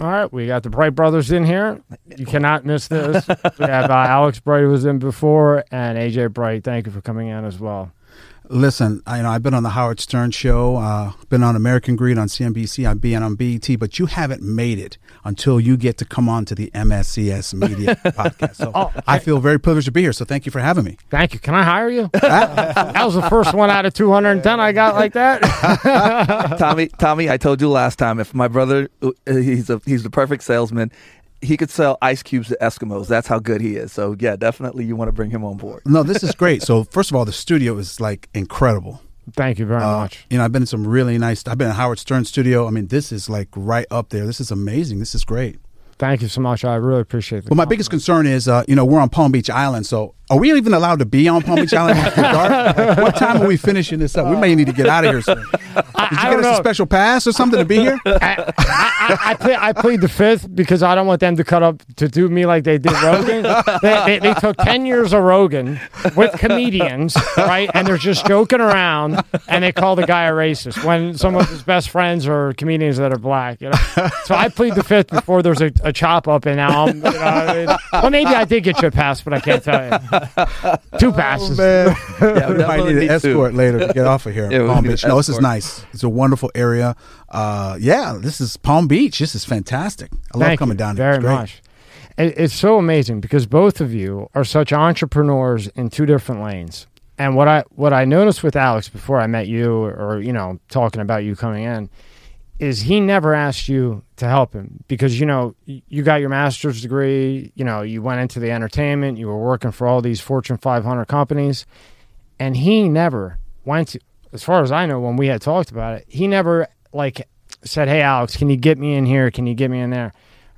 All right, we got the Bright brothers in here. You cannot miss this. we have uh, Alex Bright who was in before, and AJ Bright. Thank you for coming in as well. Listen, I, you know I've been on the Howard Stern show, uh, been on American Greed on CNBC, I've been on BET, but you haven't made it until you get to come on to the MSCS Media podcast. So Oh, I feel very privileged to be here. So thank you for having me. Thank you. Can I hire you? that was the first one out of 210 I got like that. Tommy, Tommy, I told you last time if my brother, uh, he's a he's the perfect salesman. He could sell ice cubes to Eskimos. That's how good he is. So yeah, definitely you want to bring him on board. No, this is great. so first of all, the studio is like incredible. Thank you very Uh, much. You know, I've been in some really nice. I've been in Howard Stern studio. I mean, this is like right up there. This is amazing. This is great. Thank you so much. I really appreciate it. But my biggest concern is, uh, you know, we're on Palm Beach Island. So are we even allowed to be on Palm Beach Island after dark? what time are we finishing this up? We may need to get out of here soon. Did you I get us a special pass or something to be here? I, I, I, play, I plead the fifth because I don't want them to cut up to do me like they did Rogan. they, they, they took 10 years of Rogan with comedians, right? And they're just joking around and they call the guy a racist when some of his best friends are comedians that are black. You know? So I plead the fifth before there's a, a chop up and now I'm, you know, well, maybe I did get you a pass, but I can't tell you. Two passes. Man, Yeah, we might need an need to. escort later to get off of here. Yeah, Palm Beach. No, this is nice. It's a wonderful area. Uh, yeah, this is Palm Beach. This is fantastic. I love Thank coming you down here. very It's great. much. It, it's so amazing because both of you are such entrepreneurs in two different lanes. And what I what I noticed with Alex before I met you, or you know, talking about you coming in, is he never asked you to help him because you know you got your master's degree, you know, you went into the entertainment, you were working for all these Fortune 500 companies, and he never went to, as far as I know, when we had talked about it, he never like said, "Hey, Alex, can you get me in here? Can you get me in there?"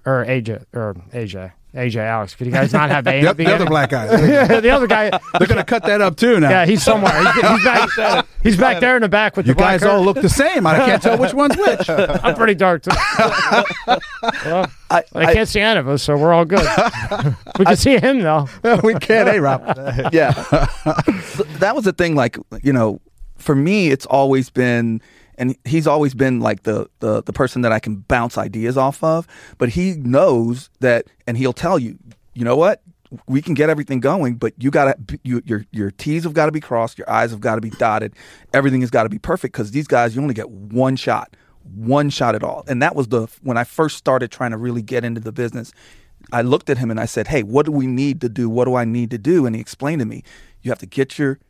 Or AJ or AJ, AJ, Alex, could you guys not have A? The, at the other beginning? black guy. the other guy, They're going to cut that up too now. yeah, he's somewhere. He's, he's back. He's back there in the back with you the black guys all look the same. I can't tell which one's which. I'm pretty dark too. well, I, I can't see any of us, so we're all good. we can see him though. we can't, hey, Rob. yeah. That was the thing. Like you know, for me, it's always been, and he's always been like the the the person that I can bounce ideas off of. But he knows that, and he'll tell you, you know what. We can get everything going, but you gotta you, your your T's have got to be crossed, your I's have got to be dotted, everything has got to be perfect because these guys you only get one shot, one shot at all, and that was the when I first started trying to really get into the business. I looked at him and I said, "Hey, what do we need to do? What do I need to do?" And he explained to me, "You have to get your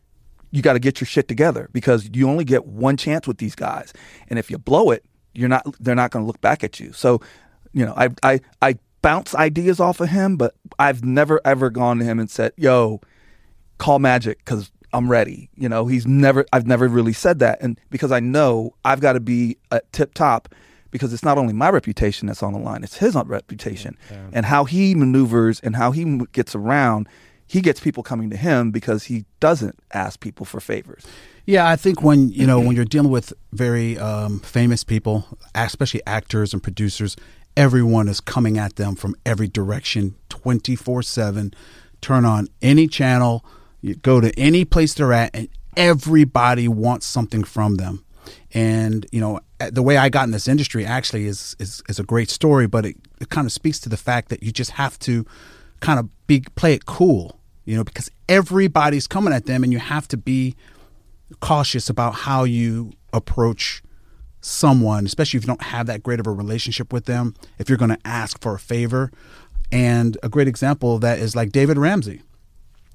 you got to get your shit together because you only get one chance with these guys. And if you blow it, you're not they're not going to look back at you." So, you know, I I I bounce ideas off of him, but I've never ever gone to him and said, "Yo, call Magic cuz I'm ready." You know, he's never I've never really said that and because I know I've got to be at tip top because it's not only my reputation that's on the line, it's his reputation. And how he maneuvers and how he gets around, he gets people coming to him because he doesn't ask people for favors. Yeah, I think when you know when you're dealing with very um, famous people, especially actors and producers, everyone is coming at them from every direction, twenty four seven. Turn on any channel, you go to any place they're at, and everybody wants something from them. And you know the way I got in this industry actually is is, is a great story, but it, it kind of speaks to the fact that you just have to kind of be play it cool, you know, because everybody's coming at them, and you have to be cautious about how you approach someone, especially if you don't have that great of a relationship with them, if you're going to ask for a favor. And a great example of that is like David Ramsey.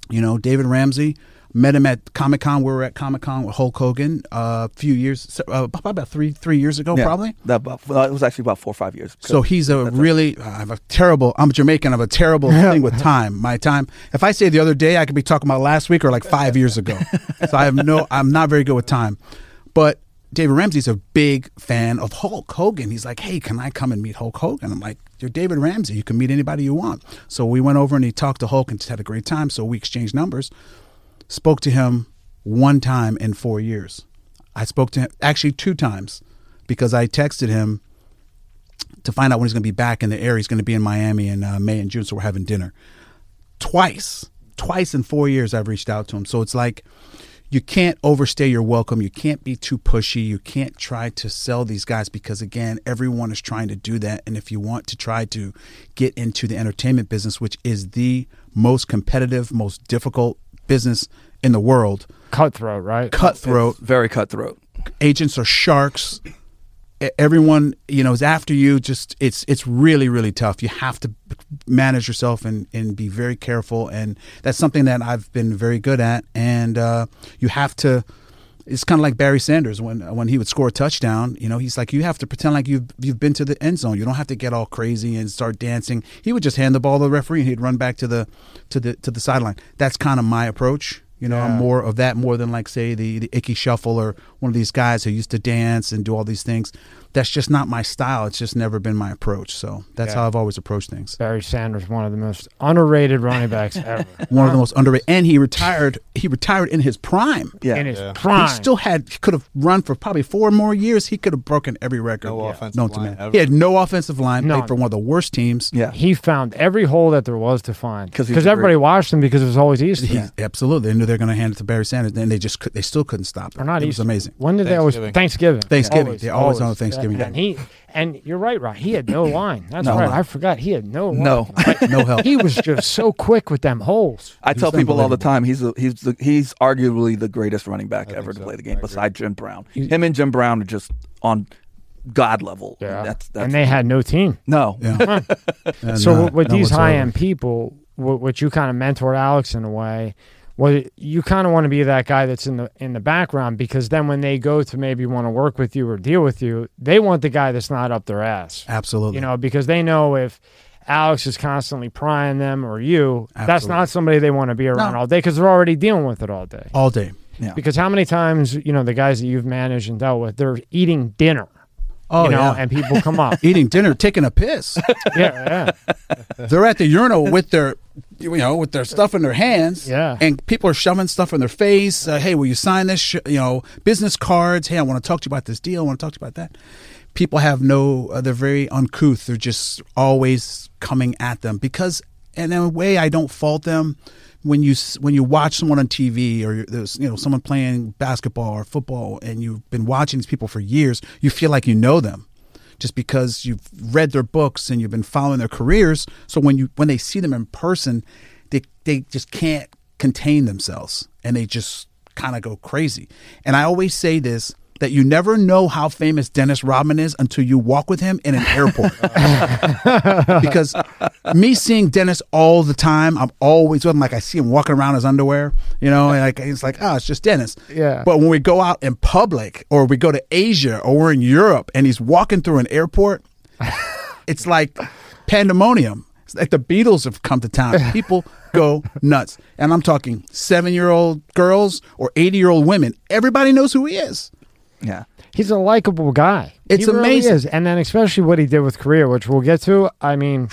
You know, David Ramsey met him at Comic Con. We were at Comic Con with Hulk Hogan uh, a few years, uh, about three three years ago, Yeah, probably. That about, it was actually about four or five years. So he's a really, I have a terrible, I'm Jamaican, I have a terrible thing with time. My time, if I say the other day, I could be talking about last week or like five years ago. So I have no, I'm not very good with time. But David Ramsey's a big fan of Hulk Hogan. He's like, hey, can I come and meet Hulk Hogan? I'm like, you're David Ramsey. You can meet anybody you want. So we went over and he talked to Hulk and just had a great time. So we exchanged numbers. Spoke to him one time in four years. I spoke to him actually two times because I texted him to find out when he's going to be back in the area. He's going to be in Miami in uh, May and June, so we're having dinner. Twice, twice in four years, I've reached out to him. So it's like you can't overstay your welcome. You can't be too pushy. You can't try to sell these guys because again, everyone is trying to do that. And if you want to try to get into the entertainment business, which is the most competitive, most difficult business in the world, Cutthroat, right? cutthroat, Very cutthroat. agents are sharks. Everyone, you know, is after you. Just it's it's really really tough. You have to manage yourself and and be very careful. And that's something that I've been very good at. And uh, you have to. It's kind of like Barry Sanders when when he would score a touchdown. You know, he's like you have to pretend like you've you've been to the end zone. You don't have to get all crazy and start dancing. He would just hand the ball to the referee and he'd run back to the to the to the sideline. That's kind of my approach. You know, I'm more of that more than like say the the Ickey Shuffle or one of these guys who used to dance and do all these things. That's just not my style. It's just never been my approach. So that's Yeah. how I've always approached things. Barry Sanders, one of the most underrated running backs ever. One of the most underrated, and he retired. He retired in his prime. Yeah. in his Yeah. prime. He still had. He could have run for probably four more years. He could have broken every record. No offensive known to line man. ever. He had no offensive line. None. Played for one of the worst teams. yeah. he found every hole that there was to find 'Cause because everybody great- watched him because it was always East. He, Absolutely, they knew they were going to hand it to Barry Sanders, and they just could, they still couldn't stop it. Or not it East. was amazing. When did they always Thanksgiving. Thanksgiving? Thanksgiving. They're always on a Thanksgiving And he and you're right, Rod. He had no line. That's No right. line. I forgot he had no line. No. No help. he was just so quick with them holes. I He's tell people all the time he's a, he's the, he's arguably the greatest running back I ever to so. play the game agree. beside Jim Brown. He- Him and Jim Brown are just on god level. Yeah, That's that's and they had no team. no. Yeah. And, so uh, with none these high end people, what, what you kind of mentored Alex in a way, well, you kind of want to be that guy that's in the in the background because then when they go to maybe want to work with you or deal with you, they want the guy that's not up their ass. Absolutely. You know, because they know if Alex is constantly prying them or you, that's not somebody they want to be around No. all day because they're already dealing with it all day. all day. Yeah. Because how many times, you know, the guys that you've managed and dealt with, they're eating dinner, Oh you know, yeah. and people come up. Eating dinner, taking a piss. yeah, yeah. They're at the urinal with their, you know, with their stuff in their hands. Yeah. And people are shoving stuff in their face. Uh, hey, will you sign this? Sh- you know, business cards. Hey, I want to talk to you about this deal. I want to talk to you about that. People have no. Uh, they're very uncouth. They're just always coming at them because, and in a way, I don't fault them. When you when you watch someone on TV or there's you know someone playing basketball or football and you've been watching these people for years, you feel like you know them just because you've read their books and you've been following their careers. So when you when they see them in person, they they just can't contain themselves and they just kind of go crazy. And I always say this that you never know how famous Dennis Rodman is until you walk with him in an airport. because me seeing Dennis all the time, I'm always with him. Like I see him walking around his underwear, you know, and like it's like, oh, it's just Dennis. Yeah. But when we go out in public or we go to Asia or we're in Europe and he's walking through an airport, it's like pandemonium. It's like the Beatles have come to town. People go nuts. And I'm talking seven year old girls or 80 year old women. Everybody knows who he is. Yeah. He's a likable guy. It's He really amazing. is. And then especially what he did with Korea, which we'll get to. I mean,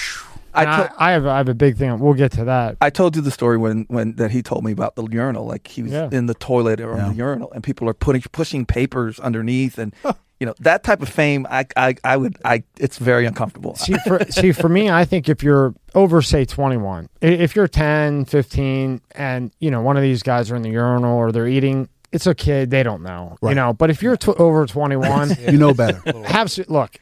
I I, to- I have I have a big thing. We'll get to that. I told you the story when, when that he told me about the urinal. Like he was Yeah. in the toilet or Yeah. in the urinal, and people are putting pushing papers underneath, and you know that type of fame. I I, I would I. It's very uncomfortable. see for see for me i think if you're over say 21 if you're 10 15 and you know one of these guys are in the urinal or they're eating it's a kid they don't know you know but if you're t- over 21 You know better. have look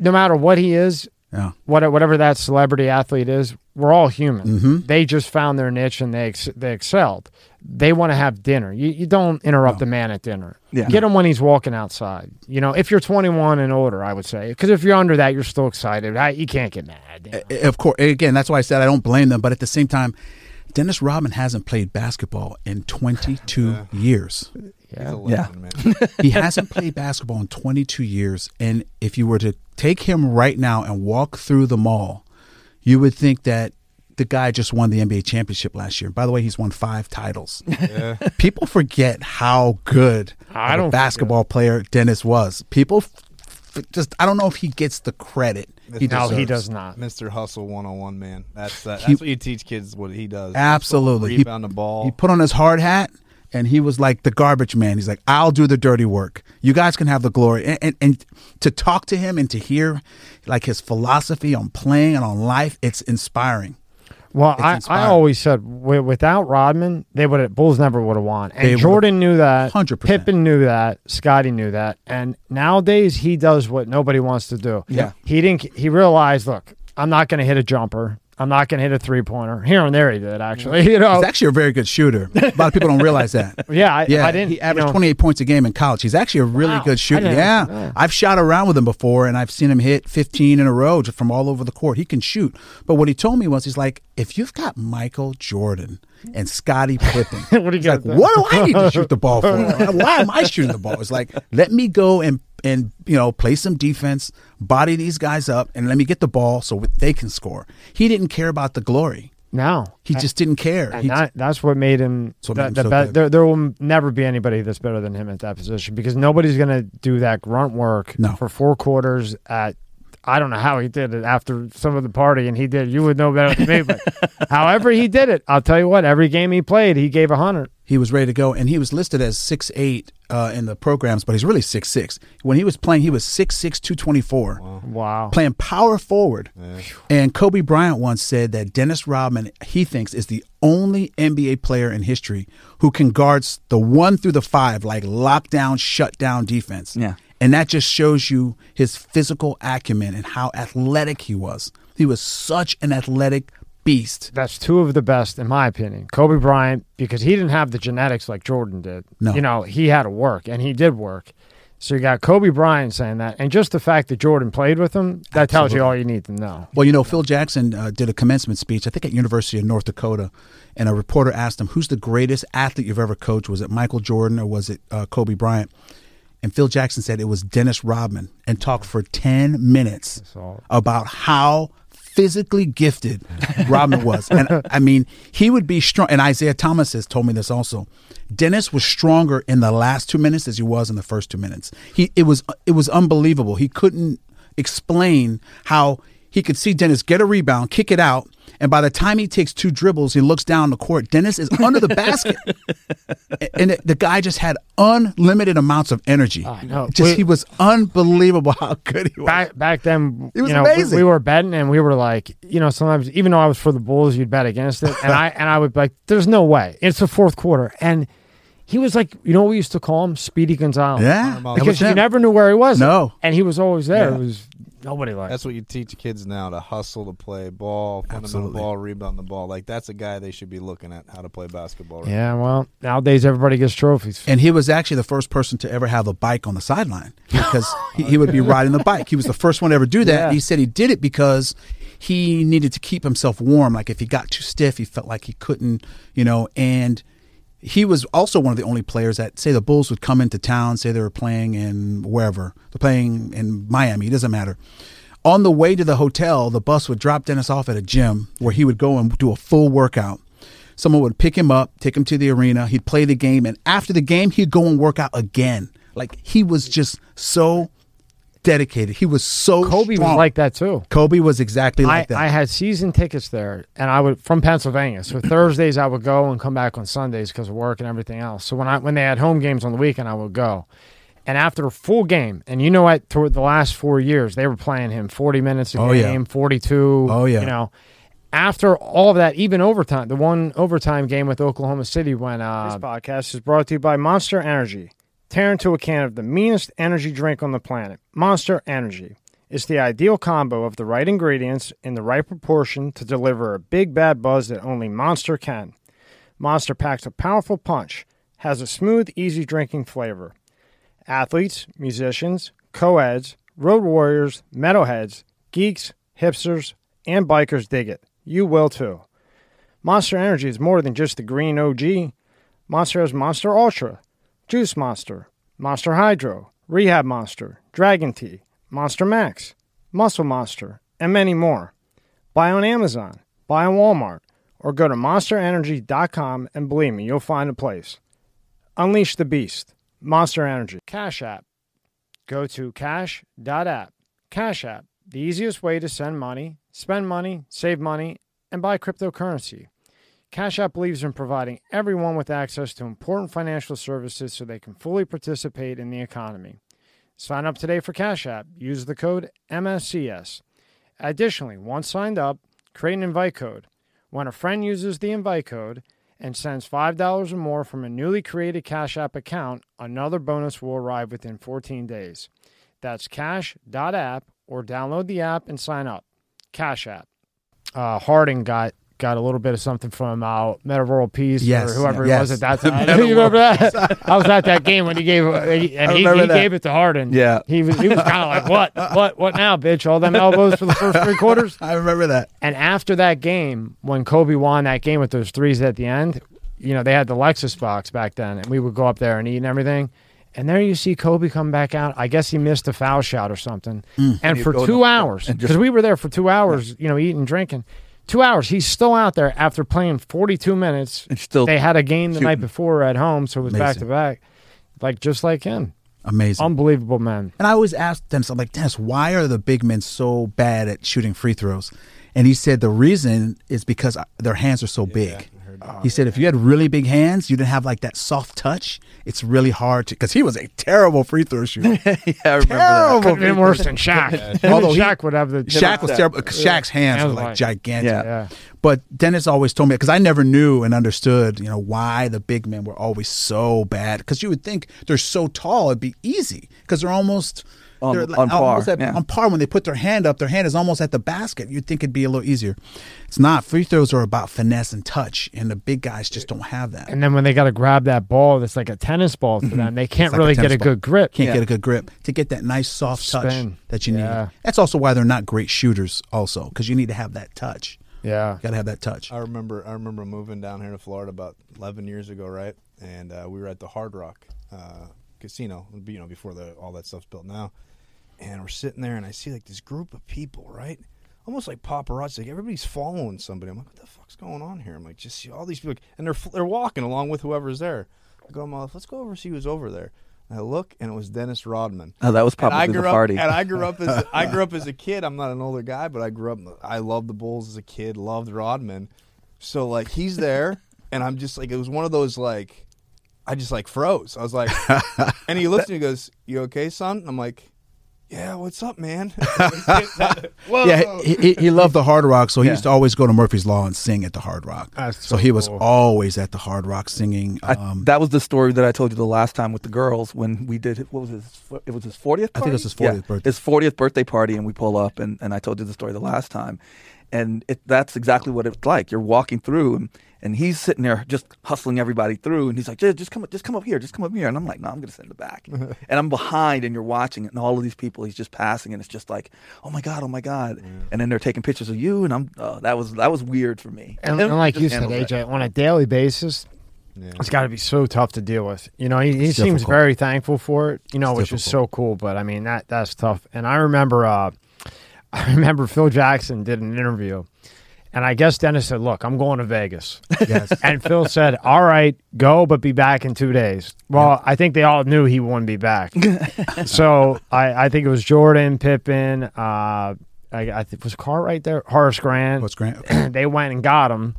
no matter what he is Yeah. what, whatever that celebrity athlete is we're all human Mhm. they just found their niche and they ex- they excelled they want to have dinner you, you don't interrupt the man at dinner Yeah. get him when he's walking outside you know if you're 21 and older i would say because if you're under that you're still excited I, you can't get mad you know? Of course, again, that's why I said I don't blame them. But at the same time, Dennis Rodman hasn't played basketball in 22 years. He's a Yeah. legend, man. He hasn't played basketball in 22 years. And if you were to take him right now and walk through the mall, you would think that the guy just won the NBA championship last year. By the way, he's won five titles. Yeah. People forget how good I don't a basketball player Dennis was. People f- f- just, I don't know if he gets the credit he no he does not Mr. Hustle 101, man. That's that, He- that's what you teach kids what he does. Absolutely. He- found the ball. He put on his hard hat and he was like the garbage man. He's like, I'll do the dirty work. You guys can have the glory. And, and, and to talk to him and to hear like his philosophy on playing and on life, it's inspiring. Well, I, I always said wi- without Rodman, they would have Bulls never would have won. And They Jordan knew that. 100%. Pippen knew that. Scottie knew that. And nowadays he does what nobody wants to do. Yeah. He didn't. He realized, look, I'm not going to hit a jumper. I'm not going to hit a three pointer. Here and there he did actually. You know. He's actually a very good shooter. A lot of people don't realize that. yeah. I, Yeah, I didn't. he averaged you know, 28 points a game in college. He's actually a really Wow. Good shooter. Yeah. I've shot around with him before and I've seen him hit 15 in a row just from all over the court. He can shoot. But what he told me was he's like, if you've got Michael Jordan and Scottie Pippen, What do you he's like, got? what do I need to shoot the ball for? Why am I shooting the ball? It's like, let me go and and you know play some defense, body these guys up, and let me get the ball so they can score. He didn't care about the glory. No. He just didn't care. And that, that's what made him what the, made him the so be- good. there, there will never be anybody that's better than him at that position because nobody's going to do that grunt work No. for four quarters at I don't know how he did it after some of the party and he did you would know better than me but however he did it I'll tell you what every game he played he gave a hundred he was ready to go, and he was listed as six eight uh, in the programs, but he's really six six. When he was playing, he was six six two twenty four, wow playing power forward. And Kobe Bryant once said that Dennis Rodman, he thinks, is the only NBA player in history who can guard the one through the five like lockdown, shutdown defense. Yeah. And that just shows you his physical acumen and how athletic he was. He was such an athletic beast. that's two of the best in my opinion Kobe Bryant because he didn't have the genetics like Jordan did No. you know he had to work and he did work so you got Kobe Bryant saying that and just the fact that Jordan played with him that tells you all you need to know Well, you know, Phil Jackson uh, did a commencement speech, I think at University of North Dakota, and a reporter asked him, "Who's the greatest athlete you've ever coached? Was it Michael Jordan or was it uh, Kobe Bryant?" And Phil Jackson said it was Dennis Rodman, and talked for ten minutes about how physically gifted Rodman was. And I mean, he would be strong. And Isiah Thomas has told me this also. Dennis was stronger in the last two minutes as he was in the first two minutes. He it was it was unbelievable. He couldn't explain how he could see Dennis get a rebound, kick it out, and by the time he takes two dribbles, he looks down the court. Dennis is under the basket, and the, the guy just had unlimited amounts of energy. I know. Just We- he was unbelievable how good he was. back back then, It was you know, we- amazing. We, were betting, and we were like, you know, sometimes even though I was for the Bulls, you'd bet against it, and I and I would be like, "There's no way." It's the fourth quarter, and he was like, you know, what we used to call him Speedy Gonzalez, yeah, because you never knew where he was. No. and he was always there. Yeah. It was nobody likes. That's what you teach kids now to hustle, to play ball, fundamental Absolutely. ball, rebound the ball. Like that's a guy they should be looking at how to play basketball. Right? yeah, well, nowadays everybody gets trophies. And he was actually the first person to ever have a bike on the sideline because he, he would be riding the bike. He was the first one to ever do that. Yeah. He said he did it because he needed to keep himself warm. Like if he got too stiff, he felt like he couldn't, you know, and he was also one of the only players that say the Bulls would come into town, say they were playing in wherever. They're playing in Miami, it doesn't matter. On the way to the hotel, the bus would drop Dennis off at a gym where he would go and do a full workout. Someone would pick him up, take him to the arena, he'd play the game, and after the game, he'd go and work out again. Like he was just so dedicated. He was so Kobe strong. was like that too. Kobe was exactly I, like that. I had season tickets there, and I would from Pennsylvania. So Thursdays I would go and come back on Sundays because of work and everything else. So when I when they had home games on the weekend, I would go. And after a full game, and you know what? Through the last four years, they were playing him forty minutes a Oh, yeah. game, forty-two. Oh, yeah. You know, after all of that, even overtime, the one overtime game with Oklahoma City when uh, this podcast is brought to you by Monster Energy. Tear into a can of the meanest energy drink on the planet, Monster Energy. It's the ideal combo of the right ingredients in the right proportion to deliver a big bad buzz that only Monster can. Monster packs a powerful punch, has a smooth, easy drinking flavor. Athletes, musicians, co-eds, road warriors, metalheads, geeks, hipsters, and bikers dig it. You will too. Monster Energy is more than just the green OG. Monster has Monster Ultra, Juice Monster, Monster Hydro, Rehab Monster, Dragon Tea, Monster Max, Muscle Monster, and many more. Buy on Amazon, buy on Walmart, or go to monsterenergy.com and believe me, you'll find a place. Unleash the beast. Monster Energy. Cash App. Go to cash.app. Cash App, the easiest way to send money, spend money, save money, and buy cryptocurrency. Cash App believes in providing everyone with access to important financial services so they can fully participate in the economy. Sign up today for Cash App. Use the code MSCS. Additionally, once signed up, create an invite code. When a friend uses the invite code and sends $5 or more from a newly created Cash App account, another bonus will arrive within 14 days. That's cash.app or download the app and sign up. Cash App. Uh, Harding got got a little bit of something from uh, Meta World Peace Yes, or whoever it was at that time. you remember that? I was at that game when he gave and he, he gave it to Harden. Yeah. he was he was kind of like, what, what, what now, bitch? All them elbows for the first three quarters. I remember that. And after that game, when Kobe won that game with those threes at the end, you know, they had the Lexus box back then, and we would go up there and eat and everything. And there you see Kobe come back out. I guess he missed a foul shot or something. And he'd for two hours, because we were there for two hours, you know, eating, drinking. Two hours. He's still out there after playing 42 minutes. And still They had a game the night before at home, so it was back to back. Like, just like him. Amazing. Unbelievable, man. And I always asked Dennis, I'm like, Dennis, why are the big men so bad at shooting free throws? And he said the reason is because uh, their hands are so big. He said if you had really big hands, you didn't have like that soft touch. It's really hard to because he was a terrible free throw shooter. yeah, I remember that. terrible. Could have been worse than Shaq. Him Although and he- Shaq would have the Shaq was terrible. 'cause Shaq's hands Hands were like like- gigantic. Yeah. Yeah. But Dennis always told me because I never knew and understood, you know, why the big men were always so bad. Because you would think they're so tall, it'd be easy because they're almost On- they're like- on par, almost at- yeah. on par. When they put their hand up, their hand is almost at the basket. You'd think it'd be a little easier. It's not. Free throws are about finesse and touch, and the big guys just don't have that. And then when they got to grab that ball, that's like a tennis ball to them. They can't It's like a really get a ball. good grip. Can't Yeah. get a good grip to get that nice soft touch that you Yeah. need. That's also why they're not great shooters. Also, because you need to have that touch. Yeah. Got to have that touch. I remember I remember moving down here to Florida about 11 years ago, right? And uh, we were at the Hard Rock uh, Casino, you know, before the all that stuff's built now. And we're sitting there, and I see like this group of people, right? Almost like paparazzi. Like everybody's following somebody. I'm like, what the fuck's going on here? I'm like, just see all these people, and they're they're walking along with whoever's there. I go, "Well, let's go over and see who's over there. And I look, and it was Dennis Rodman. Oh, that was And probably the up, party. and I grew up as I grew up as a kid. I'm not an older guy, but I grew up. I loved the Bulls as a kid. Loved Rodman. So like he's there, and I'm just like it was one of those like I just like froze. I was like, and he looks at me and goes, "You okay, son?" I'm like, "Yeah, what's up, man?" Whoa. Yeah, he, he, he loved the Hard Rock, so he Yeah. used to always go to Murphy's Law and sing at the Hard Rock. That's so so he was cool. always at the Hard Rock singing. I, Um, that was the story that I told you the last time with the girls when we did what was his it was his 40th I think it was his party? 40th birthday. his 40th birthday party and we pull up and, and I told you the story the last time and it, that's exactly what it's like you're walking through and, and he's sitting there just hustling everybody through and he's like just, just come just come up here just come up here and I'm like no I'm gonna sit in the back and I'm behind and you're watching it and all of these people he's just passing and it's just like oh my god oh my god and then they're taking pictures of you and I'm oh, that was that was weird for me And, Him and like you said, AJ, it. on a daily basis, Yeah. it's got to be so tough to deal with. You know, he, he seems difficult. very thankful for it. You know, It's which is so cool. But I mean, that that's tough. And I remember, uh, I remember Phil Jackson did an interview, and I guess Dennis said, "Look, I'm going to Vegas." yes. And Phil said, "All right, go, but be back in two days." Well, I think they all knew he wouldn't be back. so I, I think it was Jordan, Pippen, uh, I, I think was Cartwright there, Horace Grant. What's Grant? they went and got him,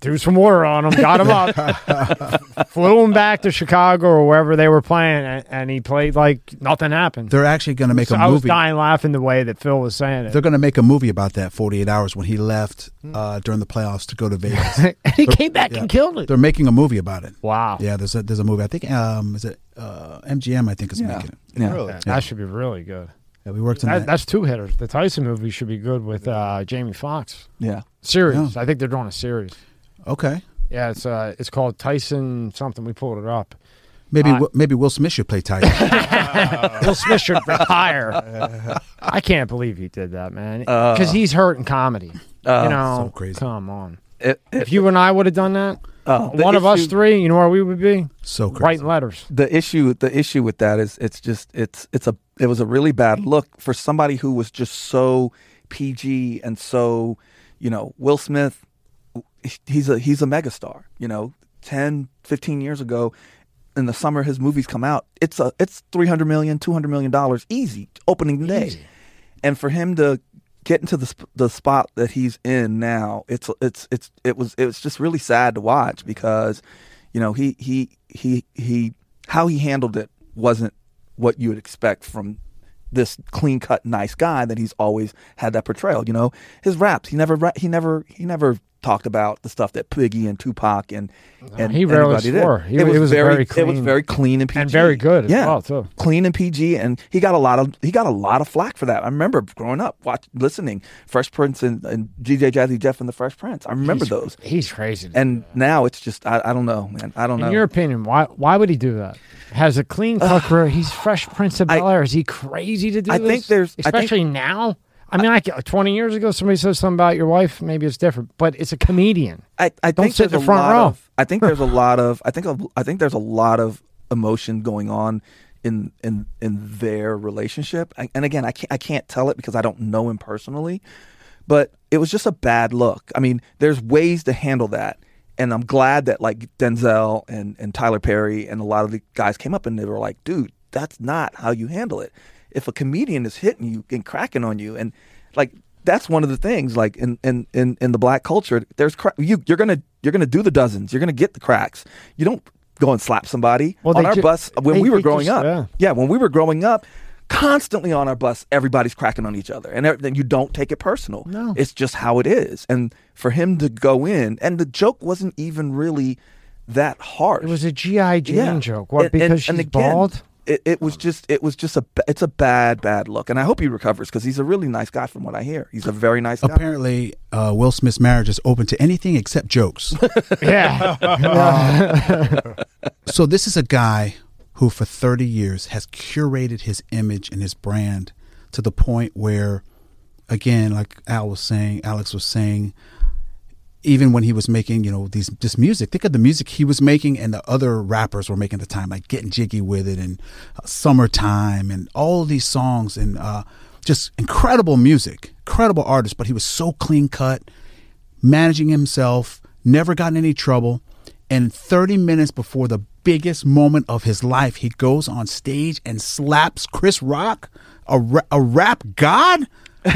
threw some water on him, got him up, flew him back to Chicago or wherever they were playing, and, and he played like nothing happened. They're actually going to make So a I was movie. dying laughing the way that Phil was saying it. They're going to make a movie about that 48 hours when he left uh, during the playoffs to go to Vegas. and he came back Yeah. and killed it. They're making a movie about it. Wow. Yeah, there's a there's a movie. I think um is it uh, MGM? I think is yeah. making it. yeah. Really? That should be really good. Yeah, we worked on That, that. that's two hitters. The Tyson movie should be good with uh, Jamie Foxx. yeah Series. I think they're doing a series. Okay, Yeah, it's uh, it's called Tyson something. We pulled it up. maybe Uh, Wi- maybe Will Smith should play Tyson. Will Smith should retire. I can't believe he did that, man. Uh, Because he's hurt in comedy. uh, you know, so crazy. come on. it, it, If you and I would have done that, uh, the one of us three, you know where we would be? so crazy. Writing letters. the issue the issue with that is it's just it's it's a it was a really bad look for somebody who was just so PG and so you know Will Smith he's a he's a megastar you know? 10 15 years ago in the summer his movies come out it's a it's 300 million 200 million dollars easy opening day. And for him to get into the sp- the spot that he's in now it's it's it's it was it was just really sad to watch because you know he he he he how he handled it wasn't what you would expect from this clean cut nice guy that he's always had that portrayal you know? His raps he never he never he never talked about the stuff that Biggie and Tupac and and he rarely everybody did. swore. He- it was very, very it was clean. very clean and PG And very good as yeah, well, too. clean and PG, and he got a lot of he got a lot of flack for that. I remember growing up, watch listening Fresh Prince and, and DJ Jazzy Jeff and the Fresh Prince. I remember He's- those, He's crazy. and that. now it's just I, I don't know, man. I don't in know. In your opinion, why why would he do that? Has a clean cut career. He's Fresh Prince of Bel Air. Is he crazy to do that? I this? think there's- I think- especially now. I mean, like twenty years ago, somebody says something about your wife. Maybe it's different, but it's a comedian. I, I Don't think sit in the a front row. Of, I think there's a lot of I think of, I think there's a lot of emotion going on in in in their relationship. I, and again, I can't I can't tell it because I don't know him personally, but it was just a bad look. I mean, there's ways to handle that. And I'm glad that like Denzel and, and Tyler Perry and a lot of the guys came up and they were like, dude, that's not how you handle it. If a comedian is hitting you and cracking on you and like that's one of the things like in in in, in the black culture there's cra- you you're going to you're going to do the dozens you're going to get the cracks you don't go and slap somebody Well, on our ju- bus when they- we were growing just- up yeah. yeah when we were growing up constantly on our bus everybody's cracking on each other and everything you don't take it personal No. it's just how it is and for him to go in and the joke wasn't even really that harsh It was a GI Jane Yeah. joke. What? And- because and- she's and again, bald. It, it was just it was just a ba- it's a bad bad look, and I hope he recovers because he's a really nice guy from what I hear. He's a very nice guy. Apparently, uh, Will Smith's marriage is open to anything except jokes. Yeah. so this is a guy who, for 30 years, has curated his image and his brand to the point where, again, like Al was saying, Alex was saying, even when he was making, you know, these this music, think of the music he was making and the other rappers were making at the time, like getting jiggy with it and uh, summertime and all these songs and uh, just incredible music, incredible artist. But he was so clean cut, managing himself, never got in any trouble. And 30 minutes before the biggest moment of his life, he goes on stage and slaps Chris Rock, a, ra- a rap god.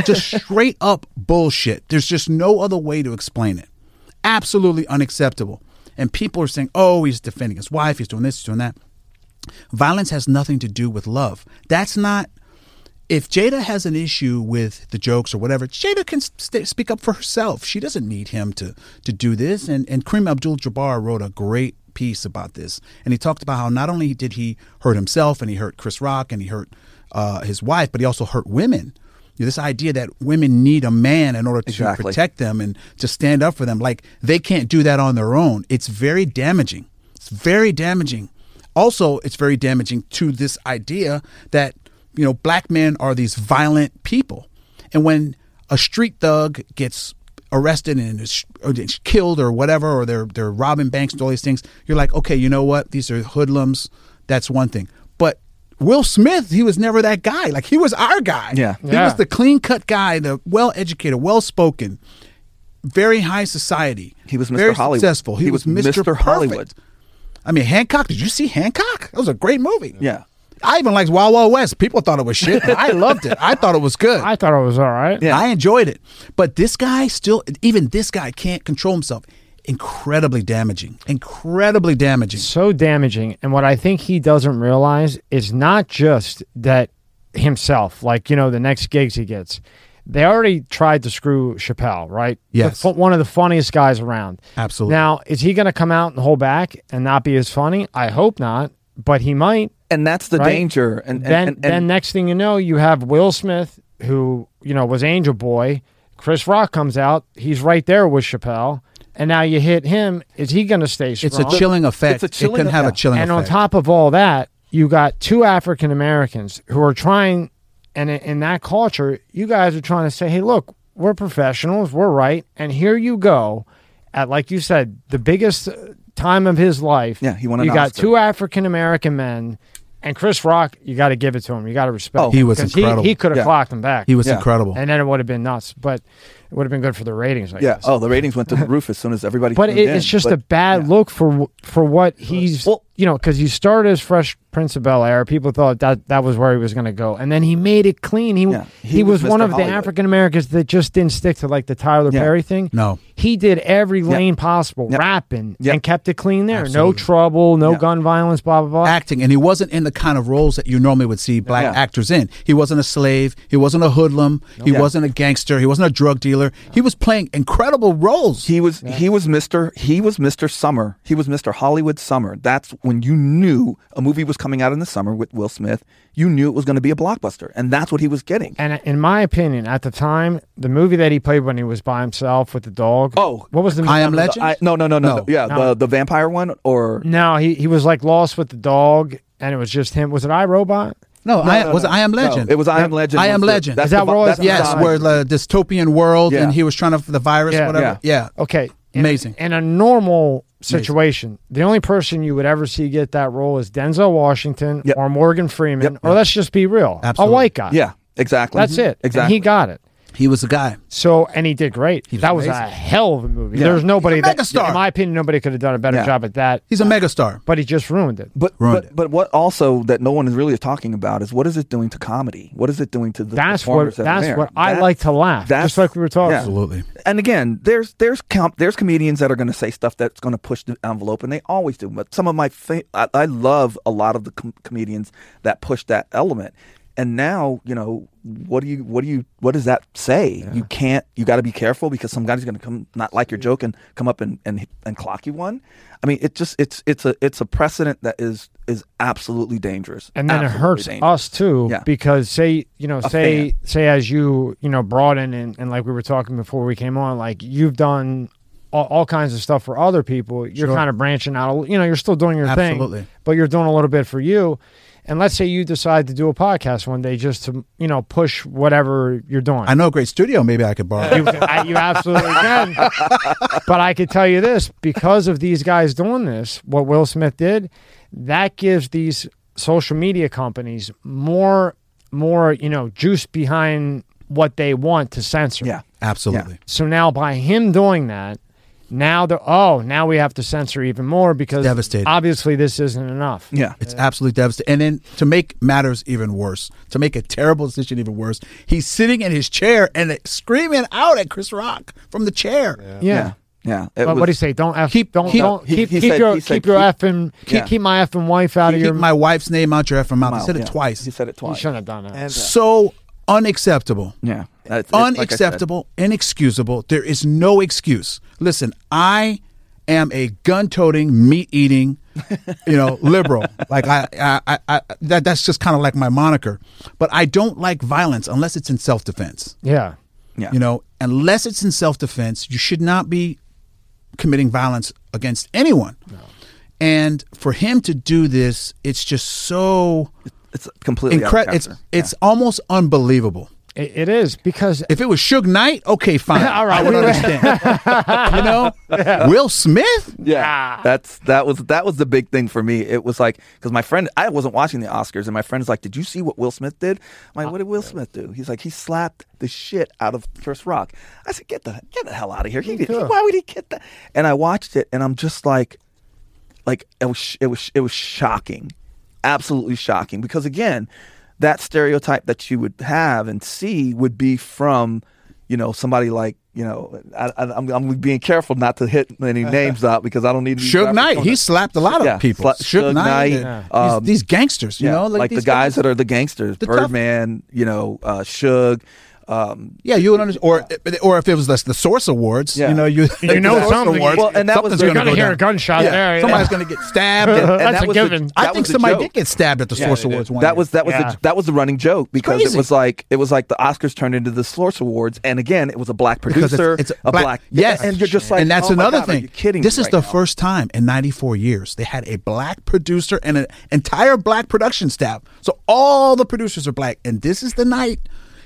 Just straight up bullshit. There's just no other way to explain it. Absolutely unacceptable. And people are saying, oh, he's defending his wife, he's doing this, he's doing that. Violence has nothing to do with love. That's not if Jada has an issue with the jokes or whatever, Jada can st- speak up for herself. She doesn't need him to to do this. And and Kareem Abdul-Jabbar wrote a great piece about this, and he talked about how not only did he hurt himself and he hurt Chris Rock and he hurt uh, his wife, but he also hurt women. This idea that women need a man in order to Exactly. protect them and to stand up for them, like they can't do that on their own. It's very damaging. It's very damaging. Also, it's very damaging to this idea that you know black men are these violent people, and when a street thug gets arrested and is or is killed or whatever, or they're they're robbing banks and all these things, you're like, okay, you know what? These are hoodlums. That's one thing, but. Will Smith, he was never that guy. Like he was our guy. Yeah. He Yeah. was the clean cut guy, the well educated, well spoken, very high society. He was Mr. Very Hollywood. successful. He, He was, was Mr. Mr. Hollywood. Hollywood. I mean, Hancock. Did you see Hancock? That was a great movie. Yeah. I even liked Wild Wild West. People thought it was shit. but I loved it. I thought it was good. I thought it was all right. Yeah. I enjoyed it. But this guy still, even this guy can't control himself. Incredibly damaging. Incredibly damaging. so damaging. And what I think he doesn't realize is not just that himself, like, you know, the next gigs he gets. They already tried to screw Chappelle, right? Yes. The one of the funniest guys around. Absolutely. Now, is he going to come out and hold back and not be as funny? I hope not, but he might. And that's the Right. danger. And, and then, and, and then next thing you know, you have Will Smith, who you know was Angel Boy. Chris Rock comes out, he's right there with Chappelle, and now you hit him. Is he going to stay strong? It's a chilling effect. It's a chilling it can have a chilling and effect. And on top of all that, you got two African Americans who are trying, and in- in that culture, you guys are trying to say, "Hey, look, we're professionals, we're right," and here you go, at like you said, the biggest uh, time of his life. Yeah, he won an You got Oscar. two African American men. And Chris Rock, you got to give it to him. You got to respect. Oh, him he was 'cause incredible. He, could have Yeah. clocked him back. he was Yeah. incredible. and then it would have been nuts. But it would have been good for the ratings. I yeah. guess. Oh, the ratings went to the roof as soon as everybody. but tuned it, in. it's just But- a bad yeah. look for for what he's Well, you know, because you started as Fresh Prince of Bel Air, people thought that that was where he was going to go, and then he made it clean. He Yeah, he, he was, was one Mr. of the African Americans that just didn't stick to like the Tyler Yeah. Perry thing. No. He did every lane possible, Yep. rapping, Yep. and kept it clean there. No trouble, no Yeah. gun violence, blah blah blah. acting, and he wasn't in the kind of roles that you normally would see black Yeah. actors in. He wasn't a slave. He wasn't a hoodlum. He Yeah. wasn't a gangster. He wasn't a drug dealer. He was playing incredible roles. He was he was Mr. He was Mr. Summer. He was Mr. Hollywood Summer. That's when you knew a movie was coming out in the summer with Will Smith. You knew it was going to be a blockbuster, and that's what he was getting. And in my opinion, at the time, the movie that he played when he was by himself with the dog. Oh, what was the? I Am Legend? I- no, no, no, no, No. Yeah, No. the the vampire one or No, he he was like lost with the dog, and it was just him. Was it iRobot? No, I no, was no. I Am No, Legend. it was I Am Legend. I Am was the- Legend. That's Is that the, what it was? that's yes, where the dystopian world, Yeah. and he was trying to the virus, Yeah. whatever. Yeah. Okay. In, Amazing. In a normal situation, the only person you would ever see get that role is Denzel Washington Yep. or Morgan Freeman, Yep. or let's just be real, Absolutely. a white guy. Yeah, exactly. That's mm-hmm. it. And Exactly. he got it. He was the guy. So, and he did great. was that was a hell of a movie. Yeah. There's nobody He's a that, megastar. in my opinion, nobody could have done a better Yeah. job at that. He's a megastar. But he just ruined it. But Ruined but, but what also that no one is really talking about is what is it doing to comedy? What is it doing to the That's what performers that are that's there? what I That- like to laugh. that's- Just like we were talking. yeah. Absolutely. And again, there's there's com- there's comedians that are going to say stuff that's going to push the envelope, and they always do. But some of my fa- I, I love a lot of the com- comedians that push that element. And now, you know, what do you what do you what does that say? You can't. You got to be careful because some guy's going to come not like your joke and come up and, and and clock you one. I mean, it just it's it's a it's a precedent that is is absolutely dangerous. and then it hurts dangerous. us too Yeah. because say you know A say fan. say as you you know in and, and like we were talking before we came on like you've done all, all kinds of stuff for other people you're Sure. kind of branching out you know you're still doing your Absolutely. thing but you're doing a little bit for you and let's say you decide to do a podcast one day just to you know push whatever you're doing I know a great studio. Maybe I could borrow. you, I, you absolutely can. but I could tell you this because of these guys doing this, what Will Smith did, that gives these social media companies more, more, you know, juice behind what they want to censor. Yeah. Absolutely. So now by him doing that, now the oh now we have to censor even more because Devastating. obviously this isn't enough. Yeah. It's absolutely devastating. And then to make matters even worse, to make a terrible decision even worse, he's sitting in his chair and screaming out at Chris Rock from the chair. Yeah. Yeah. Yeah. It But was- what do you say? Don't f. Keep- don't keep- don't he- keep he keep said- your he said keep your keep- effing keep, Yeah. keep my effing wife out of Keep my wife's name out your effing mouth. He Mouth, said it yeah. twice. He said it you twice. shouldn't have done that. And uh, So unacceptable. Yeah. That's- it's like I said. unacceptable, inexcusable. There is no excuse. Listen, I am a gun-toting, meat-eating, you know, liberal. Like I, I, I, I that that's just kind of like my moniker. But I don't like violence unless it's in self-defense. yeah. Yeah. You know, unless it's in self-defense, you should not be committing violence against anyone. And for him to do this, it's just so It's completely out incredible. It's character. it's almost unbelievable. It, it is because If it was Suge Knight, okay, fine. All right, I would understand. you know, Will Smith. Yeah, ah. that's that was that was the big thing for me. It was like because my friend, I wasn't watching the Oscars, and my friend's like, "Did you see what Will Smith did?" I'm like, "What did Will Smith do?" He's like, "He slapped the shit out of Chris Rock." I said, "Get the get the hell out of here! He did, could. why would he get that?" And I watched it, and I'm just like, like it was it was it was shocking, absolutely shocking. Because again, that stereotype that you would have and see would be from, you know, somebody like. You know, I, I, I'm, I'm being careful not to hit any names out because I don't need to be Suge Knight. He slapped a lot of Yeah, people. sla- Suge Suge Knight. And um, these, these gangsters, you yeah, know, like, the these guys that are the gangsters, The tough- Birdman, you know, uh, Suge. Um, Yeah, you would understand. Or, or if it was the, the Source Awards, Yeah. you know, you, You know the something. Awards, Well, and that was- something's You're You're gonna gonna go hear down. a gunshot Yeah, there. somebody's yeah. going to get stabbed. and That's that a was the- that I think somebody joke. did get stabbed at the Yeah, Source. Awards one That year. was that was Yeah. the, that was the running joke because it was like it was like the Oscars turned into the Source Awards, and again, it was a black producer, it's, it's a black, yes, and you're just like, and that's oh another God, thing. you kidding this is the first time in 94 years they had a black producer and an entire black production staff. So all the producers are black, and this is the night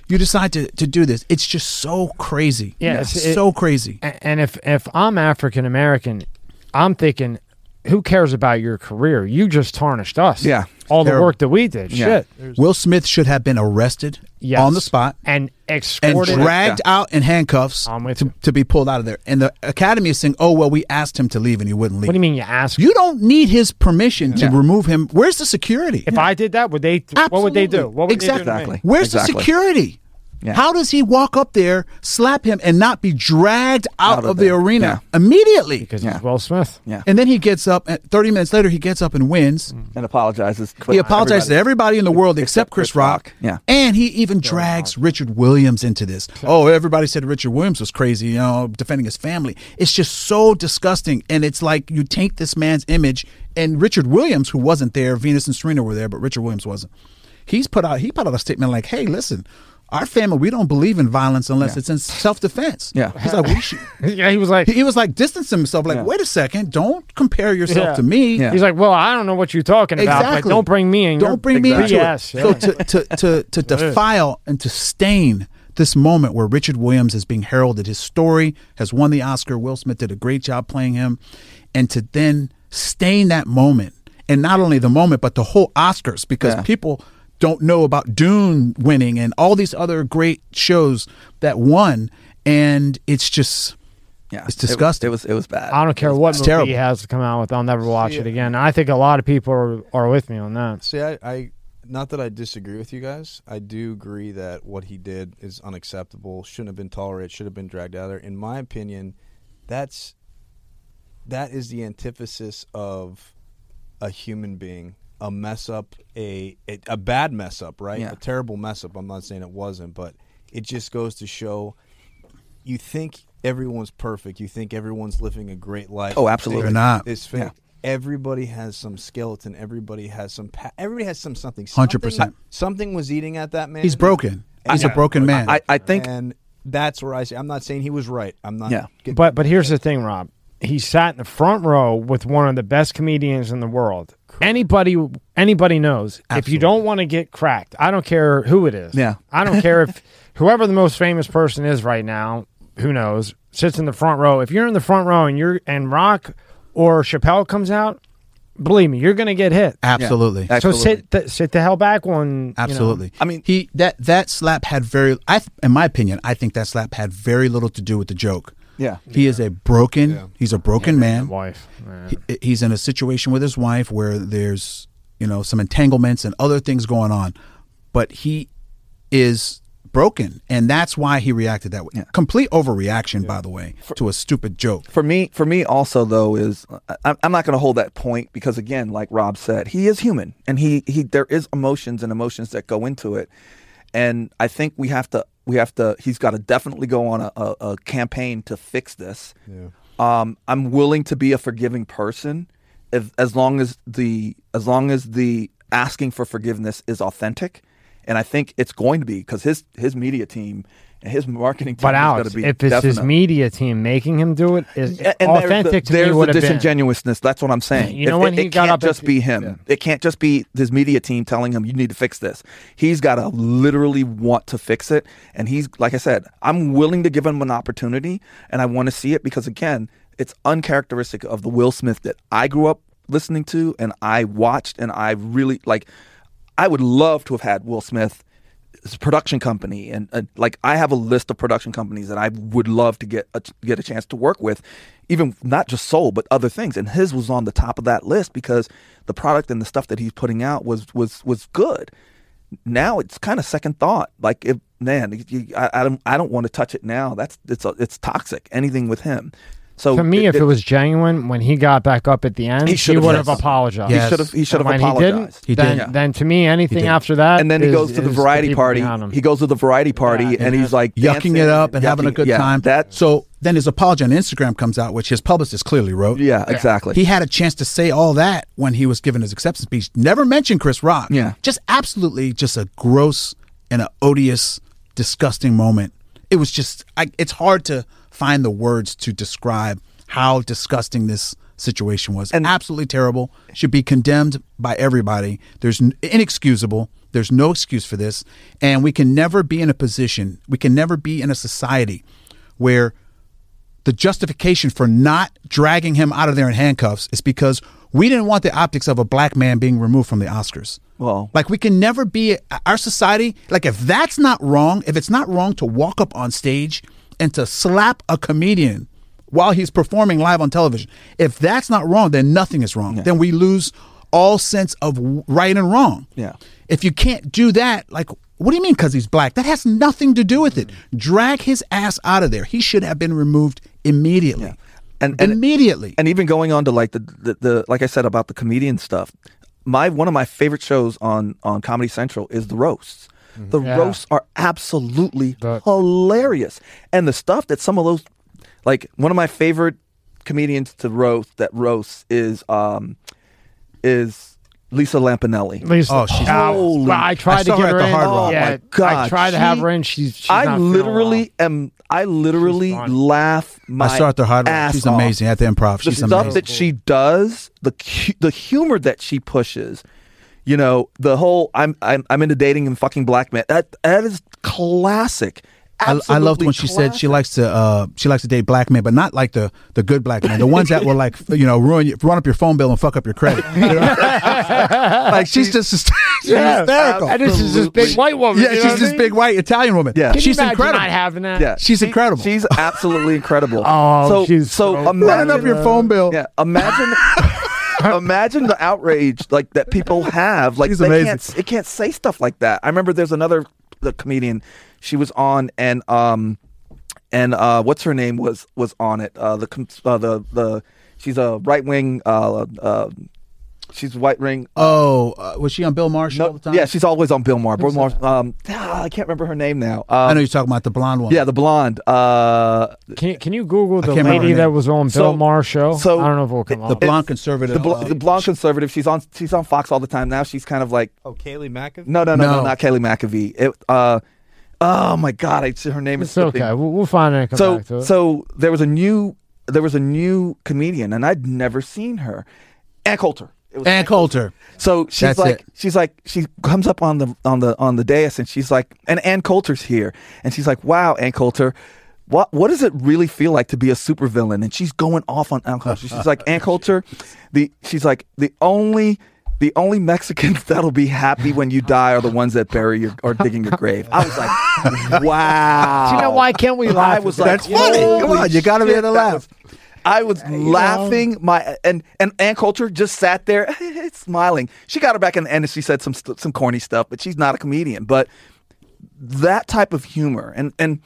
you decide to, to do this. It's just so crazy. Yeah, it- so crazy. And if if I'm African American, I'm thinking, who cares about your career? You just tarnished us. Yeah. all the work that we did. Yeah. Shit. Will Smith should have been arrested Yes. on the spot and and escorted. dragged out in handcuffs to, to be pulled out of there. And the Academy is saying, "Oh well, we asked him to leave and he wouldn't leave." what do you mean you asked? You don't need his permission to remove him. Where's the security? if I did that, would they? What would they do? What would Exactly. they do to me? Exactly. Where's Exactly. the security? Yeah. How does he walk up there, slap him, and not be dragged out, Out of, of the there. arena Yeah. immediately? Because Yeah. he's Will Smith. Yeah. And then he gets up. And Thirty minutes later, he gets up and wins. Mm. and apologizes. He apologizes to everybody in the world except, Except Chris Chris Rock. Rock. Yeah. And he even drags Richard Williams into this. Oh, everybody said Richard Williams was crazy, you know, defending his family. It's just so disgusting. And it's like you taint this man's image. And Richard Williams, who wasn't there, Venus and Serena were there, but Richard Williams wasn't. He's put out he put out a statement like, Hey, listen, our family, we don't believe in violence unless Yeah. it's in self defense. Yeah. He's like, we should yeah, he was like, he was like distancing himself, like, Yeah. wait a second, don't compare yourself Yeah. to me. Yeah. he's like, well, I don't know what you're talking about, but Exactly. don't bring me in. Don't bring me into BS. it. So to, to, to, to defile and to stain this moment where Richard Williams is being heralded, his story has won the Oscar. Will Smith did a great job playing him, and to then stain that moment, and not only the moment but the whole Oscars, because Yeah. people don't know about Dune winning and all these other great shows that won, and it's just Yeah, It's disgusting. It, was it was bad. I don't care what It's movie terrible. he has to come out with. I'll never watch See, it again. I think a lot of people are, are with me on that. See, I, I, not that I disagree with you guys. I do agree that what he did is unacceptable. Shouldn't have been tolerated. Should have been dragged out of there. In my opinion, that's that is the antithesis of a human being. A mess up, a a, a bad mess up, right? Yeah. A terrible mess up. I'm not saying it wasn't, but it just goes to show. You think everyone's perfect. You think everyone's living a great life. Oh, absolutely. They're not. It's fake. Yeah. Everybody has some skeleton. Everybody has some. Pa- everybody has some something. 100%. Something- Something was eating at that man. he's broken. He's a broken man. I, I think and that's where I say I'm not saying he was right. I'm not. Yeah. get- But but here's the thing, Rob. He sat in the front row with one of the best comedians in the world. Anybody anybody knows. If you Absolutely. don't want to get cracked, I don't care who it is. Yeah. I don't care if whoever the most famous person is right now, who knows, sits in the front row. If you're in the front row and you're and Rock or Chappelle comes out, believe me, you're gonna get hit. Absolutely. Yeah. So sit the, sit the hell back one. you know. Absolutely. I mean- he that that slap had very. I, th- in my opinion, I think that slap had very little to do with the joke. Yeah. He is a broken. Yeah. He's a broken man. wife. man. He- he's in a situation with his wife where there's you know some entanglements and other things going on, but he is broken, and that's why he reacted that way. Yeah. Complete overreaction, by the way, to a stupid joke. for me for me also though is I, i'm not going to hold that point because again like rob said he is human and he he there is emotions and emotions that go into it and i think we have to we have to he's got to definitely go on a, a, a campaign to fix this Yeah. um, i'm willing to be a forgiving person if, as long as the as long as the asking for forgiveness is authentic and i think it's going to be because his his media team his marketing team But is going Alex, to be if it's his media team making him do it, is and there's authentic the, to me there's the have been. disingenuousness. That's what I'm saying. You know If- when it, he it got can't up just be him. It can't just be his media team telling him you need to fix this. He's got to literally want to fix it. And he's like I said, I'm willing to give him an opportunity, and I want to see it because again, it's uncharacteristic of the Will Smith that I grew up listening to and I watched, and I really like. I would love to have had Will Smith production company and uh, like I have a list of production companies that I would love to get a, get a chance to work with even not just soul but other things and his was on the top of that list because the product and the stuff that he's putting out was was was good. Now it's kind of second thought like if man you, I, I don't I don't want to touch it now. That's it's a, it's toxic anything with him so To me, if it, was genuine, when he got back up at the end, He he, would have yes. apologized. Yes. he should have he should And have when he didn't, apologized He then, did. then to me, anything after that, and then he is- goes to the variety people party. He goes to the variety party, Yeah, and he's like yucking it up and having a good yeah, time. That so then his apology on Instagram comes out, which his publicist clearly wrote. yeah, exactly. He had a chance to say all that when he was giving his acceptance speech. Never mentioned Chris Rock. Yeah. Just absolutely just a gross and an odious, disgusting moment. It was just, I, it's hard to find the words to describe how disgusting this situation was. And- absolutely terrible. Should be condemned by everybody. There's inexcusable. There's no excuse for this. And we can never be in a position, we can never be in a society where the justification for not dragging him out of there in handcuffs is because we didn't want the optics of a black man being removed from the Oscars. Well- like we can never be our society. Like if that's not wrong, if it's not wrong to walk up on stage and to slap a comedian while he's performing live on television, if that's not wrong, then nothing is wrong. Then we lose all sense of right and wrong. Yeah. If you can't do that, like, what do you mean because he's black? That has nothing to do with it. Drag his ass out of there. He should have been removed immediately. And, and immediately. and even going on to like the, the the like I said about the comedian stuff. My one of my favorite shows on on Comedy Central is the roasts. The Yeah. roasts are absolutely The- hilarious, and the stuff that some of those, like one of my favorite comedians to roast that roasts is um is Lisa Lampanelli. Lisa, Oh, she's- Holy- I tried I to saw get her her, at the in. Hard Rock. Oh, yeah, my God, I tried to have her in. She's, she's I not literally well. am. I literally laugh my I saw at the Hard Rock. ass She's off. amazing at the improv. the She's stuff amazing. that she does, the the humor that she pushes, you know, the whole I'm I'm I'm into dating and fucking black men. That that is classic. I, I loved Absolutely when she said she likes to uh, she likes to date black men, but not like the the good black men, the ones that will like you know ruin you, run up your phone bill and fuck up your credit. You know? like she's just she's Yeah. hysterical. And this is this big white woman. yeah, you know she's this mean? big white Italian woman. Yeah. Can she's you incredible. Not having that. Yeah, She's she- incredible. She's absolutely incredible. Oh, so she's so, so imagine running up your phone bill. Yeah, imagine. Imagine the outrage like that people have. Like She's they amazing. can't it can't say stuff like that. I remember there's another the comedian. She was on and um and uh what's her name was was on it. Uh the com- uh, the the she's a right wing uh uh she's white Ring. Oh, uh, was she on Bill Maher show all the time? yeah, she's always on Bill Maher. Bill Maher. Um, ah, I can't remember her name now. Um, I know you're talking about the blonde one. Yeah, the blonde. Uh, Can you, can you Google the can't lady that was on Bill So- Maher show? so I don't know if it will come the up. blonde conservative. the, bl- uh, the blonde conservative. She's on. She's on Fox all the time now. She's kind of like Oh, Kaylee McAfee. no, no, no, no, No. not Kaylee McAfee. It, uh, oh my God, I her name is it's okay. We'll, we'll find it and come So, back to it. so there was a new, there was a new comedian, and I'd never seen her. Ann Coulter. Ann Coulter. So she's That's like, it. she's like, she comes up on the on the on the dais, and she's like, and Ann Coulter's here, and she's like, wow, Ann Coulter. What what does it really feel like to be a supervillain? And she's going off on Ann Coulter. She's like, Ann Coulter, the she's like the only the only Mexicans that'll be happy when you die are the ones that bury your or digging your grave. I was like, wow. Do you know why can't we laugh I was like, That's funny. Come on, you gotta be shit, able to laugh. was- I was uh, laughing my and and Ann Coulter just sat there smiling. She got her back in the end and she said some some corny stuff, but she's not a comedian. But that type of humor and and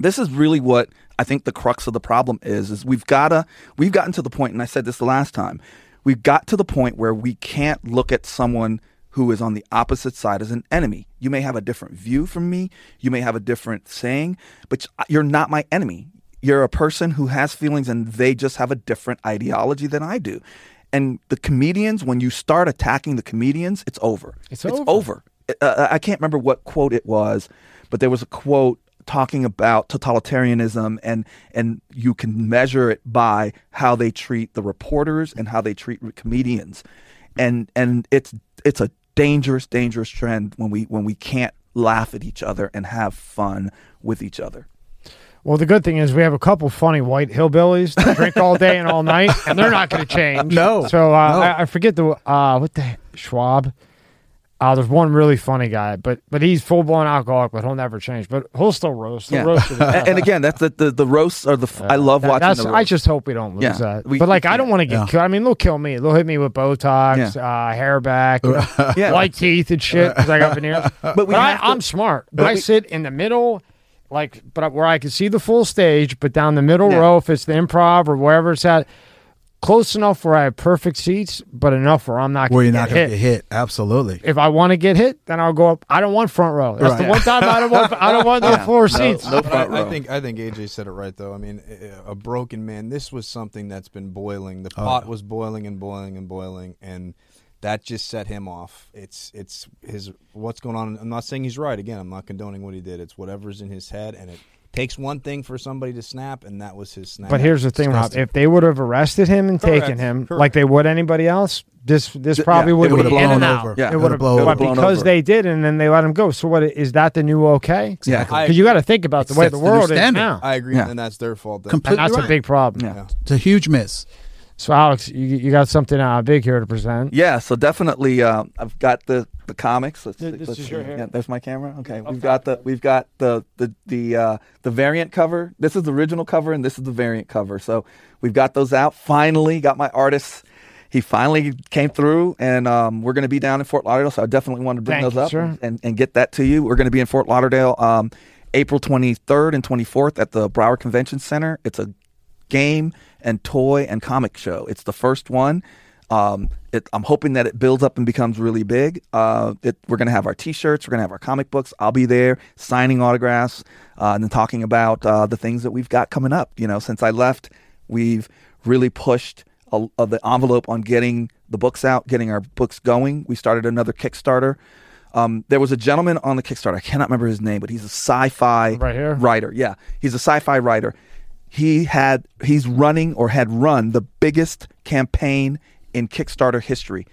this is really what I think the crux of the problem is is we've gotta we've gotten to the point and I said this the last time we've got to the point where we can't look at someone who is on the opposite side as an enemy. You may have a different view from me, you may have a different saying, but you're not my enemy. You're a person who has feelings and they just have a different ideology than I do. And the comedians, when you start attacking the comedians, it's over. It's it's over. over. Uh, I can't remember what quote it was, but there was a quote talking about totalitarianism and and you can measure it by how they treat the reporters and how they treat comedians and and it's it's a dangerous dangerous trend when we when we can't laugh at each other and have fun with each other Well, the good thing is we have a couple funny white hillbillies that drink all day and all night, and they're not going to change. No. So uh, No. I, I forget the uh, what the Schwab. Uh, there's one really funny guy, but but he's full blown alcoholic, but he'll never change. But he'll still roast. He'll yeah roast and, and again that's the, the the roasts are the I love That- watching I just hope we don't lose Yeah, that. we- but like, we I don't want to get Yeah. killed. I mean, they'll kill me. They'll hit me with Botox, uh, hair back, Yeah. white teeth and shit because I got veneers. but we I, I'm smart. But, but I sit in the middle, like, but where I can see the full stage, but down the middle Yeah. row, if it's the improv or wherever it's at, close enough where I have perfect seats, but enough where I'm not where going you're to not get going hit. to get hit. Absolutely. If I want to get hit, then I'll go up. I don't want front row. That's the Right. one time I don't want. I don't want no Yeah. floor No, seats. no But front I, I think I think AJ said it right though. I mean, a- a broken man. This was something that's been boiling. The Oh, pot was boiling and boiling and boiling, and that just set him off. It's it's his what's going on. I'm not saying he's right. Again, I'm not condoning what he did. It's whatever's in his head, and it takes one thing for somebody to snap, and that was his snap. But here's the thing, Rob. If they would have arrested him and Correct. taken him Correct. like they would anybody else, this this probably yeah, would it have would've been in blown and out. over. Yeah, it it would have. blown over. But because over. they did, and then they let him go. So what is that the new okay? Exactly. I Because you got to think about the way sets the the world is now, I agree, Yeah. and that's their fault. Then. Complete- and that's You're a big problem. Yeah. Yeah. It's a huge miss. So Alex, you, you got something uh, big here to present. Yeah, so definitely, uh, I've got the the comics. Let's, Th- see- this let's is see. your hair. Yeah, there's my camera. Okay, we've got the we've got the the the uh, the variant cover. This is the original cover, and this is the variant cover. So we've got those out. Finally, got my artist. He finally came through, and um, we're going to be down in Fort Lauderdale. So I definitely wanted to bring Thank those you, up sir. and, and get that to you. We're going to be in Fort Lauderdale um, April 23rd and 24th at the Broward Convention Center. It's a game and toy and comic show. It's the first one. Um, it, I'm hoping that it builds up and becomes really big. Uh, it, we're going to have our T-shirts. We're going to have our comic books. I'll be there signing autographs uh, and then talking about uh, the things that we've got coming up. You know, since I left, we've really pushed a, a, the envelope on getting the books out, getting our books going. We started another Kickstarter. Um, there was a gentleman on the Kickstarter. I cannot remember his name, but he's a sci-fi Right here? writer. Yeah, he's a sci-fi writer. He had he's running or had run the biggest campaign in Kickstarter history.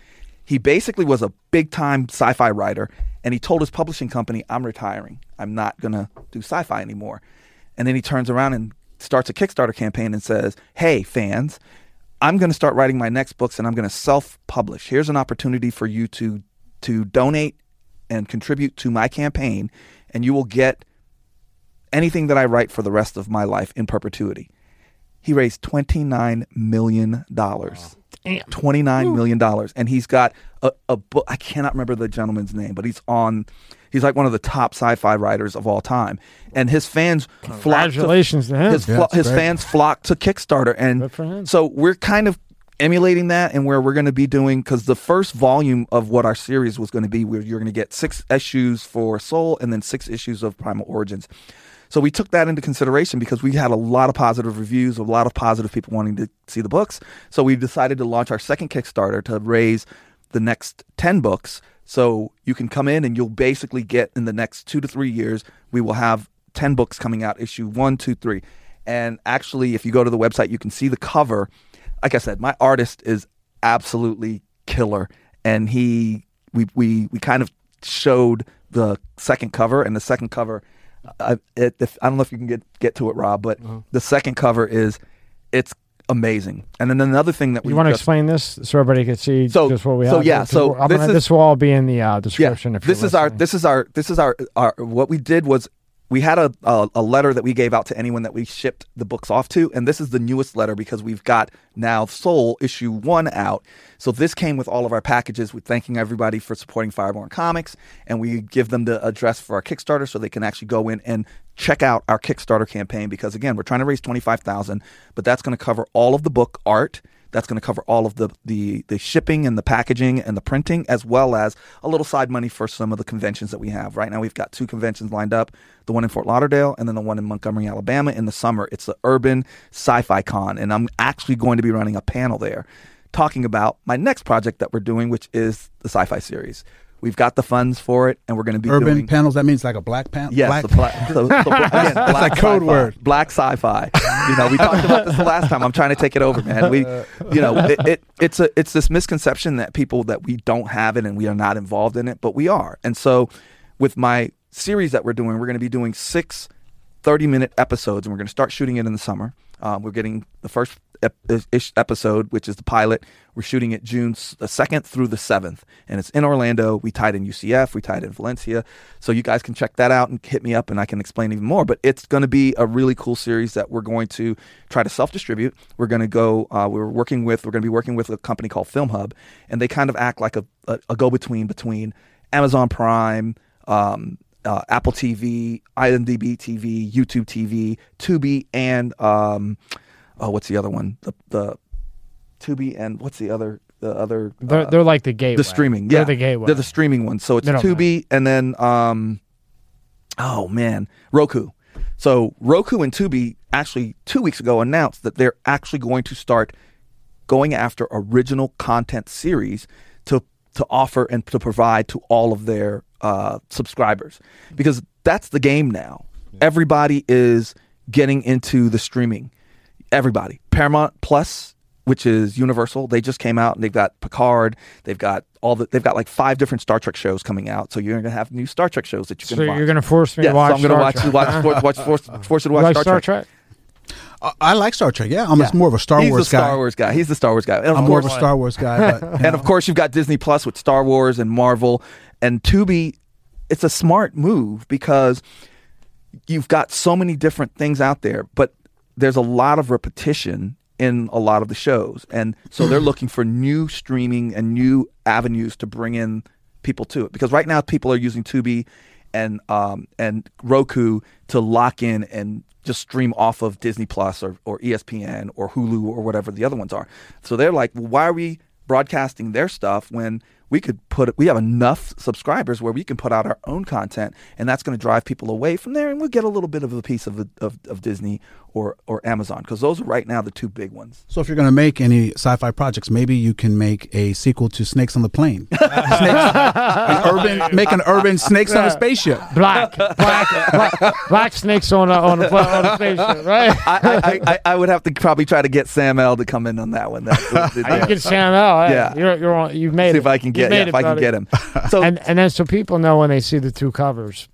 He basically was a big-time sci-fi writer, and he told his publishing company, "I'm retiring. I'm not gonna do sci-fi anymore." And then he turns around and starts a Kickstarter campaign and says, "Hey, fans." I'm going to start writing my next books and I'm going to self-publish. Here's an opportunity for you to to donate and contribute to my campaign and you will get anything that I write for the rest of my life in perpetuity. He raised 29 million dollars. Damn. $29 million and he's got a, a book I cannot remember the gentleman's name but he's on he's like one of the top sci-fi writers of all time and his fans flock to Congratulations to him. his, Yeah, flo- his fans flock to Kickstarter, and Good for him. so we're kind of emulating that, and where we're going to be doing because the first volume of what our series was going to be, where you're going to get six issues for Soul, and then six issues of Primal Origins. So we took that into consideration because we had a lot of positive reviews, a lot of positive people wanting to see the books. So we decided to launch our second Kickstarter to raise the next 10 books. So you can come in and you'll basically get in the next two to three years, we will have 10 books coming out, issue one, two, three. And actually, if you go to the website, you can see the cover. Like I said, my artist is absolutely killer. And he, we, we, we kind of showed the second cover, and the second cover, I, it, if, I don't know if you can get, get to it, Rob, but the second cover is, it's amazing. And then another thing that we You want to explain this so everybody can see So- just what we so have? yeah, so gonna, is- this will all be in the uh, description. if you're this is our this is our this is our, our what we did was we had a, a a letter that we gave out to anyone that we shipped the books off to and this is the newest letter because we've got now soul issue one out. So this came with all of our packages. With thanking everybody for supporting fireborn comics and we give them the address for our kickstarter so they can actually go in and check out our kickstarter campaign because again we're trying to raise 25000 but that's going to cover all of the book art that's going to cover all of the, the the shipping and the packaging and the printing, as well as a little side money for some of the conventions that we have. Right now, we've got two conventions lined up: the one in Fort Lauderdale and then the one in Montgomery, Alabama. In the summer, it's the Urban Sci-Fi Con, and I'm actually going to be running a panel there, talking about my next project that we're doing, which is the Sci-Fi series. We've got the funds for it, and we're going to be Urban doing panels. That means like a black panel. Yes, black the so, so bla- again, black like code word. Black sci-fi. You know, we talked about this the last time. I'm trying to take it over, man. We, you know, it, it it's a it's this misconception that people that we don't have it and we are not involved in it, but we are. And so, with my series that we're doing, we're going to be doing six 30 minute episodes, and we're going to start shooting it in the summer. Um, we're getting the first ep- episode, which is the pilot. We're shooting it June the 2nd through the 7th, and it's in Orlando. We tied in UCF, we tied in Valencia. So you guys can check that out and hit me up, and I can explain even more. But it's going to be a really cool series that we're going to try to self distribute. We're going to go, uh, we're working with, we're going to be working with a company called Film Hub, and they kind of act like a, a, a go between between Amazon Prime, um, uh, Apple TV, IMDb TV, YouTube TV, Tubi, and um, oh, what's the other one? The the Tubi and what's the other the other They're, uh, they're like the gateway. the streaming. They're Yeah, the gateway. They're the streaming one. So it's. Tubi and then um, oh man, Roku. So Roku and Tubi actually two weeks ago announced that they're actually going to start going after original content series to to offer and to provide to all of their uh, subscribers because that's the game now. Everybody is getting into the streaming. Everybody. Paramount Plus, which is Universal, they just came out and they've got Picard. They've got all the. They've got like five different Star Trek shows coming out. So you're going to have new Star Trek shows that you can So watch. you're gonna force me yeah, to watch. so I'm gonna Star watch Trek. watch, watch, watch force, force you to watch like Star, Trek. I, I like Star Trek. Yeah, I'm Yeah. more of a Star He's Wars the guy. Star Wars guy. He's the Star Wars guy. And of I'm more of a Star Wars guy. But, you and of course, you've got Disney Plus with Star Wars and Marvel and Tubi. It's a smart move because you've got so many different things out there, but there's a lot of repetition in a lot of the shows. And so they're looking for new streaming and new avenues to bring in people to it. Because right now people are using Tubi and um, and Roku to lock in and just stream off of Disney Plus or, or ESPN or Hulu or whatever the other ones are. So they're like, well, why are we broadcasting their stuff when we could put we have enough subscribers where we can put out our own content and that's going to drive people away from there and we'll get a little bit of a piece of of, of Disney or or Amazon because those are right now the two big ones. So if you're going to make any sci-fi projects, maybe you can make a sequel to Snakes on the Plane. Snakes, an urban, make an urban Snakes on a spaceship. Black, black, black, black snakes on a on a, on a spaceship, right? I, I, I, I would have to probably try to get Sam L to come in on that one. That, I can get Sam out. Hey, Yeah. you're you're on. You've made see it. if I can get yeah, if I can get him. So And and then so people know when they see the two covers.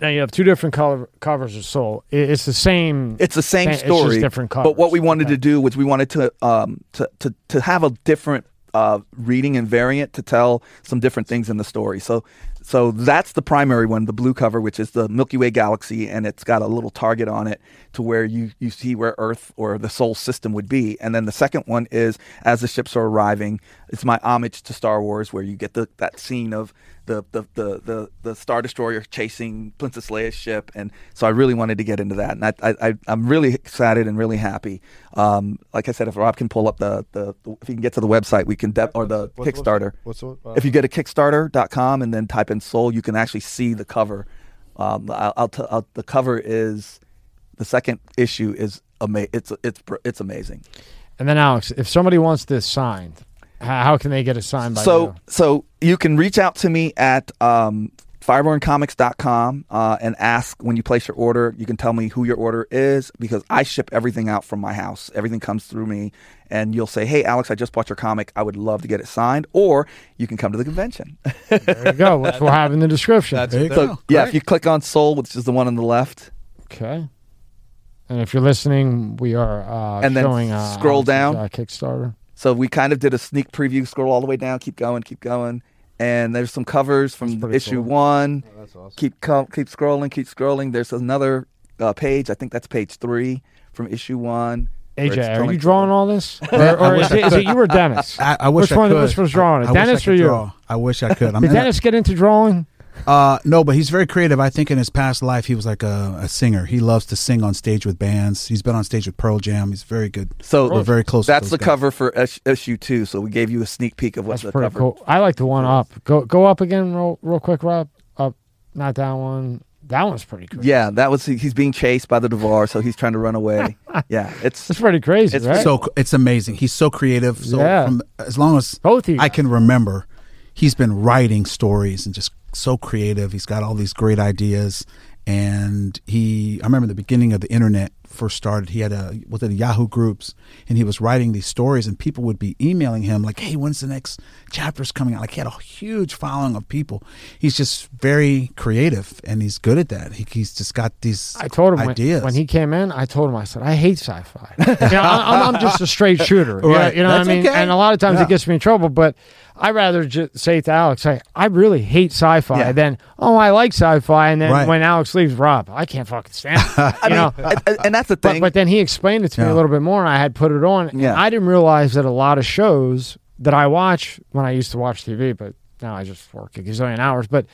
Now you have two different color covers of Soul. It's the same. It's the same It's just story, different But what we wanted Okay. to do was we wanted to um to to to have a different uh reading and variant to tell some different things in the story. So so that's the primary one, the blue cover, which is the Milky Way galaxy, and it's got a little target on it to where you you see where Earth or the Soul system would be. And then the second one is as the ships are arriving. It's my homage to Star Wars, where you get the that scene of the the the the, the Star Destroyer chasing Princess Leia's ship, and so I really wanted to get into that, and I I, I I'm really excited and really happy. Um, like I said, if Rob can pull up the the, the if you can get to the website, we can de- or the What's- Kickstarter. What's, what's uh, If you go to Kickstarter.com and then type in Soul, you can actually see the cover. Um, I'll, I'll, t- I'll the cover is the second issue is ama- It's it's it's amazing. and then Alex, if somebody wants this signed, how can they get it signed by so you? so you can reach out to me at um, fireborncomics.com uh, and ask when you place your order you can tell me who your order is because i ship everything out from my house everything comes through me and you'll say hey alex i just bought your comic i would love to get it signed or you can come to the convention There you go. Which we'll have in the description. That's There you what go. so yeah if you click on soul which is the one on the left Okay. And if you're listening, we are uh, And then showing uh, scroll Alex's, down. uh, Kickstarter. so we kind of did a sneak preview scroll all the way down keep going keep going and there's some covers from That's issue cool. one Oh, that's awesome. keep co- keep scrolling, keep scrolling. There's another uh, page. I think that's page three from issue one. AJ, are telling you drawing all this, or, or is, it, is it you or Dennis? I, I wish Which I one- could. which was drawing it? I, I Dennis I or could you? Draw. I wish I could. I'm Did in a- Dennis get into drawing? Uh, no, but he's very creative. I think in his past life he was like a, a singer. He loves to sing on stage with bands. He's been on stage with Pearl Jam. He's very good. So We're very close. that's those the guys. cover for ish- issue two. So we gave you a sneak peek of what's That's the cover. cool. I like the one up. Go go up again, real, real quick, Rob. Up, not that one. That one's pretty cool. Yeah, that was he's being chased by the Devar, so he's trying to run away. yeah, it's It's pretty crazy, It's right? So it's amazing. He's so creative. So Yeah. from as long as Both of you. I can remember, he's been writing stories and just so creative. He's got all these great ideas. And he, I remember the beginning of the internet first started. He had a was it Yahoo groups, and he was writing these stories, and people would be emailing him like, "Hey, when's the next chapters coming out?" Like he had a huge following of people. He's just very creative, and he's good at that. He, he's just got these. I told him ideas when he came in. I told him I said I hate sci-fi. you know, I'm, I'm just a straight shooter. You know- You know, what I mean. okay. And a lot of times Yeah. it gets me in trouble. But I rather just say to Alex, I, I really hate sci-fi. Yeah. Than oh, I like sci-fi. And then Right. when Alex leaves, Rob, I can't fucking stand. It. I you mean, know. and, and that's the thing. but then he explained it to me a little bit more, and I had put it on. And Yeah. I didn't realize that a lot of shows that I watch when I used to watch TV, but now I just work a gazillion hours. But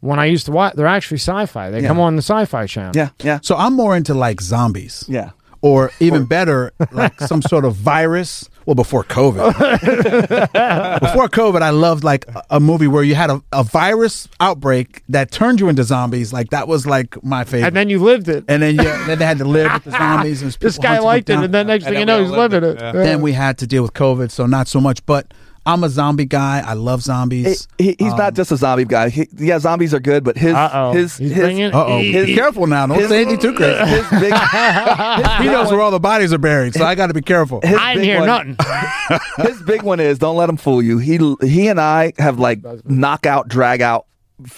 when I used to watch, they're actually sci-fi. They Yeah. come on the Sci-Fi Channel. yeah, yeah, So I'm more into like zombies. yeah. or even better, like some sort of virus. Well, before COVID, before COVID, I loved like a, a movie where you had a, a virus outbreak that turned you into zombies. Like that was like my favorite. And then you lived it. And then yeah, then they had to live with the zombies. And this guy liked it, down. and then next And thing you know, he's living it, it. yeah. Yeah. then we had to deal with COVID, so not so much. But I'm a zombie guy. I love He, zombies. he, he's Um, not just a zombie guy. He, yeah, zombies are good, but his Uh-oh. his He's his bringing- Uh oh. his- careful now. Don't his- say anything too crazy. his big, his He knows one- where all the bodies are buried, so I got to be careful. his I didn't big hear one- nothing. his big one is don't let him fool you. He he and I have like knockout, drag out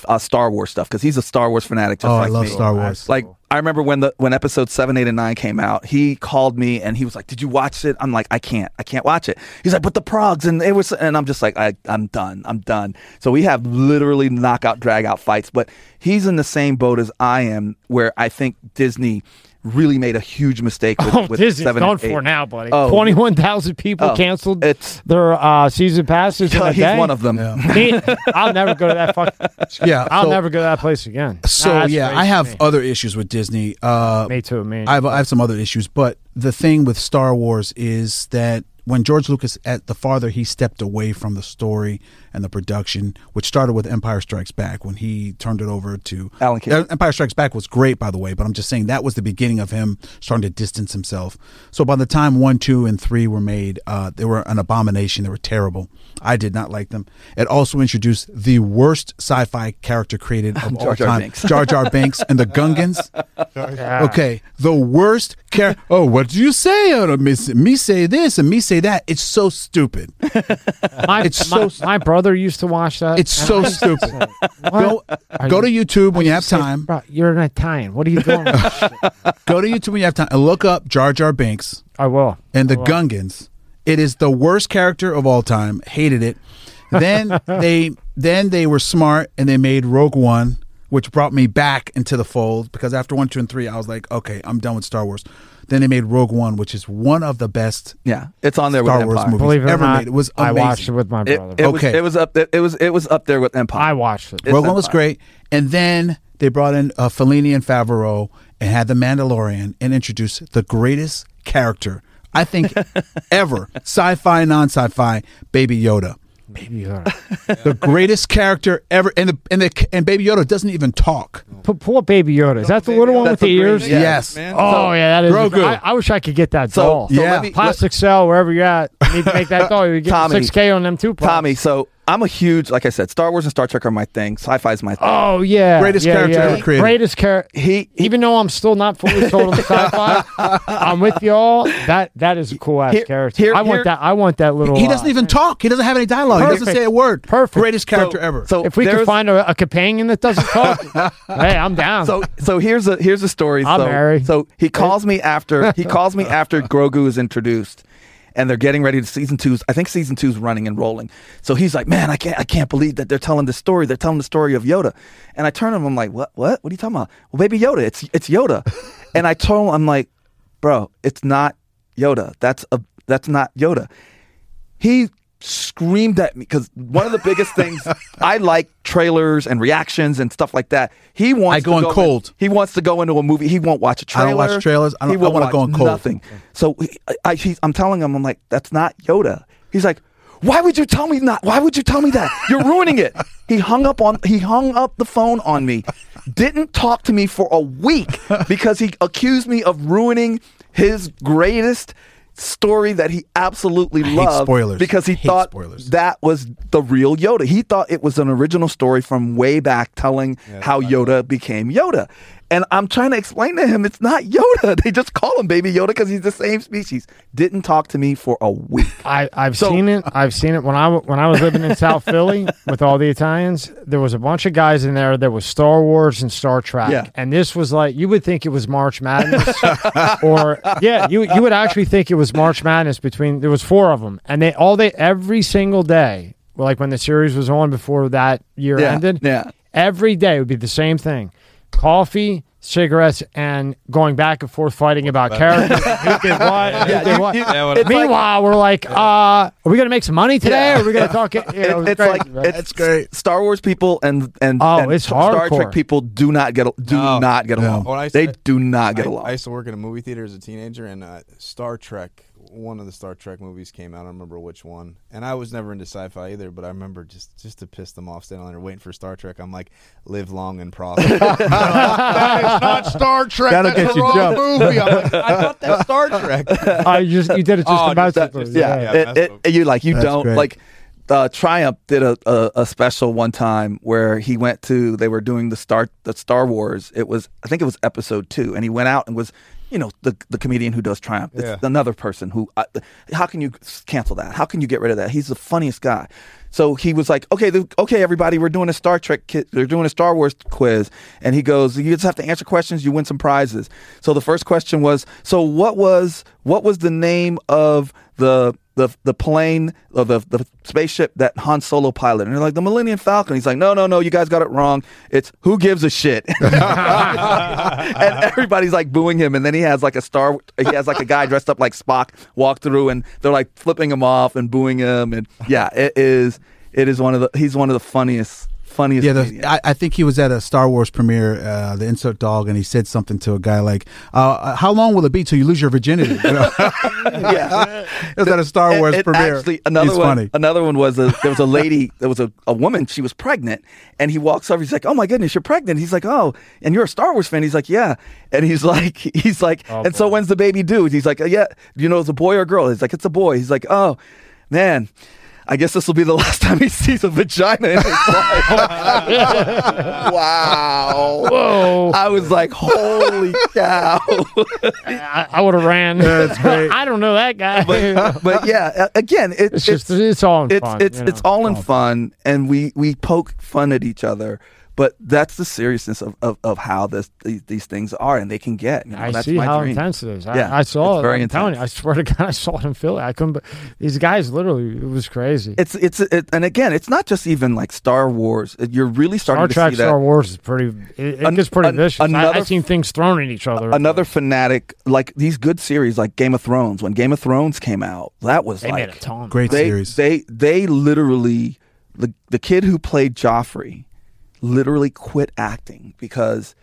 uh, Star Wars stuff because he's a Star Wars fanatic. Just Oh, like I love me. Star Wars. Like I remember when the when episode seven, eight, and nine came out, he called me and he was like, "Did you watch it?" I'm like, "I can't, I can't watch it." He's like, "But the porgs and it was," and I'm just like, I, "I'm done, I'm done." So we have literally knockout, drag out fights, but he's in the same boat as I am, where I think Disney really made a huge mistake with, Oh, with Disney's seven gone eight. for now, buddy. Oh. Twenty-one thousand people Oh, canceled it's- their uh, season passes. in a He's day. one of them. Yeah. Me- I'll never go to that. Fuck, Yeah. I'll so, never go to that place again. So Nah, yeah, I have me. other issues with Disney. Uh, Me too, man. I have, I have some other issues, but the thing with Star Wars is that when George Lucas, at the farther he stepped away from the story and the production, which started with Empire Strikes Back, when he turned it over to Alan King. Empire Strikes Back was great, by the way, but I'm just saying that was the beginning of him starting to distance himself. So by the time one, two, and three were made, uh, they were an abomination. They were terrible. I did not like them. It also introduced the worst sci-fi character created of all Jar Jar time, Binks. Jar Jar Binks and the Gungans. Yeah. Okay, the worst character. Oh, what do you say? Oh, me, me say this and me say that. It's so stupid. My, It's my, so- my brother used to watch that. It's so stupid. Go, Are go to YouTube when you have Say, time. Bro, you're an Italian. What are you doing? with this shit? Go to YouTube when you have time and look up Jar Jar Binks I will. and the I will. Gungans. It is the worst character of all time. Hated it. Then they then they were smart and they made Rogue One, which brought me back into the fold because after one, two, and three, I was like, okay, I'm done with Star Wars. Then they made Rogue One, which is one of the best Yeah, it's on there Star with Wars Empire. movies Believe it or ever not, made. It was I amazing. watched it with my It, brother. it was Okay. it was up there, it was it was up there with Empire. I watched it. It's Rogue One was great, and then they brought in uh, Filoni and Favreau and had the Mandalorian and introduced the greatest character I think ever, sci-fi, non-sci-fi, Baby Yoda. Baby Yoda. the greatest character ever, and the and the and Baby Yoda doesn't even talk. P- pull up Baby Yoda. Is that the Baby little one Yoda. with the That's the green- ears? yeah. Yes. man. Oh So- yeah, that is. Grogu. I, I wish I could get that So, doll. so Yeah. me, Plastic cell, wherever you're at. You need to make that doll. You get Tommy. six K on them too. props. Tommy. So I'm a huge, like I said, Star Wars and Star Trek are my thing. Sci-fi is my thing. Oh yeah, Greatest yeah, character yeah. ever created. Greatest character. he, he Even though I'm still not fully sold on sci-fi, I'm with y'all. That that is a cool ass Here- character. here- I want here- that. I want that little. He doesn't uh, even talk. He doesn't have any dialogue. He doesn't say a word. Perfect. Greatest character so, ever. So If we could there's- find a, a companion that doesn't talk, hey, I'm down. so so here's a here's a story. I'm so, married. so he calls me after he calls me after Grogu is introduced, and they're getting ready to season two's. I think season two's running and rolling. So he's like, "Man, I can't I can't believe that they're telling this story. They're telling the story of Yoda." And I turn to him. I'm like, "What? What? What are you talking about?" Well, baby Yoda. It's it's Yoda. and I told him, I'm like, "Bro, it's not Yoda. That's a that's not Yoda." He screamed at me because one of the biggest things I like trailers and reactions and stuff like that. He wants I go to in cold. He wants to go into a movie. He won't watch a trailer. don't watch trailers. I don't- He won't I wanna go in cold. Nothing. So he, I, I, he's, I'm telling him, I'm like, that's not Yoda. He's like, why would you tell me not? Why would you tell me that? You're ruining it. He hung up on. He hung up the phone on me. Didn't talk to me for a week because he accused me of ruining his greatest story that he absolutely loved spoilers. because he thought spoilers. that was the real Yoda. He thought it was an original story from way back telling how Yoda became Yoda. And I'm trying to explain to him it's not Yoda. They just call him Baby Yoda because he's the same species. Didn't talk to me for a week. I, I've So- seen it. I've seen it when I when I was living in South Philly with all the Italians. There was a bunch of guys in there that was Star Wars and Star Trek, Yeah. and this was like you would think it was March Madness, or yeah, you you would actually think it was March Madness between there was four of them, and they all they every single day, like when the series was on before that year Yeah, ended, yeah. every day would be the same thing: coffee. Cigarettes and going back and forth fighting about characters. who did what? who did you- what. you- Yeah, what- it's Meanwhile, we're like, uh, are we gonna make some money today? Yeah. Or are we gonna talk? It, you know, It- it's great, like right? it's That's great. Star Wars people and and, Oh, and it's Star hardcore. Trek people do not get do No. not get Yeah. along. When I they said- do not get I, along. I used to work in a movie theater as a teenager, and uh, Star Trek, one of the Star Trek movies came out. I don't remember which one, and I was never into sci-fi either. But I remember just just to piss them off, standing there waiting for Star Trek. I'm like, live long and prosper. that is not Star Trek. That'll That's get the you wrong jumped. movie. I'm like, I thought that's Star Trek. I just you did it just Oh, about just that- just- yeah, yeah, it- that's it- what- you like you That's don't great. like uh, Triumph did a, a, a special one time where he went to they were doing the Star the Star Wars. It was I think it was episode two, and he went out and was you know the the comedian who does Triumph. It's Yeah. another person who uh, how can you cancel that? How can you get rid of that? He's the funniest guy. So he was like, okay, the, okay, everybody, we're doing a Star Trek, ki- they're doing a Star Wars quiz, and he goes, you just have to answer questions, you win some prizes. So the first question was, so what was what was the name of the the the plane or the the spaceship that Han Solo piloted? And they're like, the Millennium Falcon. He's like, no, no, no, you guys got it wrong. It's who gives a shit. and everybody's like booing him, and then he has like a star. He has like a guy dressed up like Spock walk through, and they're like flipping him off and booing him, and yeah, it is. It is one of the. He's one of the funniest, funniest. Yeah, the. I, I think he was at a Star Wars premiere, uh, the Insult Dog, and he said something to a guy like, uh, "How long will it be till you lose your virginity?" You know? yeah. it was at a Star Wars it premiere. Actually, another He's one. funny. Another one was a, there was a lady. There was a, a woman. She was pregnant, and he walks over. He's like, "Oh my goodness, you're pregnant." He's like, "Oh, and you're a Star Wars fan." He's like, "Yeah," and he's like, "He's like, Oh, and so when's the baby due?" He's like, "Yeah, you know it's a boy or a girl?" He's like, "It's a boy." He's like, "Oh, man." I guess this will be the last time he sees a vagina in his life. wow. Whoa. I was like, holy cow. I, I would have ran. That's great. I don't know that guy. but yeah, again, it, it's just it's all in it's fun. it's you it's all in fun, and we we poke fun at each other. But that's the seriousness of, of, of how this these, these things are, and they can get. You know, I that's see my how dream. intense it is. I, Yeah, I saw it's it. very I'm telling you, I swear to God, I saw it in Philly. I couldn't. be- These guys, literally, it was crazy. It's it's it, and again, it's not just even like Star Wars. You're really starting Star to Trek, see that. Star Wars is pretty. It, it An- gets pretty an- vicious. I, another- I've seen things thrown at each other. Another fanatic, like these good series, like Game of Thrones. When Game of Thrones came out, that was they like made a ton. Great they series. they they literally the the kid who played Joffrey literally quit acting because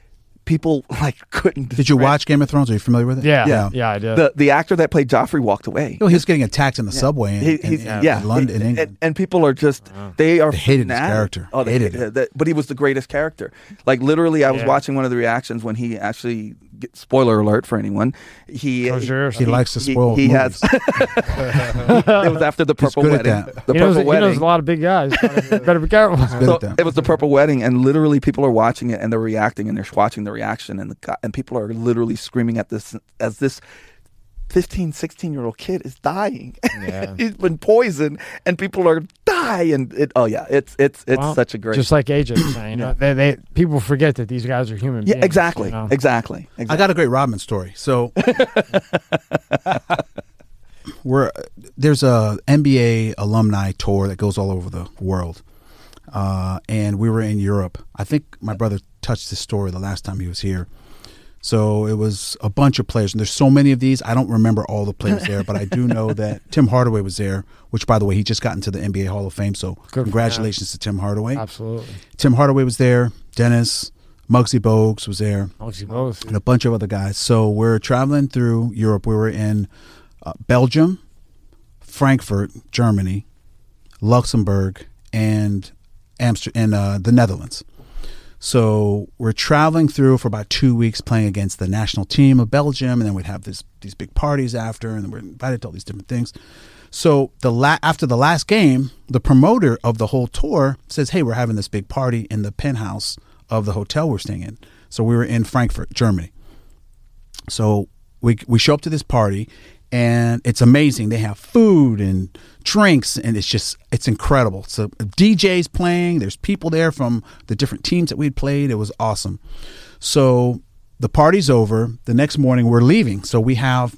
people like couldn't. Did you watch Game of Thrones? Are you familiar with it? Yeah, Yeah. yeah, I did. the the actor that played Joffrey walked away. Oh, he was getting attacked in the subway in, He- in- he's- in- yeah, in London, in and, England. and, and people are just uh-huh. they are They hated his character. Oh, they Hated hated it. that. But he was the greatest character. Like literally, I was Yeah. watching one of the reactions when he actually. Get- Spoiler alert for anyone. He Close your. He likes to spoil He, movies. has. it was after the purple wedding. The he, knows, purple he knows a lot of big guys. Better be careful. good So at that. it was the purple wedding, and literally people are watching it and they're reacting and they're watching the reaction, and the and people are literally screaming at this as this 15, 16 year old kid is dying. Yeah. He's been poisoned, and people are dying. It, oh yeah, it's it's it's Well, such a great. Just like AJ was saying, you know, they, they people forget that these guys are human yeah, beings. exactly, you know? exactly, I got a great Rodman story. So we're there's a NBA alumni tour that goes all over the world, uh, and we were in Europe. I think my brother touched this story the last time he was here. So it was a bunch of players, and there's so many of these. I don't remember all the players there, but I do know that Tim Hardaway was there. Which, by the way, he just got into the NBA Hall of Fame. So him. congratulations to Tim Hardaway. Absolutely. Tim Hardaway was there. Dennis Muggsy Bogues was there Mostly both. and a bunch of other guys. So we're traveling through Europe. We were in uh, Belgium, Frankfurt, Germany, Luxembourg, and Amsterdam, and uh, the Netherlands. So we're traveling through for about two weeks, playing against the national team of Belgium, and then we'd have this these big parties after, and we're invited to all these different things. So the la- after the last game, the promoter of the whole tour says, "Hey, we're having this big party in the penthouse of the hotel we're staying in." So we were in Frankfurt, Germany. So we we show up to this party, and it's amazing. They have food and drinks, and it's just it's incredible. So DJ's playing. There's people there from the different teams that we'd played. It was awesome. So the party's over. The next morning we're leaving. So we have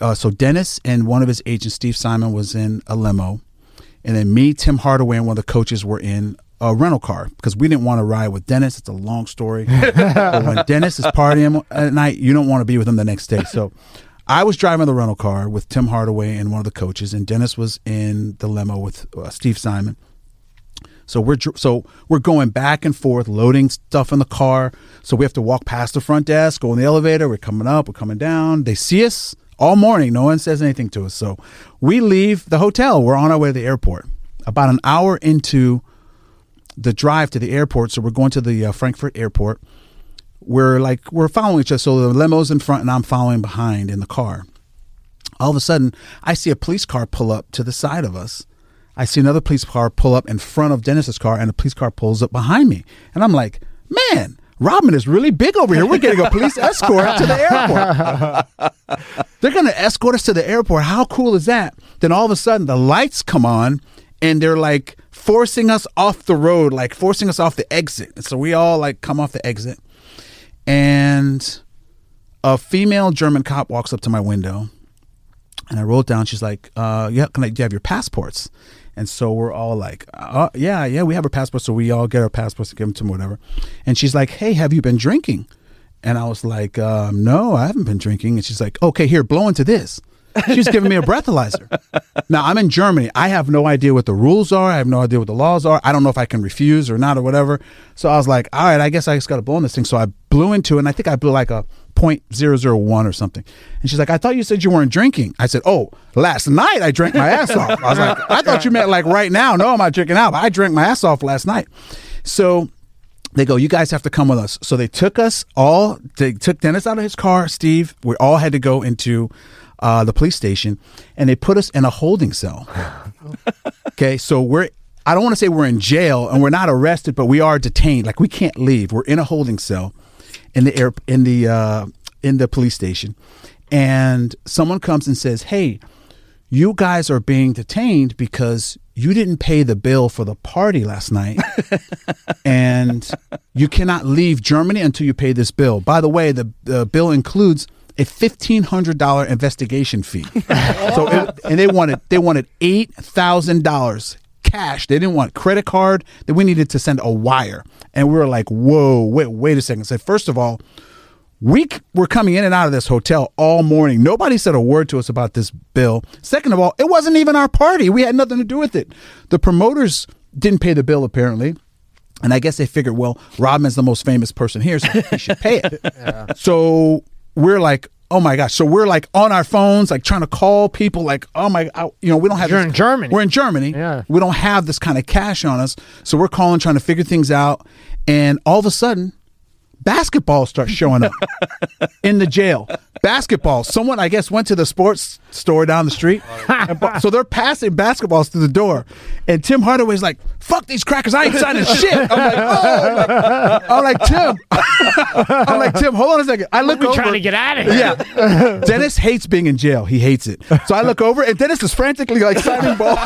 uh, so Dennis and one of his agents, Steve Simon, was in a limo, and then me, Tim Hardaway, and one of the coaches were in a rental car because we didn't want to ride with Dennis. It's a long story. but when Dennis is partying at night, you don't want to be with him the next day. So I was driving the rental car with Tim Hardaway and one of the coaches, and Dennis was in the limo with uh, Steve Simon. So we're so we're going back and forth, loading stuff in the car. So we have to walk past the front desk, go in the elevator. We're coming up, we're coming down. They see us all morning. No one says anything to us. So we leave the hotel. We're on our way to the airport. About an hour into the drive to the airport, so we're going to the uh, Frankfurt airport. We're like we're following each other. So the limo's in front, and I'm following behind in the car. All of a sudden, I see a police car pull up to the side of us. I see another police car pull up in front of Dennis's car, and a police car pulls up behind me, and I'm like, man. Rodman is really big over here. We're getting a police escort to the airport. They're going to escort us to the airport. How cool is that? Then all of a sudden, the lights come on, and they're like forcing us off the road, like forcing us off the exit. So we all like come off the exit, and a female German cop walks up to my window, and I wrote down. She's like, uh, "Yeah, can I? Do you have your passports?" And so we're all like, uh, "Yeah, yeah, we have our passports." So we all get our passports and give them to them, whatever. And she's like, "Hey, have you been drinking?" And I was like, um, "No, I haven't been drinking." And she's like, "Okay, here, blow into this." She's giving me a breathalyzer. Now I'm in Germany. I have no idea what the rules are. I have no idea what the laws are. I don't know if I can refuse or not or whatever. So I was like, all right, I guess I just got to blow on this thing. So I blew into it, and I think I blew like a point zero zero one or something. And she's like, I thought you said you weren't drinking. I said, Oh, last night I drank my ass off. I was like, I thought you meant like right now. No, I'm not drinking out. I drank my ass off last night. So they go, you guys have to come with us. So they took us all, they took Dennis out of his car, Steve. We all had to go into uh, the police station and they put us in a holding cell. okay. So we're, I don't want to say we're in jail and we're not arrested, but we are detained. Like we can't leave. We're in a holding cell in the air, in the, uh, in the police station. And someone comes and says, Hey, you guys are being detained because you didn't pay the bill for the party last night and you cannot leave Germany until you pay this bill. By the way, the, the bill includes a fifteen hundred dollar investigation fee. so it, and they wanted they wanted eight thousand dollars cash. They didn't want credit card. That we needed to send a wire. And we were like, whoa, wait, wait a second. Said, first of all, we were coming in and out of this hotel all morning. Nobody said a word to us about this bill. Second of all, it wasn't even our party. We had nothing to do with it. The promoters didn't pay the bill apparently. And I guess they figured, well, Rodman's the most famous person here, so he should pay it. yeah. So we're like, oh my gosh. So we're like on our phones, like trying to call people, like, oh my, I, you know, we don't have. You're this, in Germany. We're in Germany. Yeah. We don't have this kind of cash on us, so we're calling, trying to figure things out, and all of a sudden, basketball starts showing up in the jail. Basketball. Someone, I guess, went to the sports store down the street. Bu- so they're passing basketballs through the door. And Tim Hardaway's like, fuck these crackers. I ain't signing shit. I'm like, oh. I'm like, Tim. I'm like, Tim, hold on a second. I look We're over. trying to get out of here. Yeah. Dennis hates being in jail. He hates it. So I look over, and Dennis is frantically like signing balls.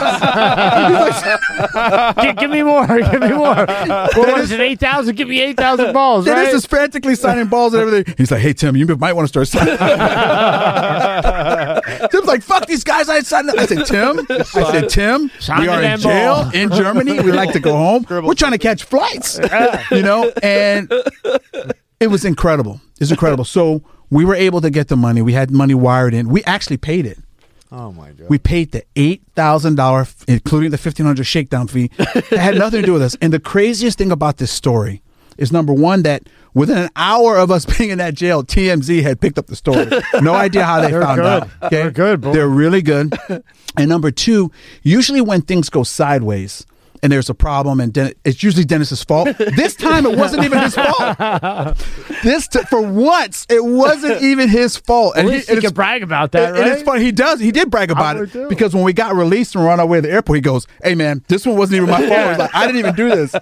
Give, give me more. Give me more. What was it? Eight thousand. Give me eight thousand balls. Dennis right? is frantically signing balls and everything. He's like, "Hey Tim, you might want to start signing." Tim's like, "Fuck these guys!" I signed. I said, "Tim," I said, "Tim, we are in jail in Germany. We like to go home. We're trying to catch flights, you know." And it was incredible. It's incredible. So we were able to get the money. We had money wired in. We actually paid it. Oh my god. We paid the eight thousand dollar, including the fifteen hundred shakedown fee. It had nothing to do with us. And the craziest thing about this story is number one that within an hour of us being in that jail, TMZ had picked up the story. No idea how they found good. out. Okay? They're good, boy. They're really good. And number two, usually when things go sideways. And there's a problem, and Den- it's usually Dennis's fault. This time, it wasn't even his fault. This t- for once, it wasn't even his fault. At And least he, he can brag about that, and- and it's right? funny. He does. He did brag about would it too. because when we got released and we're on our way to the airport, he goes, "Hey man, this one wasn't even my fault." He's like, "I didn't even do this."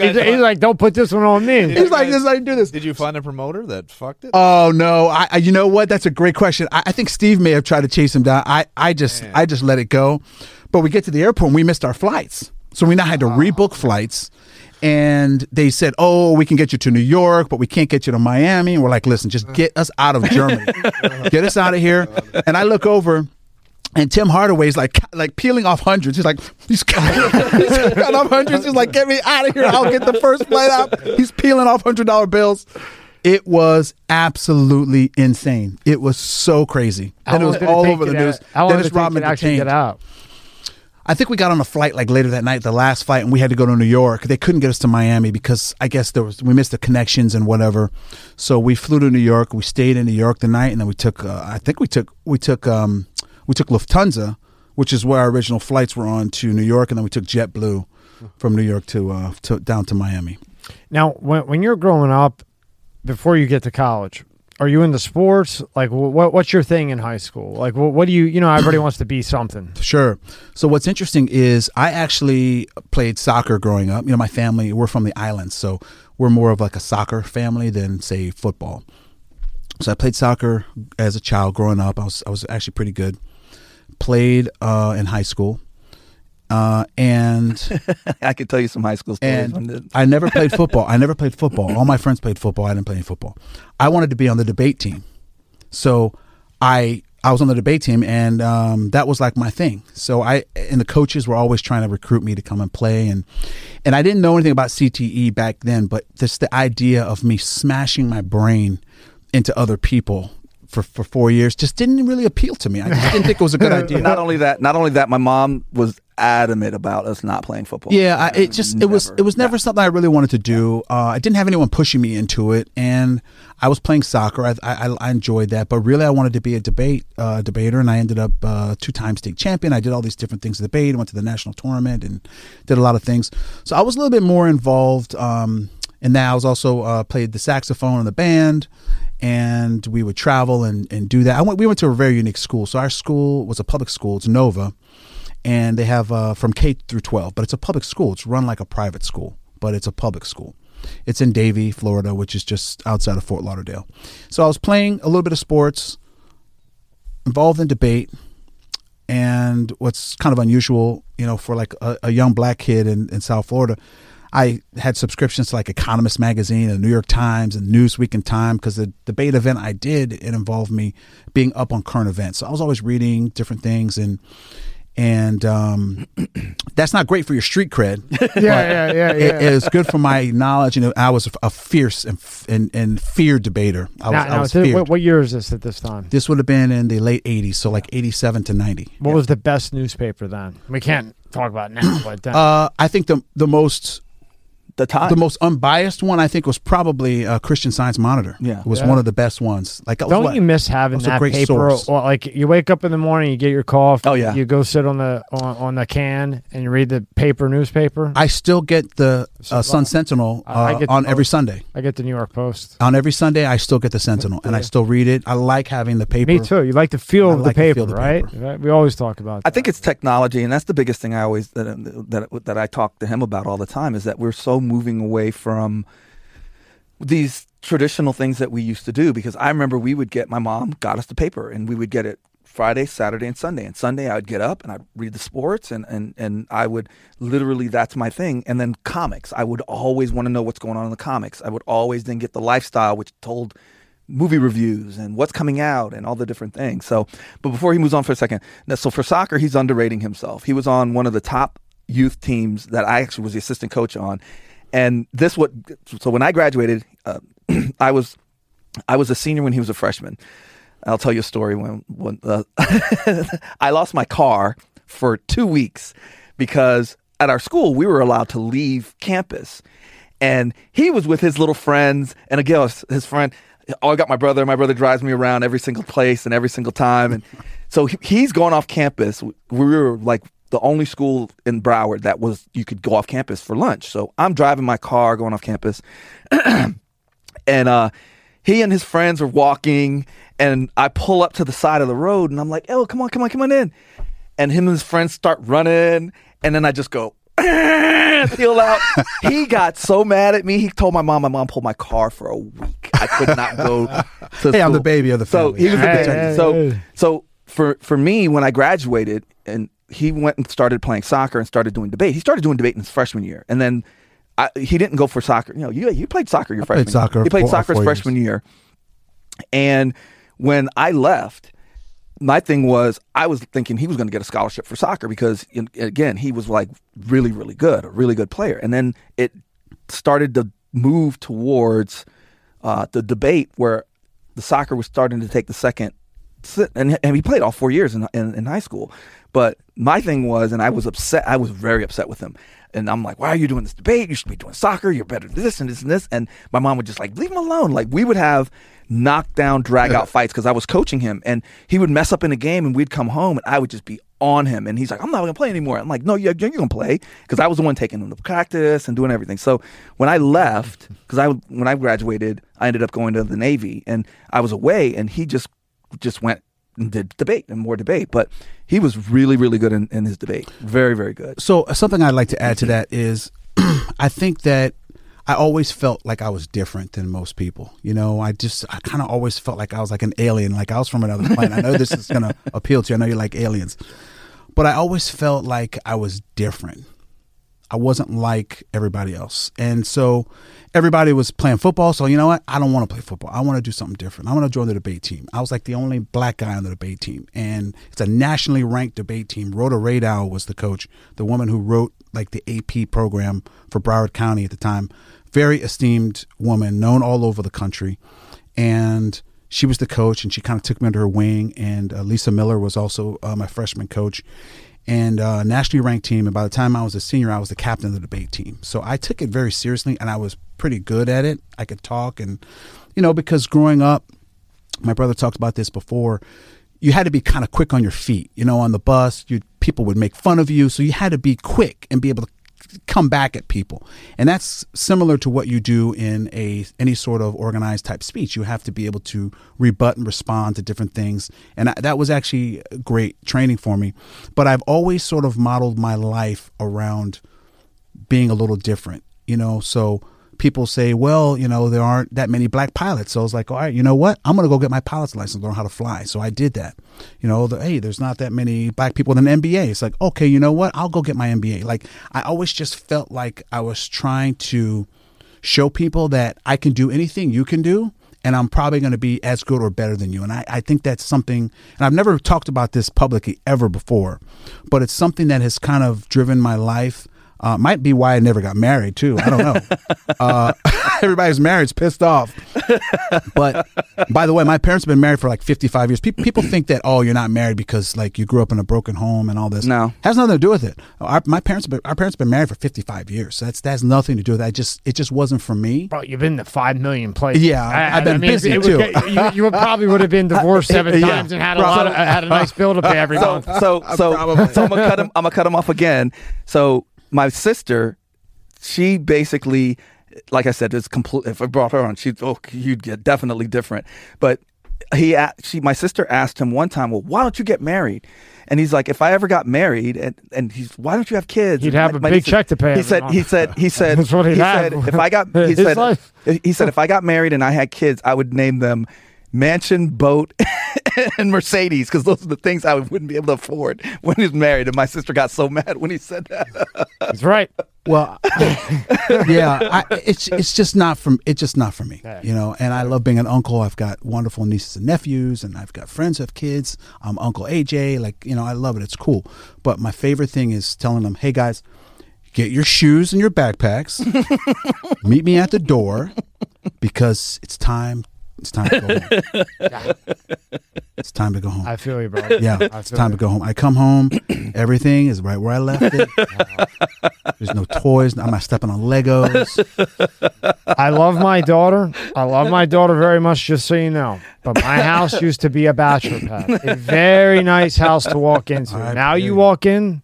He's, he's like, don't put this one on me. He's like, "This I didn't do this." Did you find a promoter that fucked it? Oh no! I, I you know what? That's a great question. I, I think Steve may have tried to chase him down. I I just I just let it go. But we get to the airport and we missed our flights, so we now had to oh. rebook flights. And they said, "Oh, we can get you to New York, but we can't get you to Miami." And we're like, "Listen, just get us out of Germany, get us out of here." And I look over. And Tim Hardaway's like like peeling off hundreds. He's like he's cut, he's cut off hundreds. He's like, get me out of here. I'll get the first flight out. He's peeling off hundred dollar bills. It was absolutely insane. It was so crazy, and it was all over the to- news. How long Dennis did it take Rodman to actually detained. get out? I think we got on a flight like later that night, the last flight, and we had to go to New York. They couldn't get us to Miami because I guess there was we missed the connections and whatever. So we flew to New York. We stayed in New York the night, and then we took. Uh, I think we took we took um, we took Lufthansa, which is where our original flights were on to New York, and then we took JetBlue from New York to uh, to down to Miami. Now, when when you're growing up, before you get to college, are you into sports? Like, what what's your thing in high school? Like, wh- what do you you know? Everybody wants to be something. Sure. So what's interesting is I actually played soccer growing up. You know, my family we're from the islands, so we're more of like a soccer family than say football. So I played soccer as a child growing up. I was I was actually pretty good. Played uh, in high school, uh, and I could tell you some high school stories. and I never played football. I never played football. All my friends played football. I didn't play any football. I wanted to be on the debate team, so I I was on the debate team, and um, that was like my thing. So I and the coaches were always trying to recruit me to come and play, and and I didn't know anything about CTE back then, but just the idea of me smashing my brain into other people. For, for four years just didn't really appeal to me. I just didn't think it was a good idea. not only that, not only that, my mom was adamant about us not playing football. Yeah, I, it just it was it was never something I really wanted to do. Uh, I didn't have anyone pushing me into it, and I was playing soccer. I, I, I enjoyed that, but really I wanted to be a debate uh, debater, and I ended up uh, two time state champion. I did all these different things in debate. Went to the national tournament and did a lot of things. So I was a little bit more involved. Um, in that I was also uh, played the saxophone in the band, and we would travel and, and do that. I went. We went to a very unique school. So our school was a public school. It's Nova and they have uh, from K through 12, but it's a public school. It's run like a private school, but it's a public school. It's in Davie, Florida, which is just outside of Fort Lauderdale. So I was playing a little bit of sports, involved in debate, and what's kind of unusual, you know, for like a, a young black kid in, in South Florida, I had subscriptions to like Economist magazine and New York Times and Newsweek and Time because the debate event I did it involved me being up on current events. So I was always reading different things and and um, that's not great for your street cred. Yeah, yeah, yeah, It, it's good for my knowledge. You know, I was a fierce and and, and feared debater. I was, Now, I was feared. what, what year is this at this time? this would have been in the late '80s, so like '87 to '90. What was the best newspaper then? We can't talk about it now, but then. Uh, I think the the most the time. the most unbiased one I think was probably uh, Christian Science Monitor. Yeah. it was Yeah. one of the best ones. Like, Don't what- you miss having that a great paper? source. Or, like you wake up in the morning, you get your coffee. Oh, yeah. You go sit on the on, on the can and you read the paper newspaper. I, I still get the uh, Sun Sentinel uh, I- I get on both. every Sunday. I get the New York Post. On every Sunday, I still get the Sentinel, and I still read it. I like having the paper. Me too. You like the feel I of like the the paper, feel the right? paper. Right? We always talk about. I think it's technology, and that's the biggest thing I always that that that I talk to him about all the time is that we're so moving away from these traditional things that we used to do. Because I remember we would get my mom got us the paper, and we would get it Friday, Saturday, and Sunday. And Sunday I would get up and I'd read the sports, and and and I would literally that's my thing. And then comics, I would always want to know what's going on in the comics. I would always then get the lifestyle, which told movie reviews and what's coming out and all the different things. So, but before he moves on for a second, so for soccer, he's underrating himself. He was on one of the top youth teams that I actually was the assistant coach on, and this what. So when I graduated, uh, I was I was a senior when he was a freshman. I'll tell you a story when when uh, I lost my car for two weeks because at our school we were allowed to leave campus, and he was with his little friends, and again his friend. Oh, I got my brother. My brother drives me around every single place and every single time, and so he's going off campus. We were like the only school in Broward that was you could go off campus for lunch. So I'm driving my car going off campus, and uh, he and his friends are walking, and I pull up to the side of the road, and I'm like, "Oh, come on, come on, come on in!" And him and his friends start running, and then I just go. Peel out. He got so mad at me. He told my mom. My mom pulled my car for a week. I could not go. To Hey, I'm the baby of the So family. he was the baby. hey, so hey. so for for me, when I graduated, and he went and started playing soccer and started doing debate. He started doing debate in his freshman year, and then I, he didn't go for soccer. You know, you you played soccer your freshman. played soccer Year. He played for- soccer his four freshman year, and when I left. My thing was, I was thinking he was going to get a scholarship for soccer because, again, he was like really, really good, a really good player. And then it started to move towards uh, the debate where the soccer was starting to take the second and, and he played all four years in, in, in high school. But my thing was, and I was upset, I was very upset with him. And I'm like, why are you doing this debate? You should be doing soccer. You're better than this and this and this. And my mom would just like, leave him alone. Like we would have knockdown, drag out fights because I was coaching him and he would mess up in a game and we'd come home and I would just be on him, and he's like, "I'm not going to play anymore." I'm like, "No, you're, you're going to play," because I was the one taking him to practice and doing everything. So when I left, because I when I graduated, I ended up going to the Navy, and I was away, and he just just went and did debate and more debate. But he was really, really good in, in his debate. Very, very good. So uh, something I'd like to add to that is, I think that I always felt like I was different than most people. You know, I just I kind of always felt like I was like an alien, like I was from another planet. I know this is going to appeal to you. I know you like aliens, but I always felt like I was different. I wasn't like everybody else, and so everybody was playing football. So you know what? I don't want to play football. I want to do something different. I want to join the debate team. I was like the only black guy on the debate team, and it's a nationally ranked debate team. Rhoda Radow was the coach, the woman who wrote like the AP program for Broward County at the time. Very esteemed woman, known all over the country, and she was the coach, and she kind of took me under her wing. And uh, Lisa Miller was also uh, my freshman coach, and uh, nationally ranked team. And by the time I was a senior, I was the captain of the debate team. So I took it very seriously, and I was pretty good at it. I could talk, and you know, because growing up, my brother talked about this before. You had to be kind of quick on your feet. You know, on the bus, you people would make fun of you, so you had to be quick and be able to come back at people. And that's similar to what you do in a any sort of organized type speech. You have to be able to rebut and respond to different things. And I, that was actually great training for me. But I've always sort of modeled my life around being a little different, you know, so people say, well, you know, there aren't that many black pilots. So I was like, all right, you know what? I'm going to go get my pilot's license, learn how to fly. So I did that. You know, the, hey, there's not that many black people in the NBA. It's like, okay, you know what? I'll go get my MBA. Like, I always just felt like I was trying to show people that I can do anything you can do. And I'm probably going to be as good or better than you. And I, I think that's something, and I've never talked about this publicly ever before, but it's something that has kind of driven my life. Uh, might be why I never got married too. I don't know. uh, everybody's married's pissed off. But by the way, my parents have been married for like 55 years. People people think that oh, you're not married because like you grew up in a broken home and all this. No. has nothing to do with it. Our, my parents have been, our parents have been married for 55 years. So that's that has nothing to do with that. I just it just wasn't for me. Bro, you've been to five million places. Yeah, I've been busy, it would too. get- you, you would probably would have been divorced seven Yeah, times and had a lot of, had a nice bill to pay every so month. so so, Probably. so I'm gonna cut him. I'm gonna cut him off again. So my sister, she basically, like I said, is complete. If I brought her on, she'd oh, you'd get definitely different. But he, she, my sister asked him one time, well, why don't you get married? And he's like, if I ever got married, and, and he's, why don't you have kids? He'd have a big said- check to pay He said, he said, he said, That's what he'd he said, if I got, he said, life. he said, if I got married and I had kids, I would name them mansion, boat, and Mercedes because those are the things I wouldn't be able to afford when he's married. And my sister got so mad when he said that. That's right. Well, yeah, I, it's it's just not from it's just not for me, Yeah. you know. And I love being an uncle. I've got wonderful nieces and nephews, and I've got friends who have kids. I'm Uncle AJ, like you know, I love it. It's cool. But my favorite thing is telling them, "Hey guys, get your shoes and your backpacks. Meet me at the door because it's time. It's time to go home. It's time to go home." I feel you, bro. Yeah, it's time you. to go home. I come home, everything is right where I left it. There's no toys. I'm not stepping on Legos. I love my daughter. I love my daughter very much, just so you know. But my house used to be a bachelor pad. A very nice house to walk into. I now you walk in,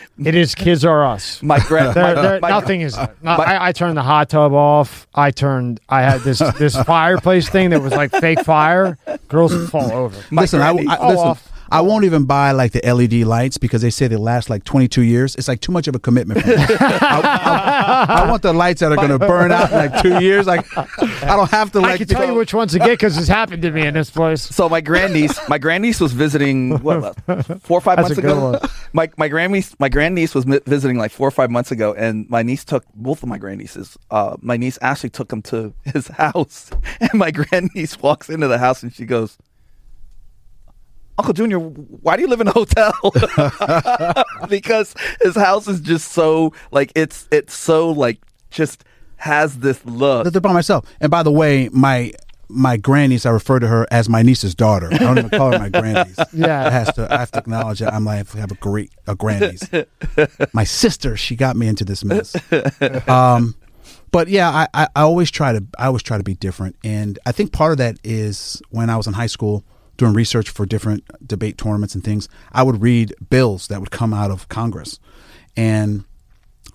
it is kids are us. My grand, There, my, there- my- nothing is. No, I, I turned the hot tub off. I turned. I had this this fireplace thing that was like fake fire. Girls would fall over. My listen, I, granny- I- listen. Off. I won't even buy like the LED lights because they say they last like 22 years. It's like too much of a commitment. For me. I, I- I want the lights that are going to burn out in like two years. Like I don't have to I like. can tell you which ones to get because it's happened to me in this place. so my grandniece, my grandniece was visiting what four or five That's months a good ago. one. My my grandniece, my grandniece was visiting like four or five months ago, and my niece took both of my grandnieces. Uh, my niece Ashley took them to his house, and my grandniece walks into the house and she goes. Uncle Junior, why do you live in a hotel? because his house is just so like it's it's so like just has this look. They're by myself. And by the way, my my grandniece, I refer to her as my niece's daughter. I don't even call her my grandniece. Yeah. I has to. I have to acknowledge that I'm like I have a great a grandniece. my sister, she got me into this mess. Um, but yeah, I, I, I always try to I always try to be different, and I think part of that is when I was in high school doing research for different debate tournaments and things, I would read bills that would come out of Congress, and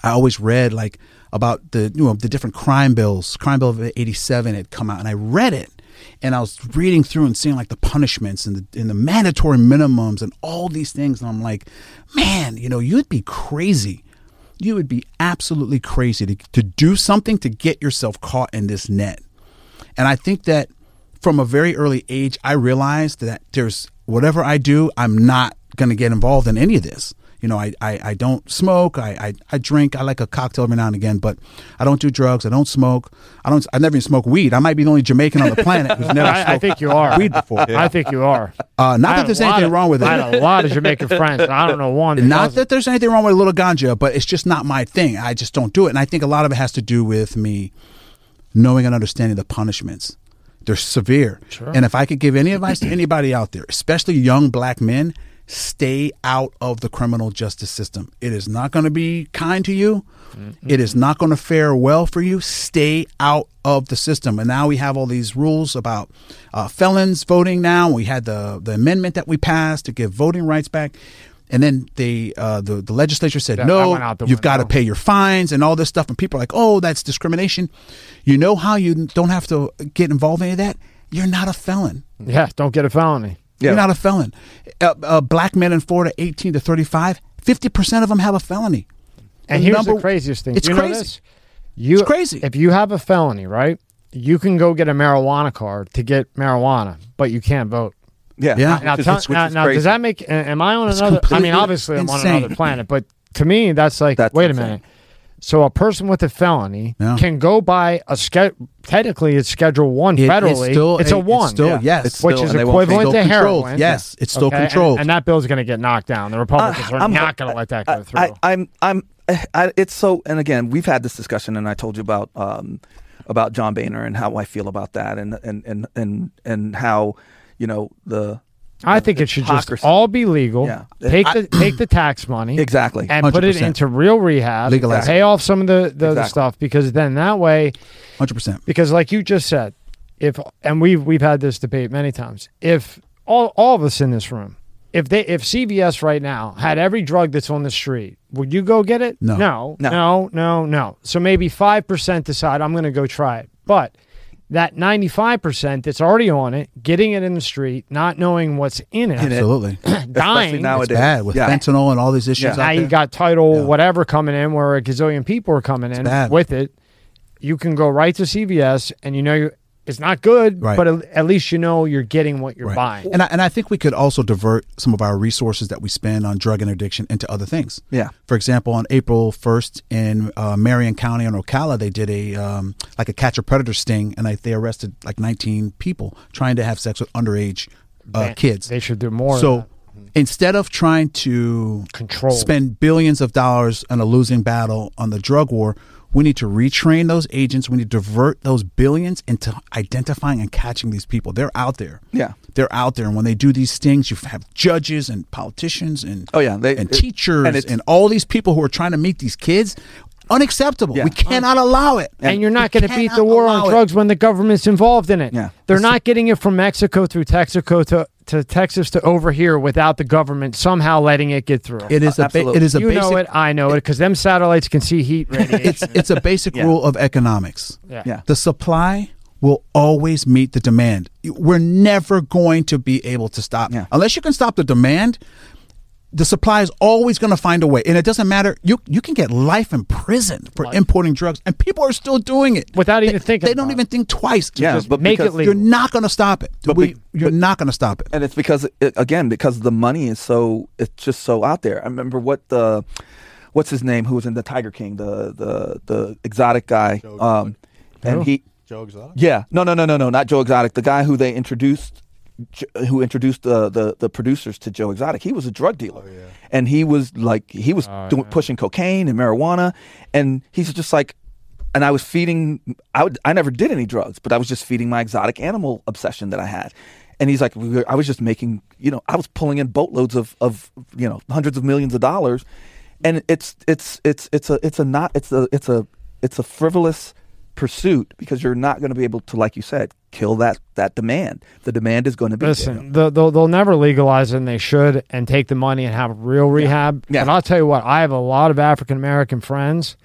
I always read like about the you know the different crime bills. Crime bill of '87 had come out, and I read it, and I was reading through and seeing like the punishments and the and the mandatory minimums and all these things, and I'm like, man, you know, you'd be crazy. You would be absolutely crazy to, to do something to get yourself caught in this net. And I think that from a very early age, I realized that there's whatever I do, I'm not going to get involved in any of this. You know, I, I, I don't smoke. I, I, I drink. I like a cocktail every now and again, but I don't do drugs. I don't smoke. I don't. I never even smoke weed. I might be the only Jamaican on the planet who's never I, I smoked think you are. weed before. I think you are. Uh, not that there's anything of- wrong with it. I had a lot of Jamaican friends. I don't know one. that Not doesn't. that there's anything wrong with a little ganja, but it's just not my thing. I just don't do it. And I think a lot of it has to do with me knowing and understanding the punishments. They're severe. Sure. And if I could give any advice to anybody out there, especially young black men, stay out of the criminal justice system. It is not going to be kind to you. It is not going to fare well for you. Stay out of the system. And now we have all these rules about uh, felons voting. Now we had the the amendment that we passed to give voting rights back. And then they, uh, the the legislature said, that no, went out the you've got to pay your fines and all this stuff. And people are like, oh, that's discrimination. You know how you don't have to get involved in any of that? You're not a felon. Yeah, don't get a felony. Yeah. You're not a felon. Uh, uh, black men in Florida, 18 to 35, 50% of them have a felony. And The here's the craziest thing. It's you know crazy. this? You, It's crazy. If you have a felony, right, you can go get a marijuana card to get marijuana, but you can't vote. Yeah. Yeah. Now, Which is- tell- which now, now, does that make? Am I on It's another? I mean, completely obviously, I'm on another planet, but to me, that's like, That's wait insane. a minute. So a person with a felony Yeah. can go by a ske- technically it's Schedule One It is federally. still it's a, one, It's still, Yeah. yes. It's which still- is and they won't equivalent still to controlled. heroin. Yes, it's still Okay, controlled. and, that bill's going to get knocked down. The Republicans are I'm- not going to let that go through. I, I'm, I'm, I, it's so. And again, we've had this discussion, and I told you about, um, about John Boehner and how I feel about that, and and and and and how, you know, the I think it should just hypocrisy. all be legal. Yeah. Take the take the tax money exactly. and put it 100%. into real rehab. Legalize it. Pay off some of the, the other Exactly. stuff because then that way, 100%. because like you just said, if and we've we've had this debate many times. If all all of us in this room, if they if CVS right now had every drug that's on the street, would you go get it? No. no, No. no, no. no. So maybe five percent decide I'm going to go try it, but. That 95% that's already on it, getting it in the street, not knowing what's in it, In it. Absolutely. Especially dying. It's bad with yeah. fentanyl and all these issues Yeah. out now you got title Yeah. whatever coming in where a gazillion people are coming in bad. with it you can go right to cvs and you know you it's not good Right. but at, at least you know you're getting what you're Right. buying And I, and I think we could also divert some of our resources that we spend on drug and addiction into other things. Yeah. For example, on April 1st in uh, Marion County on Ocala, they did a um, like a catch a predator sting, and they, they arrested like 19 people trying to have sex with underage uh, Man, kids. they should do more of so that. instead of trying to Control. spend billions of dollars on a losing battle on the drug war, we need to retrain those agents. We need to divert those billions into identifying and catching these people. They're out there. Yeah. They're out there. And when they do these stings, you have judges and politicians and Oh, yeah, they- and it- teachers and and, all these people who are trying to meet these kids. Unacceptable. Yeah. We cannot allow it. and you're not going to beat the war allow on it. drugs when the government's involved in it. Yeah. They're not getting it from Mexico through Texaco to, to Texas to over here without the government somehow letting it get through. It is a ba- Absolutely. it is a you basic know it, I know it, because them satellites can see heat radiation. it's it's a basic Yeah. rule of economics. yeah. Yeah. The supply will always meet the demand. We're never going to be able to stop. Yeah. Unless you can stop the demand, the supply is always going to find a way. And it doesn't matter. You you can get life in prison for Life. importing drugs, and people are still doing it Without They- even thinking They don't about even think twice. Yeah, Just but make it legal. You're not going to stop it. But We- be- you're but- not going to stop it. and it's because it, again because the money is so it's just so out there. I remember what the what's his name who was in the Tiger King the the the exotic guy Joe um Who? and he Joe Exotic. yeah no no no no no not Joe Exotic the guy who they introduced J- who introduced the, the the producers to Joe Exotic. He was a drug dealer. Oh, yeah. and he was like he was Oh, doing yeah. pushing cocaine and marijuana. And he's just like and I was feeding I would I never did any drugs but I was just feeding my exotic animal obsession that I had. And he's like we were- I was just making you know I was pulling in boatloads of of you know hundreds of millions of dollars. And it's it's it's it's a it's a not it's a it's a it's a frivolous pursuit because you're not going to be able to, like you said, kill that that demand. The demand is going to be. Listen, the, they'll, they'll never legalize it, and they should, and take the money and have real rehab. Yeah. But I'll tell you what, I have a lot of African American friends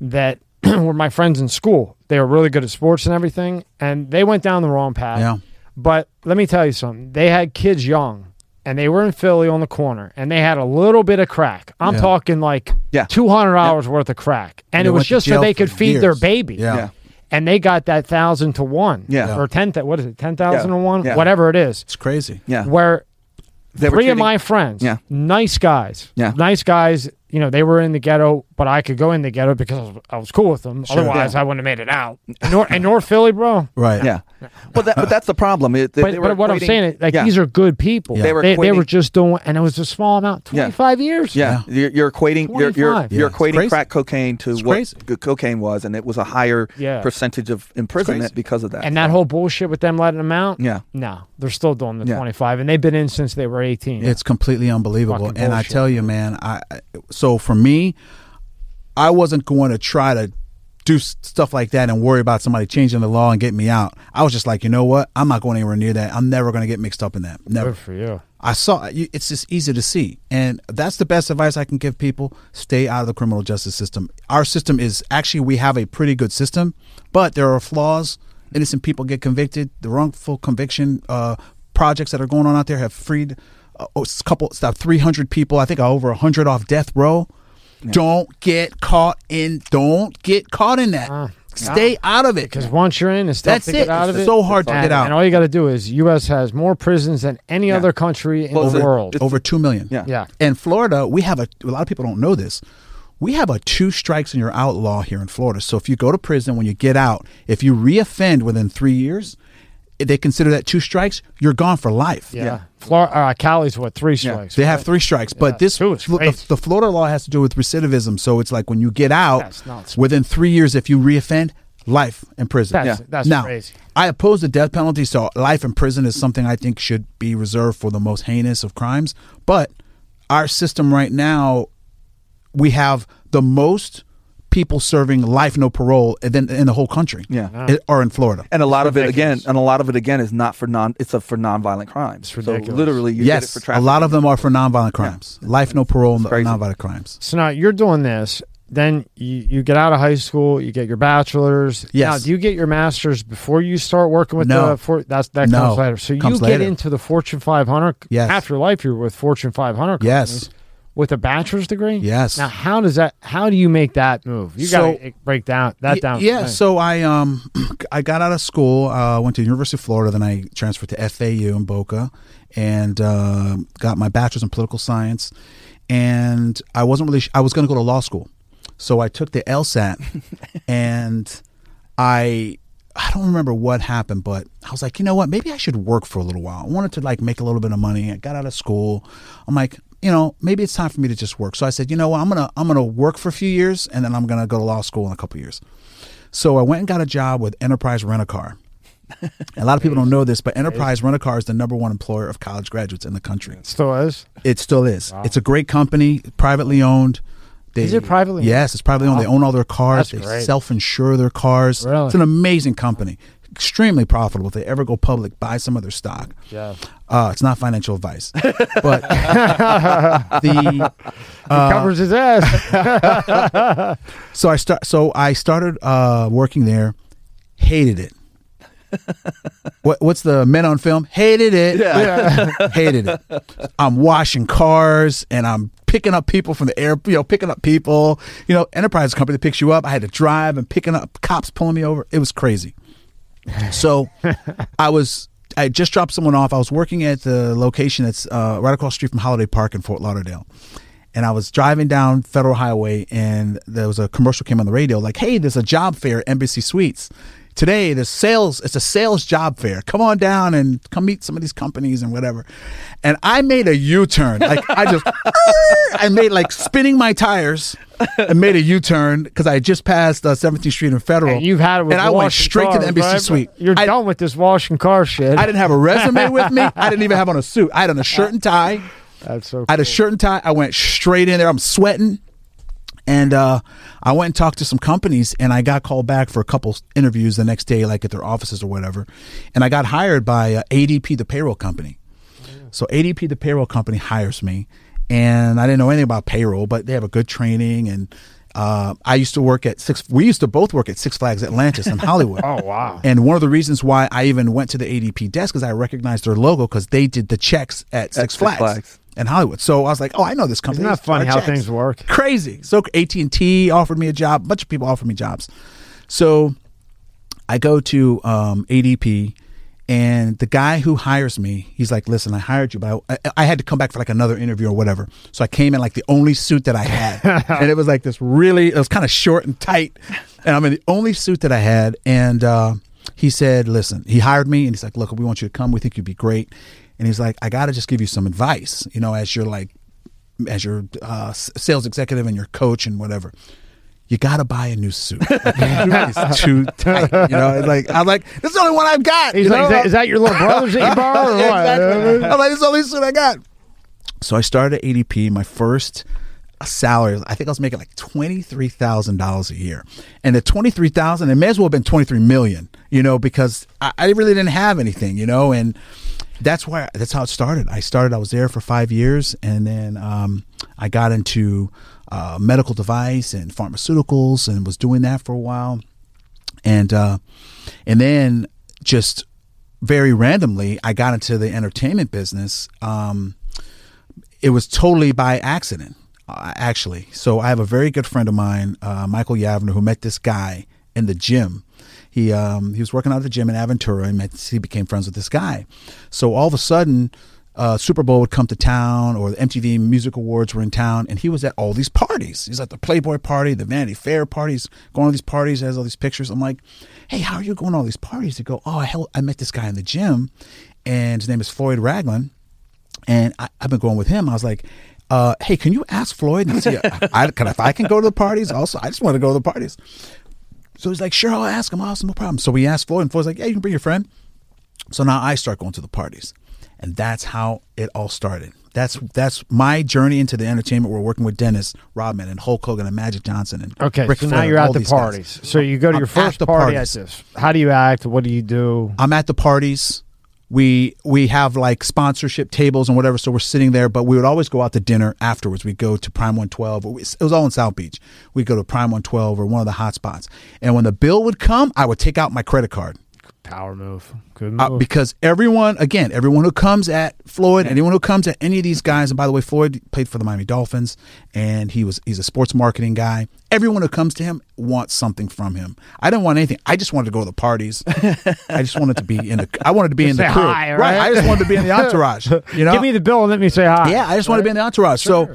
that were my friends in school. They were really good at sports and everything, and they went down the wrong path. Yeah. But let me tell you something. They had kids young, and they were in Philly on the corner, and they had a little bit of crack. I'm Yeah. talking like Yeah. two hundred hours worth of crack, and They it was just so they could feed their years. baby. Yeah. Yeah. And they got that thousand to one. Yeah. Or ten. Th- what is it? Ten thousand to one. Yeah. Whatever it is. It's crazy. Yeah. Where They were three of my friends, Yeah. nice guys, Yeah. nice guys. You know, they were in the ghetto, but I could go in the ghetto because I was, I was cool with them. Otherwise, I wouldn't have made it out. In North, in North Philly, bro. Right. Yeah. But that, but that's the problem. It, they, But, they were but what I'm saying is, like, yeah. these are good people. Yeah. They were they, they were just doing, and it was a small amount, Yeah. 25 years. Yeah, You're, you're equating you're you're, 25. you're equating crack cocaine to It's what crazy. cocaine was, and it was a higher Yeah. percentage of imprisonment because of that. And that whole bullshit with them letting them out, yeah, no, they're still doing the Yeah. 25, and they've been in since they were 18. It's completely unbelievable. Fucking And I tell you, man, I I- so for me, I wasn't going to try to do stuff like that and worry about somebody changing the law and getting me out. I was just like, you know what? I'm not going anywhere near that. I'm never going to get mixed up in that. Never. Good for you. I saw it's just easy to see, and that's the best advice I can give people: stay out of the criminal justice system. Our system is actually we have a pretty good system, but there are flaws. Innocent people get convicted. The wrongful conviction uh, projects that are going on out there have freed a couple, stop three hundred people. I think over hundred off death row. Don't get caught in. Don't get caught in that. Uh, stay out of it. Because once you're in, it's tough That's to get it. out of It's it. so hard to and, get out. And all you got to do is, U.S. has more prisons than any Yeah. other country in Well, the a- world. over two million. yeah, yeah. In Florida, we have a, a lot of people don't know this. We have a two strikes and you're outlaw here in Florida. So if you go to prison, when you get out, if you reoffend within three years, they consider that two strikes, you're gone for life. Yeah. Yeah. Flor- uh, Cali's what, three strikes? They have three strikes, Yeah, but this two is the, the Florida law has to do with recidivism. So it's like when you get out within three years, if you reoffend, life in prison. That's, Yeah. that's now, crazy. I oppose the death penalty, so life in prison is something I think should be reserved for the most heinous of crimes. But our system right now, we have the most people serving life no parole than in the whole country. Yeah. i- are in Florida. and a lot of it again, and a lot of it again is not for non. It's a, for nonviolent crimes. It's So literally, you get it yes, for a lot of them are for nonviolent crimes. Life no parole, and crazy. nonviolent crimes. So now you're doing this. Then you, you get out of high school, you get your bachelor's. Yes. Now, do you get your master's before you start working with No. the for, that's that No. comes later. So you Comes get later. into the Fortune 500. Yes. After life, you're with Fortune 500. Yes. With a bachelor's degree. Yes. Now, how does that? How do you make that move? You So- got to break down that Y- down. Yeah, me. so I um I got out of school, uh, went to University of Florida, then I transferred to FAU in Boca, and uh, got my bachelor's in political science. And I wasn't really sh- I was going to go to law school, so I took the LSAT, and I I don't remember what happened, but I was like, you know what? Maybe I should work for a little while. I wanted to like make a little bit of money. I got out of school. I'm like, you know, maybe it's time for me to just work. So I said, you know what? I'm gonna I'm gonna work for a few years, and then I'm gonna go to law school in a couple years. So I went and got a job with Enterprise Rent a Car. a lot of people don't know this, but Enterprise Rent a Car is the number one employer of college graduates in the country. still is. It still is. It's a great company, privately owned. They, Is it privately owned? Yes, it's privately owned. They own all their cars. That's they great. self-insure their cars. Really? It's an amazing company. Extremely profitable. If they ever go public, buy some of their stock. Yeah. Uh, it's not financial advice, but the He covers his ass. so I start. So I started uh, working there. Hated it. what, what's the men on film? Hated it. yeah. Hated it. I'm washing cars and I'm picking up people from the air. You know, picking up people. You know, enterprise company that picks you up. I had to drive and picking up cops pulling me over. It was crazy. So I was. I just dropped someone off. I was working at the location that's uh, right across the street from Holiday Park in Fort Lauderdale. And I was driving down Federal Highway, and there was a commercial came on the radio like, "Hey, there's a job fair at Embassy Suites today. the sales. It's a sales job fair. Come on down and come meet some of these companies and whatever." And I made a U-turn. Like I just, I made like spinning my tires and made a U-turn because I had just passed uh, 17th Street and Federal. And you've had it with and I went straight to the Embassy right? Suite. You're I, done with this washing car shit. I didn't have a resume with me. I didn't even have on a suit. I had on a shirt and tie. That's so. I had a shirt and tie. I went straight in there. I'm sweating. And uh, I went and talked to some companies, and I got called back for a couple interviews the next day, like at their offices or whatever. And I got hired by uh, ADP, the payroll company. So ADP, the payroll company, hires me, and I didn't know anything about payroll, but they have a good training. And uh, I used to work at Six. We used to both work at Six Flags Atlantis in Hollywood. Oh wow. And one of the reasons why I even went to the ADP desk is I recognized their logo because they did the checks at Six Six Flags, Flags. In Hollywood. So I was like, oh, I know this company. Isn't that funny how checks. things work? Crazy. So AT and T offered me a job. A bunch of people offered me jobs. So I go to um, ADP, and the guy who hires me, he's like, "Listen, I hired you, but I, I had to come back for like another interview or whatever. So I came in like the only suit that I had, and it was like this really, it was kind of short and tight, and I'm in the only suit that I had. And uh, he said, "Listen," he hired me, and he's like, "Look, we want you to come. We think you'd be great." And he's like, "I got to just give you some advice, you know, as your like, as your uh, sales executive and your coach and whatever." you gotta buy a new suit. it's too tight. You know, like I'm like, this is the only one I've got. He's you like, know? is that, is that your little brothers that you borrowed? or Yeah, what? exactly. I'm like, this is the only suit I got. So I started at ADP. My first salary, I think I was making like twenty three thousand dollars a year, and the twenty three thousand, it may as well have been twenty three million. You know, because I, I really didn't have anything. You know, and that's why that's how it started. I started. I was there for five years, and then um, I got into uh, medical device and pharmaceuticals, and was doing that for a while, and uh, and then just very randomly, I got into the entertainment business. Um, it was totally by accident, uh, actually. So I have a very good friend of mine, uh, Michael Yavner, who met this guy in the gym. He um, he was working out at the gym in Aventura and met, he became friends with this guy. So all of a sudden, uh, Super Bowl would come to town or the MTV Music Awards were in town, and he was at all these parties. He's at the Playboy party, the Vanity Fair parties, going to these parties, has all these pictures. I'm like, hey, how are you going to all these parties? They go, oh, hell, I met this guy in the gym, and his name is Floyd Ragland and I, I've been going with him. I was like, uh, "Hey, can you ask Floyd and see if I, can, if I can go to the parties?" Also, I just want to go to the parties. So he's like, "Sure, I'll ask him. Awesome, no problem." So we asked Floyd, and Floyd's like, "Yeah, you can bring your friend." So now I start going to the parties, and that's how it all started. That's that's my journey into the entertainment. We're working with Dennis Rodman and Hulk Hogan and Magic Johnson and Okay, Ric so now Flair, you're at the these guys. parties. So you go to I'm your first party parties. at this. How do you act? What do you do? I'm at the parties. We we have like sponsorship tables and whatever, so we're sitting there. But we would always go out to dinner afterwards. We'd go to Prime One Twelve. It was all in South Beach. We'd go to Prime One Twelve or one of the hot spots. And when the bill would come, I would take out my credit card Power move. Good move. uh, because everyone, again, everyone who comes at Floyd, anyone who comes at any of these guys, and by the way, Floyd played for the Miami Dolphins, and he was he's a sports marketing guy. Everyone who comes to him wants something from him. I didn't want anything. I just wanted to go to the parties. I just wanted to be in the. I wanted to be in the crew. hi, right? I just wanted to be in the entourage. You know, Give me the bill and let me say hi. yeah, I just wanted to be in the entourage. So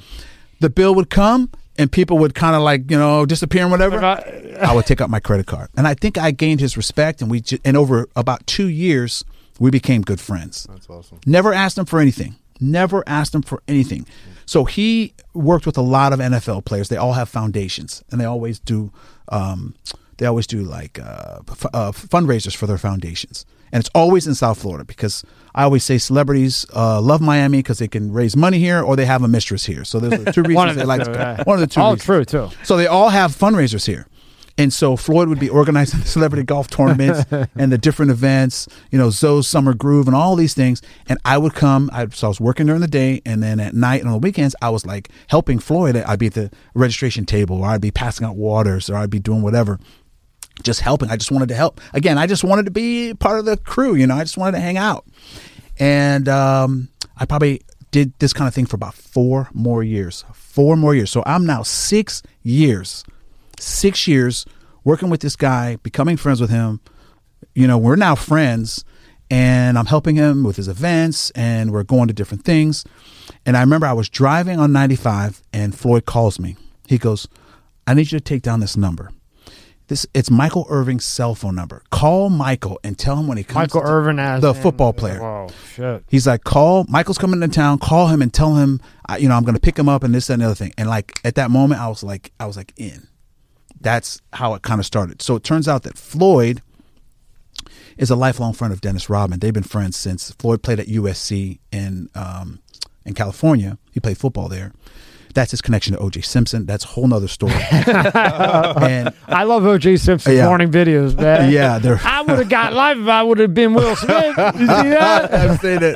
the bill would come, and people would kind of like you know disappear and whatever. I would take out my credit card, and I think I gained his respect. And we, ju- and over about two years, we became good friends. That's awesome. Never asked him for anything. Never asked him for anything. So he worked with a lot of NFL players. They all have foundations, and they always do. Um, they always do like uh, f- uh, fundraisers for their foundations, and it's always in South Florida because I always say celebrities uh, love Miami because they can raise money here or they have a mistress here. So there's the two reasons they the like two, to yeah. One of the two. All reasons. true too. So they all have fundraisers here. And so Floyd would be organizing the celebrity golf tournaments and the different events, you know, Zo's Summer Groove and all these things. And I would come, I, so I was working during the day. And then at night and on the weekends, I was like helping Floyd. I'd be at the registration table or I'd be passing out waters or I'd be doing whatever, just helping. I just wanted to help. Again, I just wanted to be part of the crew, you know, I just wanted to hang out. And um, I probably did this kind of thing for about four more years. Four more years. So I'm now six years, six years working with this guy, becoming friends with him. You know, we're now friends, and I'm helping him with his events, and we're going to different things. And I remember I was driving on 95, and Floyd calls me. He goes, I need you to take down this number. This it's Michael Irvin's cell phone number. Call Michael and tell him when he comes. Michael to- Irvin as the in- football player. Oh shit. He's like, call Michael's coming to town. Call him and tell him, I, you know, I'm going to pick him up and this that, and the other thing. And like at that moment, I was like, I was like in. That's how it kind of started. So it turns out that Floyd is a lifelong friend of Dennis Rodman. They've been friends since Floyd played at USC in um, in California. He played football there. That's his connection to O.J. Simpson. That's a whole nother story. and I love O.J. Simpson's Yeah. morning videos, man. yeah, they're. I would have got life if I would have been Will Smith. You see that? I've seen it.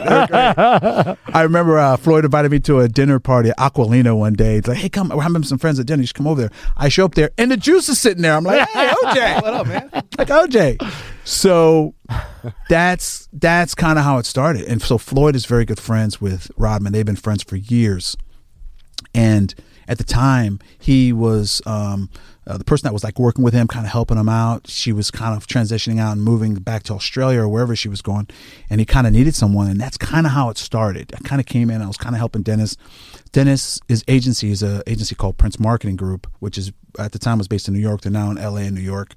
I remember uh, Floyd invited me to a dinner party at Acqualina one day. It's like, hey, come, we're having some friends at dinner. You should come over there. I show up there, and the juice is sitting there. I'm like, hey, OJ, what up, man? Like OJ. So that's that's kind of how it started. And so Floyd is very good friends with Rodman. They've been friends for years. And at the time, he was um, uh, the person that was like working with him, kind of helping him out. She was kind of transitioning out and moving back to Australia or wherever she was going, and he kind of needed someone, and that's kind of how it started. I kind of came in, I was kind of helping Dennis. Dennis, his agency is a agency called Prince Marketing Group, which is at the time was based in New York. They're now in L.A. and New York.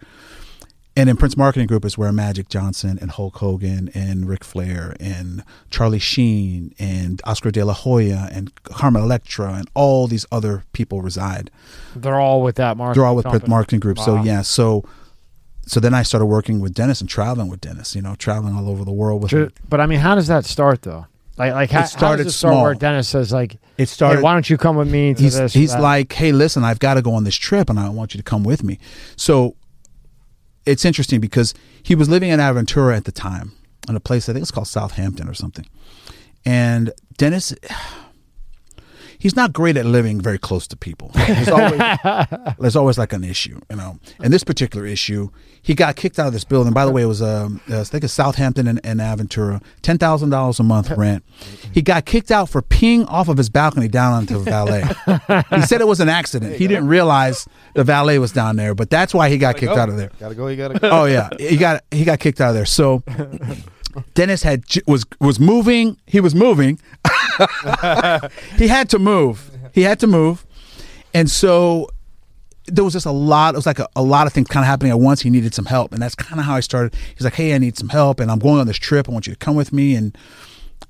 And in Prince Marketing Group is where Magic Johnson and Hulk Hogan and Ric Flair and Charlie Sheen and Oscar De La Hoya and Carmen Electra and all these other people reside. They're all with that market. They're all with Prince. Marketing Group. So yeah, so so then I started working with Dennis and traveling with Dennis. You know, traveling all over the world with him. But I mean, how does that start though? Like, like how, It started how does it start small. where Dennis says like, It hey, started. why don't you come with me to he's this? he's like, hey, listen, I've got to go on this trip, and I want you to come with me. So it's interesting because he was living in Aventura at the time, in a place I think it's called Southampton or something. And Dennis, he's not great at living very close to people. There's always, there's always like an issue, you know. And this particular issue, he got kicked out of this building. By the way, it was um, uh, I think it's Southampton and, and Aventura, ten thousand dollars a month rent. He got kicked out for peeing off of his balcony down onto the valet. he said it was an accident. He didn't realize the valet was down there, but that's why he got kicked out of there. Gotta go. You gotta go. Oh yeah, he got he got kicked out of there. So Dennis had was was moving. He was moving. he had to move. He had to move, and so there was just a lot. It was like a, a lot of things kind of happening at once. He needed some help, and that's kind of how I started. He's like, "Hey, I need some help, and I'm going on this trip. I want you to come with me." And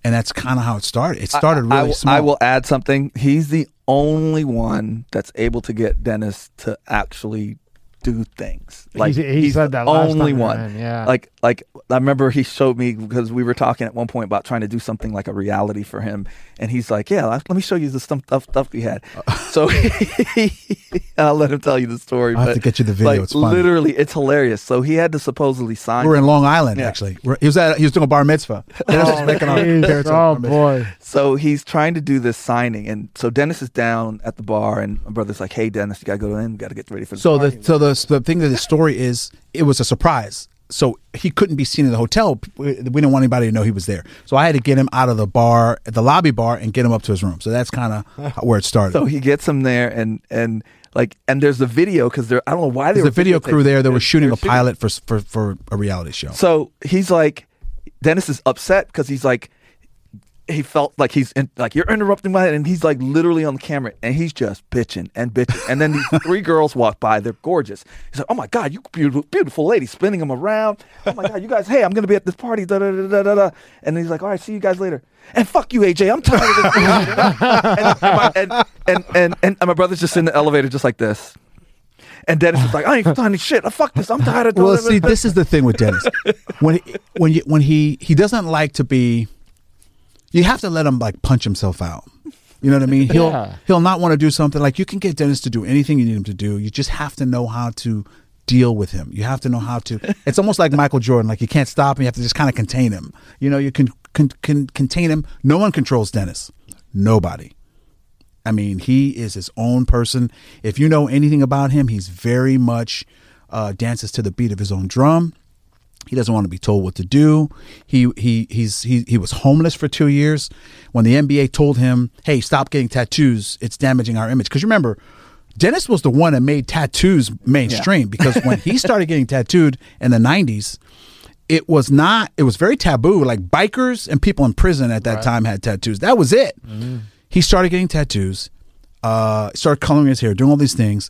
and that's kind of how it started. It started I, really will- small. I will add something. He's the only one that's able to get Dennis to actually do things. Like He- he said that last only time one. in, yeah. Like like I remember he showed me because we were talking at one point about trying to do something like a reality for him, and he's like, "Yeah, let me show you the stuff stuff, stuff we had." so I'll let him tell you the story. I'll have to get you the video. Like, It's funny. literally, it's hilarious. So he had to supposedly sign. we were in Long Island Yeah. actually. We're- He was at he was doing a bar mitzvah. Dennis was Oh, making our jeez. parents a oh bar boy. So he's trying to do this signing, and so Dennis is down at the bar, and my brother's like, "Hey, Dennis, you gotta go in, gotta get ready for the So party." the so the the thing of the story is it was a surprise. So he couldn't be seen in the hotel. We didn't want anybody to know he was there. So I had to get him out of the bar, the lobby bar, and get him up to his room. So that's kind of where it started. So he gets him there, and and like, and there's a video because there. I don't know why they There's were a video crew there that was They're- shooting a pilot for for for a reality show. So he's like, Dennis is upset because he's like, he felt like he's in, like you're interrupting my, and he's like literally on the camera, and he's just bitching and bitching, and then these three girls walk by, they're gorgeous. He's like, oh my god, you beautiful, beautiful lady, spinning them around. Oh my god, you guys, hey, I'm gonna be at this party, da da da da da da. And he's like, all right, see you guys later. And fuck you, AJ, I'm tired of this. and, my, and, and, and, and, and my brother's just in the elevator, just like this. And Dennis is like, I ain't signing shit. I fuck this. I'm tired of Well, see, this is the thing with Dennis. when he, when you, when he he doesn't like to be, you have to let him like punch himself out. You know what I mean? He'll Yeah. he'll not want to do something like you can get Dennis to do anything you need him to do. You just have to know how to deal with him. You have to know how to. It's almost like Michael Jordan. Like you can't stop him. You have to just kind of contain him. You know, you can, can can contain him. No one controls Dennis. Nobody. I mean, he is his own person. If you know anything about him, he's very much uh, dances to the beat of his own drum. He doesn't want to be told what to do. He he he's he he was homeless for two years. When the NBA told him, "Hey, stop getting tattoos. It's damaging our image." Because remember, Dennis was the one that made tattoos mainstream. Because when he started getting tattooed in the '90s, it was not. It was very taboo. Like bikers and people in prison at that time had tattoos. That was it. He started getting tattoos. Uh, started coloring his hair, doing all these things.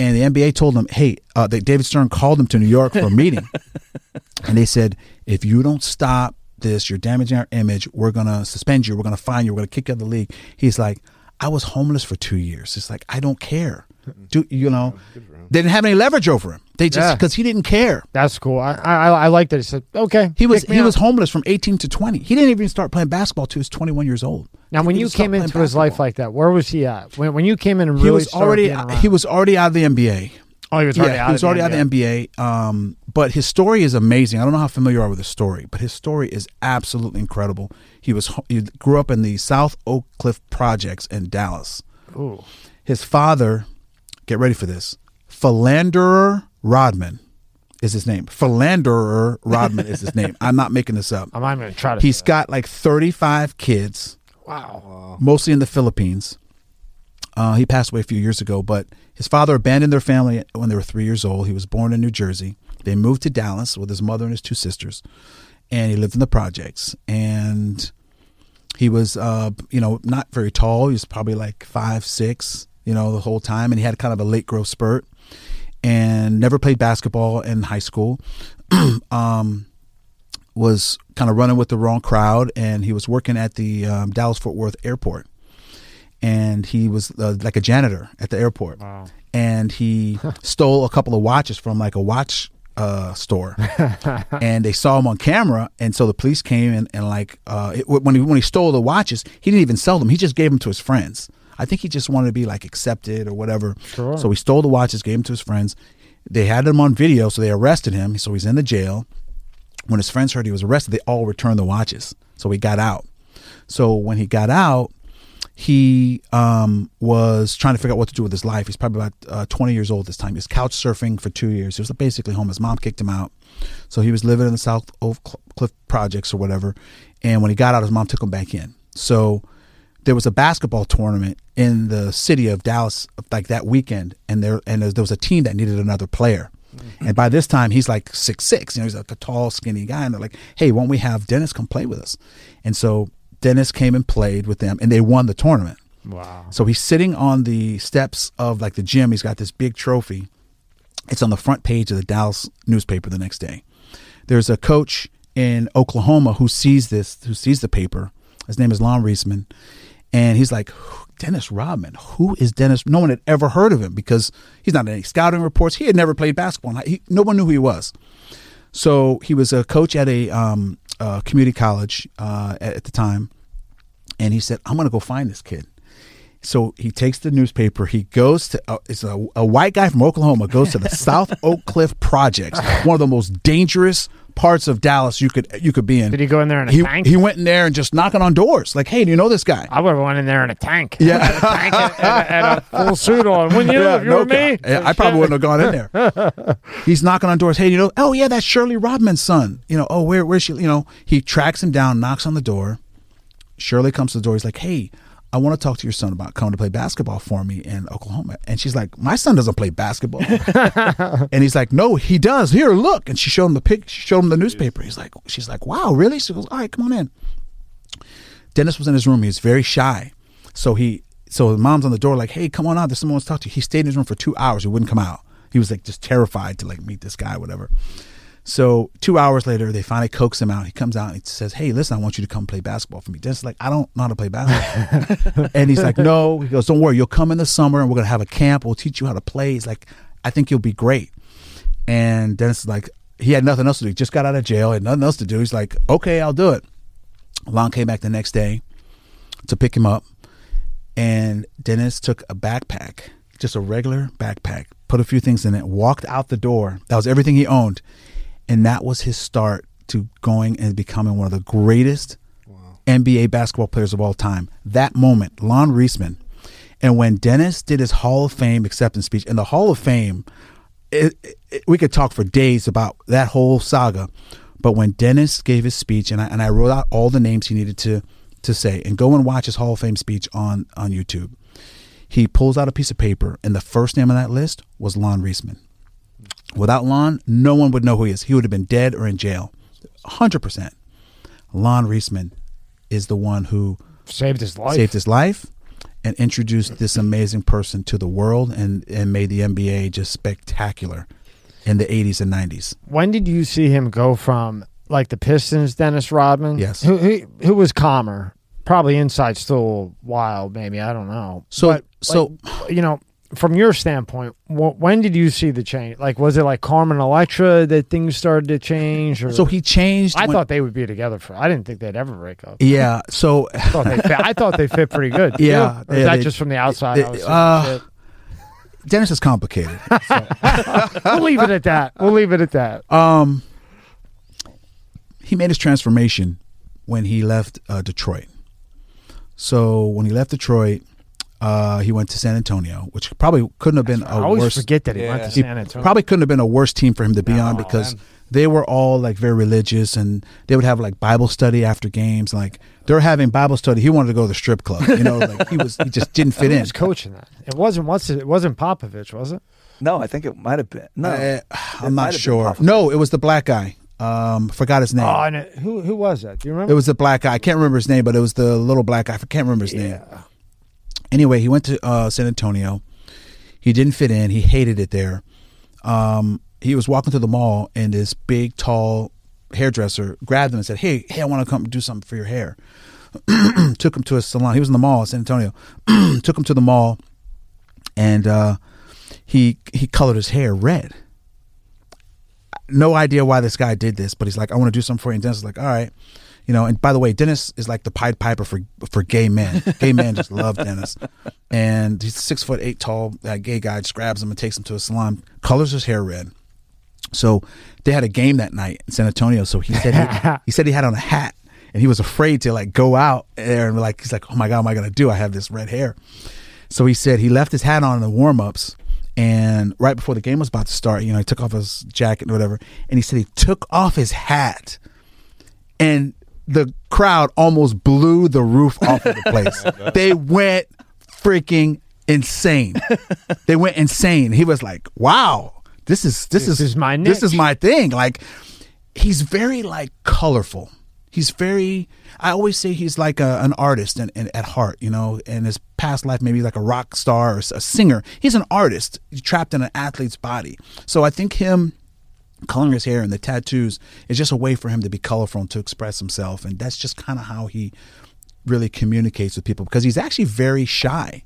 And the NBA told him, "Hey, uh, that David Stern called him to New York for a meeting." and they said, if you don't stop this, you're damaging our image. We're gonna suspend you. We're gonna fine you. We're gonna kick you out of the league. He's like, I was homeless for two years. It's like I don't care. Do you know? Good for him. They didn't have any leverage over him. They just Yeah. because he didn't care. That's cool. I I, I like that. He said, "Okay." He was he up." was homeless from 18 to 20. He didn't even start playing basketball till he was 21 years old. Now, when He you came playing into his life like that, where was he at? When when you came in and he was already being he was already out of the NBA. oh he was already yeah, out he was of already the out of the NBA. Um, but his story is amazing. I don't know how familiar you are with his story, but his story is absolutely incredible. He was he grew up in the South Oak Cliff projects in Dallas. Ooh. His father, get ready for this, Philander Rodman is his name. Philander Rodman is his name. I'm not making this up. I'm not even gonna try to. He's got like 35 kids, wow. mostly in the Philippines. Uh, he passed away a few years ago, but his father abandoned their family when they were three years old. He was born in New Jersey. They moved to Dallas with his mother and his two sisters, and he lived in the projects. And he was, uh, you know, not very tall. He was probably like five, six, you know, the whole time. And he had kind of a late growth spurt, and never played basketball in high school. um, was kind of running with the wrong crowd, and he was working at the um, Dallas Fort Worth airport, and he was uh, like a janitor at the airport, Wow. and he stole a couple of watches from like a watch uh, store, and they saw him on camera, and so the police came and, and like uh, it, when he when he stole the watches, he didn't even sell them; he just gave them to his friends. I think he just wanted to be like accepted or whatever. Sure. So he stole the watches, gave them to his friends. They had him on video, so they arrested him. So he's in the jail when his friends heard he was arrested, they all returned the watches. So he got out. So when he got out, he um, was trying to figure out what to do with his life. He's probably about uh, 20 years old this time. He was couch surfing for two years. He was basically home. His mom kicked him out. So he was living in the South Oak Cliff projects or whatever. And when he got out, his mom took him back in. So there was a basketball tournament in the city of Dallas like that weekend, and there and there was a team that needed another player. Mm-hmm. And by this time, he's like six six. You know, he's like a tall, skinny guy. And they're like, "Hey, won't we have Dennis come play with us?" And so Dennis came and played with them, and they won the tournament. Wow. So he's sitting on the steps of like the gym. He's got this big trophy. It's on the front page of the Dallas newspaper the next day. There's a coach in Oklahoma who sees this, who sees the paper. His name is Lon Reisman, and he's like, Dennis Rodman. Who is Dennis? No one had ever heard of him because he's not in any scouting reports. He had never played basketball. He, no one knew who he was. So he was a coach at a um, uh, community college uh, at, at the time, and he said, "I'm going to go find this kid." So he takes the newspaper. He goes to uh, it's a, a white guy from Oklahoma goes to the South Oak Cliff Projects, one of the most dangerous parts of Dallas you could you could be in. Did he go in there in a he, tank? he went in there and just knocking on doors, like, "Hey, do you know this guy?" I would have went in there in a tank. Yeah. tank and, and, and a full suit on. Wouldn't you? if you were me. Yeah, I probably wouldn't have gone in there. He's knocking on doors. Hey, you know, oh yeah, that's Shirley Rodman's son. You know, oh where where's she? You know, he tracks him down, knocks on the door. Shirley comes to the door. He's like, hey. I want to talk to your son about coming to play basketball for me in Oklahoma. And she's like, My son doesn't play basketball. and he's like, No, he does. Here, look. And she showed him the pic she showed him the newspaper. He's like, She's like, Wow, really? She goes, All right, come on in. Dennis was in his room. He was very shy. So he so the mom's on the door, like, hey, come on out. There's someone wants to talk to you. He stayed in his room for two hours. He wouldn't come out. He was like just terrified to like meet this guy, whatever. So two hours later, they finally coax him out. He comes out and he says, Hey, listen, I want you to come play basketball for me. Dennis is like, I don't know how to play basketball. and he's like, No. He goes, Don't worry, you'll come in the summer and we're gonna have a camp. We'll teach you how to play. He's like, I think you'll be great. And Dennis is like, he had nothing else to do. He just got out of jail, had nothing else to do. He's like, Okay, I'll do it. Lon came back the next day to pick him up, and Dennis took a backpack, just a regular backpack, put a few things in it, walked out the door. That was everything he owned, and that was his start to going and becoming one of the greatest NBA basketball players of all time. That moment, Lon Reisman, and when Dennis did his Hall of Fame acceptance speech, and the Hall of Fame, it, it, we could talk for days about that whole saga. But when Dennis gave his speech, and I, and I wrote out all the names he needed to to say, and go and watch his Hall of Fame speech on on YouTube. He pulls out a piece of paper, and the first name on that list was Lon Reisman. Without Lon, no one would know who he is. He would have been dead or in jail, hundred percent. Lon Reisman is the one who Saved his life. saved his life and introduced this amazing person to the world and, and made the NBA just spectacular in the 80s and 90s. when did you see him go from like the Pistons, Dennis Rodman? Yes. Who who, who was calmer? Probably inside still wild, maybe. I don't know. So- But, so- like, you know, from your standpoint, wh- when did you see the change? Like, was it like Carmen Electra that things started to change? Or So he changed. I when- thought they would be together for. I didn't think they'd ever break up. Yeah. So I thought they fit, I thought they fit pretty good. Yeah, Or is yeah, that they- just from the outside? they- I was uh, Dennis is complicated. shit. we'll leave it at that. We'll leave it at that. Um, he made his transformation when he left uh, Detroit. So when he left Detroit, uh, he went to San Antonio, which probably couldn't have been I a always worse. forget that he went to he San Antonio. probably couldn't have been a worse team for him to be No, on because man. they were all like very religious and they would have like Bible study after games. Like they were having Bible study. He wanted to go to the strip club. You know, like he was he just didn't fit Who in. was coaching that? It wasn't. What's it? It wasn't Popovich, was it? No, I think it might have been. No, Uh, It I'm might not been sure. Popovich. No, it was the black guy. Um, forgot his name. Oh, and it, who who was that? Do you remember? It was the black guy. I can't remember his name, but it was the little black guy. I can't remember his name. Anyway, he went to uh, San Antonio. He didn't fit in. He hated it there. Um, he was walking through the mall, and this big, tall hairdresser grabbed him and said, "Hey, hey, I want to come do something for your hair." Took him to a salon. He was in the mall San Antonio. Took him to the mall, and uh, he he colored his hair red. No idea why this guy did this, but he's like, "I want to do something for you." And Dennis is like, "All right." You know, and by the way, Dennis is like the Pied Piper for for gay men. Gay men just love Dennis, and he's six foot eight tall. That gay guy just grabs him and takes him to a salon, colors his hair red. So they had a game that night in San Antonio. So he said he, he said he had on a hat, and he was afraid to like go out there and like he's like, oh my god, what am I gonna do? I have this red hair. So he said he left his hat on in the warm ups, and right before the game was about to start, you know, he took off his jacket and whatever, and he said he took off his hat, and the crowd almost blew the roof off of the place. Oh, they went freaking insane. they went insane. He was like, "Wow, this is this, This is my this is my thing." Like, he's very like colorful. He's very. I always say he's like a, an artist and, and at heart, you know. In his past life, maybe like a rock star or a singer. He's an artist. He's trapped in an athlete's body. So I think him coloring his hair and the tattoos is just a way for him to be colorful and to express himself. And that's just kind of how he really communicates with people because he's actually very shy.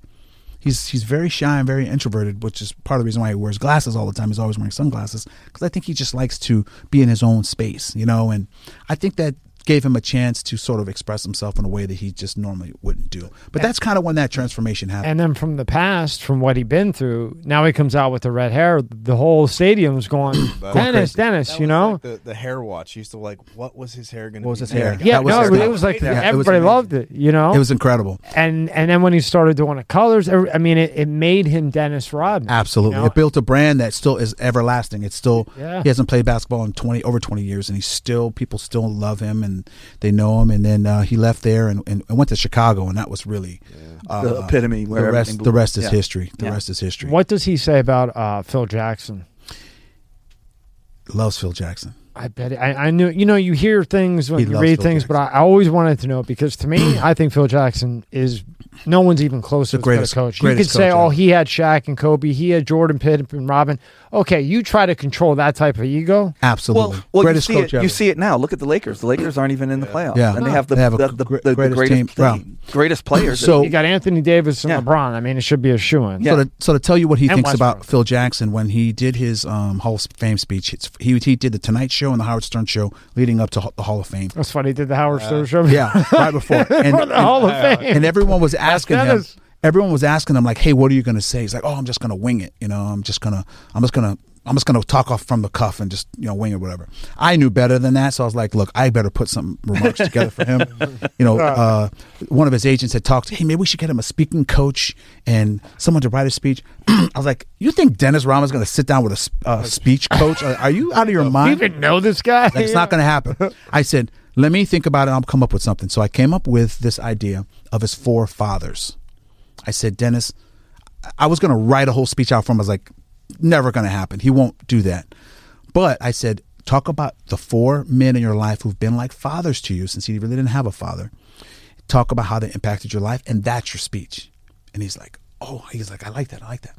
He's he's very shy and very introverted which is part of the reason why he wears glasses all the time. He's always wearing sunglasses because i think he just likes to be in his own space you know? And i think that gave him a chance to sort of express himself in a way that he just normally wouldn't do but that's kind of when that transformation happened And then from the past, from what he'd been through, now he comes out with the red hair. The whole stadium's going, Dennis, Dennis, That you was know? like the, the hair watch. You used to like, what was his hair going to What was his hair? made? yeah, that was no, his it was like Yeah, it was everybody amazing. loved it, you know. it was incredible and and then when he started doing the colors, I mean, it, it made him Dennis Rodman. Absolutely, you know? it built a brand that still is everlasting. It's still Yeah. he hasn't played basketball in twenty over twenty years, and he's still people still love him and they know him. And then uh, he left there and, and, and went to Chicago, and that was really uh, The epitome where the rest. The rest is yeah. history. The Yeah. rest is history. What does he say about uh, Phil Jackson? loves Phil Jackson? I bet it, I, I knew. You know, you hear things when He you read Phil things, but I, I always wanted to know because to me, I think Phil Jackson is no one's even close to The as good a greatest- coach. You could greatest say, coach oh, he had Shaq and Kobe, he had Jordan Pitt and Robin. Okay, you try to control that type of ego. Absolutely, Well, well you greatest see coach it. ever. You see it now. Look at the Lakers. The Lakers aren't even in the playoffs. Yeah. and they have the They have the, the, gr- the, the greatest greatest team. team, greatest players. So- You got Anthony Davis and Yeah. LeBron. I mean, it should be a shoe in. Yeah. So to, so to tell you what he And thinks Westbrook. about Phil Jackson when he did his um, Hall of Fame speech, it's, he he did the Tonight Show and the Howard Stern Show leading up to the Hall of Fame. That's funny. He did the Howard Stern show. Yeah, right before. And, For the Hall of Fame. and everyone was asking him. Dennis. Everyone was asking him like, "Hey, what are you going to say?" He's like, "Oh, I'm just going to wing it. You know, I'm just gonna, I'm just gonna, I'm just gonna talk off from the cuff and just you know wing it, whatever." I knew better than that, so I was like, "Look, I better put some remarks together for him." You know, uh, one of his agents had talked. Hey, maybe we should get him a speaking coach and someone to write a speech. I was like, "You think Dennis Rodman's going to sit down with a uh, speech coach? Are you out of your Do you mind?" even know this guy? Like, it's not going to happen. I said, let me think about it. I'll come up with something. So I came up with this idea of his four fathers. I said, Dennis, I was going to write a whole speech out for him. I was like, never going to happen. He won't do that. But I said, talk about the four men in your life who've been like fathers to you since you really didn't have a father. Talk about how they impacted your life, and that's your speech. And he's like, oh, he's like, I like that. I like that.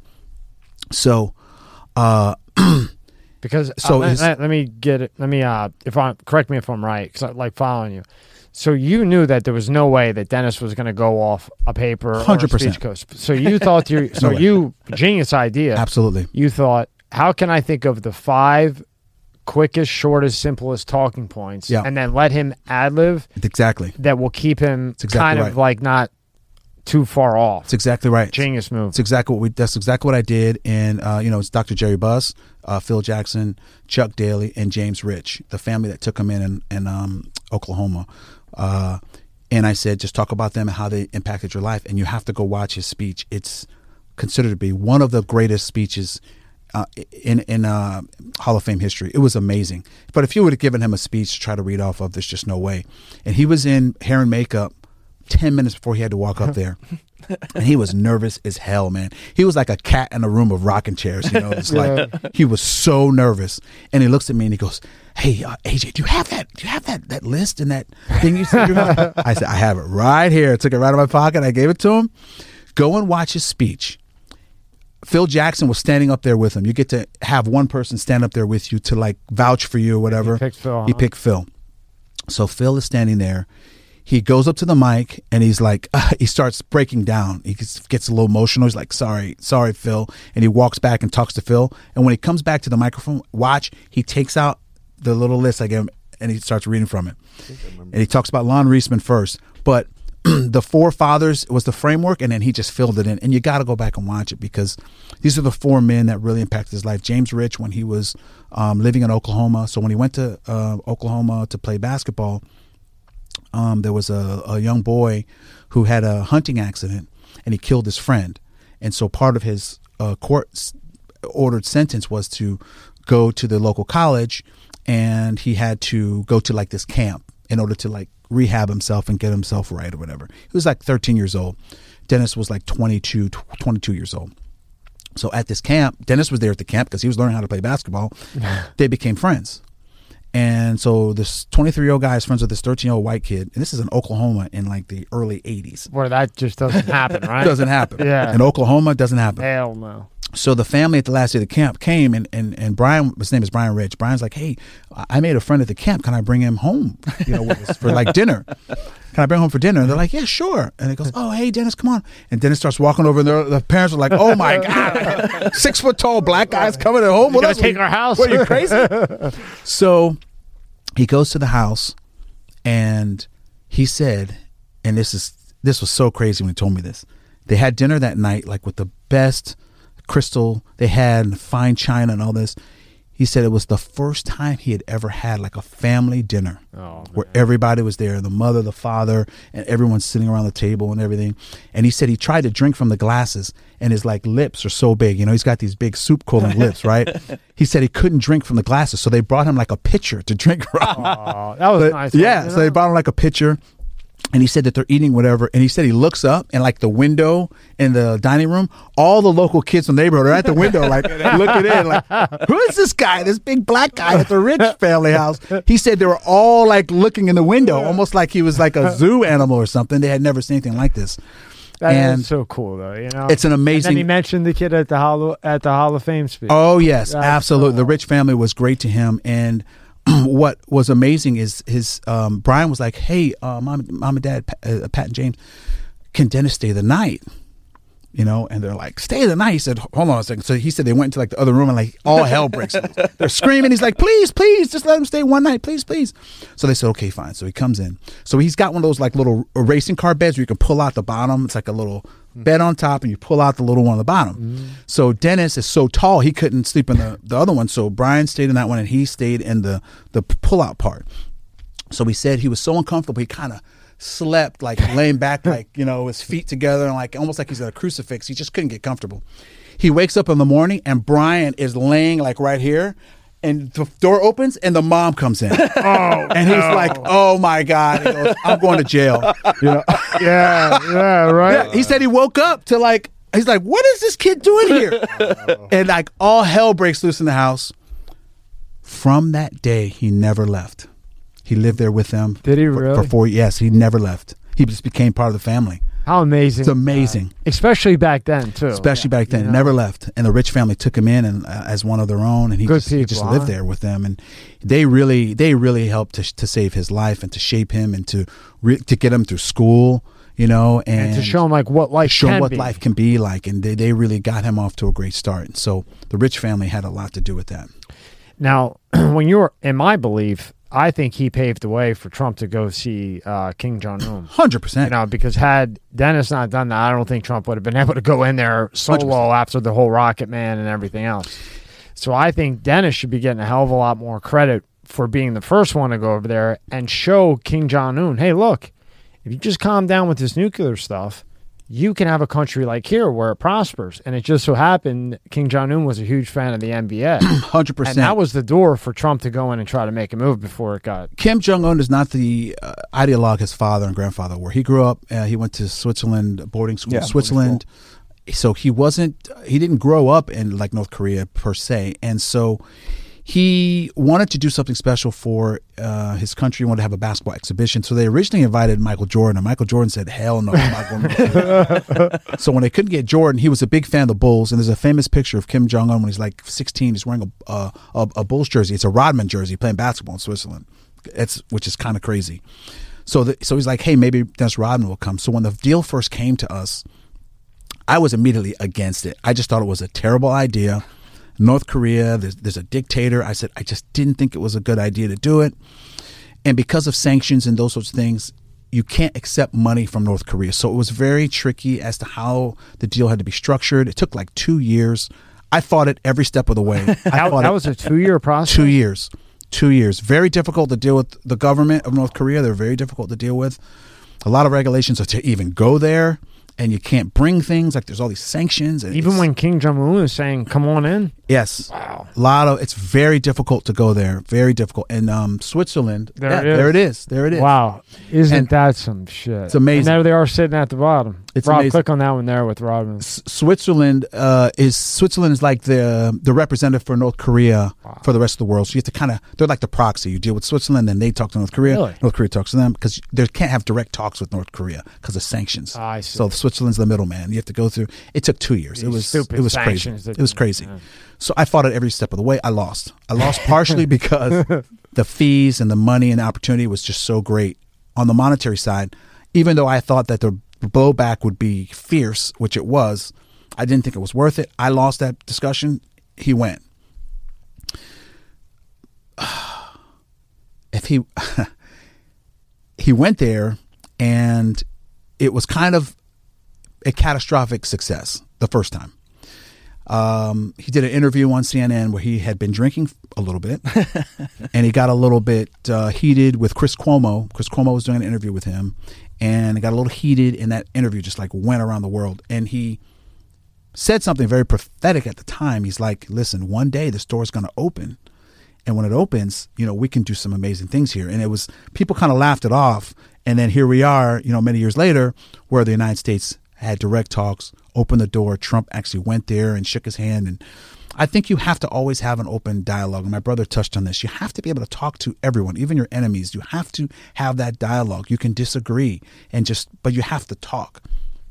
So, uh, because So uh, let, let- let me get it. Let me uh, if I correct me if I'm right because I like following you. So you knew that there was no way that Dennis was going to go off a paper or a 100%. speech coach. So you thought to your, so way. you genius idea. Absolutely. You thought, how can I think of the five quickest, shortest, simplest talking points, Yeah. and then let him ad lib Exactly. that will keep him exactly kind of like not too far off. That's exactly right. Genius move. That's exactly what we. That's exactly what I did. And uh, you know, it's Dr. Jerry Buss, uh, Phil Jackson, Chuck Daly, and James Rich, the family that took him in in, in um, Oklahoma. Uh, and I said, just talk about them and how they impacted your life. And you have to go watch his speech. It's considered to be one of the greatest speeches uh, in in uh, Hall of Fame history. It was amazing. But if you would have given him a speech to try to read off of, there's just no way. And he was in hair and makeup ten minutes before he had to walk up there. And he was nervous as hell, man. He was like a cat in a room of rocking chairs. You know, it's like he was so nervous. And he looks at me and he goes, "Hey, uh, AJ, do you have that? Do you have that that list and that thing you said?" I said, "I have it right here." I took it right out of my pocket. I gave it to him. Go and watch his speech. Phil Jackson was standing up there with him. You get to have one person stand up there with you to like vouch for you or whatever. He picked Phil, He huh? picked Phil. So Phil is standing there. He goes up to the mic and he's like, he starts breaking down. He gets, gets a little emotional. He's like, sorry, sorry, Phil. And he walks back and talks to Phil. And when he comes back to the microphone, watch, he takes out the little list I gave him and he starts reading from it. And he talks about Lon Reisman first. But the four fathers was the framework and then he just filled it in. And you got to go back and watch it because these are the four men that really impacted his life. James Rich, when he was um, living in Oklahoma. So when he went to uh, Oklahoma to play basketball, um, there was a, a young boy who had a hunting accident and he killed his friend. And so part of his uh, court ordered sentence was to go to the local college and he had to go to like this camp in order to like rehab himself and get himself right or whatever. He was like 13 years old. Dennis was like 22, 22 years old. So at this camp, Dennis was there at the camp because he was learning how to play basketball. they became friends. And so this 23 year old guy is friends with this 13 year old white kid. And this is in Oklahoma in like the early 80s. Where that just doesn't happen, right? Doesn't happen. Yeah. In Oklahoma, it doesn't happen. Hell no. So the family at the last day of the camp came and, and, and Brian, his name is Brian Rich. Brian's like, hey, I made a friend at the camp. Can I bring him home, you know, for like dinner? Can I bring him home for dinner? And they're like, yeah, sure. And he goes, oh, hey, Dennis, come on. And Dennis starts walking over and the parents are like, oh my God, six foot tall black guys coming at home with gonna us. take our house? What, are you crazy? so he goes to the house and he said, and this is, this was so crazy when he told me this. They had dinner that night, like with the best crystal they had, and fine china and all this. He said it was the first time he had ever had like a family dinner Oh, where everybody was there the mother, the father, and everyone's sitting around the table and everything. And he said he tried to drink from the glasses and his like lips are so big. You know, he's got these big soup cooling lips, right? He said he couldn't drink from the glasses. So they brought him like a pitcher to drink from. Oh, that was But, nice. Yeah, you so they brought him like a pitcher, and he said that they're eating whatever. And he said he looks up and like the window in the dining room, all the local kids from the neighborhood are at the window, like looking in, like who is this guy? This big black guy at the Rich family house. He said they were all like looking in the window, almost like he was like a zoo animal or something. They had never seen anything like this. That is and so cool, though. You know, It's an And amazing. then he mentioned the kid at the Hall at the Hall of Fame speech. Oh yes, That's absolutely. so The Rich family was great to him, and what was amazing is his um, Brian was like, "Hey, uh, mom, mom and dad, Pa- uh, Pat and James, can Dennis stay the night?" You know, and they're like, "Stay the night." He said, "Hold on a second. So he said they went into like the other room and like all hell breaks loose. They're screaming. He's like, "Please, please, just let him stay one night, please, please." So they said, "Okay, fine." So he comes in. So he's got one of those like little racing car beds where you can pull out the bottom. It's like a little bed on top, and you pull out the little one on the bottom. Mm. So Dennis is so tall he couldn't sleep in the, the other one. So Brian stayed in that one, and he stayed in the the pull out part. So he said he was so uncomfortable he kind of slept like laying back like you know his feet together and like almost like he's at a crucifix. He just couldn't get comfortable. He wakes up in the morning and Brian is laying like right here. And the door opens and the mom comes in. Oh, and he's like, "Oh my god!" Goes, "I'm going to jail." You know? yeah, yeah, right. Yeah, he said he woke up to like he's like, what is this kid doing here? and like all hell breaks loose in the house. From that day, he never left. He lived there with them. Did he for, really? for four? Yes, he never left. He just became part of the family. How amazing! It's amazing. uh, especially back then too. especially back then. You know? Never left, and the rich family took him in and uh, as one of their own, and he Good just, he just people, lived there with them, and they really they really helped to to save his life and to shape him and to re- to get him through school, you know, and, and to show him like what life show him what be. life can be like, and they they really got him off to a great start. And so the rich family had a lot to do with that. Now, when you were in my belief, I think he paved the way for Trump to go see uh, King Jong Un. Hundred You percent. know, because had Dennis not done that, I don't think Trump would have been able to go in there solo 100%. after the whole Rocket Man and everything else. So I think Dennis should be getting a hell of a lot more credit for being the first one to go over there and show King Jong Un, hey, look, if you just calm down with this nuclear stuff, you can have a country like here where it prospers. And it just so happened King Jong Un was a huge fan of the NBA. Hundred and percent. that was the door for Trump to go in and try to make a move before it got. Kim Jong Un is not the uh, ideologue his father and grandfather were. He grew up. Uh, he went to Switzerland boarding school, Yeah, in boarding Switzerland. So he wasn't. He didn't grow up in like North Korea per se, and so he wanted to do something special for uh, his country. He wanted to have a basketball exhibition. So they originally invited Michael Jordan, and Michael Jordan said, "Hell no, I'm not going." to So when they couldn't get Jordan, he was a big fan of the Bulls, and there's a famous picture of Kim Jong Un when he's like 16. He's wearing a a, a Bulls jersey. It's a Rodman jersey, playing basketball in Switzerland. It's which is kind of crazy. So the, so he's like, hey, maybe Dennis Rodman will come. So when the deal first came to us, I was immediately against it. I just thought it was a terrible idea. North Korea, there's, there's a dictator. I said I just didn't think it was a good idea to do it. And because of sanctions and those sorts of things, you can't accept money from North Korea. So it was very tricky as to how the deal had to be structured. It took like two years. I fought it every step of the way. I That, that it was a two year process. two years. Two years. Very difficult to deal with the government of North Korea. They're very difficult to deal with. A lot of regulations to even go there, and you can't bring things like there's all these sanctions. And Even when King Jong Un is saying, come on in. yes, Wow. a lot of it's very difficult to go there. Very difficult. And um, Switzerland, There yeah, it is. there it is. There it is. Wow. Isn't And- that some shit? It's amazing. And there they are sitting at the bottom. It's Rob, amazing. click on that one there with Rodman. S- Switzerland uh, is Switzerland is like the the representative for North Korea for the rest of the world. So you have to kind of they're like the proxy. You deal with Switzerland, then they talk to North Korea. Really? North Korea talks to them because they can't have direct talks with North Korea because of sanctions. Ah, I see. So Switzerland's the middleman. You have to go through. It took two years. it was stupid it was crazy. It was crazy. yeah. So I fought it every step of the way. I lost. I lost partially because the fees and the money and the opportunity was just so great on the monetary side. Even though I thought that the blowback would be fierce, which it was, I didn't think it was worth it. I lost that discussion. He went. If he he went there and it was kind of a catastrophic success the first time. Um, he did an interview on CNN where he had been drinking a little bit, and he got a little bit uh, heated with Chris Cuomo. Chris Cuomo was doing an interview with him, and it got a little heated in that interview. Just like went around the world, and he said something very prophetic at the time. He's like, "Listen, one day the store's going to open, and when it opens, you know, we can do some amazing things here." And it was people kind of laughed it off, and then here we are, you know, many years later, where the United States had direct talks, opened the door. Trump actually went there and shook his hand, and I think you have to always have an open dialogue. And my brother touched on this. You have to be able to talk to everyone, even your enemies. You have to have that dialogue. You can disagree and just, but you have to talk.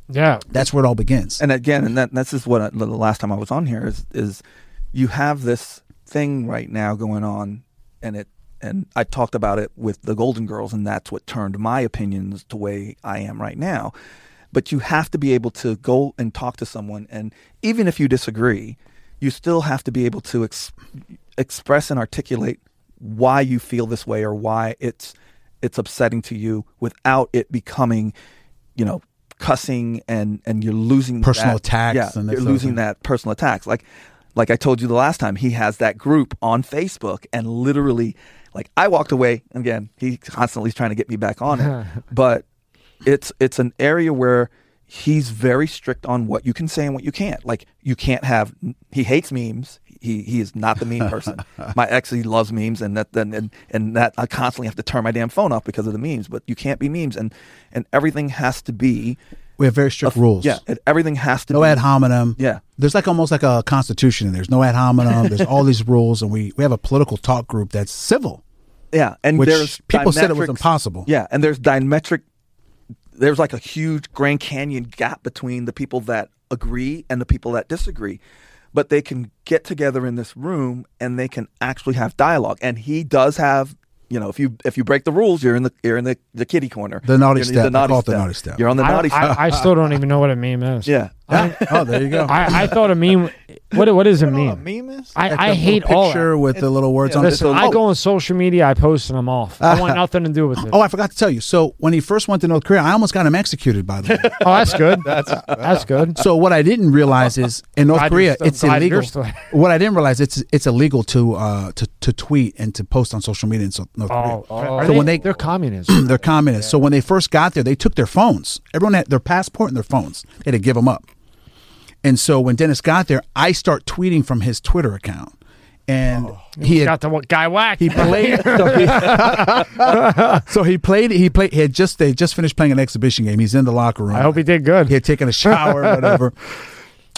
Yeah. That's where it all begins. and again, and that this is what I, the last time I was on here is is you have this thing right now going on, and it and I talked about it with the Golden Girls, and that's what turned my opinions to way I am right now. But you have to be able to go and talk to someone, and even if you disagree, you still have to be able to ex- express and articulate why you feel this way or why it's it's upsetting to you without it becoming, you know, cussing and and you're losing Personal that- attacks Yeah, and you're losing thing. that personal attacks. Like like I told you the last time, he has that group on Facebook and literally like I walked away again, he constantly is trying to get me back on it. but it's it's an area where he's very strict on what you can say and what you can't. Like you can't have he hates memes. He he is not the meme person. my ex he loves memes and that then and, and that I constantly have to turn my damn phone off because of the memes. But you can't be memes and and everything has to be we have very strict rules. yeah, it, everything has to No be ad hominem. Yeah. There's like almost like a constitution. There's no ad hominem. There's all these rules, and we, we have a political talk group that's civil. Yeah, and Which there's people said it was impossible. Yeah, and there's diametric there's like a huge Grand Canyon gap between the people that agree and the people that disagree. But they can get together in this room and they can actually have dialogue. And he does have, you know, if you if you break the rules, you're in the you're in the, the kitty corner. The naughty You're in step. I call it the naughty step. You're on the I, naughty step. I, I still don't even know what a meme is. yeah. Oh, there you go. I, I thought a meme. What what is a You meme? a meme is? I, I hate all. picture that. with the little words yeah, on it. Listen, I oh. go on social media. I post and I'm off. I want nothing to do with it. Oh, I forgot to tell you. So when he first went to North Korea, I almost got him executed. By the way. Oh, that's good. that's that's good. so what I didn't realize is in North Korea, you're- it's illegal. What I didn't realize it's it's illegal to uh to, to tweet and to post on social media in so, North Korea. Oh, are So when they- they're communists. They're communists. So when they first got there, they took their phones. Everyone had their passport and their phones. They had to give them up. And so when Dennis got there, I start tweeting from his Twitter account, and oh. he had got the guy whacked. he played. so, he, so he played. He played. He had just they just finished playing an exhibition game. He's in the locker room. I hope he did good. He had taken a shower, or whatever.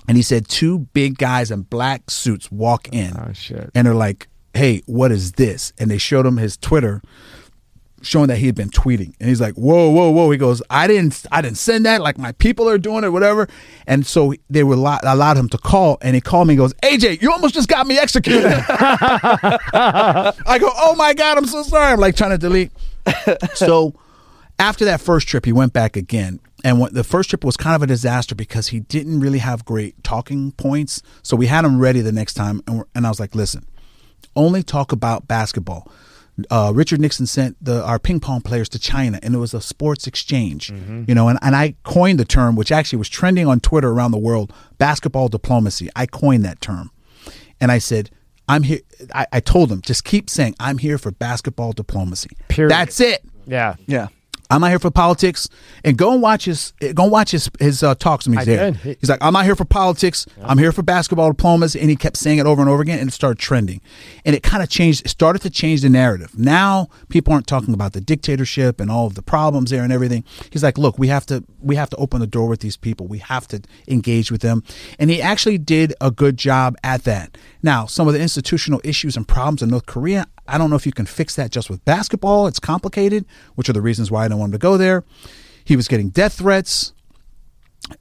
And he said two big guys in black suits walk in, Oh shit. and they're like, "Hey, what is this?" And they showed him his Twitter, showing that he had been tweeting. And he's like, "Whoa, whoa, whoa!" He goes, "I didn't, I didn't send that. Like my people are doing it, whatever." And so they were allo- allowed him to call, and he called me. and goes, "AJ, you almost just got me executed." I go, "Oh my god, I'm so sorry." I'm like trying to delete. so after that first trip, he went back again. And what, the first trip was kind of a disaster because he didn't really have great talking points. So we had him ready the next time, and, and I was like, "Listen, only talk about basketball." Uh, Richard Nixon sent the our ping pong players to China, and it was a sports exchange, you know. And, and I coined the term, which actually was trending on Twitter around the world, basketball diplomacy. I coined that term, and I said, "I'm here." I, I told him, just keep saying, "I'm here for basketball diplomacy." Period. That's it. Yeah. Yeah. I'm not here for politics. And go and watch his go and watch his his uh, talks when he's I there. did. He's like, I'm not here for politics. I'm here for basketball diplomas. And he kept saying it over and over again, and it started trending. And it kind of changed. It started to change the narrative. Now people aren't talking about the dictatorship and all of the problems there and everything. He's like, look, we have to we have to open the door with these people. We have to engage with them. And he actually did a good job at that. Now, some of the institutional issues and problems in North Korea, I don't know if you can fix that just with basketball. It's complicated, which are the reasons why I don't want him to go there. He was getting death threats.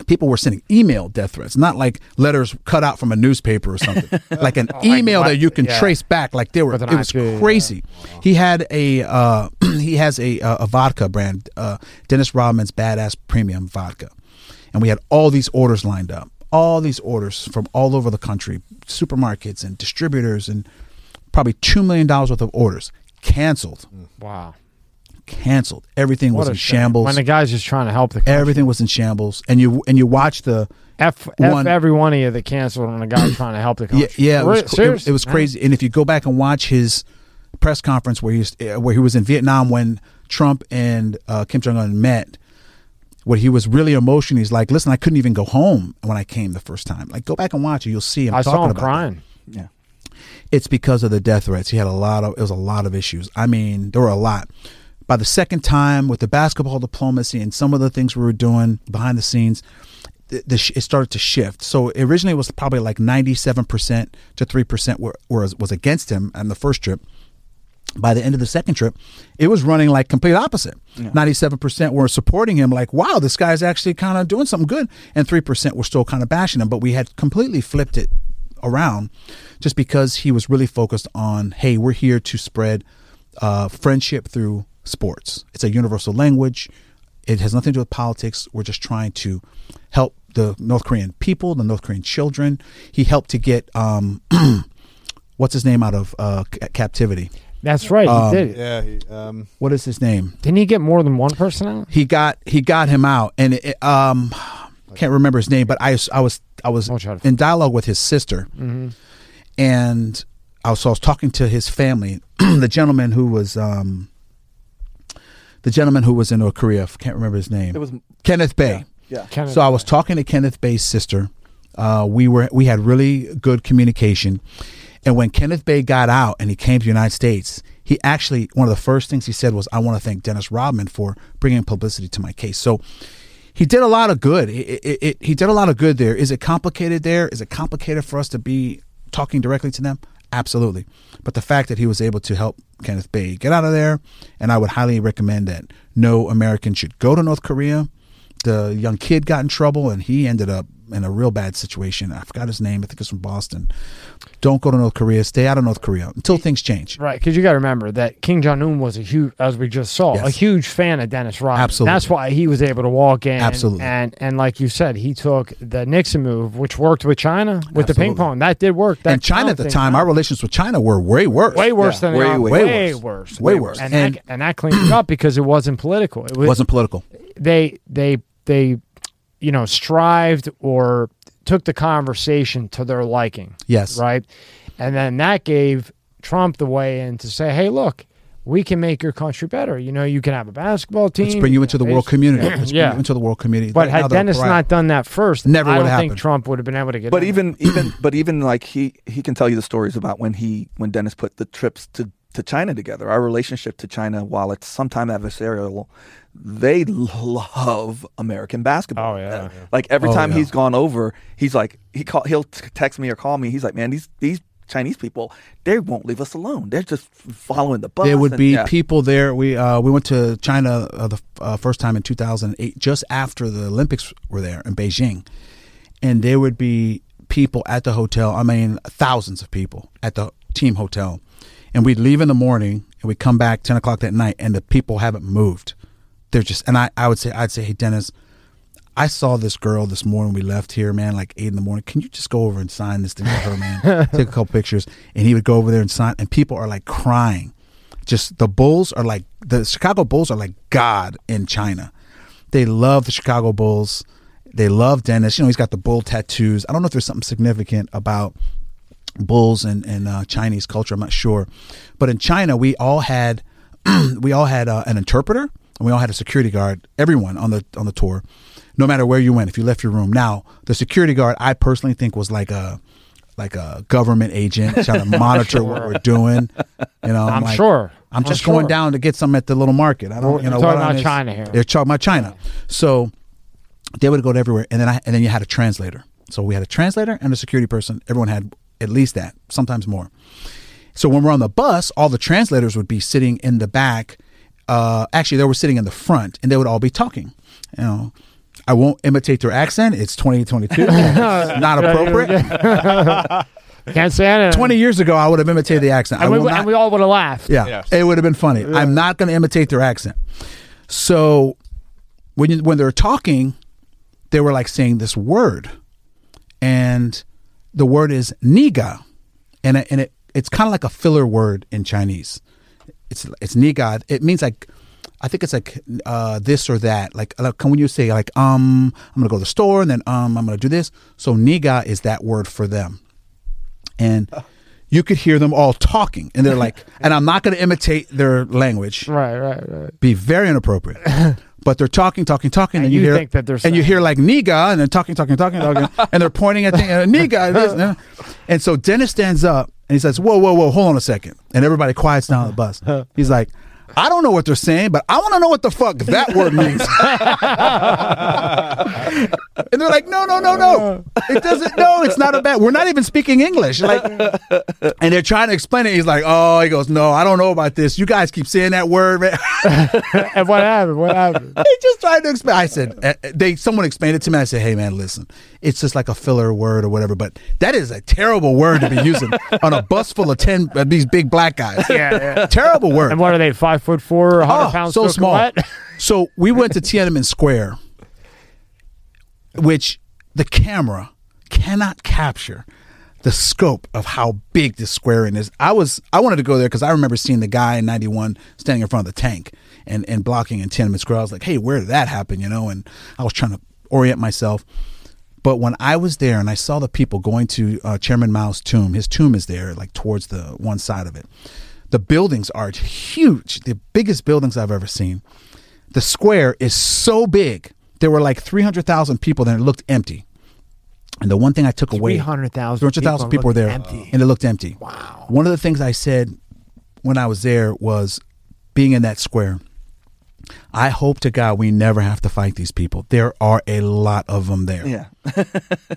People were sending email death threats, not like letters cut out from a newspaper or something. like an email what- that you can yeah. trace back. Like they were, it was IP, yeah. crazy. He had a uh, he has a uh, a vodka brand, uh, Dennis Rodman's Badass Premium Vodka, and we had all these orders lined up, all these orders from all over the country, supermarkets and distributors, and probably two million dollars worth of orders canceled, Wow. Canceled. Everything was What a in shame. shambles. When the guy's just trying to help the country. Everything was in shambles, and you and you watch the F, one- F every one of you that canceled on a guy trying to help the yeah country. yeah it was, it, it was crazy. And if you go back and watch his press conference where he was, uh, where he was in Vietnam when Trump and uh, Kim Jong Un met, where he was really emotional. He's like, "Listen, I couldn't even go home when I came the first time. Like, go back and watch it. You'll see him I saw him about that. crying. Yeah. It's because of the death threats. He had a lot of it was a lot of issues. I mean, there were a lot. By the second time with the basketball diplomacy and some of the things we were doing behind the scenes, the, the sh- it started to shift. So originally it was probably like 97% to 3% were, was, was against him on the first trip. By the end of the second trip, it was running like complete opposite. 97% were supporting him, like, wow, this guy's actually kind of doing something good. And 3% were still kind of bashing him. But we had completely flipped it around just because he was really focused on, hey, we're here to spread uh, friendship through sports. It's a universal language. It has nothing to do with politics. We're just trying to help the North Korean people, the North Korean children. He helped to get um, what's his name out of uh, c- captivity. That's right. Um, he did. Yeah. He, um, What is his name? Didn't he get more than one person out? He got he got him out, and it, um, can't remember his name, but I was I was I was I'll try to- in dialogue with his sister, and I was, so I was talking to his family. the gentleman who was um, the gentleman who was in North Korea, I can't remember his name. It was Kenneth Bae. yeah. Kenneth So I was talking to Kenneth Bae's sister. Uh, we were we had really good communication, and when Kenneth Bae got out and he came to the United States, he actually one of the first things he said was, "I want to thank Dennis Rodman for bringing publicity to my case." So he did a lot of good. It, it, it, he did a lot of good there. Is it complicated there? Is it complicated for us to be talking directly to them? Absolutely. But the fact that he was able to help Kenneth Bae get out of there, and I would highly recommend that no American should go to North Korea. The young kid got in trouble, and he ended up in a real bad situation. I forgot his name. I think it's from Boston. Don't go to North Korea. Stay out of North Korea until things change. Right, because you got to remember that King Jong Un was a huge, as we just saw, Yes. a huge fan of Dennis Rodman. Absolutely. That's why he was able to walk in. Absolutely. and and like you said, he took the Nixon move, which worked with China with the ping pong. That did work. That and China at the time, huh? our relations with China were way worse. way worse Yeah, than they way, are. way Way, worse. worse. Way worse. And, And- that, and that cleaned it up because it wasn't political. It It was, wasn't political. they they they you know strived or took the conversation to their liking Yes. right and then that gave trump the way in to say hey look we can make your country better you know you can have a basketball team Let's bring you into the world community. Let's bring Yeah. you into the world community. but Right now had dennis not done that first Never would've think happened. trump would have been able to get But in. even even but even like he he can tell you the stories about when he when Dennis put the trips to to China together. Our relationship to China, while it's sometime adversarial, they love American basketball. Oh, yeah. Uh, Like every Oh, time yeah. he's gone over, he's like he call he'll t- text me or call me. He's like, man, these these Chinese people, they won't leave us alone. They're just following the bus. There would and- be yeah. people there. We uh, we went to China uh, the uh, first time in 2008, just after the Olympics were there in Beijing, and there would be people at the hotel. I mean, thousands of people at the team hotel, and we'd leave in the morning and we'd come back 10 o'clock that night, and the people haven't moved. They're just, and I, I would say, I'd say, hey Dennis, I saw this girl this morning. We left here, man, like eight in the morning. Can you just go over and sign this thing for her, man? Take a couple pictures. And he would go over there and sign, and people are like crying. Just the Bulls are like, the Chicago Bulls are like God in China. They love the Chicago Bulls. They love Dennis. You know, he's got the bull tattoos. I don't know if there's something significant about bulls and, and uh, Chinese culture. I'm not sure. But in China, we all had we all had uh, an interpreter and we all had a security guard. Everyone on the on the tour, no matter where you went, if you left your room. Now, the security guard, I personally think was like a like a government agent trying to monitor what we're doing. You know, i'm like, sure I'm just going sure. down to get some at the little market. I don't, We're you know, talking what about China here. They're talking about China. So they would go to everywhere, and then I and then you had a translator. So we had a translator and a security person. Everyone had at least that, sometimes more. So when we're on the bus, all the translators would be sitting in the back. Uh, actually, they were sitting in the front, and they would all be talking. You know, I won't imitate their accent. It's 2022. It's not appropriate. can't say anything 20 years ago, I would have imitated the accent. I and we, will and we all would have laughed yeah, Yes. it would have been funny. I'm not going to imitate their accent. So when you, when they're talking, they were like saying this word, and the word is niga, and it, and it it's kind of like a filler word in Chinese. It's it's niga. It means like. I think it's like uh, this or that. Like, like when you say like um, I'm gonna go to the store and then um, I'm gonna do this. So niga is that word for them and you could hear them all talking and they're like and i'm not to imitate their language right right right be very inappropriate but they're talking talking talking and, And you, you hear think that they're and you hear like niga and they're talking talking talking talking and they're pointing at the niga this, uh, and so dennis stands up and he says whoa whoa whoa hold on a second. And everybody quiets down on the bus. He's like I don't know what they're saying, but I want to know what the fuck that word means. and they're like, no, no, no, no. It doesn't. No, it's not a bad. We're not even speaking English. Like, and they're trying to explain it. He's like, oh, he goes, no, I don't know about this. You guys keep saying that word, man. and what happened what happened they just tried to explain. I said, uh, they someone explained it to me. I said, hey, man, listen, it's just like a filler word or whatever. But that is a terrible word to be using on a bus full of ten of these big black guys. yeah, yeah. Terrible word. and what are they five foot four 100 Oh, pounds so small. so we went to Tiananmen Square, which the camera cannot capture the scope of how big this square is. I was I wanted to go there because I remember seeing the guy in '91 standing in front of the tank and and blocking in Tiananmen Square. I was like, hey, where did that happen? You know, and I was trying to orient myself. But when I was there and I saw the people going to uh, Chairman Mao's tomb, his tomb is there, like towards the one side of it. The buildings are huge, the biggest buildings I've ever seen. The square is so big. There were like 300,000 people there and it looked empty. And the one thing I took away 300,000 300,000 people, people were there empty. and it looked empty. Wow. One of the things I said when I was there was being in that square I hope to God we never have to fight these people. There are a lot of them there. Yeah.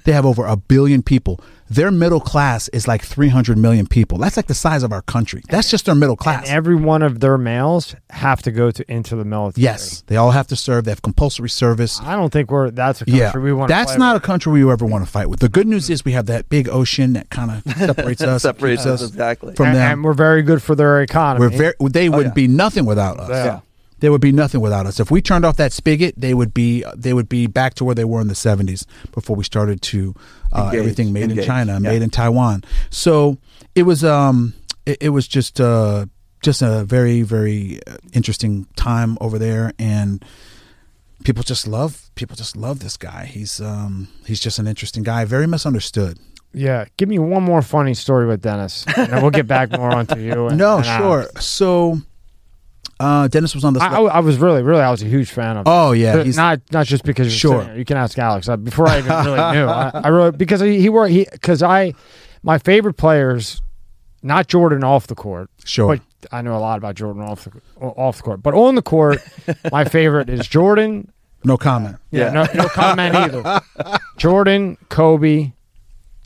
They have over a billion people. Their middle class is like 300 million people. That's like the size of our country. That's just their middle And class. every one of their males have to go to into the military. yes, they all have to serve. They have compulsory service. I don't think we're that's a country Yeah, we want. that's not a country we ever want to fight with. The good news is we have that big ocean that kind of separates us, Separates us exactly. from and, them. and we're very good for their economy. We're very. They oh, would yeah. be nothing without us. Yeah. They would be nothing without us. If we turned off that spigot, they would be. They would be back to where they were in the '70s before we started to uh, Engage. everything made in China, Yeah. made in Taiwan. So it was. Um, it, it was just. Uh, just a very very uh, interesting time over there, and people just love. People just love this guy. He's. Um, he's just an interesting guy. Very misunderstood. yeah. Give me one more funny story with Dennis, and we'll get back more onto you. And, no, and Alex. sure. So. Uh, Dennis was on the. I, I, I was really, really, I was a huge fan of. oh yeah, But he's not not just because you're Sure. You can ask Alex. Uh, before I even really knew, I, I really because he, he worked he because I my favorite players, not Jordan off the court, sure. but I know a lot about Jordan off the off the court. But on the court, my favorite is Jordan. no comment. Yeah, Yeah. no, no comment either. Jordan, Kobe,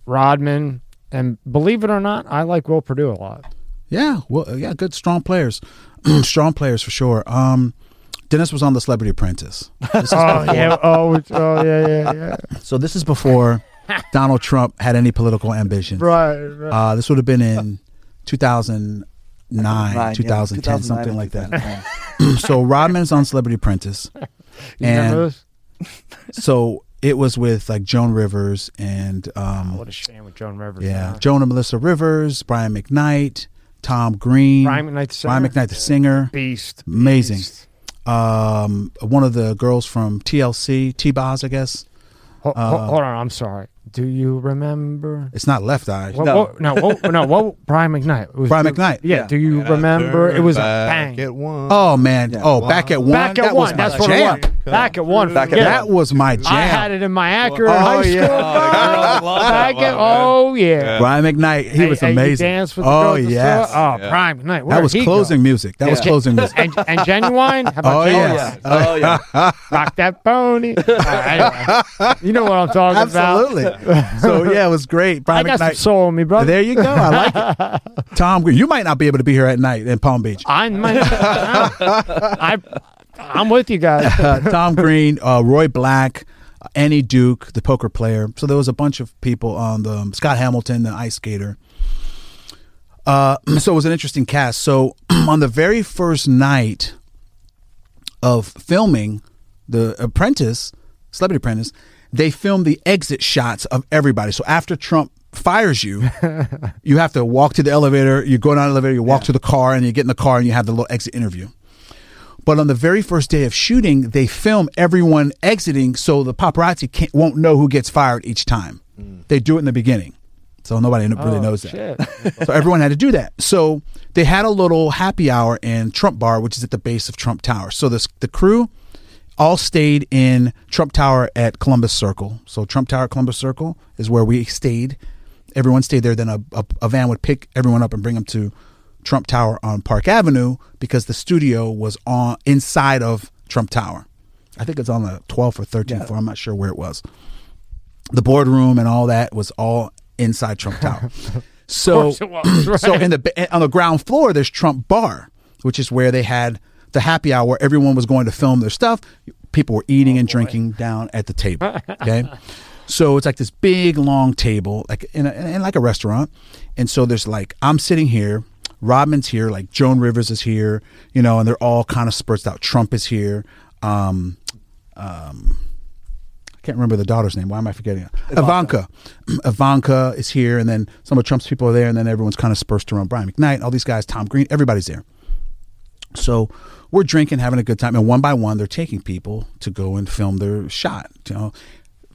Rodman, and believe it or not, I like Will Perdue a lot. Yeah, well, yeah, good, strong players, strong players for sure. Um, Dennis was on the Celebrity Apprentice, Oh yeah, oh, it's- oh yeah, yeah, yeah. so this is before Donald Trump had any political ambitions. Right, right. Uh, this would have been in 2009, Nine, yeah, 2010, 2009 something like that. so Rodman's on Celebrity Apprentice, you and- this? so it was with like Joan Rivers and Oh, um, what a shame with Joan Rivers. yeah, now. Joan and Melissa Rivers, Brian McKnight, Tom Green, Brian McKnight, the singer? McKnight, the singer. Beast, Amazing. beast. um, one of the girls from TLC, T Boz, I guess. Ho- ho- Uh, hold on, I'm sorry. Do you remember? It's not Left Eye. What, No. what, no, what, no. What Brian McKnight? It was Brian McKnight. Yeah. Yeah. Do you And remember? It turned was a bang. At one. Oh man! Yeah. Oh, back at one. Back at that one. Was That's what jam. it was. Back at one. Back at forget That was my jam. I had it in my oh, Acura Oh, high school. Oh, yeah. Oh, girls love that Back at oh yeah. Brian McKnight. He Hey, was hey, you amazing. with the oh girls the yes. Oh, Yeah. Brian McKnight. that was he go? closing music. That was closing music. And, and genuine. How about Oh, genuine? yes. Oh yeah. Rock that pony. All right, anyway. you know what I'm talking about. Absolutely. so yeah, it was great. I got some soul in me, brother. There you go. I like it. Tom Green. You might not be able to be here at night in Palm Beach. I might. I, I'm with you guys. uh, Tom Green, uh, Roy Black, uh, Annie Duke, the poker player. So there was a bunch of people on the um, Scott Hamilton, the ice skater. Uh, so it was an interesting cast. So on the very first night of filming The Apprentice, Celebrity Apprentice, they film the exit shots of everybody. So after Trump fires you, you have to walk to the elevator. You go down the elevator, you walk to the car, and you get in the car, and you have the little exit interview. But on the very first day of shooting, they film everyone exiting, so the paparazzi can't, won't know who gets fired each time. Hmm. They do it in the beginning, so nobody really Oh, knows that. So everyone had to do that. So they had a little happy hour in Trump Bar, which is at the base of Trump Tower. So this the crew all stayed in Trump Tower at Columbus Circle. So Trump Tower, Columbus Circle is where we stayed. Everyone stayed there. Then a, a, a van would pick everyone up and bring them to Trump Tower on Park Avenue because the studio was on inside of Trump Tower. I think it's on the 12th or 13th Yeah. floor. I'm not sure where it was. The boardroom and all that was all inside Trump Tower. So, was, right. so in the on the ground floor, there's Trump Bar, which is where they had the happy hour. Everyone was going to film their stuff. People were eating and drinking down at the table. Okay, so it's like this big long table, like in, a, in like a restaurant. And so there's like I'm sitting here, Rodman's here, like Joan Rivers is here, you know, and they're all kind of spurts out. Trump is here. Um, um, I can't remember the daughter's name. Why am I forgetting it? Ivanka. Ivanka is here, and then some of Trump's people are there, and then everyone's kind of dispersed around Brian McKnight, all these guys, Tom Green, everybody's there. So we're drinking, having a good time, and one by one, they're taking people to go and film their shot. You know,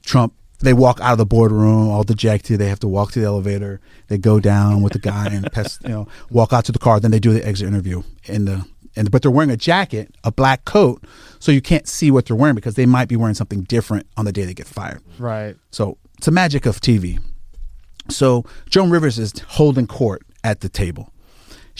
Trump. They walk out of the boardroom, all dejected. They have to walk to the elevator. They go down with the guy and pest, you know, walk out to the car. Then they do the exit interview in the and but they're wearing a jacket, a black coat, so you can't see what they're wearing because they might be wearing something different on the day they get fired. Right. So it's a magic of TV. So Joan Rivers is holding court at the table.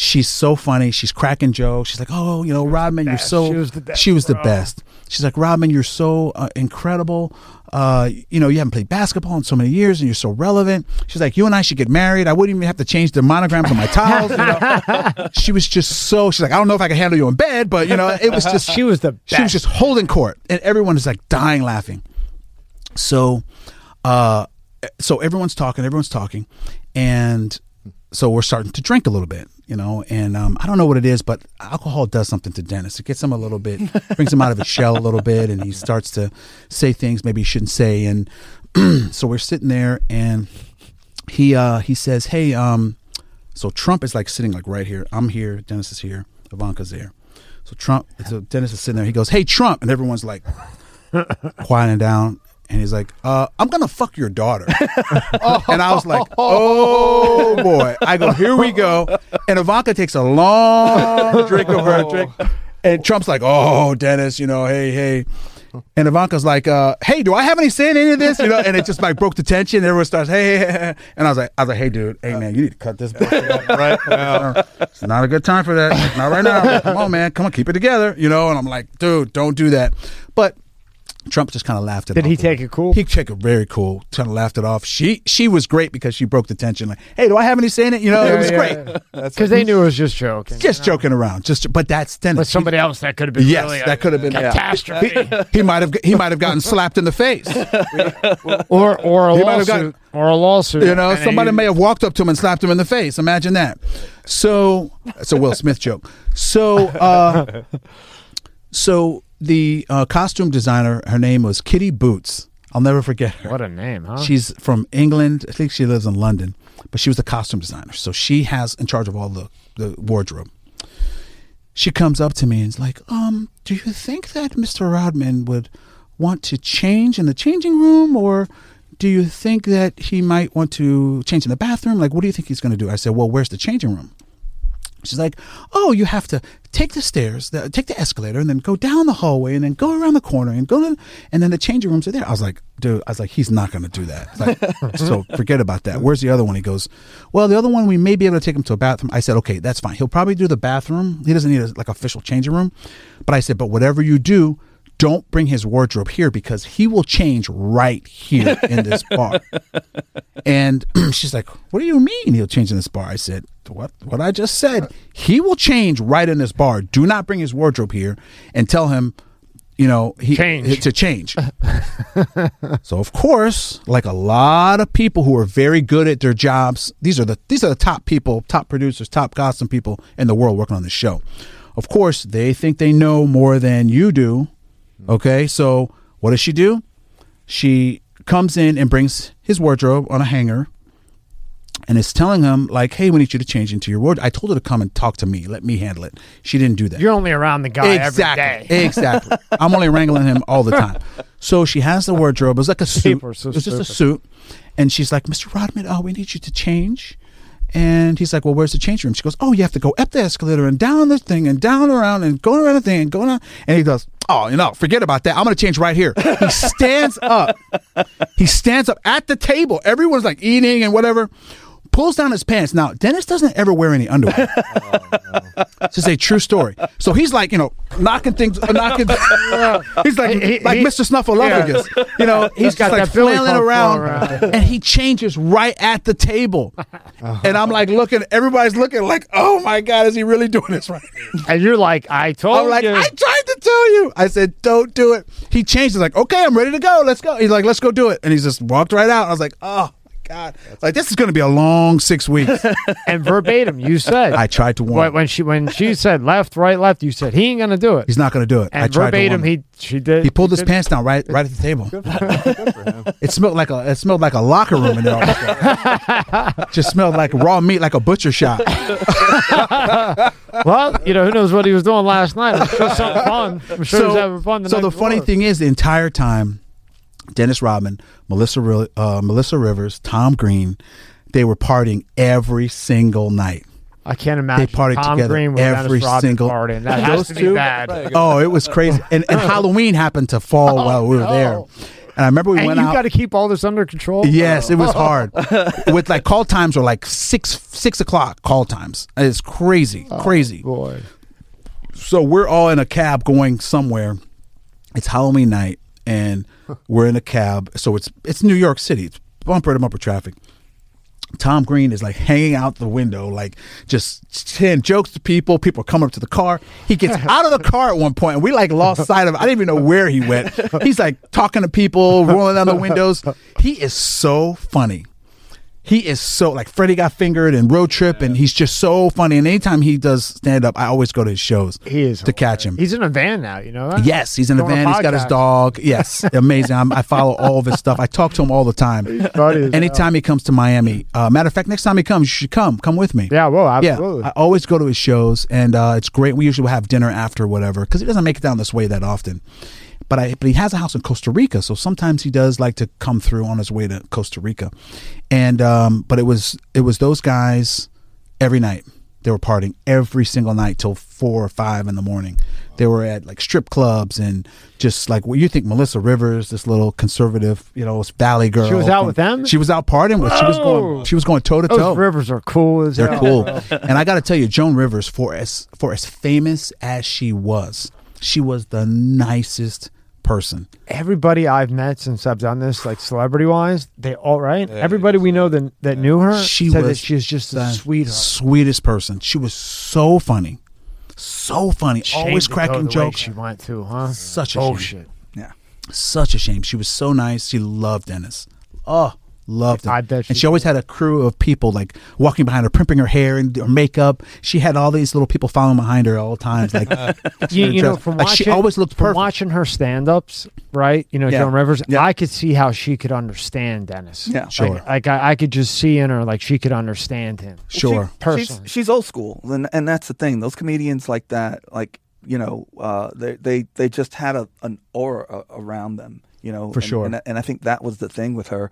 She's so funny. She's cracking jokes. She's like, "Oh, you know, Rodman, you're so." She was the best, She was the bro. best. She's like, "Rodman, you're so uh, incredible. Uh, you know, you haven't played basketball in so many years, and you're so relevant." She's like, "You and I should get married. I wouldn't even have to change the monograms on my towels." You know? she was just so. She's like, "I don't know if I can handle you in bed, but you know, it was just." She was the She was just holding court, and everyone is like dying laughing. So, uh, so everyone's talking, everyone's talking, and so we're starting to drink a little bit, you know. And um, I don't know what it is, but alcohol does something to Dennis. It gets him a little bit, brings him out of his shell a little bit, and he starts to say things maybe he shouldn't say. And so we're sitting there, and he uh, he says, "Hey, um, so Trump is like sitting like right here. I'm here. Dennis is here. Ivanka's there. So Trump, so Dennis is sitting there. He goes, "Hey, Trump," and everyone's like quieting down. And he's like, uh, "I'm gonna fuck your daughter," and I was like, "Oh boy!" I go, "Here we go," and Ivanka takes a long drink of her drink, and Trump's like, "Oh, Dennis, you know, hey, hey," and Ivanka's like, uh, "Hey, do I have any say in any of this?" You know, and it just like broke the tension. Everyone starts, "Hey,", hey, hey," and I was like, "I was like, hey, dude, hey man, you need to cut this bullshit right now. It's not a good time for that. Not right now. Come on, man, come on, keep it together." You know, and I'm like, "Dude, don't do that,". Trump just kind of laughed it Did off. he take it cool? He took it very cool. Kind of laughed it off. She she was great because she broke the tension. Like, hey, do I have any say in it? You know, it was great. because they knew it was just joking. Just joking around. Just but that's Dennis. But somebody else that could have been Yes, really that could have been- yeah. catastrophe, he might have he might have gotten slapped in the face. or or a He might have lawsuit, or a lawsuit. You know, somebody he- may have walked up to him and slapped him in the face. Imagine that. So it's a Will Smith joke. So uh, so the uh, costume designer, her name was Kitty Boots. I'll never forget her. What a name, huh? She's from England. I think she lives in London, but she was the costume designer. So she has in charge of all the, the wardrobe. She comes up to me and is like, um, do you think that Mr. Rodman would want to change in the changing room or do you think that he might want to change in the bathroom? Like, what do you think he's going to do? I said, well, where's the changing room? She's like, "Oh, you have to take the stairs, the, take the escalator, and then go down the hallway, and then go around the corner, and go, to, and then the changing rooms are there." I was like, "Dude," I was like, "He's not going to do that." Like, so forget about that. Where's the other one? He goes, "Well, the other one we may be able to take him to a bathroom." I said, "Okay, that's fine. He'll probably do the bathroom. He doesn't need a like official changing room." But I said, "But whatever you do." Don't bring his wardrobe here because he will change right here in this bar. And she's like, "What do you mean he'll change in this bar?" I said, "What? What I just said. He will change right in this bar. Do not bring his wardrobe here and tell him, you know, he Change. to change." so of course, like a lot of people who are very good at their jobs, these are the these are the top people, top producers, top costume people in the world working on this show. Of course, they think they know more than you do. Mm-hmm. Okay, so what does she do? She comes in and brings his wardrobe on a hanger and is telling him like, "Hey, we need you to change into your wardrobe." I told her to come and talk to me, let me handle it. She didn't do that. You're only around the guy exactly, every day. exactly. I'm only wrangling him all the time. So she has the wardrobe. It was like a suit. So it was just a suit, and she's like, "Mr. Rodman, oh, we need you to change." And he's like, "Well, where's the change room?" She goes, "Oh, you have to go up the escalator and down this thing and down around and go around the thing and go down." And he goes, "Oh, you know, forget about that. I'm going to change right here." He stands up. He stands up at the table. Everyone's like eating and whatever. Pulls down his pants. Now, Dennis doesn't ever wear any underwear. This is a true story. So he's like, you know, knocking things, uh, knocking. he's like, He- he- like he- Mr. Snuffleupagus. You know, he's got just like flailing around, around. and he changes right at the table. And I'm like looking, everybody's looking like, oh my god, is he really doing this right? And you're like, I told I'm like, you. I tried to tell you. I said, don't do it. He changed. He's like, okay, I'm ready to go. Let's go. He's like, let's go do it. And he just walked right out. I was like, oh god, like this is going to be a long six weeks. and verbatim, you said. I tried to warn. When, when she when she said left, right, left, you said he ain't gonna do it. He's not going to do it. and I tried verbatim, to warn him. he she did. He pulled his did- pants down right right at the table. It smelled like a it smelled like a locker room in there. Just smelled like raw meat, like a butcher shop. Well, you know who knows what he was doing last night. I'm sure something fun. I'm sure he was having fun. The so night the funny thing is, the entire time, Dennis Rodman, Melissa uh, Melissa Rivers, Tom Green, they were partying every single night. I can't imagine partied Tom together Green with every Dennis single- partying. That has Those to be two? bad. Oh, it was crazy. And, and Halloween happened to fall while we were no. there. And I remember we and went you out. You got to keep all this under control. Yes, it was hard. With like call times were like six six o'clock call times. It's crazy, crazy. boy. So we're all in a cab going somewhere. It's Halloween night, and we're in a cab. So it's it's New York City. It's bumper to bumper traffic. Tom Green is like hanging out the window, like just saying jokes to people. People are coming up to the car. He gets out of the car at one point, and we like lost sight of. I didn't even know where he went. He's like talking to people, rolling down the windows. He is so funny. He is so like Freddy got fingered and Road Trip, and he's just so funny. And anytime he does stand up, I always go to his shows He is to catch him. He's in a van now. You know that? Yes, he's in a Doing a van. He's got his dog. Yes, amazing. I'm, I follow all of his stuff. I talk to him all the time. Anytime he comes to Miami, uh, matter of fact, next time he comes, you should come. Come with me. Yeah. Well, absolutely. Yeah, I always go to his shows, and uh, it's great. We usually will have dinner after whatever because he doesn't make it down this way that often. But I, but he has a house in Costa Rica, so sometimes he does like to come through on his way to Costa Rica, and um, but it was it was those guys every night. They were partying every single night till four or five in the morning. They were at like strip clubs and just like what you think Melissa Rivers, this little conservative, you know, valley girl. She was out with them? She was out partying with. She was going. She was going toe to toe. rivers are cool as They're hell. cool. and I got to tell you, Joan Rivers, for as for as famous as she was, she was the nicest person. Everybody I've met since I've done this, like celebrity wise, they all right. Everybody we know that that knew her She said that was she's just the sweetheart. sweetest person. She was so funny, so funny, Shame always to go cracking the way jokes. She went to, huh? Such a oh shame. shit. Yeah. Such a shame. She was so nice. She loved Dennis. Oh, loved him. I bet and she she always had a crew of people like walking behind her, primping her hair and her makeup. She had all these little people following behind her at all times. Like, You, you know, dressed- from like, watching, she always looked from perfect. watching her stand-ups, right? You know, Yeah. Joan Rivers. Yeah. I could see how she could understand Dennis. Yeah. Like- Sure. Like, I, I could just see in her, like she could understand him. Sure. She- Personally. she's, she's old school, and and that's the thing. Those comedians like that, like you know, uh, they they they just had a an aura around them, you know. For and, sure. And, and I think that was the thing with her,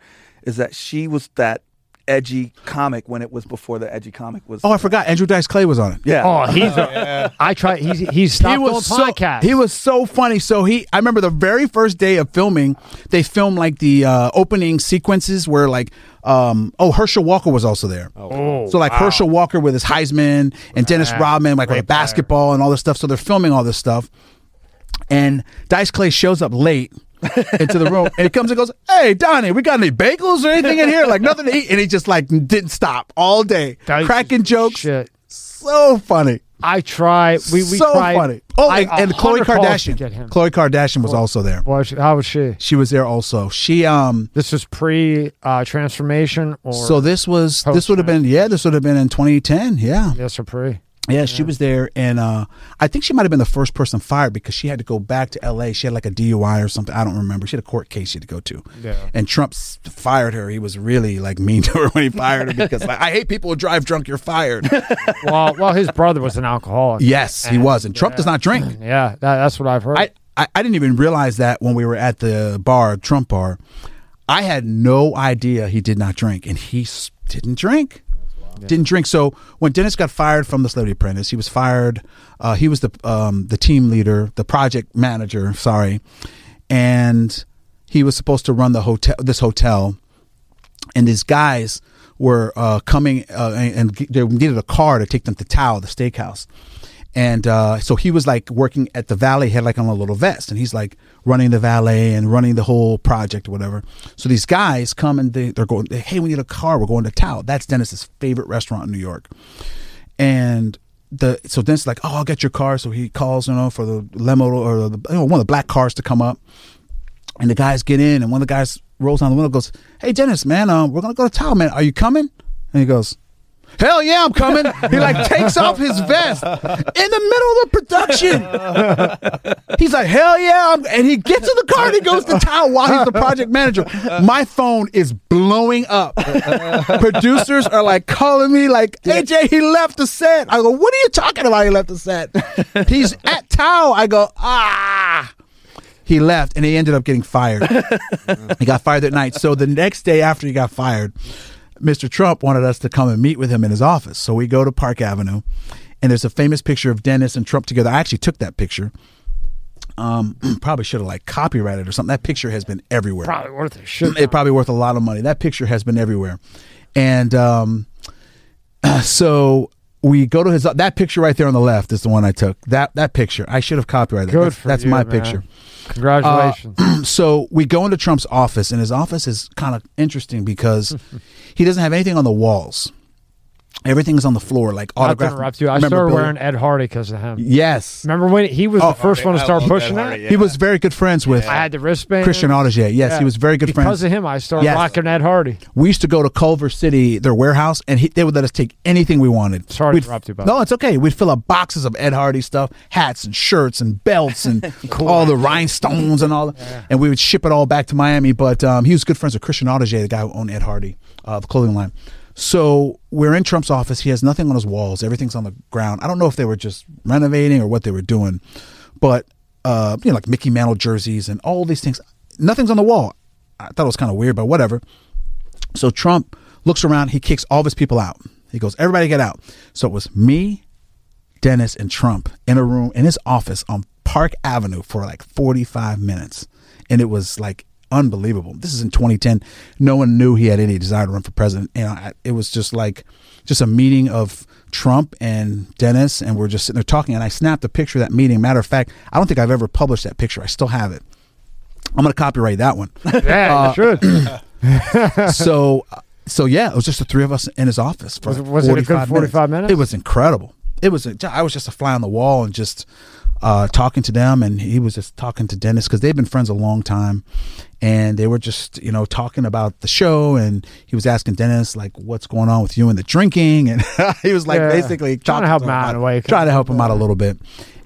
is that she was that edgy comic when it was before the edgy comic was. oh, I forgot. Andrew Dice Clay was on it. yeah. Oh, he's. a, I try. He's he's stopped he doing was so podcasts. he was so funny. So he, I remember the very first day of filming, they filmed like the uh, opening sequences where like, um, oh Herschel Walker was also there. Oh, so like wow. Herschel Walker with his Heisman and Dennis Yeah, Rodman like with great a basketball and all this stuff. So they're filming all this stuff, and Dice Clay shows up late. Into the room and he comes and goes, Hey Donnie, we got any bagels or anything in here? Like nothing to eat. And he just like didn't stop all day. Cracking jokes. Shit. So funny I try. We we so tried. funny. Oh, I- and, a and Khloe hundred calls to get Kardashian. him. Khloe Kardashian was also there. Was- how was she? She was there also. She um. This was pre uh, transformation, or So this was this would have been yeah this would have been in 2010 yeah yes or pre? Yeah she was there and uh I think she might have been the first person fired because she had to go back to L.A. She had like a DUI or something I don't remember she had a court case she had to go to Yeah. and Trump fired her he was really like mean to her when he fired her because like, I hate people who drive drunk you're fired well, well, his brother was an alcoholic. yes he was and Trump does not drink Yeah, that, that's what I've heard. I, I, I didn't even realize that when we were at the bar, Trump bar. I had no idea he did not drink, and he didn't drink. Didn't drink. So when Dennis got fired from the Celebrity Apprentice, he was fired. Uh, he was the um, the team leader, the project manager. Sorry, and he was supposed to run the hotel. This hotel, and these guys were uh, coming uh, and, and they needed a car to take them to Tao, the steakhouse. And uh, so he was like working at the valet, had like on a little vest, and he's like running the valet and running the whole project or whatever. So these guys come and they, they're going, hey, we need a car. We're going to Tao. That's Dennis's favorite restaurant in New York. And the so Dennis like, oh, I'll get your car. So he calls, you know, for the limo or the, you know, one of the black cars to come up. And the guys get in, and one of the guys rolls down the window, goes, "Hey, Dennis, man, um, we're gonna go to Tao, man. Are you coming?" And he goes, "Hell yeah, I'm coming." he like takes off his vest in the middle of the production. He's like, "Hell yeah!" I'm, and he gets in the car and he goes to Tao while he's the project manager. My phone is blowing up. Producers are like calling me, like, "AJ, he left the set." I go, "What are you talking about? He left the set." He's at Tao. I go, "Ah." he left and he ended up getting fired. he got fired that night. So the next day after he got fired, Mr. Trump wanted us to come and meet with him in his office. So we go to Park Avenue and there's a famous picture of Dennis and Trump together. I actually took that picture. Um, probably should have like copyrighted or something. That picture has been everywhere. Probably worth a shit. It probably worth a lot of money. That picture has been everywhere, and um, so we go to his. That picture right there on the left is the one I took. That that picture I should have copyrighted. Good that's, for that's you, my man. picture. Congratulations. Uh, so we go into Trump's office, and his office is kind of interesting because he doesn't have anything on the walls. Everything is on the floor, like Not to autograph. interrupt you. I started memorabilia. wearing Ed Hardy because of him. Yes, Remember when he was Oh, the first one to I start love pushing that? Hardy, yeah. he was very good friends with I had the wristband. Christian Audigier. Yes, he was very good friends. because friends. of him. I started Yes. rocking Ed Hardy. we used to go to Culver City, their warehouse, and he, they would let us take anything we wanted. Sorry to We'd- interrupt you, bud. No, it's okay. We'd fill up boxes of Ed Hardy stuff, hats and shirts and belts and all the rhinestones and all. That. And we would ship it all back to Miami. But um, he was good friends with Christian Audigier, the guy who owned Ed Hardy, uh, the clothing line. So we're in Trump's office. He has nothing on his walls. Everything's on the ground. I don't know if they were just renovating or what they were doing, but uh, you know, like Mickey Mantle jerseys and all these things. Nothing's on the wall. I thought it was kind of weird, but whatever. So Trump looks around, he kicks all of his people out. He goes, Everybody get out. So it was me, Dennis, and Trump in a room in his office on Park Avenue for like 45 minutes. And it was like unbelievable. This is in 2010. No one knew he had any desire to run for president. And I, it was just like, just a meeting of Trump and Dennis, and we're just sitting there talking. And I snapped a picture of that meeting. Matter of fact, I don't think I've ever published that picture. I still have it. I'm going to copyright that one. Yeah, Uh, you should. so so yeah, it was just the three of us in his office for Was was it a good 45 minutes? It was incredible. It was I was just a fly on the wall and just uh, talking to them, and he was just talking to Dennis because they've been friends a long time, and they were just you know talking about the show, and he was asking Dennis like what's going on with you and the drinking, and he was like Yeah. basically Trying to help him out a trying to help him out a little bit,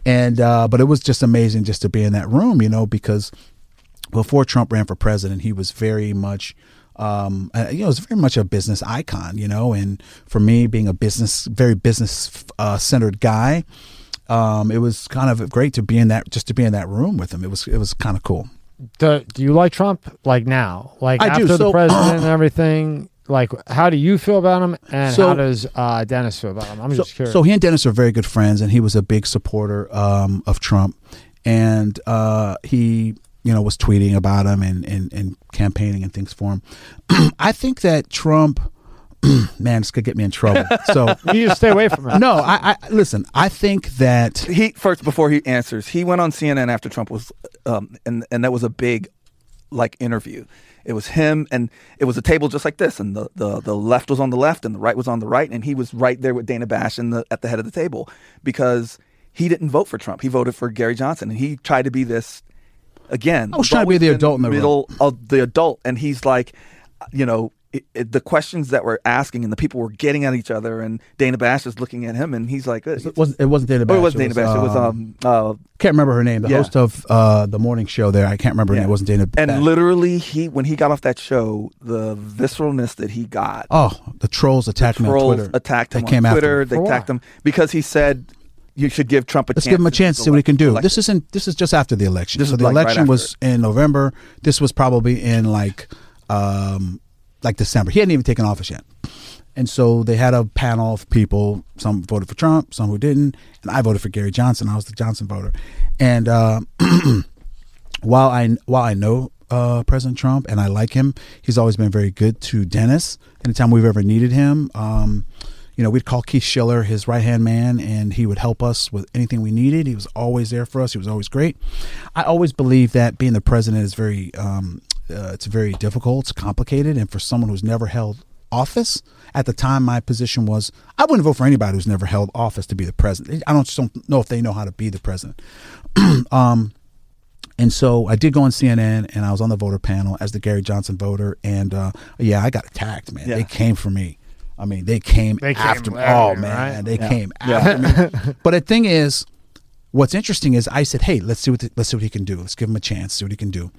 and uh, but it was just amazing just to be in that room, you know, because before Trump ran for president, he was very much, um, uh, you know, was very much a business icon, you know. And for me, being a business, very business uh, centered guy, um, it was kind of great to be in that, just to be in that room with him. It was, it was kind of cool. Do, do you like Trump like now? Like I do, after the so- president and everything? Like, how do you feel about him, and So- how does uh, Dennis feel about him? I'm so, just curious. so he and Dennis are very good friends, and he was a big supporter um, of Trump, and uh, he, you know, was tweeting about him and, and, and campaigning and things for him. I think that Trump, man, this could get me in trouble. So you need to stay away from him. no, I, I listen. I think that he first before he answers he went on cnn after trump was um and and that was a big like interview it was him and it was a table just like this and the the, the left was on the left and the right was on the right and he was right there with dana bash in the, at the head of the table because he didn't vote for trump he voted for gary johnson and he tried to be this again I was trying to be the adult in the room. middle of the adult and he's like you know it, it, the questions that we're asking and the people were getting at each other and Dana Bash is looking at him and he's like it wasn't. It wasn't Dana Oh, Bash. it was Dana Bash. It was um uh can't remember her name. The Yeah. host of uh, the morning show there. I can't remember her Yeah. name. It wasn't Dana. and Bash. literally he when he got off that show, the visceralness that he got. oh, the trolls attacked me on trolls Twitter. attacked him They came on after Twitter. him. They For attacked what? him because he said you should give Trump a chance. Let's chance. give him a chance to see what he can do. elect- This isn't. This is just after the election. This so is the like election after was in November. This was probably in like, um, like December. He hadn't even taken office yet. And so they had a panel of people. Some voted for Trump, some who didn't, and I voted for Gary Johnson. I was the Johnson voter. And uh, while I while I know uh, President Trump and I like him, he's always been very good to Dennis. Anytime we've ever needed him, um, you know, we'd call Keith Schiller his right hand man, and he would help us with anything we needed. He was always there for us. He was always great. I always believe that being the president is very, um, uh, it's very difficult. It's complicated, and for someone who's never held office, at the time my position was I wouldn't vote for anybody who's never held office to be the president. I don't just don't know if they know how to be the president. um, and so I did go on CNN, and I was on the voter panel as the Gary Johnson voter, and uh, yeah, I got attacked, man. Yeah. They came for me. I mean, they came They came after me. Oh man, right? they Yeah. came Yeah. after me. But the thing is, what's interesting is I said, "Hey, let's see what the, let's see what he can do. Let's give him a chance. See what he can do."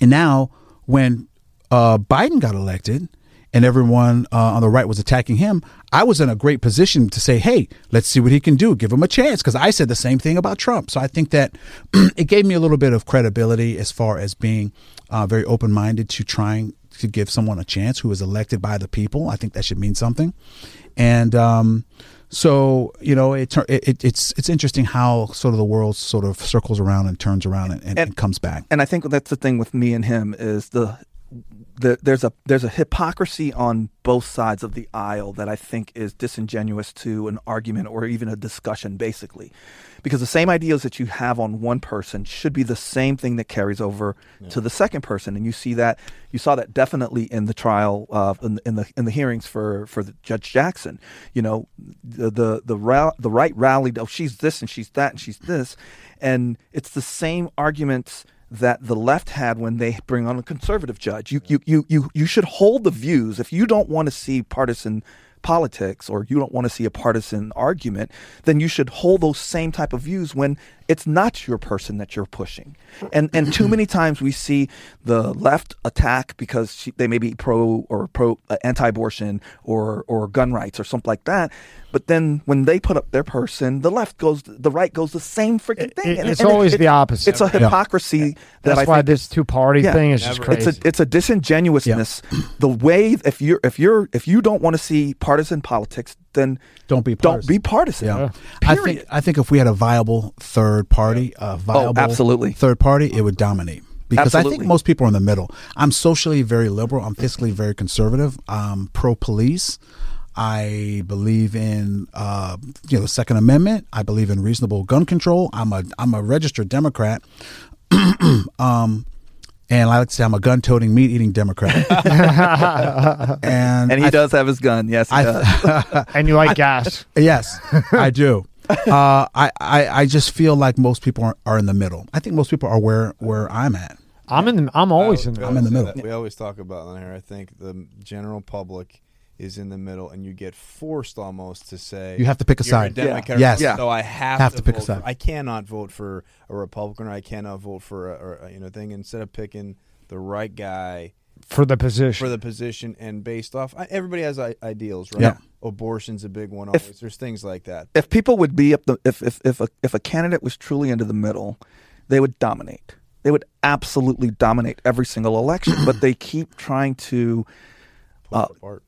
And now, when uh, Biden got elected, and everyone uh, on the right was attacking him, I was in a great position to say, "Hey, let's see what he can do. Give him a chance." Because I said the same thing about Trump. So I think that it gave me a little bit of credibility as far as being uh, very open minded to trying to give someone a chance who was elected by the people. I think that should mean something. And um, So you know, it, it, it it's it's interesting how sort of the world sort of circles around and turns around and, and, And- and comes back. and I think that's the thing with me and him is the, the there's a there's a hypocrisy on both sides of the aisle that I think is disingenuous to an argument or even a discussion basically because the same ideas that you have on one person should be the same thing that carries over to the second person. And you see that you saw that definitely in the trial uh, in, in the in the hearings for for the Judge Jackson. You know the the the, ra- the right rallied oh she's this and she's that and she's this. And it's the same arguments that the left had when they bring on a conservative judge. You, you, you, you, you should hold the views. If you don't want to see partisan politics or you don't want to see a partisan argument, then you should hold those same type of views when it's not your person that you're pushing. And and too many times we see the left attack because she, they may be pro or pro uh, anti-abortion or or gun rights or something like that. But then when they put up their person, the left goes, the right goes the same freaking thing. it- it's always the opposite. It's a hypocrisy that That's I why think this two party Yeah. thing is just crazy. it's a it's a disingenuousness. The way if you're if you're if you don't want to see partisan politics, then Don't be don't partisan. be partisan. Yeah. Yeah. I Period. think I think if we had a viable third party, a viable absolutely. third party, it would dominate. Because I think most people are in the middle. I'm socially very liberal. I'm fiscally very conservative. I'm pro police. I believe in uh, you know the Second Amendment. I believe in reasonable gun control. I'm a I'm a registered Democrat. um, and I like to say I'm a gun-toting, meat-eating Democrat. and And he I does have his gun. Yes, he I- does. and you like gas. Yes, I do. Uh, I, I I just feel like most people are, are in the middle. I think most people are where where I'm at. I'm in the. I'm always in the. I'm in the middle. that. We always talk about on here. I think the general public is in the middle, and you get forced almost to say You have to pick a you're side. Democrat, Yes. Yeah. So I have, Have to pick a vote for- side. I cannot vote for a Republican, or I cannot vote for a, or a, you know thing. Instead of picking the right guy for the position. for the position, and based off, everybody has ideals, right? Yeah. Abortion's a big one. If- Always. There's things like that. if people would be up the if if if a, if a candidate was truly into the middle, they would dominate. They would absolutely dominate every single election. but they keep trying to uh, it apart.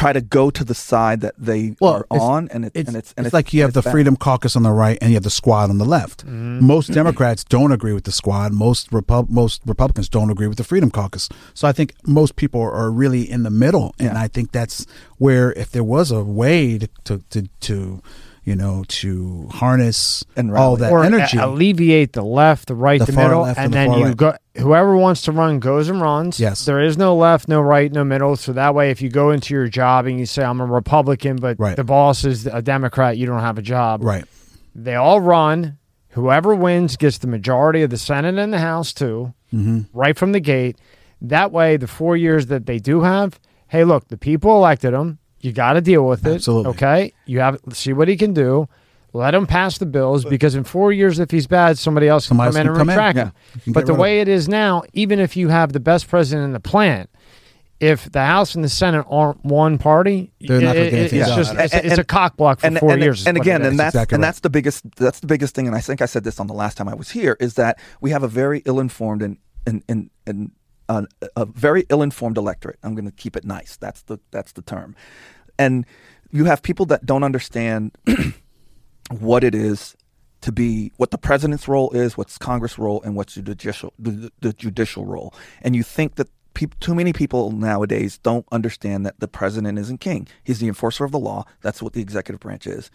Try to go to the side that they Well, are it's- on, and, it, It's, and it's it's, and it's like you have the bad. Freedom Caucus on the right and you have the Squad on the left. Mm-hmm. Most Democrats don't agree with the Squad. Most Repub- most Republicans don't agree with the Freedom Caucus. So I think most people are really in the middle, and I think that's where if there was a way to to to, to you know to harness And all that or energy. a- alleviate the left, the right, The the, middle, left and and the then you right. go. Whoever wants to run goes and runs. Yes. there is no left, no right, no middle. So that way, if you go into your job and you say I'm a Republican, but Right. the boss is a Democrat, you don't have a job. right. They all run. Whoever wins gets the majority of the Senate and the House too, Mm-hmm. right from the gate. That way, the four years that they do have, hey, look, the people elected him. You got to deal with it. Absolutely. Okay. You have see what he can do. Let him pass the bills because in four years, if he's bad, somebody else can Somebody come else in can and come retract him. You can But the rid of way it is now, even if you have the best president in the plant, if the House and the Senate aren't one party, They're not gonna it- get it- it's done. just it's, And- it's a and- cock block for and, four and, years. is And again, and that's exactly and right. that's the biggest that's the biggest thing. And I think I said this on the last time I was here is that we have a very ill-informed and and and, and a very ill-informed electorate. I'm going to keep it nice. That's the that's the term. And you have people that don't understand what it is to be what the president's role is, what's Congress' role, and what's the judicial the, the judicial role. And you think that peop too many people nowadays don't understand that the president isn't king. He's the enforcer of the law. That's what the executive branch is.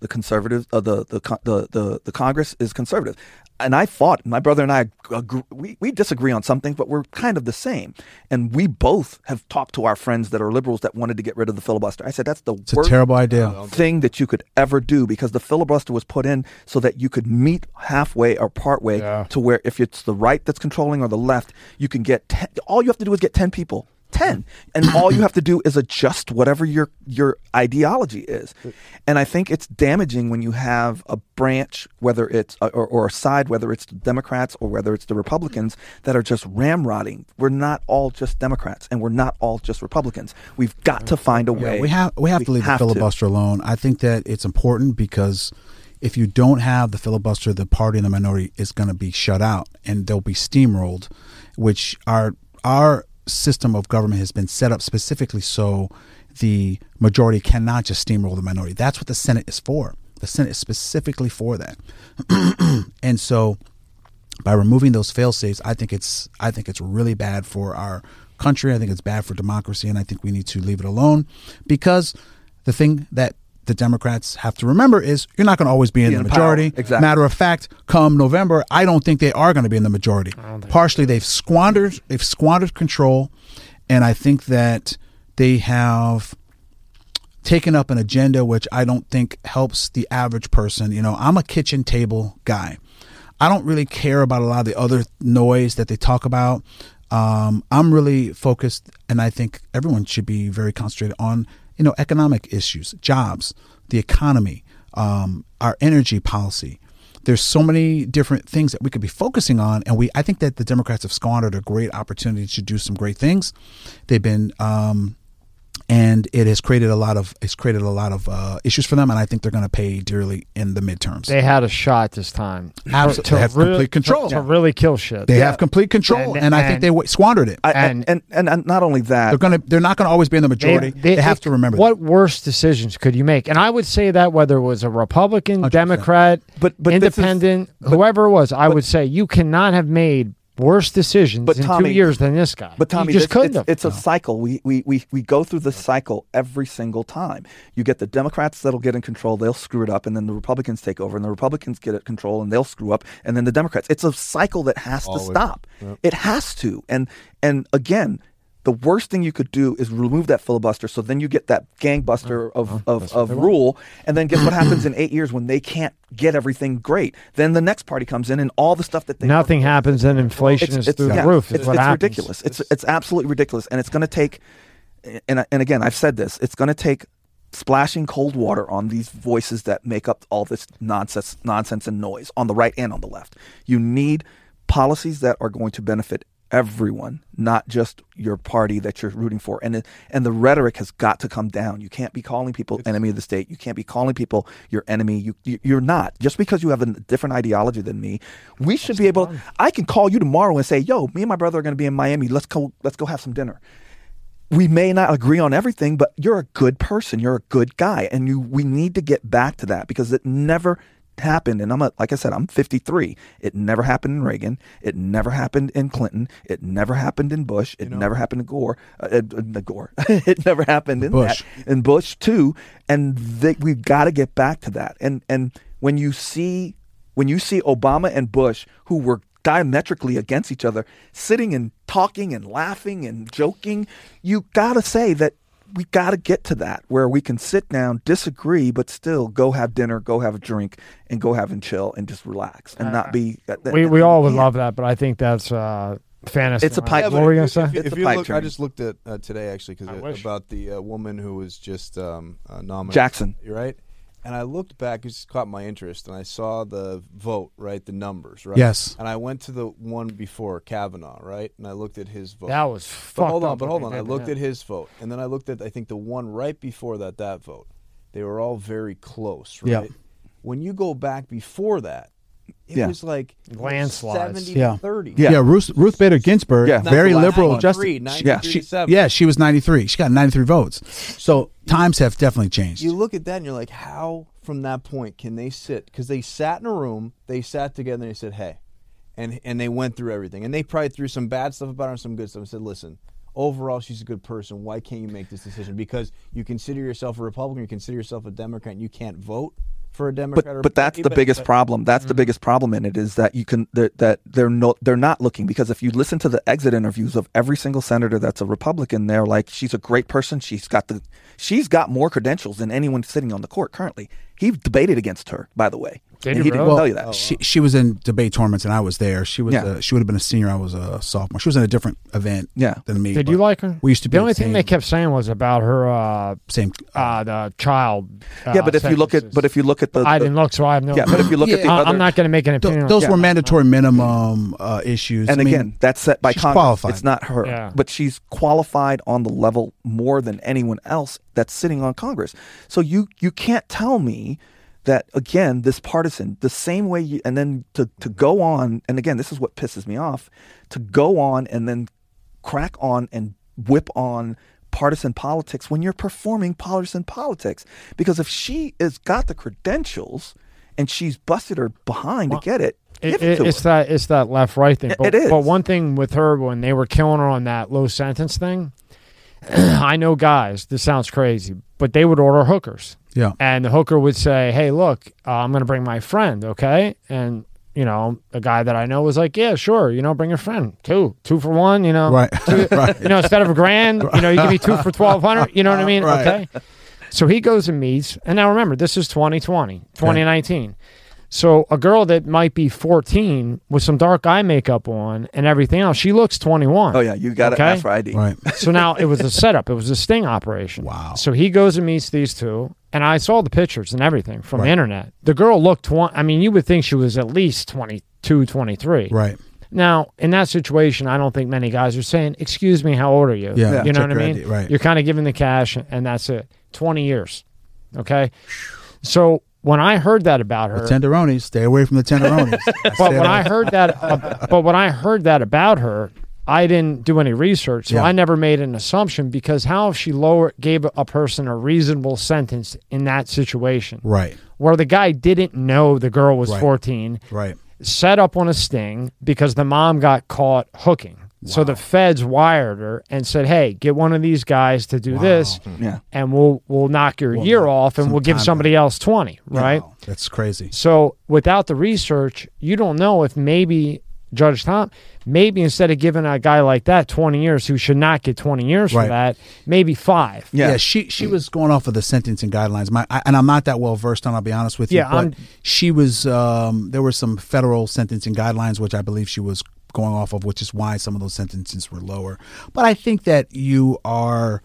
The conservative, uh, the, the the the the Congress is conservative, and I fought. My brother and I, agree, we we disagree on something, but we're kind of the same. And we both have talked to our friends that are liberals that wanted to get rid of the filibuster. I said that's the It's a worst terrible idea. thing that you could ever do because the filibuster was put in so that you could meet halfway or partway Yeah. to where if it's the right that's controlling or the left, you can get 10, all you have to do is get 10 people. 10 and all you have to do is adjust whatever your your ideology is. And i think it's damaging when you have a branch whether it's uh, or, or a side whether it's the democrats or whether it's the republicans that are just ramrodding. We're not all just democrats and we're not all just republicans. We've got to find a way. Yeah, we have we have to leave the filibuster alone. I think that it's important because if you don't have the filibuster, the party in the minority is going to be shut out and they'll be steamrolled, which our our system of government has been set up specifically so the majority cannot just steamroll the minority. That's what the Senate is for. The Senate is specifically for that. and so by removing those fail safes, I think it's I think it's really bad for our country. I think it's bad for democracy, and I think we need to leave it alone because the thing that the Democrats have to remember is you're not going to always be in Be the in power. majority. Exactly. Matter of fact, come November, I don't think they are going to be in the majority. Partially, they've squandered they've squandered control, and I think that they have taken up an agenda which I don't think helps the average person. You know, I'm a kitchen table guy. I don't really care about a lot of the other noise that they talk about. Um, I'm really focused, and I think everyone should be very concentrated on you know economic issues, jobs, the economy, um, our energy policy. There's so many different things that we could be focusing on, and we I think that the Democrats have squandered a great opportunity to do some great things. They've been um, and it has created a lot of it's created a lot of uh, issues for them, and I think they're going to pay dearly in the midterms. They had a shot this time. Absolutely. To They have complete control. To, to really kill shit. They have complete control, And- and, I think they w- squandered it. I, And- and, and and not only that, they're gonna they're not gonna always be in the majority. They, have to remember what worse decisions could you make? And I would say that whether it was a Republican, 100%. Democrat, But- but this is- independent, whoever it was, I would say you cannot have made worse decisions But in Tommy- two years than this guy. But Tommy, you just this- couldn't it's, have. it's a cycle. We, we we we go through the cycle every single time. You get the Democrats that'll get in control, they'll screw it up, and then the Republicans take over, and the Republicans get in control, and they'll screw up, and then the Democrats. It's a cycle that has to Always. stop. It has to. And and again. The worst thing you could do is remove that filibuster, so then you get that gangbuster oh, of, oh, of, of rule, and then guess what happens in eight years when they can't get everything great? Then the next party comes in, and all the stuff that they Nothing happens, and inflation is through yeah, the roof. It's, it's ridiculous. It's it's absolutely ridiculous, and it's going to take. And and again, I've said this. It's going to take splashing cold water on these voices that make up all this nonsense, nonsense and noise on the right and on the left. You need policies that are going to benefit everyone, not just your party that you're rooting for. And and the rhetoric has got to come down. You can't be calling people enemy of the state. You can't be calling people your enemy. You, you you're not just because you have a different ideology than me. We should be able. I can call you tomorrow and say, "Yo, me and my brother are going to be in Miami. Let's go. Let's go have some dinner." we may not agree on everything, but you're a good person. You're a good guy, and you. We need to get back to that because it never happened. And I'm a, like I said, I'm 53. It never happened in Reagan. It never happened in Clinton. It never happened in Bush. It never happened in Gore. Uh, uh, uh, Gore. it never happened in Bush. that. In Bush too. And they, we've got to get back to that. And and when you see when you see Obama and Bush, who were diametrically against each other, sitting and talking and laughing and joking, you got to say that we got to get to that where we can sit down, disagree, but still go have dinner, go have a drink, and go have and chill and just relax and not be. uh, We we all would yeah. love that, but I think that's uh, fantasy. It's a pipe What dream. were you gonna if, say? If, if you pipe look, I just looked at uh, today actually because about the uh, woman who was just um, uh, nominated. Jackson. You're right. And I looked back, it just caught my interest, and I saw the vote, right, the numbers, right. Yes. And I went to the one before Kavanaugh, right, and I looked at his vote. That was But fucked hold on, up but hold on. I looked at his vote, and then I looked at I think the one right before that that vote. They were all very close, right? Yep. When you go back before that, it Yeah. was like Landslides. 70 Yeah. 30. Yeah. Yeah, Ruth Ruth Bader Ginsburg, Yeah. very Not the last liberal one. justice. 93, She- 93 she, to 7. yeah, she was 93. She got 93 votes. So times have definitely changed. You look at that and you're like, how from that point can they sit? Because they sat in a room, they sat together and they said, hey, and and they went through everything, and they probably threw some bad stuff about her and some good stuff, and said, listen. Overall, she's a good person. Why can't you make this decision? Because you consider yourself a Republican, you consider yourself a Democrat, and you can't vote for a Democrat. but but that's the biggest but- problem. That's the mm-hmm. biggest problem in it is that you can that, that they're no they're not looking because if you listen to the exit interviews of every single senator that's a Republican, they're like she's a great person. She's got the she's got more credentials than anyone sitting on the court currently. He debated against her, by the way. Did he he didn't really? tell you that. She she was in debate tournaments and I was there. She was Yeah. uh, she would have been a senior. I was a sophomore. She was in a different event Yeah. than me. Did but you like her? We used to be The only the thing same- they kept saying was about her uh, same. uh, the child. Uh, yeah, but if you look at but if you look at the, I the- didn't look, so I have no. yeah, but if you look at the I, other I'm not going to make an Th- opinion. those on were mandatory minimum uh, issues. and I mean, again, that's set by she's Congress. qualified. It's not her, Yeah. but she's qualified on the level more than anyone else that's sitting on Congress. So you you can't tell me that again, this partisan, the same way you, and then to to go on, and again, this is what pisses me off, to go on and then crack on and whip on partisan politics when you're performing partisan politics. Because if she has got the credentials and she's busted her behind to get it, It, it it- it's that it's that left right thing. But, it is. but one thing with her when they were killing her on that low sentence thing, I know guys. This sounds crazy, but they would order hookers, Yeah. and the hooker would say, "Hey, look, uh, I'm going to bring my friend, okay?" And you know, a guy that I know was like, "Yeah, sure, you know, bring a friend, two, two for one, you know, Right. right. you know, instead of a grand, you know, you give me two for twelve hundred. You know what I mean? Right. Okay. So he goes and meets, and now remember, this is 2020, 2019. So a girl that might be 14 with some dark eye makeup on and everything else, she looks 21. oh yeah, you got to Okay. ask for ID. Right. So now it was a setup. It was a sting operation. Wow. So he goes and meets these two, and I saw the pictures and everything from the internet. The girl looked 20. I mean, you would think she was at least 22, 23. Right. Now, in that situation, I don't think many guys are saying, "Excuse me, how old are you?" Yeah, you know check what I mean. ID, right. You're kind of giving the cash, and that's it. Twenty years, okay. So when I heard that about her, the Tenderonis. Stay away from the tenderonis. but when I heard that, uh, but when I heard that about her, I didn't do any research, so Yeah. I never made an assumption because how if she lower gave a person a reasonable sentence in that situation, Right. where the guy didn't know the girl was Right. 14, Right. set up on a sting because the mom got caught hooking. So the feds wired her and said, "Hey, get one of these guys to do this, mm-hmm. Yeah. and we'll we'll knock your Well, year off, and we'll give somebody else twenty, right?" Wow. That's crazy. So without the research, you don't know if maybe Judge Tom, maybe instead of giving a guy like that twenty years, who should not get twenty years Right. for that, maybe five. Yeah. Yeah, she she was going off of the sentencing guidelines. My I, and I'm not that well versed on. I'll be honest with you. Yeah, but I'm- she was. Um, there were some federal sentencing guidelines which I believe she was going off of, which is why some of those sentences were lower. But I think that you are.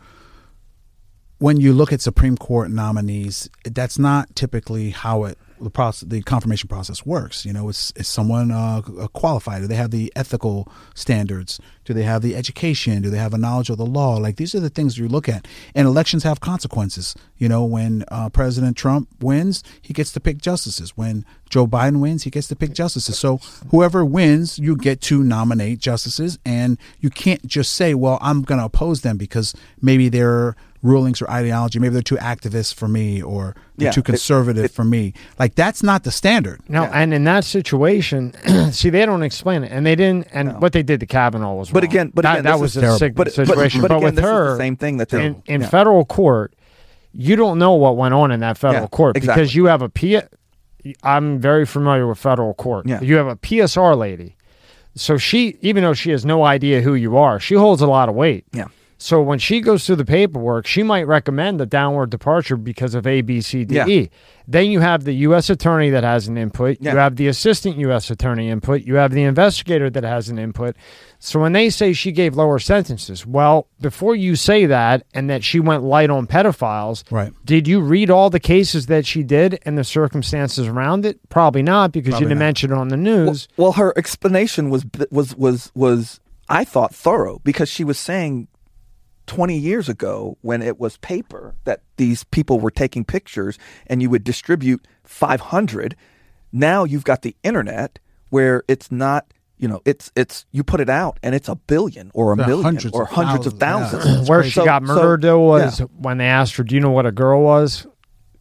When you look at Supreme Court nominees, that's not typically how it the process, the confirmation process works. You know, is is someone uh, qualified? Do they have the ethical standards? Do they have the education? Do they have a knowledge of the law? Like these are the things you look at. And elections have consequences. You know, when uh, President Trump wins, he gets to pick justices. When Joe Biden wins, he gets to pick justices. So whoever wins, you get to nominate justices, and you can't just say, "Well, I'm going to oppose them because maybe their rulings or ideology, maybe they're too activist for me, or they're Yeah, too conservative it- for me." Like that's not the standard. No, and in that situation, see, they don't explain it, and they didn't. And No. what they did to Kavanaugh was, But wrong. again- but that, again, that was a sick But, but, situation. but, But, again, with her, the same thing that they're in, in yeah. federal court, you don't know what went on in that federal Yeah, court exactly. because you have a P. I'm very familiar with federal court. Yeah. You have a PSR lady, so she, even though she has no idea who you are, she holds a lot of weight. Yeah. So when she goes through the paperwork, she might recommend the downward departure because of A, B, C, D, E. Yeah. Then you have the U.S. attorney that has an input. You have the assistant U.S. attorney input. You have the investigator that has an input. So when they say she gave lower sentences, well, before you say that and that she went light on pedophiles, Right. did you read all the cases that she did and the circumstances around it? Probably not because Probably you didn't not. mention it on the news. Well, her explanation was was was was I thought thorough because she was saying 20 years ago when it was paper that these people were taking pictures and you would distribute 500 now you've got the internet where it's not you know it's it's you put it out and it's a billion or a Yeah, million hundreds or of hundreds of thousands, yeah. thousands Where she So- got murdered though was yeah. when they asked her, "Do you know what a girl was?"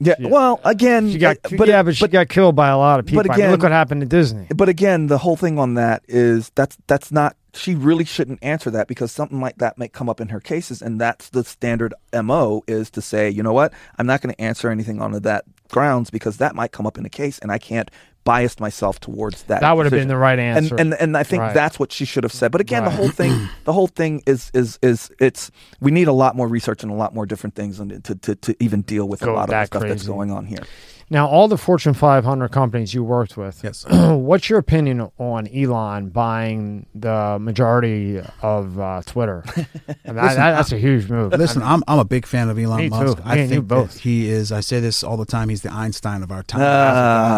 yeah, well again She got, uh, but yeah, but she got killed by a lot of people. but I mean, look what happened to Disney. But again, the whole thing on that is that's that's not she really shouldn't answer that because something like that might come up in her cases and that's the standard MO is to say, you know what, I'm not going to answer anything on that grounds because that might come up in a case and I can't bias myself towards that. That would have been the right answer. And, and and I think Right. that's what she should have said. But again, Right. the whole thing, the whole thing is is is it's we need a lot more research and a lot more different things and to to, to even deal with Go a lot of the stuff that's going on here. Now, all the Fortune 500 companies you worked with, Yes. what's your opinion on Elon buying the majority of uh, Twitter? I mean, that- that's a huge move. Listen, I'm I'm a big fan of Elon Me Musk. too. I Me and you think both. he is. I say this all the time. He's the Einstein of our time.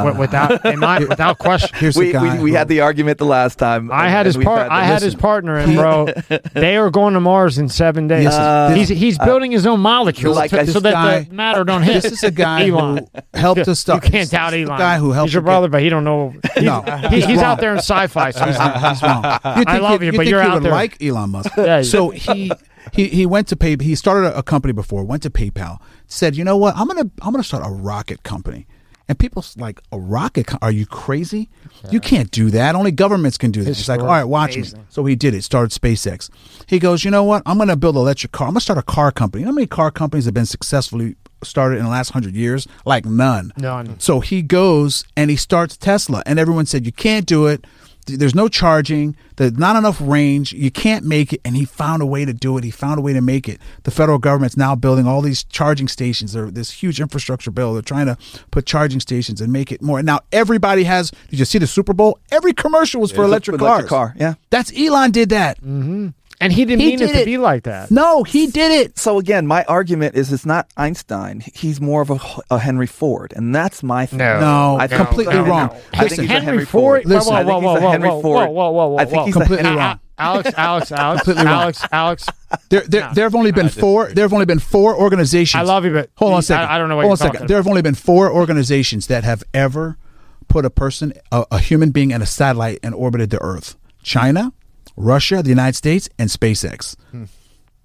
Wi- without, in my, without question. Here's We, the guy. we, we who- had the argument the last time. I had his we've part. I had his partner, and bro, they are going to Mars in seven days. Yes, he's he's building his own molecules like to- so this that the matter don't hit. This is a guy Elon. who helped the stuff. You can't doubt the Elon. guy who helped He's your you get- brother, but he don't know. He's, No, he- he's he's, out there in sci-fi. So he's, He's wrong. You think love he- you, but you're he out there. like Elon Musk. Yeah, so he he he went to pay. He started a, company before. Went to PayPal. Said, you know what? I'm gonna I'm gonna start a rocket company. And people's like, a rocket? Co- are you crazy? You can't do that. Only governments can do this. He's like, all right, watch Amazing. me. So he did it. Started SpaceX. He goes, you know what? I'm going to build an electric car. I'm going to start a car company. You know how many car companies have been successfully started in the last hundred years? Like none. None. So he goes and he starts Tesla, and everyone said, You can't do it. There's no charging. There's not enough range. You can't make it. And he found a way to do it. He found a way to make it. The federal government's now building all these charging stations. They're this huge infrastructure bill. They're trying to put charging stations and make it more. And now everybody has. Did you see the Super Bowl? Every commercial was for electric Electric cars. car, yeah. That's Elon did that. Mm-hmm. And he didn't He mean it did to be like that. No, he did it. So again, my argument is it's not Einstein. He's more of a, a Henry Ford, and that's my thing. No. No, I think completely no, no, wrong. no. I Listen, think he's a Henry Henry Ford. Ford. Listen, whoa, I whoa, think whoa, he's a whoa, Henry whoa, Ford. whoa, whoa, whoa, I think whoa. he's Completely a, wrong. Alex, Alex, Alex, Completely wrong. Alex, Alex. There, there, there have only been four. There have only been four organizations. I love you, but hold on a I- second. I don't know what Hold you're on a second. talking There have only been four organizations that have ever put a person, a, a human being, and a satellite and orbited the Earth: China, Russia, the United States, and SpaceX. Hmm.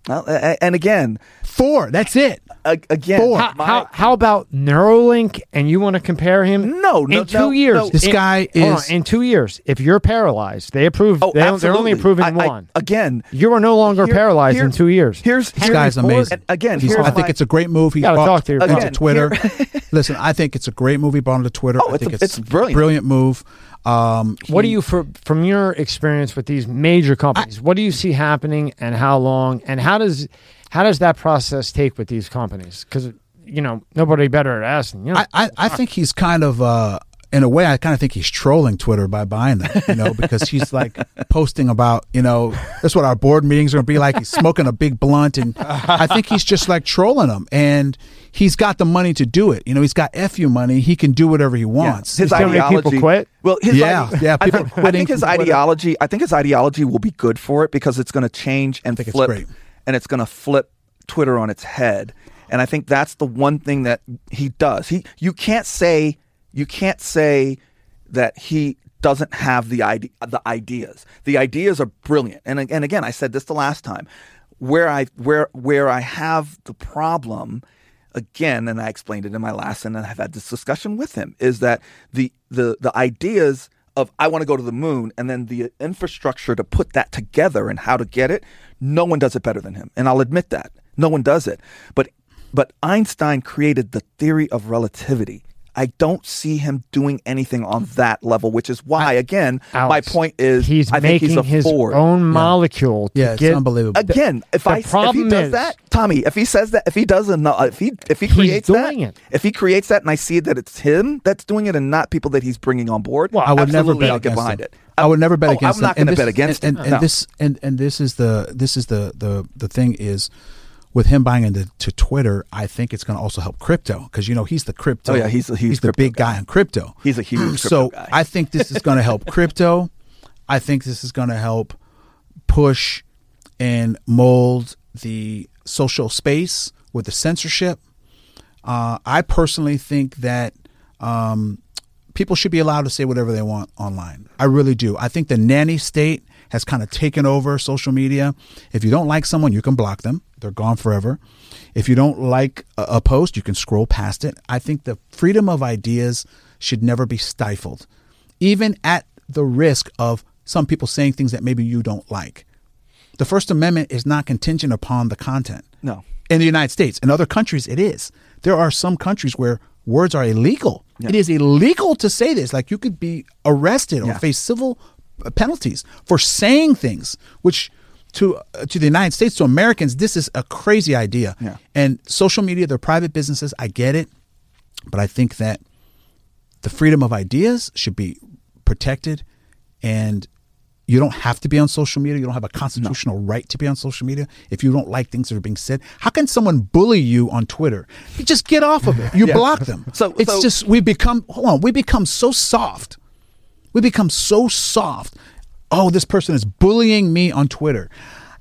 Well, a- a- and again, Four. That's it. A- again, Four. How, my- how, how about Neuralink? And you want to compare him? No, no, in two no, years. no. This in- guy hold on, is- in two years. If you're paralyzed, they approve. Oh, they, they're only approving I- I- one. again, you are no longer here- paralyzed here- in two years. Here's This here's guy's Ford- amazing. and Again, He's- here's I think my- it's a great move. He Gotta bought talk to your into Again, Twitter. here- Listen, I think it's a great move. He bought into Twitter. Oh, I it's think a- it's, it's brilliant. Brilliant move. Um, What do you, for, from your experience with these major companies, what do you see happening, and how long, and how does how does that process take with these companies? Because you know nobody better at asking. You know, I, I, I think he's kind of uh in a way I kind of think he's trolling Twitter by buying them, you know, because he's like posting about, you know, that's what our board meetings are gonna be like. He's smoking a big blunt and I think he's just like trolling them. And he's got the money to do it. You know, he's got FU money, he can do whatever he Yeah. wants. His He's gonna people ideology. quit? Well, his Yeah, ide- yeah, I people think, I think his from Twitter. ideology. I think his ideology will be good for it because it's going to change and think it's flip, great. And it's going to flip Twitter on its head. And I think that's the one thing that he does. He you can't say you can't say that he doesn't have the ide- the ideas. The ideas are brilliant. And and again, I said this the last time. Where I where where I have the problem again, and I explained it in my last, and I've had this discussion with him, is that the the the ideas of I want to go to the moon, and then the infrastructure to put that together and how to get it, no one does it better than him, and I'll admit that no one does it. But but Einstein created the theory of relativity. I don't see him doing anything on hmm. that level, which is why, again, my point is he's I think making he's a his Ford. own molecule. To Yeah, it's get, unbelievable. Again, if the I if he does is- that, Tommy, if he says that, if he doesn't know, uh, if he if he creates that, it. if he creates that, and I see that it's him that's doing it and not people that he's bringing on board, Well, I would never bet I'll get against behind him. it. I would never bet Oh, against I'm not him. going to And bet against and. And, and No. this and and this is the this is the the the thing is with him buying into to Twitter, I think it's going to also help crypto because you know he's the crypto. Oh, yeah, he's the- he's the big guy. guy in crypto. He's a huge so guy. I think this is going to help crypto. I think this is going to help push and mold the social space with the censorship. Uh, I personally think that um, people should be allowed to say whatever they want online. I really do. I think the nanny state has kind of taken over social media. If you don't like someone, you can block them. They're gone forever. If you don't like a, a post, you can scroll past it. I think the freedom of ideas should never be stifled, even at the risk of some people saying things that maybe you don't like. The First Amendment is not contingent upon the content. No. In the United States. In other countries, it is. There are some countries where words are illegal. It is illegal to say this. Like you could be arrested or Yeah. face civil penalties for saying things, which to uh, to the United States, to Americans, this is a crazy idea. Yeah. And social media, they're private businesses. I get it, but I think that the freedom of ideas should be protected and you don't have to be on social media. You don't have a constitutional right to be on social media if you don't like things that are being said. How can someone bully you on Twitter? You just get off of it. You block them. So- it's so- just we become hold on, we become so soft. We become so soft. Oh, this person is bullying me on Twitter.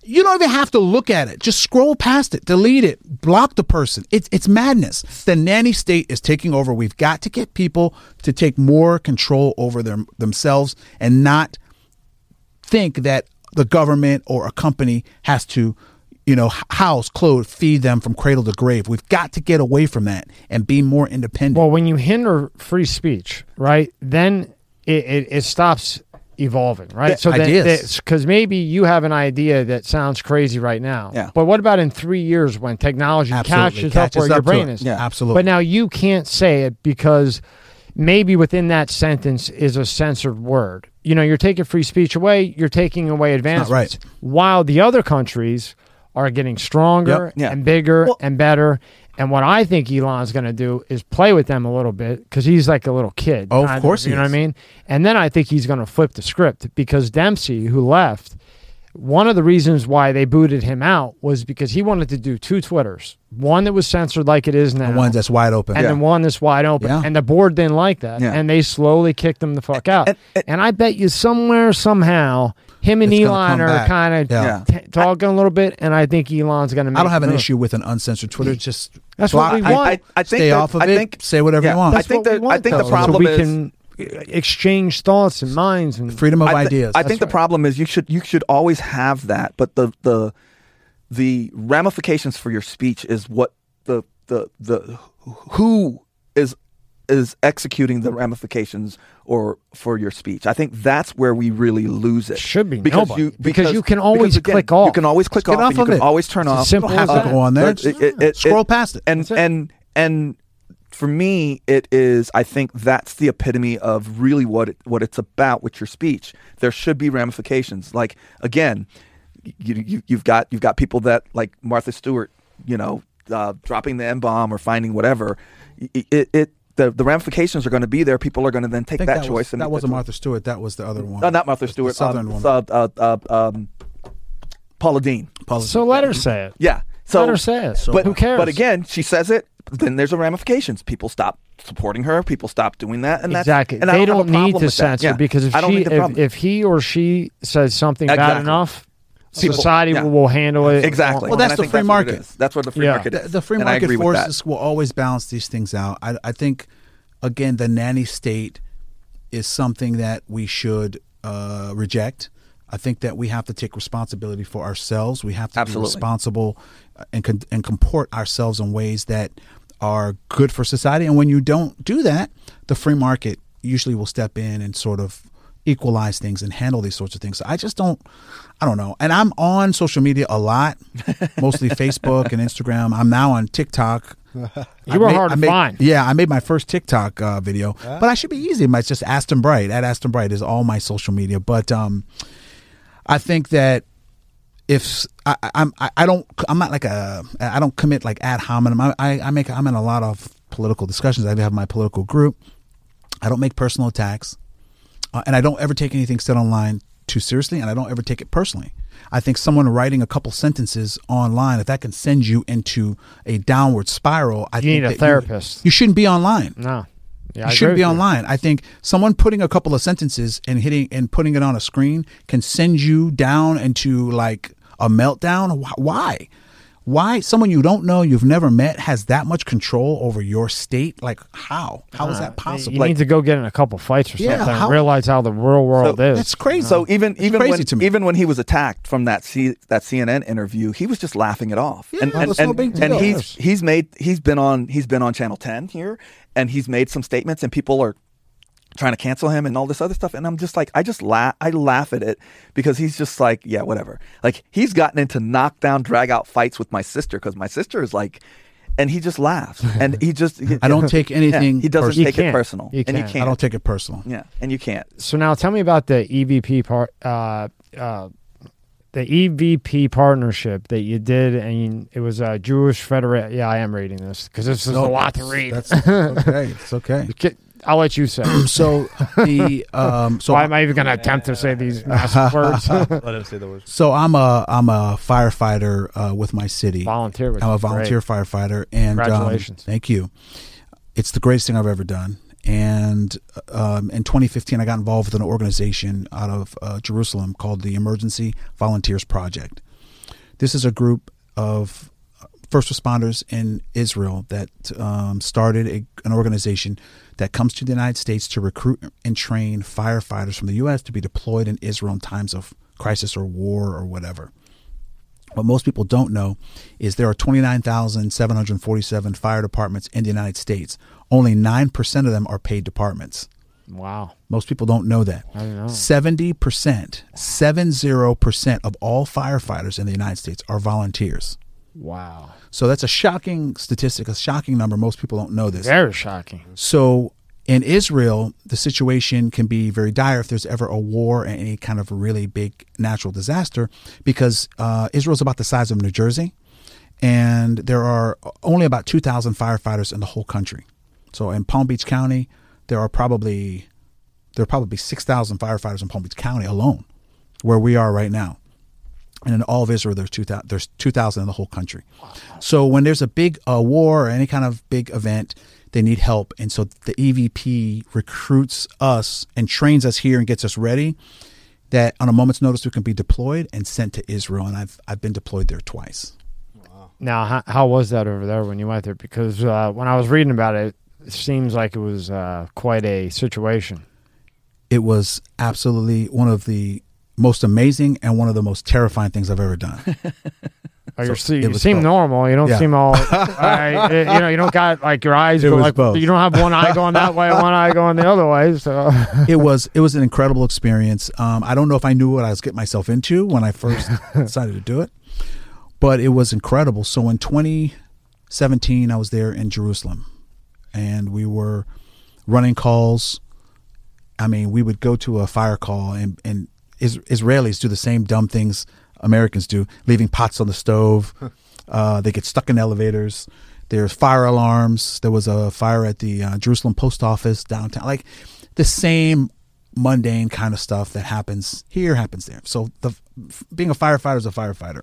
You don't even have to look at it. Just scroll past it, delete it, block the person. It's it's madness. The nanny state is taking over. We've got to get people to take more control over them themselves and not think that the government or a company has to, you know, house, clothe, feed them from cradle to grave. We've got to get away from that and be more independent. Well, when you hinder free speech, right, then it, it, it stops evolving, right? Yeah, ideas. because maybe you have an idea that sounds crazy right now. Yeah. But what about in three years when technology catches, Catches up where your up to brain is? Yeah. Absolutely. But now you can't say it because maybe within that sentence is a censored word. You know, you're taking free speech away, you're taking away advancements. right. While the other countries are getting stronger Yep. Yeah. and bigger Well- and better. And what I think Elon's going to do is play with them a little bit because he's like a little kid. Oh, of kind course he You know is. what I mean? And then I think he's going to flip the script because Dempsey, who left, one of the reasons why they booted him out was because he wanted to do two Twitters. One that was censored like it is now the ones that's wide open. and Yeah. then one that's wide open. Yeah. And the board didn't like that. Yeah. And they slowly kicked him the fuck out. and- And, and- I bet you somewhere, somehow, him and It's Elon are kind of Yeah. Yeah. talking a little bit. And I think Elon's going to I don't have an issue with an uncensored Twitter. Just That's block- what we want. I, I think stay that- off of I it. think say whatever yeah, you want. I think what that we want, I think though, the problem so we is can exchange thoughts and minds and freedom of I thi- ideas. I That's think the right. problem is you should you should always have that, but the the the ramifications for your speech is what the the the who is is executing the ramifications or for your speech. I think that's where we really lose it. Should be because nobody. you Because you can always again, click off. You can always click Just off. off and you can it. always turn It's off. simple You don't as have to that. go on there. But it- it- it- Scroll it- past it. and it. and and for me it is i think that's the epitome of really what it, what it's about with your speech there should be ramifications like again you, you you've got you've got people that like martha stewart you know uh, dropping the M bomb or finding whatever it, it, it the, the ramifications are going to be there people are going to then take think that, that choice was, and that wasn't Martha Stewart. That was the other one. uh, not martha The stewart Southern um, one. uh, uh, uh, um, Paula Deen Policy. So let her say it. yeah so let her say it. but Who cares? But again, she says it. Then there's a ramifications. People stop supporting her. People stop doing that, and that's exactly. And I they don't, have don't a need problem to with that. censor Yeah. because if I don't she, need the if, if he or she says something bad enough, People- society yeah. will, will handle it. exactly. Well, that's the free that's market. is. That's where the free Yeah. market the, is. the free And market agree with that. forces will always balance these things out. I, I think, again, the nanny state is something that we should uh, reject. I think that we have to take responsibility for ourselves. We have to Absolutely. be responsible uh, and con- and comport ourselves in ways that are good for society. And when you don't do that, the free market usually will step in and sort of equalize things and handle these sorts of things. I just don't I don't know. And I'm on social media a lot, mostly Facebook and Instagram. I'm now on TikTok. You were hard to made, find. Yeah, I made my first TikTok uh, video, but I should be easy. It's just Aston Bright. At Aston Bright is all my social media. But um, I think that if I, I'm, I, I don't, I'm not like a, I don't commit like ad hominem. I, I, I make, I'm in a lot of political discussions. I have my political group. I don't make personal attacks, uh, and I don't ever take anything said online too seriously, and I don't ever take it personally. I think someone writing a couple sentences online, if that can send you into a downward spiral, I You think need a therapist. You, shouldn't be online. No. Yeah, I You agree shouldn't be with you. online. I think someone putting a couple of sentences and hitting and putting it on a screen can send you down into like a meltdown. Why? Why someone you don't know, you've never met, has that much control over your state? Like how? How is Uh, that possible? You Like- need to go get in a couple fights or Yeah, something how- and realize how the real world is. That's crazy. So even even crazy when to me. even when he was attacked from that C, that CNN interview, he was just laughing it off. and Yeah, and, it's no and, big and he's he's made he's been on he's been on Channel 10 here and he's made some statements and people are trying to cancel him and all this other stuff and I'm just like I just laugh I laugh at it because he's just like yeah whatever. Like he's gotten into knockdown drag out fights with my sister cuz my sister is like and he just laughs and he just I don't take Yeah, anything. he doesn't personal. Take it can't. personal You and you can't. can't I don't take it personal. yeah and you can't so now tell me about the EVP part, uh, uh, the EVP partnership that you did, and you, it was a Jewish Federation. Yeah, I am reading this because this is a lot to read. That's okay. It's okay. Get- I'll let you say. So the um, so Why am I even going to attempt to say these massive words? Let him say the words. so I'm a I'm a firefighter uh, with my city. Volunteer. Which I'm a is great. volunteer firefighter, and um, Congratulations. thank you. It's the greatest thing I've ever done. And um, in 2015, I got involved with an organization out of uh, Jerusalem called the Emergency Volunteers Project. This is a group of first responders in Israel that um, started a, an organization that comes to the United States to recruit and train firefighters from the U.S. to be deployed in Israel in times of crisis or war or whatever. What most people don't know is there are 29,747 fire departments in the United States. Only 9% of them are paid departments. Wow. Most people don't know that. I don't know. 70%, 70% of all firefighters in the United States are volunteers. Wow. So that's a shocking statistic, a shocking number. Most people don't know this. Very shocking. So in Israel, the situation can be very dire if there's ever a war and any kind of really big natural disaster, because uh, Israel's about the size of New Jersey, and there are only about 2,000 firefighters in the whole country. So in Palm Beach County, there are probably there are probably 6,000 firefighters in Palm Beach County alone, where we are right now. And in all of Israel, there's 2,000 there's 2,000 in the whole country. So when there's a big uh, war or any kind of big event, they need help. And so the EVP recruits us and trains us here and gets us ready that on a moment's notice we can be deployed and sent to Israel. And I've, I've been deployed there twice. Now, how, how was that over there when you went there? Because uh, when I was reading about it, it seems like it was uh, quite a situation. It was absolutely one of the most amazing and one of the most terrifying things I've ever done. Oh, So see, you seem both. normal. You don't Yeah. seem all. I, you know, you don't got like your eyes It like both. you don't have one eye going that way, one eye going the other way. So it was it was an incredible experience. Um, I don't know if I knew what I was getting myself into when I first decided to do it, but it was incredible. So in 2017, I was there in Jerusalem, and we were running calls. I mean, we would go to a fire call, and and is, Israelis do the same dumb things Americans do, leaving pots on the stove. Uh, they get stuck in elevators. There's fire alarms. There was a fire at the uh, Jerusalem post office downtown. Like the same mundane kind of stuff that happens here happens there. So the being a firefighter is a firefighter.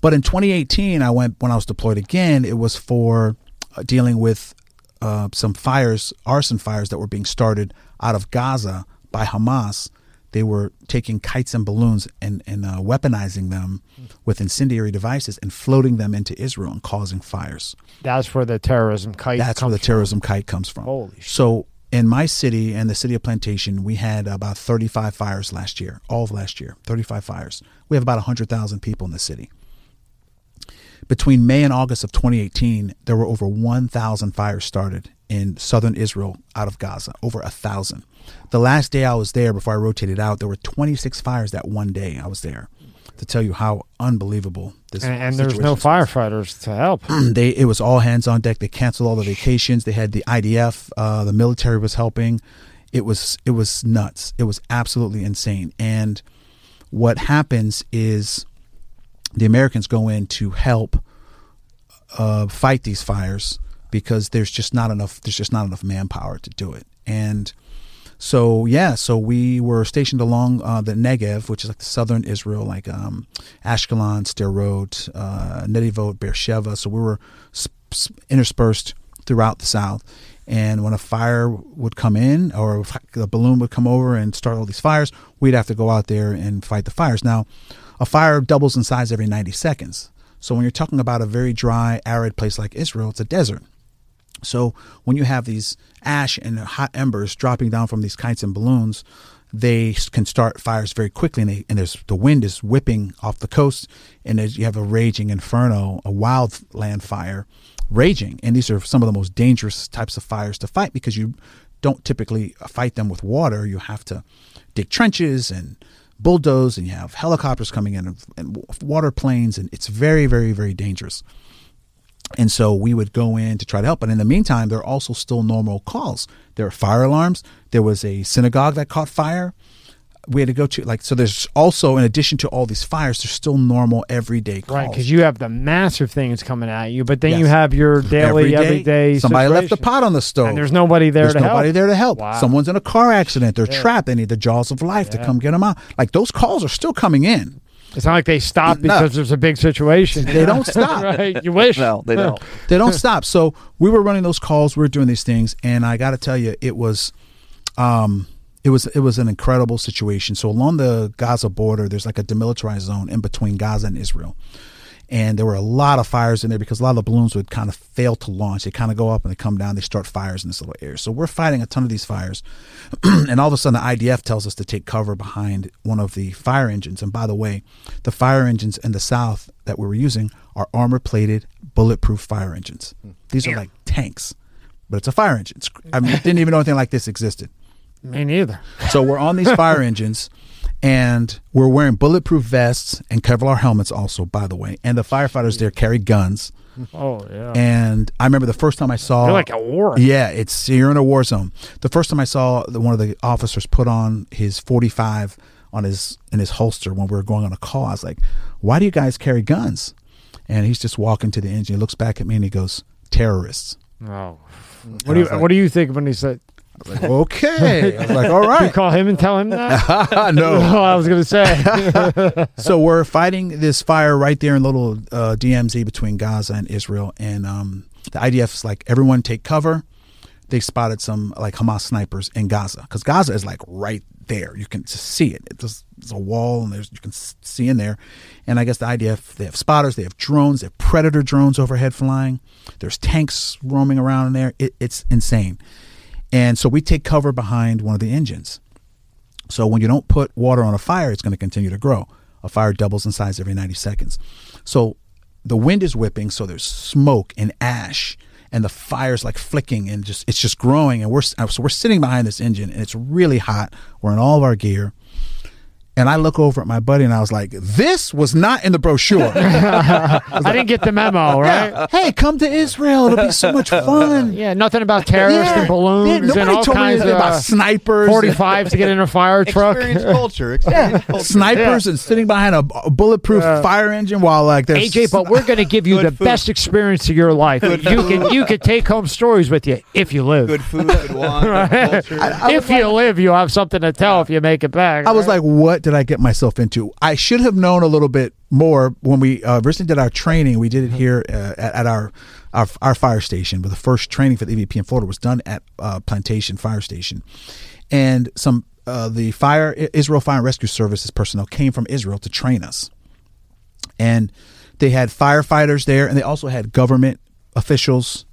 But in 2018, I went when I was deployed again. It was for uh, dealing with uh, some fires, arson fires that were being started out of Gaza by Hamas. They were taking kites and balloons and, and uh, weaponizing them with incendiary devices and floating them into Israel and causing fires. that's where the terrorism kite. That's where comes the terrorism kite comes from. Holy shit. So in my city and the city of Plantation, we had about 35 fires last year, all of last year, 35 fires. We have about 100,000 people in the city. Between May and August of 2018, there were over 1,000 fires started in southern Israel out of Gaza, over a thousand. The last day I was there before I rotated out, there were 26 fires that one day I was there. To tell you how unbelievable this And, and there's no was firefighters to help. they it was all hands on deck. They canceled all the vacations. They had the IDF, uh, the military was helping. It was it was nuts. It was absolutely insane. And what happens is the Americans go in to help uh, fight these fires because there's just not enough there's just not enough manpower to do it. And so yeah, so we were stationed along uh, the Negev, which is like the southern Israel, like um, Ashkelon, Sderot, uh, Netivot, Beersheba. So we were sp- sp- interspersed throughout the south. And when a fire would come in, or a balloon would come over and start all these fires, we'd have to go out there and fight the fires. Now, a fire doubles in size every 90 seconds. So when you're talking about a very dry, arid place like Israel, it's a desert. So when you have these ash and hot embers dropping down from these kites and balloons, they can start fires very quickly, and, they, and there's the wind is whipping off the coast, and you have a raging inferno, a wildland fire raging, and these are some of the most dangerous types of fires to fight because you don't typically fight them with water. You have to dig trenches and bulldoze, and you have helicopters coming in and, and water planes, and it's very, very, very dangerous. And so we would go in to try to help. But in the meantime, there are also still normal calls. There are fire alarms. There was a synagogue that caught fire. We had to go to like so. There's also, in addition to all these fires, there's still normal everyday calls. Right, because you have the massive things coming at you, but then you have your daily, Every day, everyday. somebody left the situation. pot on the stove. and there's nobody there There's to nobody help. there to help. Wow. Someone's in a car accident. They're Yeah. trapped. They need the jaws of life to come get them out. Like those calls are still coming in. It's not like they stop No. because there's a big situation. They don't stop. right? You wish. No, they don't. They don't stop. So we were running those calls. We were doing these things, and I got to tell you, it was, um, it was it was an incredible situation. So along the Gaza border, there's like a demilitarized zone in between Gaza and Israel. And there were a lot of fires in there because a lot of the balloons would kind of fail to launch. They kind of go up and they come down. They start fires in this little area. So we're fighting a ton of these fires. and all of a sudden, the IDF tells us to take cover behind one of the fire engines. And by the way, the fire engines in the south that we were using are armor plated, bulletproof fire engines. Hmm. These are like tanks, but it's a fire engine. It's- I mean, didn't even know anything like this existed. Me neither. So we're on these fire engines and we're wearing bulletproof vests and Kevlar helmets also, by the way. And the firefighters there carry guns. Oh yeah. And I remember the first time I saw You're like a war. Yeah, it's you're in a war zone. The first time I saw the, one of the officers put on his 45 on his in his holster when we were going on a call, I was like, "Why do you guys carry guns?" And he's just walking to the engine. He looks back at me and he goes, "Terrorists." Oh. What do you like- What do you think when he said? I was like, "Okay." I was like, "All You call him and tell him that? no. no, I was gonna say. so we're fighting this fire right there in little uh, DMZ between Gaza and Israel, and um, the IDF's like everyone take cover. They spotted some like Hamas snipers in Gaza because Gaza is like right there. You can just see it. It's just, there's a wall, and there's you can see in there. And I guess the IDF they have spotters, they have drones, they have predator drones overhead flying. There's tanks roaming around in there. It, it's insane. And so we take cover behind one of the engines. So when you don't put water on a fire, it's going to continue to grow. A fire doubles in size every 90 seconds. So the wind is whipping, so there's smoke and ash, and the fire's like flicking and just it's just growing. And we're so we're sitting behind this engine, and it's really hot. We're in all of our gear. And I look over at my buddy and I was like, "This was not in the brochure." I didn't get the memo, right? hey, come to Israel; it'll be so much fun. Yeah, nothing about terrorists Yeah. and balloons Yeah, and nobody all told me kinds anything of about uh, snipers. 45 to get in a fire truck. Experience culture. Experience culture. snipers and sitting behind a, a bulletproof fire engine while like there's AJ, but we're going to give you the food. best experience of your life. You can you can take home stories with you if you live. Good food, good wine, good culture. if you live, you have something to tell if you make it back. I was like, what did I get myself into? I should have known a little bit more when we uh, recently did our training. We did it here uh, at, at our, our our fire station. But the first training for the EVP in Florida was done at uh, Plantation Fire Station, and some uh, the fire Israel Fire and Rescue Services personnel came from Israel to train us, and they had firefighters there, and they also had government officials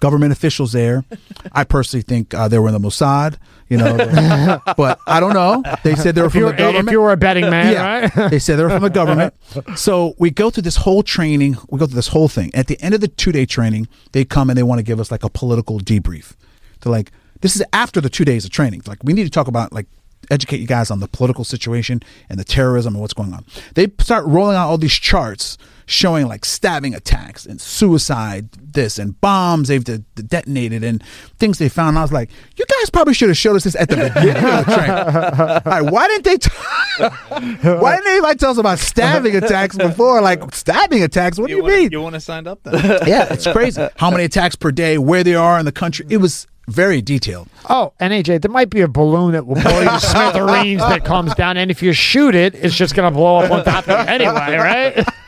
government officials there. I personally think uh, they were in the Mossad, you know, but I don't know. They said they were if from the government. if you were a betting man, yeah, right? they said they were from the government. So we go through this whole training. We go through this whole thing. At the end of the two day training, they come and they want to give us like a political debrief. They're like, this is after the two days of training. Like, we need to talk about like educate you guys on the political situation and the terrorism and what's going on. They start rolling out all these charts showing like stabbing attacks and suicide, this and bombs they've de- de- detonated and things they found. And I was like, you guys probably should have showed us this at the beginning of the. All right, why didn't they? T- why didn't anybody tell us about stabbing attacks before? Like stabbing attacks? What do you, wanna, mean? You want to sign up then? yeah, it's crazy. How many attacks per day? Where they are in the country? It was very detailed. Oh, and AJ, there might be a balloon that will blow you smithereens that comes down, and if you shoot it, it's just going to blow up on top of you anyway, right?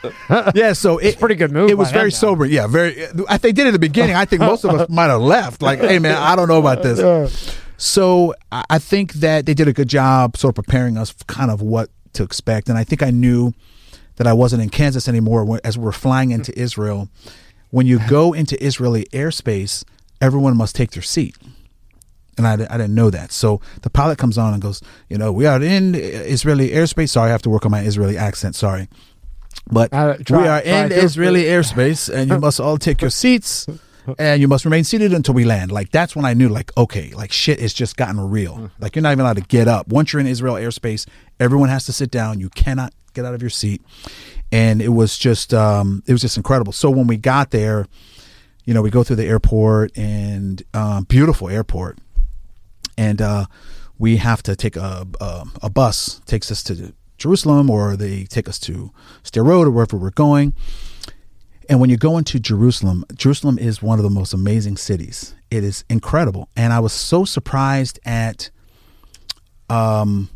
Yeah, so it, pretty good move It was very sober. Yeah, very. If they did it at the beginning, I think most of us might have left. Like, hey man, I don't know about this. So I I think that they did a good job sort of preparing us kind of what to expect, and I think I knew that I wasn't in Kansas anymore as we were flying into Israel. When you go into Israeli airspace, everyone must take their seat. And I, I didn't know that. So the pilot comes on and goes, you know, we are in Israeli airspace. Sorry, I have to work on my Israeli accent. Sorry. But Uh, try- we are try in to- Israeli airspace and you must all take your seats and you must remain seated until we land. Like that's when I knew like, okay, like shit has just gotten real. Like you're not even allowed to get up. Once you're in Israel airspace, everyone has to sit down. You cannot get out of your seat. And it was just um it was just incredible. So when we got there, you know, we go through the airport and um, beautiful airport, and uh, we have to take a, a a bus takes us to Jerusalem, or they take us to Sderot or wherever we're going. And when you go into Jerusalem, Jerusalem is one of the most amazing cities. It is incredible, and I was so surprised at um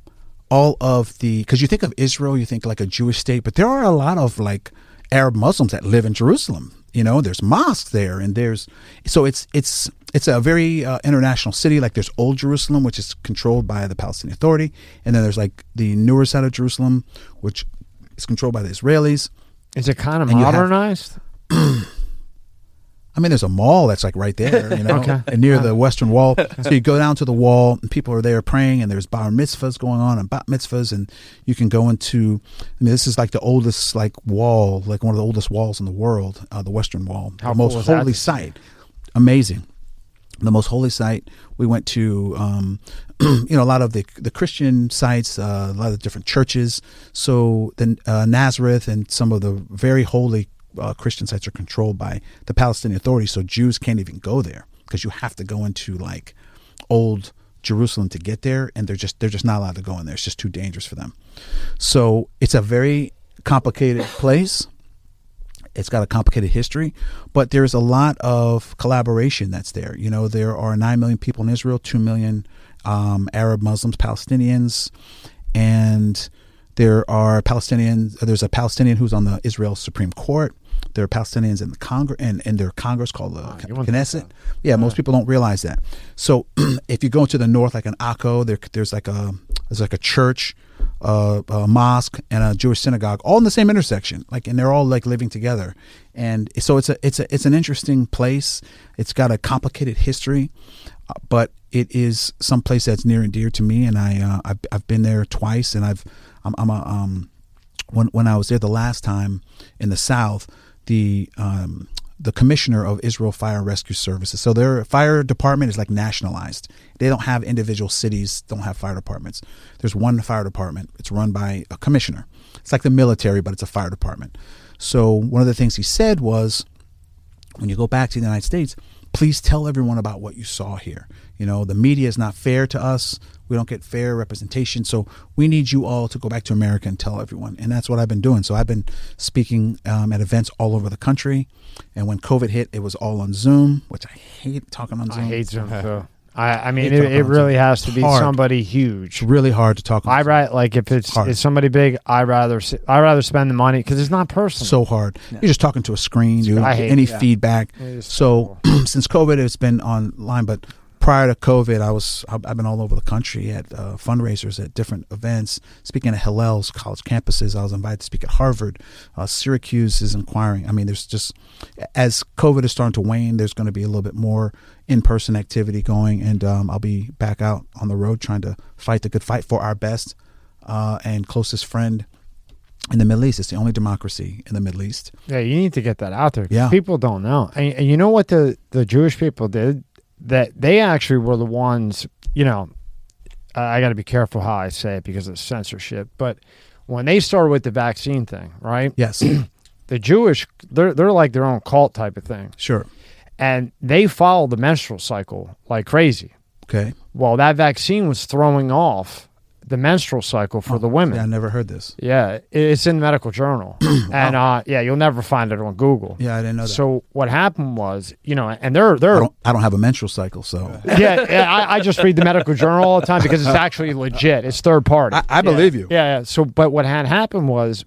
all of the because you think of Israel, you think like a Jewish state, but there are a lot of like Arab Muslims that live in Jerusalem. You know, there's mosques there, and there's so it's it's it's a very uh, international city. Like there's Old Jerusalem, which is controlled by the Palestinian Authority, and then there's like the newer side of Jerusalem, which is controlled by the Israelis. Is it kind of And modernized? I mean, there's a mall that's like right there, you know, Okay. and near the Western Wall. So you go down to the wall, and people are there praying, and there's bar mitzvahs going on and bat mitzvahs, and you can go into. I mean, this is like the oldest like wall, like one of the oldest walls in the world, uh, the Western Wall, How the cool most was that holy site. Amazing, the most holy site. We went to, um, you know, a lot of the the Christian sites, uh, a lot of different churches. So then uh, Nazareth and some of the very holy uh, Christian sites are controlled by the Palestinian Authority, so Jews can't even go there because you have to go into like old Jerusalem to get there, and they're just they're just not allowed to go in there. It's just too dangerous for them. So it's a very complicated place. It's got a complicated history, but there's a lot of collaboration that's there. You know, there are nine million people in Israel, two million um, Arab Muslims, Palestinians, and there are Palestinians. There's a Palestinian who's on the Israel Supreme Court. There are Palestinians in the Congress and in their Congress called the you Knesset. Yeah, most people don't realize that. So if you go to the north, like in Akko, there, there's like a there's like a church, uh, a mosque, and a Jewish synagogue, all in the same intersection. Like, and they're all like living together. And so it's a it's a it's an interesting place. It's got a complicated history, uh, but it is some place that's near and dear to me. And I uh, I've, I've been there twice, and I've I'm, I'm a um when when I was there the last time in the South, the um, the commissioner of Israel Fire and Rescue Services. So their fire department is like nationalized. They don't have individual cities don't have fire departments. There's one fire department. It's run by a commissioner. It's like the military, but it's a fire department. So one of the things he said was, when you go back to the United States, please tell everyone about what you saw here. You know, the media is not fair to us. We don't get fair representation. So we need you all to go back to America and tell everyone. And that's what I've been doing. So I've been speaking um, at events all over the country. And when COVID hit, it was all on Zoom, which I hate talking on Zoom. I hate Zoom too. I, I mean, it, it really Zoom. has to be Hard. somebody It's huge. really hard to talk on I Zoom. ra- like if it's Hard. it's somebody big, I rather s- I rather spend the money because it's not personal. so hard. You're just talking to a screen. You don't I get hate any that. feedback. So since COVID, it's been online. But prior to COVID, I was I've been all over the country at uh, fundraisers at different events, speaking at Hillel's college campuses. I was invited to speak at Harvard. Uh, Syracuse is inquiring. I mean, there's just as COVID is starting to wane, there's going to be a little bit more in-person activity going, and um, I'll be back out on the road trying to fight the good fight for our best uh, and closest friend in the Middle East. It's the only democracy in the Middle East. Yeah, you need to get that out there. Yeah. people don't know. And, and you know what the the Jewish people did? That they actually were the ones. You know, I, got to be careful how I say it because of censorship. But when they started with the vaccine thing, right? Yes, The Jewish, they're they're like their own cult type of thing, sure. and they follow the menstrual cycle like crazy. Okay. Well, that vaccine was throwing off the menstrual cycle for the women. Yeah, I never heard this. Yeah, it's in the medical journal, and uh, yeah, you'll never find it on Google. Yeah, I didn't know that. So what happened was, you know, and they're they're don't, I don't have a menstrual cycle, so yeah, yeah I, I just read the medical journal all the time because it's actually legit. It's third party. I, I believe you. Yeah, yeah. So, but what had happened was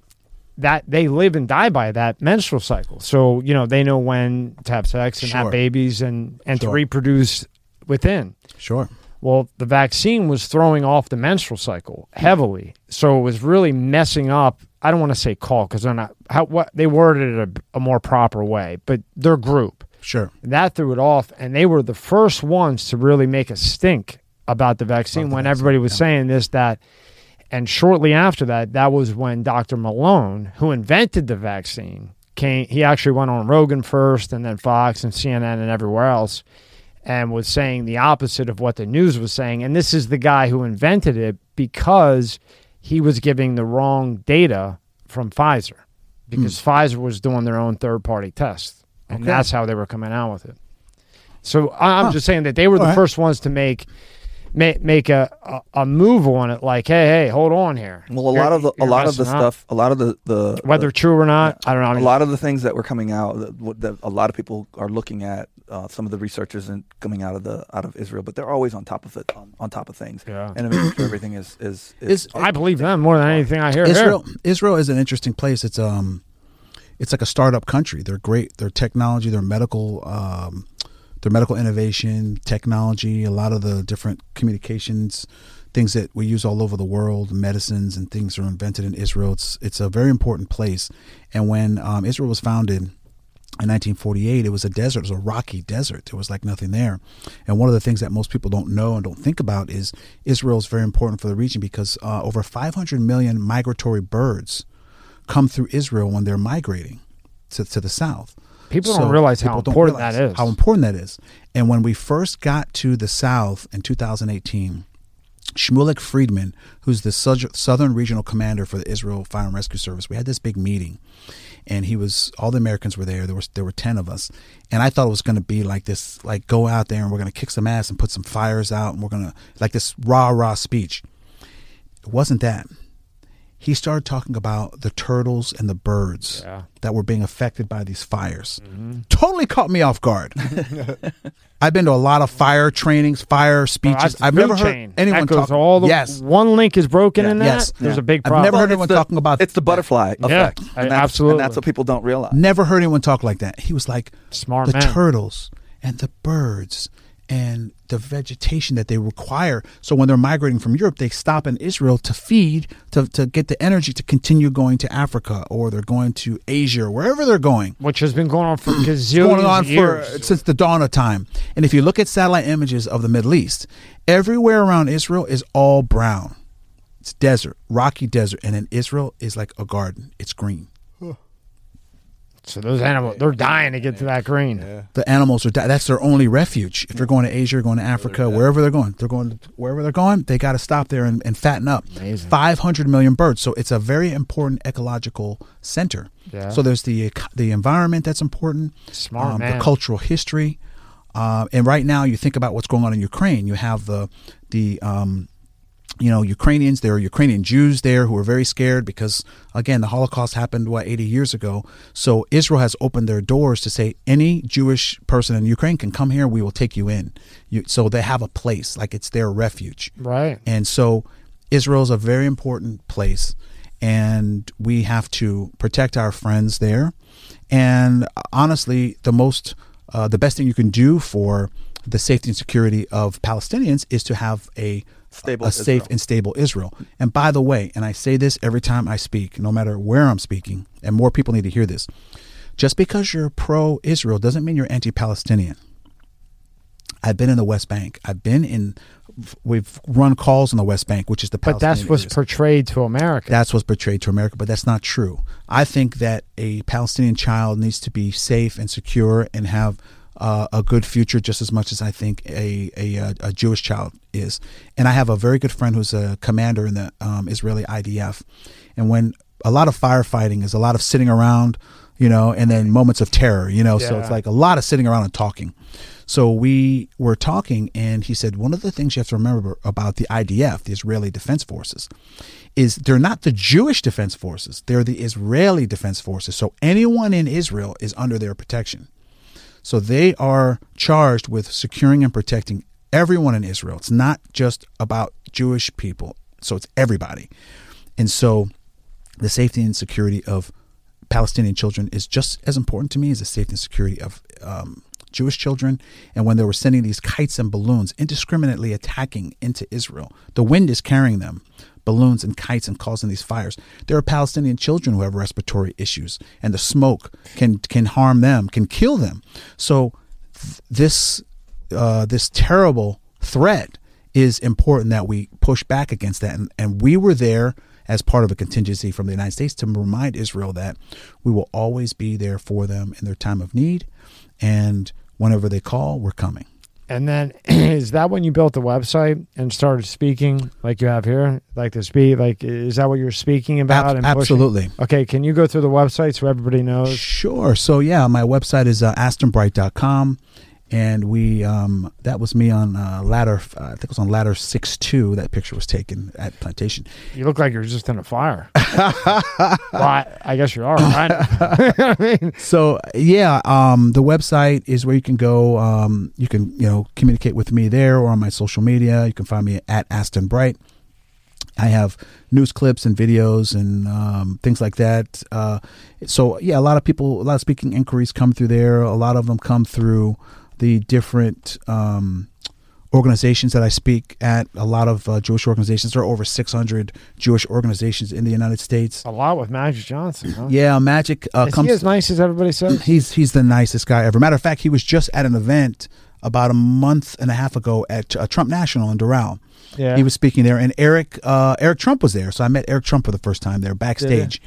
that they live and die by that menstrual cycle. So you know they know when to have sex and Sure. have babies and and to reproduce within. Sure. Well, the vaccine was throwing off the menstrual cycle hmm. heavily, so it was really messing up. I don't want to say call because they're not how what they worded it a, a more proper way, but their group Sure. that threw it off, and they were the first ones to really make a stink about the vaccine About the when vaccine, everybody was yeah. saying this that. And shortly after that, that was when Dr. Malone, who invented the vaccine, came. He actually went on Rogan first, and then Fox and CNN and everywhere else, and was saying the opposite of what the news was saying. And this is the guy who invented it because he was giving the wrong data from Pfizer, because hmm. Pfizer was doing their own third-party test, and. Okay. that's how they were coming out with it. So I'm Huh. just saying that they were the All right. first ones to make make make a, a a move on it. Like, hey, hey, hold on here. Well, a You're- lot of the a lot of the messing up. stuff, a lot of the the whether true or not, I don't know. I a mean, lot of the things that were coming out that, that a lot of people are looking at uh, some of the researchers and coming out of the out of Israel but they're always on top of it on, on top of things Yeah. and making sure everything is is, is Is I believe them more than anything I hear. Israel Israel is an interesting place. It's um it's like a startup country. They're great. Their technology, their medical, um, their medical innovation, technology, a lot of the different communications things that we use all over the world, medicines and things are invented in Israel. It's it's a very important place. And when um, Israel was founded in 1948, it was a desert. It was a rocky desert. There was like nothing there. And one of the things that most people don't know and don't think about is Israel is very important for the region because uh, over 500 million migratory birds come through Israel when they're migrating to, to the south. People So don't realize how don't important realize that is. How important that is. And when we first got to the south in 2018, Shmulek Friedman, who's the Southern Regional Commander for the Israel Fire and Rescue Service, we had this big meeting, and he was all the Americans were there. There was there were ten of us, and I thought it was going to be like this, like go out there and we're going to kick some ass and put some fires out, and we're going to like this rah rah speech. It wasn't that. He started talking about the turtles and the birds Yeah. that were being affected by these fires. Mm-hmm. Totally caught me off guard. I've been to a lot of fire trainings, fire speeches. That's I've never food heard chain. anyone talk. all the yes, one link is broken in that. Yes. There's Yeah. a big problem. I've problem. never heard Well, anyone it's the- talking about it's the butterfly Yeah, effect. I- and that's, absolutely. And that's what people don't realize. Never heard anyone talk like that. He was like Smart the man. turtles and the birds and the vegetation that they require. So when they're migrating from Europe, they stop in Israel to feed, to, to get the energy to continue going to Africa or they're going to Asia or wherever they're going. which has been going on for going on years. for since the dawn of time. And if you look at satellite images of the Middle East, everywhere around Israel is all brown. It's desert, rocky desert, and in Israel is like a garden. It's green. So those animals, they're dying to get to that green. Yeah. the animals are di- that's their only refuge if they're going to asia or going to africa wherever they're going they're going to wherever they're going they got to stop there and, and fatten up Amazing. 500 million birds so it's a very important ecological center Yeah. so there's the the environment that's important Smart um, man. the cultural history uh, and right now you think about what's going on in ukraine you have the the um, you know Ukrainians there are Ukrainian Jews there who are very scared because again the Holocaust happened what 80 years ago. So Israel has opened their doors to say any Jewish person in Ukraine can come here we will take you in. You, so they have a place like it's their refuge. Right. and so Israel is a very important place and we have to protect our friends there. And honestly the most uh, the best thing you can do for the safety and security of Palestinians is to have a Stable a safe Israel. and stable Israel. And by the way, and I say this every time I speak, no matter where I'm speaking, and more people need to hear this. Just because you're pro Israel doesn't mean you're anti Palestinian. I've been in the West Bank. I've been in, we've run calls in the West Bank, which is the But that's what's areas. portrayed to America. That's what's portrayed to America, but that's not true. I think that a Palestinian child needs to be safe and secure and have uh, a good future just as much as I think a, a, uh, a Jewish child is. And I have a very good friend who's a commander in the um, Israeli IDF. And when a lot of firefighting is a lot of sitting around, you know, and then moments of terror, you know, so it's like a lot of sitting around and talking. So we were talking, and he said one of the things you have to remember about the IDF, the Israeli Defense Forces, is they're not the Jewish Defense Forces; they're the Israeli Defense Forces. So anyone in Israel is under their protection. So they are charged with securing and protecting everyone in Israel. It's not just about Jewish people. So it's everybody. And so the safety and security of Palestinian children is just as important to me as the safety and security of um, Jewish children. And when they were sending these kites and balloons indiscriminately attacking into Israel, the wind is carrying them, balloons and kites, and causing these fires. There are Palestinian children who have respiratory issues, and the smoke can can harm them, can kill them. So th- this uh, this terrible threat is important that we push back against that. And, and we were there as part of a contingency from the United States to remind Israel that we will always be there for them in their time of need. And whenever they call, we're coming. And then is that when you built the website and started speaking like you have here, like to speak? Like, is that what you're speaking about? Ab- and pushing? absolutely. Okay, can you go through the website so everybody knows? Sure. So yeah, my website is uh, astonbright.com. And we, um, that was me on uh, ladder, uh, I think it was on ladder six two. That picture was taken at Plantation. You look like you're just in a fire. well, I, I guess you are, right? I mean, So yeah, um, the website is where you can go. Um, you can you know communicate with me there or on my social media. You can find me at Aston Bright, I have news clips and videos and um, things like that. Uh, so yeah, a lot of people, a lot of speaking inquiries come through there. A lot of them come through the different um, organizations that I speak at. A lot of uh, Jewish organizations. There are over 600 Jewish organizations in the United States. A lot with Magic Johnson. Huh? Yeah, Magic uh, Is comes. he as nice as everybody says? He's he's the nicest guy ever. Matter of fact, he was just at an event about a month and a half ago at uh, Trump National in Doral. Yeah. He was speaking there, and Eric uh, Eric Trump was there. So I met Eric Trump for the first time there backstage.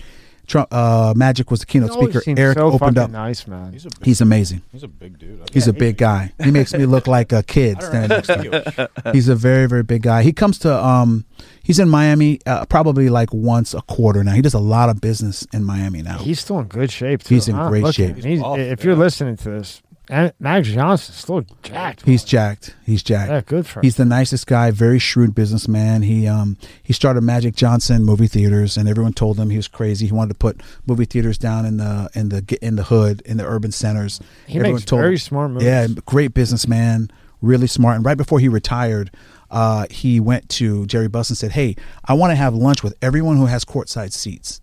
Trump uh, Magic was the keynote always speaker. Eric so opened up. nice, man. He's a big, He's amazing. he's a big dude. I He's a think. big guy. He makes me look like a kid standing next to him. He's a very very big guy. He comes to um he's in Miami uh, probably like once a quarter now. He does a lot of business in Miami now. He's still in good shape. Too, He's in huh? great Look shape. He's- He's if you're listening to this, and Magic Johnson's still jacked. He's jacked. He's jacked. yeah, good for him. He's the nicest guy, very shrewd businessman. He um he started Magic Johnson movie theaters, and everyone told him he was crazy. He wanted to put movie theaters down in the in the in the hood in the urban centers. he everyone makes told very smart moves. Yeah, great businessman, really smart. And right before he retired, uh, he went to Jerry Buss and said, "Hey, I want to have lunch with everyone who has courtside seats."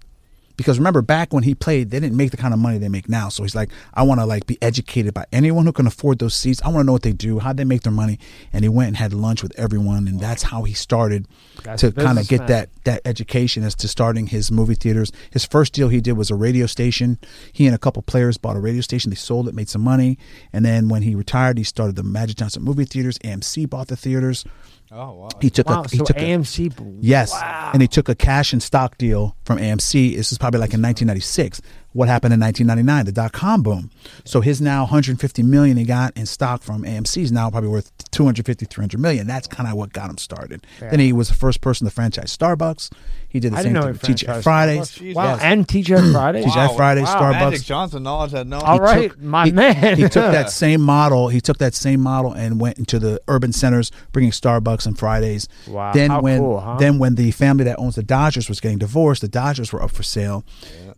Because remember, back when he played, they didn't make the kind of money they make now. So he's like, I want to like be educated by anyone who can afford those seats. I want to know what they do, how they make their money. And he went and had lunch with everyone, and that's how he started That's to kind of get businessman. that that education as to starting his movie theaters. His first deal he did was a radio station. He and a couple players bought a radio station. They sold it, made some money, and then when he retired, he started the Magic Johnson movie theaters. AMC bought the theaters. Oh wow. He took Wow, a he so took a, AMC. Yes. Wow. And he took a cash and stock deal from AMC. This is probably like in 1996. What happened in 1999? The dot com boom. So his now 150 million he got in stock from AMC is now probably worth 250, 300 million. That's kind of what got him started. Then he was the first person to franchise Starbucks. He did the I same thing he with TGI Fridays. Wow, Yes. and TGI Fridays. TGI Fridays, wow. Starbucks. Magic Johnson knowledge had no. All right, took- my he- man. he took that same model. He took that same model and went into the urban centers, bringing Starbucks and Fridays. Wow, Then how when cool, huh? then when the family that owns the Dodgers was getting divorced, the Dodgers were up for sale.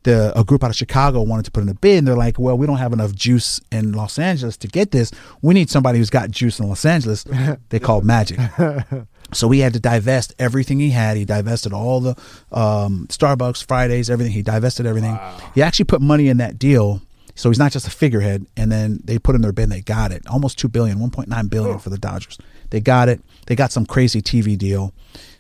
The a group out of Chicago wanted to put in a bid, and they're like, "Well, we don't have enough juice in Los Angeles to get this. We need somebody who's got juice in Los Angeles." they called Magic. So he had to divest everything he had. He divested all the um, Starbucks, Fridays, everything. He divested everything. He actually put money in that deal. So he's not just a figurehead. And then they put in their bid and they got it. Almost two billion, 1.9 billion for the Dodgers. They got it. They got some crazy TV deal.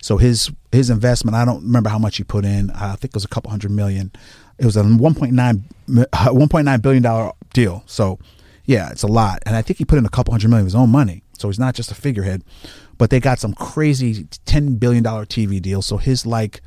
So his his investment, I don't remember how much he put in. I think it was a couple hundred million. It was a 1.9 mi- uh, 1.9 billion dollar deal. So yeah, it's a lot. And I think he put in a couple hundred million of his own money. So he's not just a figurehead. But they got some crazy $10 billion TV deal. So his, like,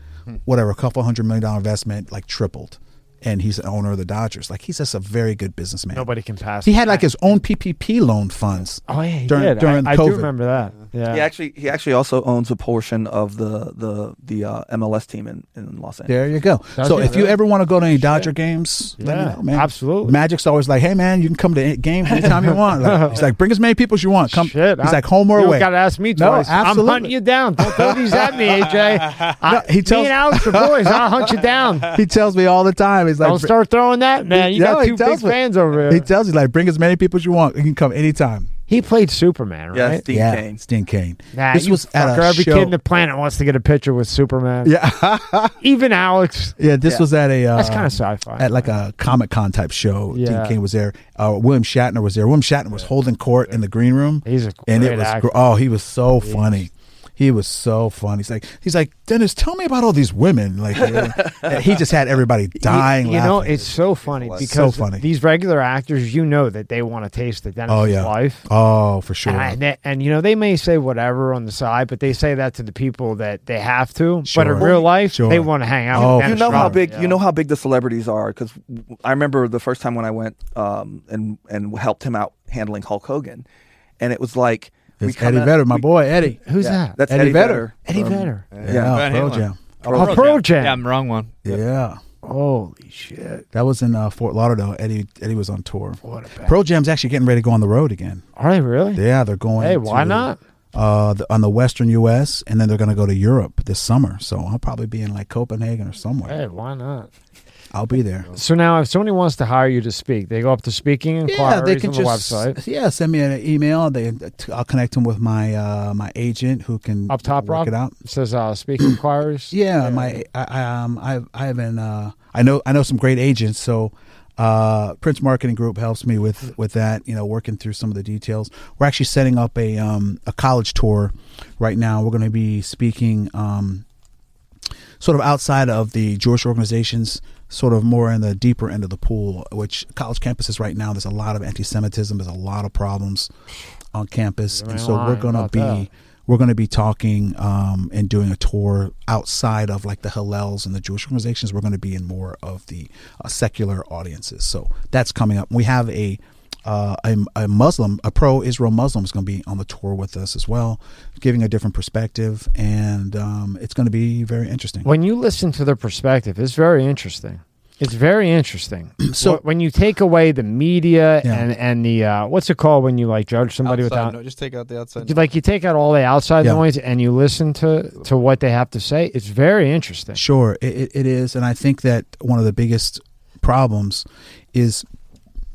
whatever, a couple hundred million dollar investment, like, tripled. And he's the owner of the Dodgers. Like, he's just a very good businessman. Nobody can pass. He had, like, his own PPP loan funds. Oh yeah, he during- did. during I, I do remember that. Yeah. He actually he actually also owns a portion of the the the uh, MLS team in, in Los Angeles. There you go. Does so he if you ever want to go to any Dodger games, let me Yeah, know, man. absolutely. Magic's always like, hey, man, you can come to any games anytime you want. Like, he's like, bring as many people as you want. Come. Shit, he's I- like, home or you away. got to ask me No, twice. I'm absolutely. hunting you down. Don't throw these at me, AJ. I, No, he tells- me and Alex are boys. I'll hunt you down. he tells me all the time. He's like, Don't start throwing that, man. You No, got he two big tells me. fans over here. He tells you like, bring as many people as you want. You can come anytime. He played Superman, Yeah, right? Yeah, Cain. Dean Cain. Nah, this you was at fucker. a Every show. kid in the planet wants to get a picture with Superman. yeah, Even Alex. yeah. This Yeah. was at a uh, That's kind of sci-fi. at like a Comic Con type show. Yeah. Dean Cain was there. Uh, William Shatner was there. William Shatner was holding court in the green room. He's a and it great was actor. gr- oh he was so He funny he was so funny he's like he's like dennis tell me about all these women like he just had everybody dying You, you know, it's so funny So because funny. these regular actors, you know that they want to taste the Dennis' oh yeah life. oh for sure And, they- and you know they may say whatever on the side, but they say that to the people that they have to. But in real life, Sure. they want to hang out. Oh, with you Dennis know how Rodman, big yeah. you know how big the celebrities are because I remember the first time when I went um, and and helped him out handling Hulk Hogan, and it was like we it's come eddie out- vedder my we- boy eddie Who's yeah, that? That's Eddie Eddie, Vedder. Vedder. Eddie from- Vedder. yeah, Van Pearl Halen. Jam Oh, Pearl Jam. Yeah, I'm wrong one. yeah Holy shit! that was in uh, fort lauderdale eddie eddie was on tour What a pearl jam's actually getting ready to go on the road again Are they really? yeah they're going Hey, why to, not? uh, the, on the western us and then they're going to go to europe this summer so i'll probably be in like copenhagen or somewhere Hey, why not? I'll be there. So now, if somebody wants to hire you to speak, they go up to speaking inquiries Yeah, they can on the just website. yeah send me an email. They I'll connect them with my uh, my agent who can Up top, work Rob? it out. It says uh, speaking inquiries. Yeah, my I, I um I I have been uh I know I know some great agents so uh Prince Marketing Group helps me with with that you know working through some of the details. We're actually setting up a um a college tour right now. We're going to be speaking um sort of outside of the Jewish organizations, sort of more in the deeper end of the pool, which college campuses right now there's a lot of anti-Semitism, there's a lot of problems on campus, and so we're going to be that. we're going to be talking um, and doing a tour outside of like the Hillels and the Jewish organizations. We're going to be in more of the uh, secular audiences. So that's coming up. We have a uh, a, a Muslim, a pro-Israel Muslim, is going to be on the tour with us as well, giving a different perspective, and um, it's going to be very interesting. When you listen to their perspective, it's very interesting. It's very interesting. So- when you take away the media Yeah. and and the uh, what's it called when you like judge somebody Outside without no- just take out the outside. you, like you take out all the outside Yeah. noise and you listen to to what they have to say. It's very interesting. Sure, it, it- it is, and I think that one of the biggest problems is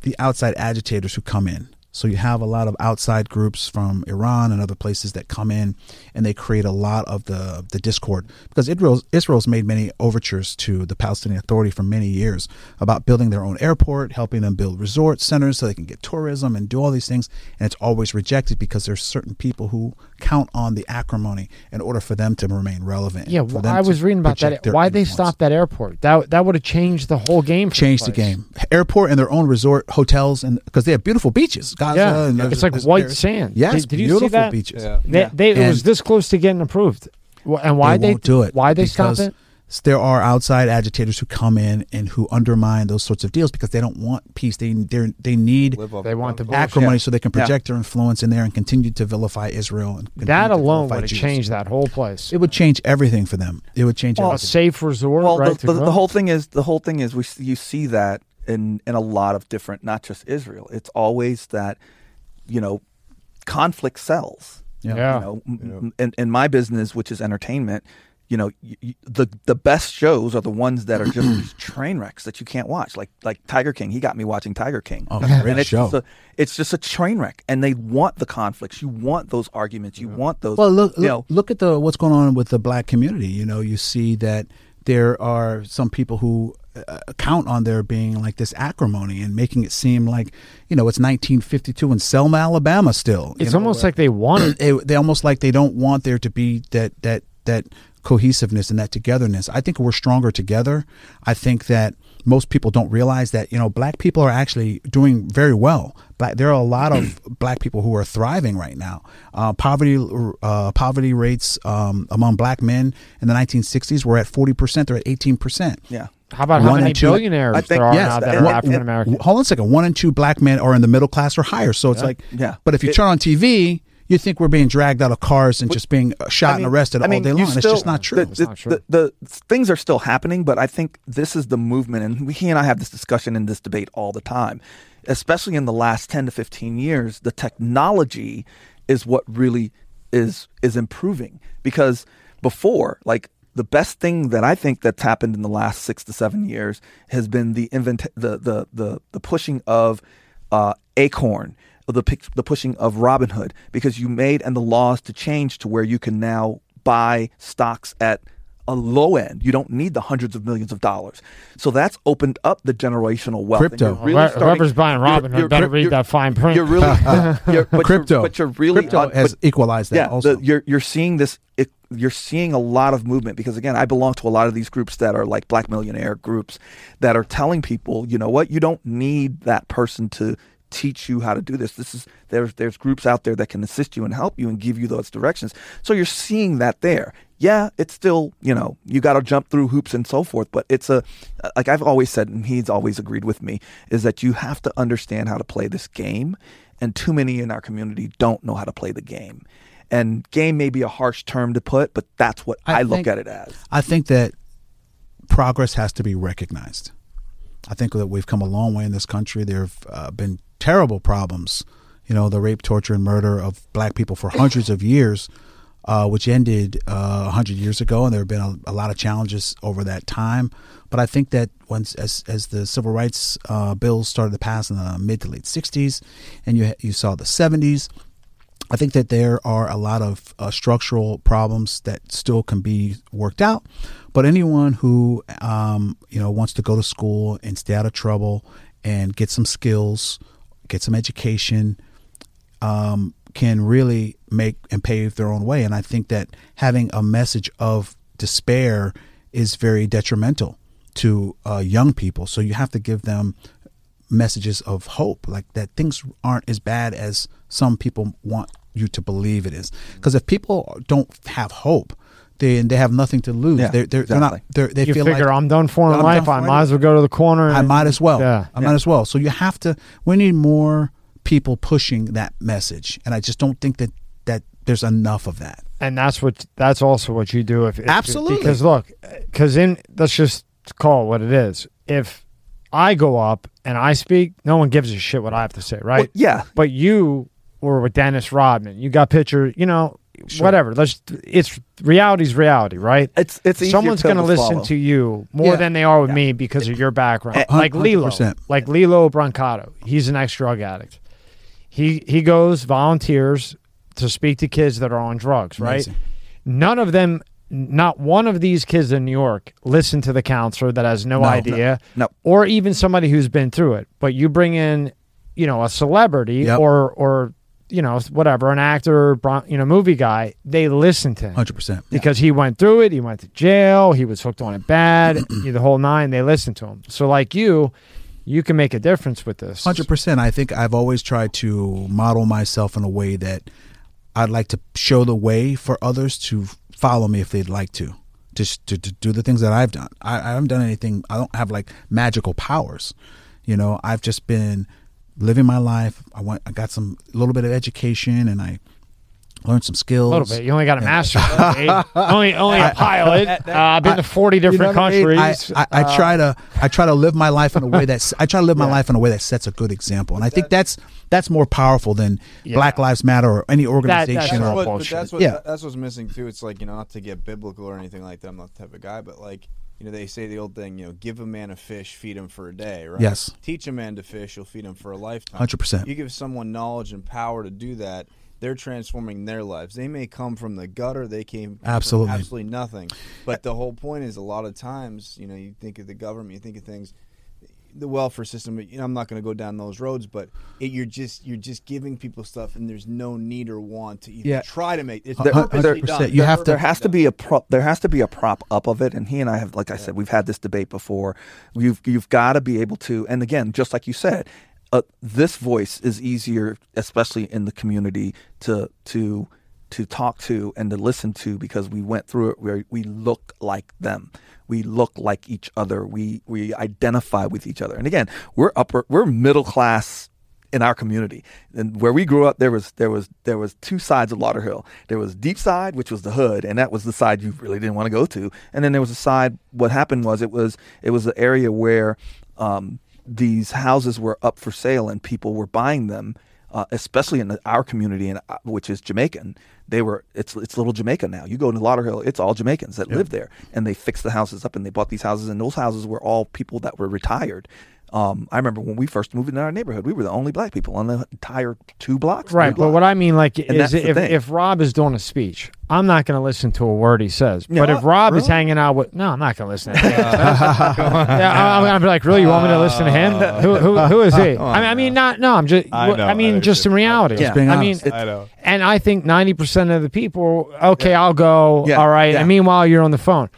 the outside agitators who come in. So you have a lot of outside groups from Iran and other places that come in, and they create a lot of the the discord because Israel's Israel's made many overtures to the Palestinian Authority for many years about building their own airport, helping them build resort centers so they can get tourism and do all these things, and it's always rejected because there's certain people who count on the acrimony in order for them to remain relevant. Yeah, well, I was reading about that. Why they stopped that airport? That that would have changed the whole game. For Changed the place. game. Airport and their own resort hotels, and because they have beautiful beaches, Gaza. Yeah, and it's like white there's- sand. Yes, Did- did you see beautiful that? beaches. Yeah. They, Yeah. they, it was this close to getting approved. And why they they, won't do it? Why they stop it? There are outside agitators who come in and who undermine those sorts of deals because they don't want peace. They they they need They want the bullshit. acrimony Yeah. so they can Yeah. project their influence in there and continue to vilify Israel. And That alone would have Jews. changed that whole place. It would change everything for them. It would change well, a safe resort, Well, right? the, to the, the whole thing is the whole thing is we you see that in in a lot of different, not just Israel. It's always that you know conflict sells. Yeah. Yeah. You know, m- m- in, in my business, which is entertainment, you know, y y the the best shows are the ones that are just these train wrecks that you can't watch. Like like Tiger King, he got me watching Tiger King. Oh, great and it's show. Just a, it's just a train wreck, and they want the conflicts. You want those arguments. You want those. Well, look, you look, know, look at the what's going on with the black community. You know, you see that there are some people who uh, count on there being like this acrimony and making it seem like you know it's 1952 in Selma, Alabama. Still, it's know, almost like they want it. it, they almost like they don't want there to be that that that cohesiveness and that togetherness. I think we're stronger together. I think that most people don't realize that you know black people are actually doing very well. Black, there are a lot of black people who are thriving right now. Uh, poverty uh, poverty rates um, among black men in the 1960s were at 40 percent. They're at 18 percent. yeah. How about how One many and two- billionaires I think- there are yes, now that and are African American? Hold on a second. One and two black men are in the middle class or higher. So it's like, Yeah. But if you It- turn on TV, you think we're being dragged out of cars and just being uh, shot I mean- and arrested I mean, all day you long. it's just not true. The, It's not true. The, the things are still happening, but I think this is the movement, and we, he and I have this discussion and this debate all the time. Especially in the last ten to fifteen years, the technology is what really is is improving because before, like the best thing that I think that's happened in the last six to seven years has been the invent the the the, the pushing of uh, Acorn, the the pushing of Robinhood, because you made and the laws to change to where you can now buy stocks at a low end. You don't need the hundreds of millions of dollars. So that's opened up the generational wealth. Crypto. really Whoever- starting- Whoever's buying you're- Robinhood you're- better read that fine print. You're really you're, but crypto, You're, but you're really crypto on- has but- equalized that. yeah, also, the, you're you're seeing this. You're seeing a lot of movement because again, I belong to a lot of these groups that are like Black millionaire groups that are telling people, you know what, you don't need that person to teach you how to do this. This is there's there's groups out there that can assist you and help you and give you those directions. So you're seeing that there. Yeah, it's still you know you got to jump through hoops and so forth, but it's a like I've always said, and he's always agreed with me, is that you have to understand how to play this game, and too many in our community don't know how to play the game. And game may be a harsh term to put, but that's what I, I look think- at it as. I think that progress has to be recognized. I think that we've come a long way in this country. There have uh, been terrible problems, you know, the rape, torture, and murder of black people for hundreds of years. uh, which ended uh, 100 years ago, and there have been a, a, lot of challenges over that time. But I think that once, as, as the civil rights uh, bills started to pass in the mid to late 60s, and you, you saw the 70s, I think that there are a lot of uh, structural problems that still can be worked out. But anyone who um, you know wants to go to school and stay out of trouble and get some skills, get some education, um, can really make and pave their own way. And I think that having a message of despair is very detrimental to uh, young people. So you have to give them messages of hope, like that things aren't as bad as some people want you to believe it is. Mm-hmm. Because if people don't have hope, they they have nothing to lose. Yeah, they're, they're, exactly. they're not. They're, they you feel figure like I'm done for in I'm life. done I for might as well go to the corner. I and- might as well. Yeah. I might as well. So you have to. We need more people pushing that message, and I just don't think that that there's enough of that. and that's what that's also what you do if, if Absolutely. because look because in let's just call it what it is if i go up and i speak no one gives a shit what i have to say right Well, yeah, but you were with dennis rodman you got picture you know whatever let's it's reality's reality right it's it's someone's going to to listen swallow. to you more Yeah. than they are with Yeah. me because of your background. A- like Lillo, like Lillo Brancato, he's an ex drug addict. He he goes volunteers to speak to kids that are on drugs. Right? Amazing. None of them, not one of these kids in New York, listen to the counselor that has no, No, idea, no, no. or even somebody who's been through it. But you bring in, you know, a celebrity Yep. or or you know whatever, an actor, you know, movie guy. They listen to him Hundred percent. because he went through it. He went to jail. He was hooked on it bad. the whole nine. They listen to him. So like you, you can make a difference with this. Hundred percent. I think I've always tried to model myself in a way that I'd like to show the way for others to follow me if they'd like to. Just to, to do the things that I've done. I, I haven't done anything. I don't have like magical powers. You know, I've just been living my life. I went. I got some a little bit of education, and I learned some skills. A little bit. You only got a master's degree. only only a pilot. Uh, I've been to forty You know different I mean? countries. I, I, I Uh, try to I try to live my life in a way that's I try to live my life in a way that sets a good example, and I think that's that's more powerful than Yeah. Black Lives Matter or any organization. that's That's or, what, bullshit. that's what Yeah. that's what's missing too. It's like you know, not to get biblical or anything like that. I'm not the type of guy, but like you know, they say the old thing, you know, give a man a fish, feed him for a day, right? Yes. Teach a man to fish, you'll feed him for a lifetime. 100%. You give someone knowledge and power to do that, they're transforming their lives. They may come from the gutter, they came from Absolutely. absolutely nothing. But the whole point is, a lot of times, you know, you think of the government, you think of things. The welfare system. You know, I'm not going to go down those roads, but it, you're just you're just giving people stuff, and there's no need or want to even Yeah. try to make it's There- purposely 100%. done. You have to- there has to be a prop there has to be a prop up of it and he and I have like I said we've had this debate before you've you've got to be able to and again just like you said uh, this voice is easier especially in the community to to to talk to and to listen to because we went through it where we look like them we look like each other we we identify with each other and again we're upper we're middle class in our community. And where we grew up, there was there was there was two sides of Lauderhill. There was deep side, which was the hood, and that was the side you really didn't want to go to. And then there was a side. What happened was it was it was the area where um, these houses were up for sale and people were buying them. Uh, especially in our community, and uh, which is Jamaican, they were it's it's little Jamaica now. You go to Lauderhill, it's all Jamaicans that live there, and they fixed the houses up and they bought these houses, and those houses were all people that were retired. Um, I remember when we first moved in our neighborhood, we were the only black people on the entire two blocks. Right, three but what. I mean, like, And is if, if Rob is doing a speech, I'm not going to listen to a word he says. Yeah, but if Rob is hanging out with, no, I'm not going to listen to him. yeah, I- I'm going to be like, really, you want me to listen to him? Who, who, who is he? I mean, I mean, not, no, I'm just, I know, I mean, I just in just- reality. Just being I mean, honest. I know. and I think 90% of the people, okay, I'll go, Yeah, all right. yeah. And meanwhile, you're on the phone.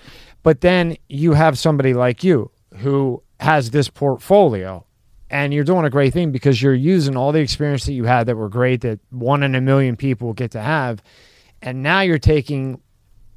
But then you have somebody like you who has this portfolio and you're doing a great thing because you're using all the experience that you had that were great that one in a million people get to have. And now you're taking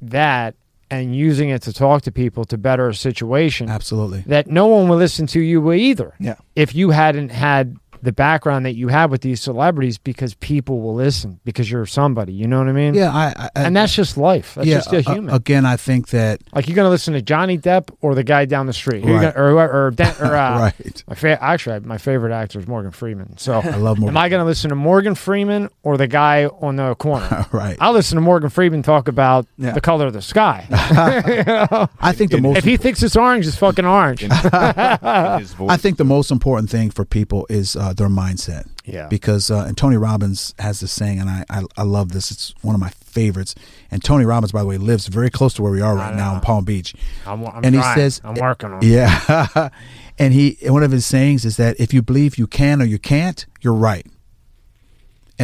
that and using it to talk to people to better a situation Absolutely. that no one would listen to you either Yeah. if you hadn't had the background that you have with these celebrities because people will listen because you're somebody. You know what I mean? Yeah, I, I And that's just life. That's yeah, just a uh, again, I think that like you're gonna listen to Johnny Depp or the guy down the street, Right. gonna- or whoever- or, Dan- or uh, right. my fa- actually my favorite actor is Morgan Freeman. So I love Morgan. am I gonna listen to Morgan Freeman or the guy on the corner? right. I'll listen to Morgan Freeman talk about Yeah. the color of the sky. I think the most if he thinks it's orange, it's fucking orange. in his voice. I think the most important thing for people is uh, their mindset. Yeah. Because uh, and Tony Robbins has this saying, and I, I I love this. It's one of my favorites. And Tony Robbins, by the way, lives very close to where we are right now in Palm Beach. I'm, I'm And he says- I'm working on. Yeah. and he one of his sayings is that if you believe you can or you can't, you're right.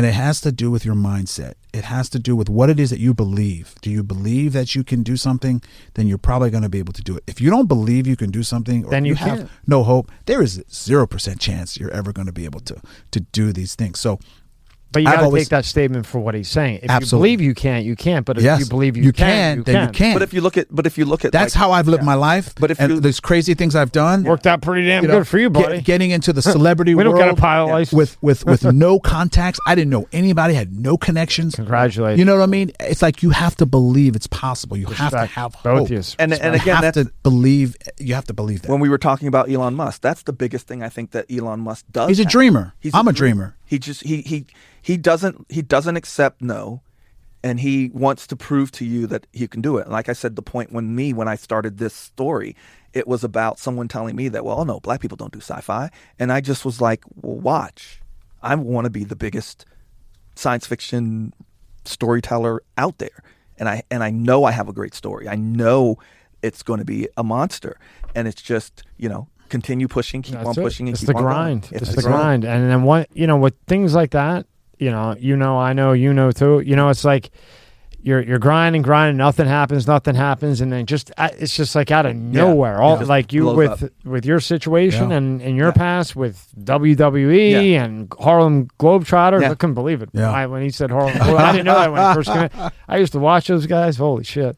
And it has to do with your mindset. It has to do with what it is that you believe. Do you believe that you can do something? Then you're probably going to be able to do it. If you don't believe you can do something, or Then you have no hope, there is zero percent chance you're ever going to be able to to do these things. So But you got to take that statement for what he's saying. If Absolutely. you believe you can't, you can't. But if yes, you believe you, can, you then can. you can. But if you look at, but if you look at, that's like, how I've lived my life. But if and you- there's crazy things I've done, Worked out pretty damn you know, good for you, get- buddy. getting into the celebrity we don't world got a pilot license. with with with no contacts. I didn't know anybody, had no connections. Congratulations. You know what I mean? It's like you have to believe it's possible. You have to Respect. have Both hope. yous. and and You again, have that's to believe. You have to believe that. when we were talking about Elon Musk. That's the biggest thing I think that Elon Musk does. He's a dreamer. He's I'm a dreamer. He just he he he doesn't he doesn't accept no, and he wants to prove to you that he can do it. Like I said, the point when me when I started this story, it was about someone telling me that well, no, black people don't do sci-fi, and I just was like, well, watch, I want to be the biggest science fiction storyteller out there, and I and I know I have a great story. I know it's going to be a monster, and it's just you know continue pushing, keep That's on it. pushing, and It's keep the on going. grind. It's, the grind. grind. And then what you know, with things like that, you know, you know, I know, you know too. You know, it's like you're you're grinding, grinding, nothing happens, nothing happens, and then just uh, it's just like out of nowhere. All It like you with up. with your situation Yeah. and in your Yeah. past with WWE Yeah. and Harlem Globetrotters. Yeah. I couldn't believe it. Yeah. I, when he said Harlem, Glo- I didn't know that when I first came in. I used to watch those guys. Holy shit.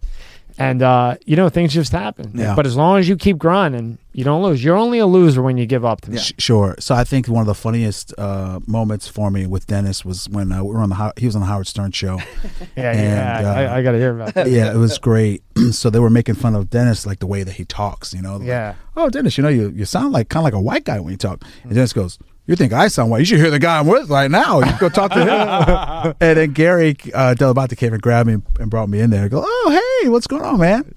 And uh, you know things just happen. Yeah. But as long as you keep grinding, you don't lose. You're only a loser when you give up to me. Sh- Sure. So I think one of the funniest uh, moments for me with Dennis was when uh, we were on the he was on the Howard Stern show. Yeah, And, yeah. uh, I, I got to hear about that. yeah, it was great. so they were making fun of Dennis like the way that he talks. You know. like, Yeah. oh, Dennis, you know, you, you sound like kind of like a white guy when you talk. And Dennis goes, you think I sound white? You should hear the guy I'm with right now. You go talk to him. and then Gary uh, Dell'Abate came and grabbed me and brought me in there. I go, oh, hey, what's going on, man?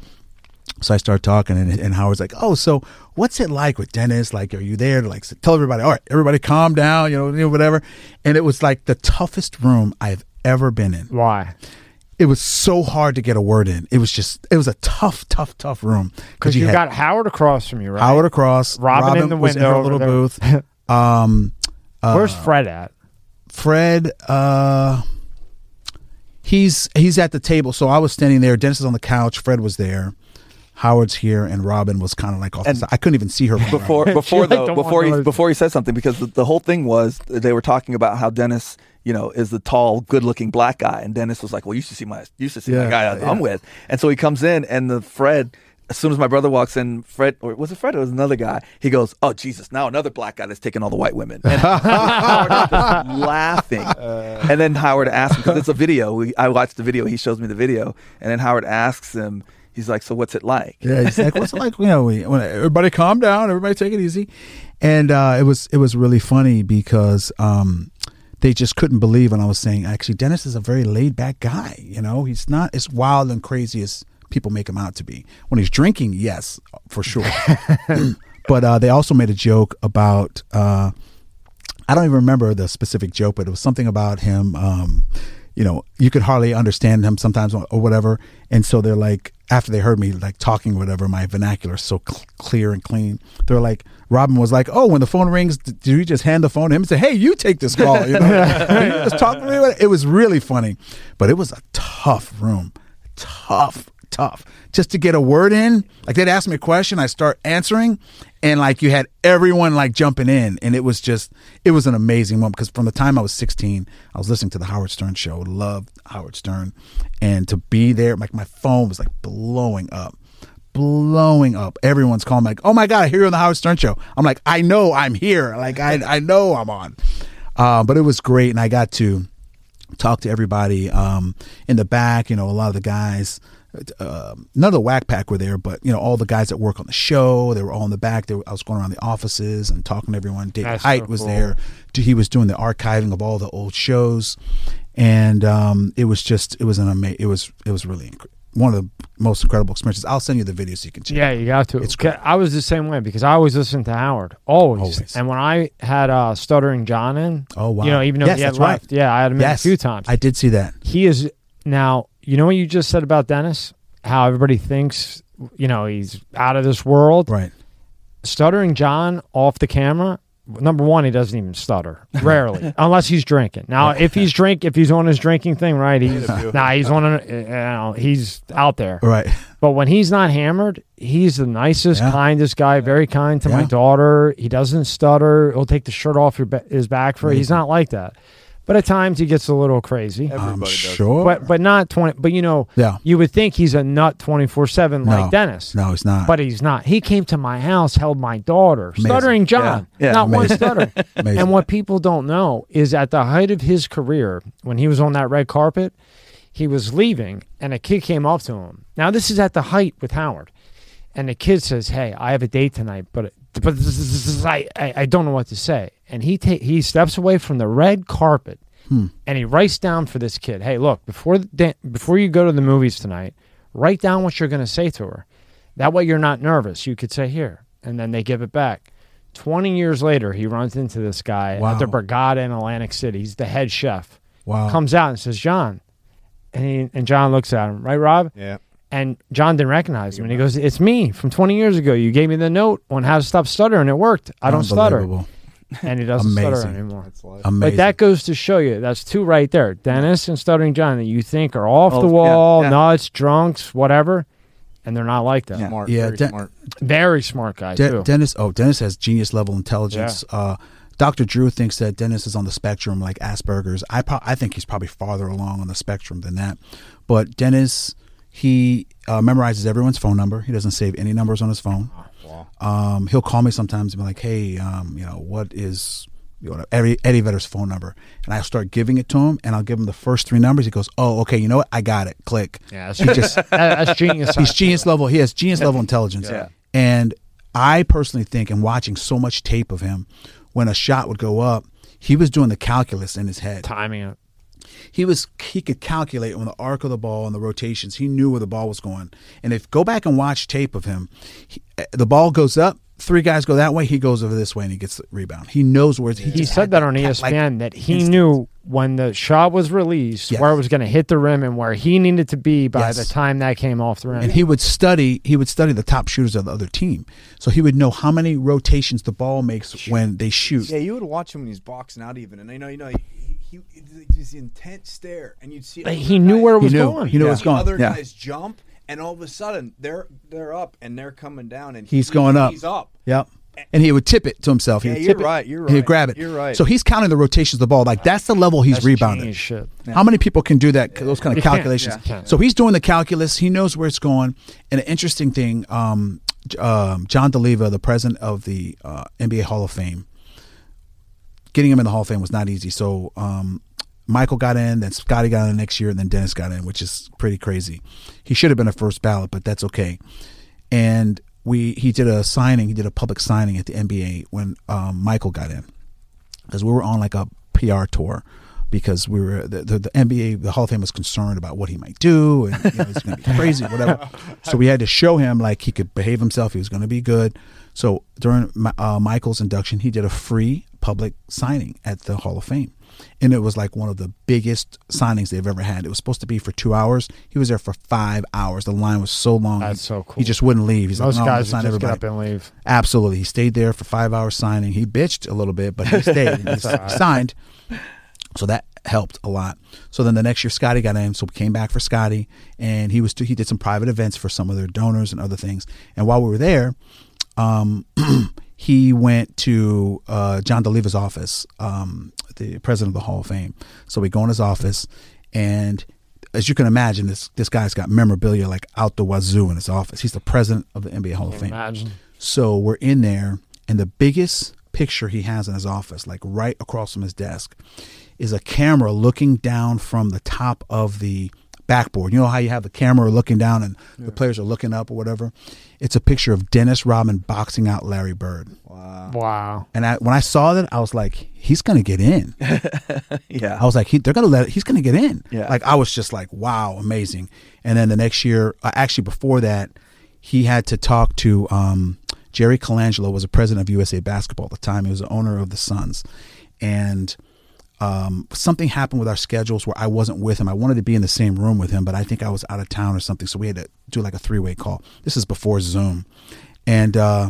So I start talking, and, and Howard's like, "Oh, so what's it like with Dennis? Like, are you there to like tell everybody? All right, everybody, calm down, you know, you know, whatever." And it was like the toughest room I've ever been in. Why? It was so hard to get a word in. It was just, it was a tough, tough, tough room Because you, had got Howard across from you, right? Howard across, Robin in the was in window her little booth. Um, uh, Where's Fred at? Fred? Uh, he's he's at the table. So I was standing there. Dennis is on the couch. Fred was there. Howard's here, and Robin was kind of like off. And the side. I couldn't even see her before before like, though don't before he to- before he said something because the, the whole thing was they were talking about how Dennis you know is the tall good looking black guy and Dennis was like well you should see my you should see Yeah, my guy I'm with and so he comes in and the Fred as soon as my brother walks in Fred or was it Fred or was it another guy? He goes oh Jesus now another black guy that's taking all the white women. And Howard is just laughing. And then Howard asks because it's a video. We, I watched the video. He shows me the video. And then Howard asks him he's like so what's it like? Yeah, he's like, what's it like? You know, we, when everybody calm down, everybody take it easy, and uh, it was it was really funny because um, they just couldn't believe when I was saying. Actually Dennis is a very laid back guy. You know, he's not as wild and crazy as people make him out to be. When he's drinking, yes, for sure. but uh, they also made a joke about. Uh, I don't even remember the specific joke, but it was something about him. Um, you know, you could hardly understand him sometimes or or whatever. And so they're like, after they heard me like talking whatever, my vernacular is so cl- clear and clean. They're like, Robin was like, oh, when the phone rings, d- do you just hand the phone to him and say, hey, you take this call? You know, you just talk to me. It was really funny, but it was a tough room, tough, tough. Just to get a word in, like they'd ask me a question, I start answering, and like you had everyone like jumping in, and it was just, it was an amazing moment because from the time I was 16, I was listening to the Howard Stern show, loved Howard Stern, and to be there, like my phone was like blowing up, blowing up. Everyone's calling like, "Oh my god, I hear you on the Howard Stern show." I'm like, "I know I'm here. Like I I know I'm on." Uh, but it was great, and I got to talk to everybody um, in the back. You know, a lot of the guys. Uh, none of the Wack Pack were there, but you know all the guys that work on the show. They were all in the back. They were, I was going around the offices and talking to everyone. David That's Height so was cool. there. He was doing the archiving of all the old shows, and um, it was just it was an amazing. It was it was really inc- one of the most incredible experiences. I'll send you the video so you can check. Yeah, you got to. It's great. I was the same way because I always listened to Howard, always. Always. And when I had uh, Stuttering John in, Oh wow! you know, even though yes, he had that's right. yeah, I had him in a few times. I did see that. he is now. You know what you just said about Dennis? How everybody thinks, you know, he's out of this world. Right. Stuttering John off the camera. Number one, he doesn't even stutter. Rarely, unless he's drinking. Now, if he's drink, if he's on his drinking thing, right? He's nah, he's on. A, you know, he's out there. Right. But when he's not hammered, he's the nicest, Yeah. kindest guy. Very kind to my daughter. He doesn't stutter. He'll take the shirt off your ba- his back for. He's not like that. But at times he gets a little crazy. Everybody I'm does. sure. But but not twenty. But you know, yeah. you would think he's a nut twenty four seven No. like Dennis. No, he's not. But he's not. He came to my house, held my daughter, Amazing. stuttering John, Yeah. Yeah. not one Amazing. stutter. Amazing. And what people don't know is at the height of his career, when he was on that red carpet, he was leaving and a kid came up to him. Now this is at the height with Howard. And the kid says, "Hey, I have a date tonight, but but I, I I don't know what to say." And he ta- he steps away from the red carpet Hmm. and he writes down for this kid, "Hey, look, before the da- before you go to the movies tonight, write down what you're going to say to her. That way you're not nervous. You could say here." And then they give it back. 20 years later, he runs into this guy Wow. at the Borgata in Atlantic City. He's the head chef. wow. Comes out and says, "John." And he, and John looks at him, "Right, Rob?" Yeah. And John didn't recognize him. And he goes, It's me from 20 years ago. You gave me the note on how to stop stuttering. It worked. I don't stutter. Unbelievable. And he doesn't stutter anymore. Amazing. But that goes to show you that's two right there. Dennis and Stuttering John that you think are off Oh, the yeah, wall, yeah. nuts, drunks, whatever. And they're not like that. Yeah. Smart. Yeah, Very De- smart. Very smart guy, De- too. Dennis. Oh, Dennis has genius level intelligence. Uh, Dr. Drew thinks that Dennis is on the spectrum like Asperger's. I pro- I think he's probably farther along on the spectrum than that. But Dennis, he uh, memorizes everyone's phone number. He doesn't save any numbers on his phone. Um, he'll call me sometimes and be like, "Hey, um, you know, what is you know, Eddie, Eddie Vedder's phone number?" And I'll start giving it to him, and I'll give him the first three numbers. He goes, "Oh, okay, you know what? I got it. Click." yeah, that's, He just that's genius. he's genius level. He has genius level intelligence. Yeah. And I personally think, in watching so much tape of him, when a shot would go up, he was doing the calculus in his head. timing it. He was he could calculate on the arc of the ball and the rotations. He knew where the ball was going. And if go back and watch tape of him, he, eh, the ball goes up. Three guys go that way. He goes over this way and he gets the rebound. He knows where he. He said that on ESPN like, that he instant. knew when the shot was released Yes. where it was going to hit the rim and where he needed to be by Yes. the time that came off the rim. and he would study he would study the top shooters of the other team so he would know how many rotations the ball makes when they shoot Yeah, you would watch him when he's boxing out even, and I know you know he, he, he this intense stare, and you'd see. Like he knew guys- where it he was knew going. he knew Yeah. what's going Other Yeah. guys jump, and all of a sudden they're they're up and they're coming down, and He's he- going up. He's up. Yep. And he would tip it to himself. He Yeah, would you're it. right, you're right. He'd grab it. you're right. So he's counting the rotations of the ball. Like that's the level he's That's rebounding. genius shit. How many people can do that? Those kind of calculations. Yeah. So he's doing the calculus. He knows where it's going. And an interesting thing, um, um, John Doleva, the president of the uh, NBA Hall of Fame, getting him in the Hall of Fame was not easy. So um, Michael got in, then Scottie got in the next year, and then Dennis got in, which is pretty crazy. He should have been a first ballot, but that's okay. And we he did a signing, he did a public signing at the NBA when um, Michael got in, because we were on like a PR tour. Because we were the, the, the NBA, the Hall of Fame was concerned about what he might do, and you know, he's going to be crazy, whatever. So we had to show him like he could behave himself. He was going to be good. So during uh, Michael's induction, he did a free public signing at the Hall of Fame. And it was like one of the biggest signings they've ever had. It was supposed to be for two hours. He was there for five hours. The line was so long. That's he, so cool. He just wouldn't leave. He's Most like, no, guys sign just get everybody. up and leave. Absolutely. He stayed there for five hours signing. He bitched a little bit, but he stayed. he signed. So that helped a lot. So then the next year, Scottie got in. So we came back for Scottie, and he was he did some private events for some of their donors and other things. And while we were there, um, he went to uh, John Doleva's office, um, the president of the Hall of Fame. So we go in his office, and as you can imagine, this this guy's got memorabilia like out the wazoo in his office. He's the president of the NBA Hall of Fame. imagine. So we're in there, and the biggest picture he has in his office, like right across from his desk, is a camera looking down from the top of the backboard. You know how you have the camera looking down and the players are looking up or whatever? It's a picture of Dennis Rodman boxing out Larry Bird. Wow. Wow. And I, when I saw that, I was like, he's going to get in. Yeah. I was like, he, they're going to let, he's going to get in. Yeah. Like, I was just like, wow, amazing. And then the next year, uh, actually before that, he had to talk to um, Jerry Colangelo, was a president of USA Basketball at the time. He was the owner of the Suns. And um, something happened with our schedules where I wasn't with him. I wanted to be in the same room with him, but I think I was out of town or something. So we had to do like a three way call. This is before Zoom. And, uh,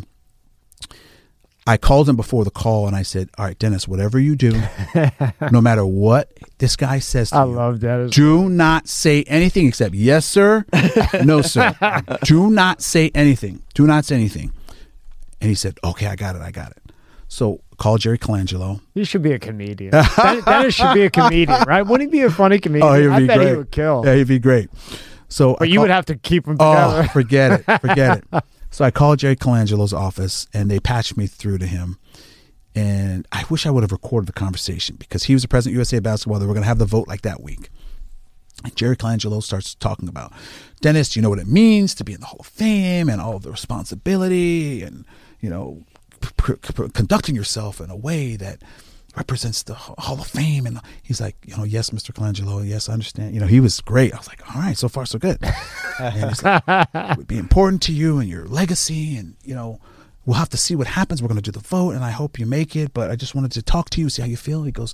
I called him before the call and I said, "All right, Dennis, whatever you do, no matter what this guy says to I you, love that. do not say anything except yes, sir, no, sir. do not say anything. Do not say anything." And he said, "Okay, I got it. I got it." So call Jerry Colangelo. You should be a comedian. Dennis should be a comedian, right? Wouldn't he be a funny oh, comedian? Oh, he'd I be bet great. he would kill. Yeah, he'd be great. So, but I you would have to keep them Oh, together. forget it. Forget it. So I called Jerry Colangelo's office and they patched me through to him. And I wish I would have recorded the conversation because he was the president of USA Basketball. They were going to have the vote like that week. And Jerry Colangelo starts talking about, Dennis, do you know what it means to be in the Hall of Fame and all the responsibility and, you know, p- p- conducting yourself in a way that represents the Hall of Fame. And he's like, you know, yes, Mr. Colangelo, yes, I understand. You know, he was great. I was like, all right, so far so good. and he's like, it would be important to you and your legacy and, you know, we'll have to see what happens. We're going to do the vote and I hope you make it, but I just wanted to talk to you, see how you feel. He goes,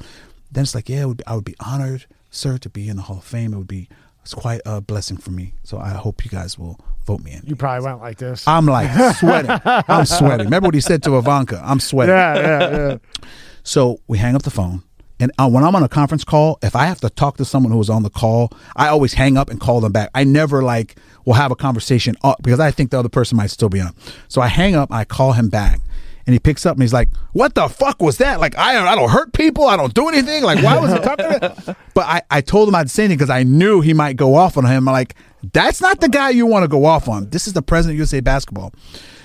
then it's like, yeah, I would be honored, sir, to be in the Hall of Fame. It would be, it's quite a blessing for me. So I hope you guys will vote me in. you probably went like this. I'm like sweating. I'm sweating. Remember what he said to Ivanka? I'm sweating. yeah, yeah, yeah. So we hang up the phone. And uh, when I'm on a conference call, if I have to talk to someone who was on the call, I always hang up and call them back. I never like will have a conversation up because I think the other person might still be on. So I hang up, I call him back. And he picks up and he's like, "What the fuck was that? Like, I don't, I don't hurt people. I don't do anything. Like, why was he talking?" To? But I, I told him I'd say anything because I knew he might go off on him. I'm like, "That's not the guy you want to go off on. This is the president of USA Basketball."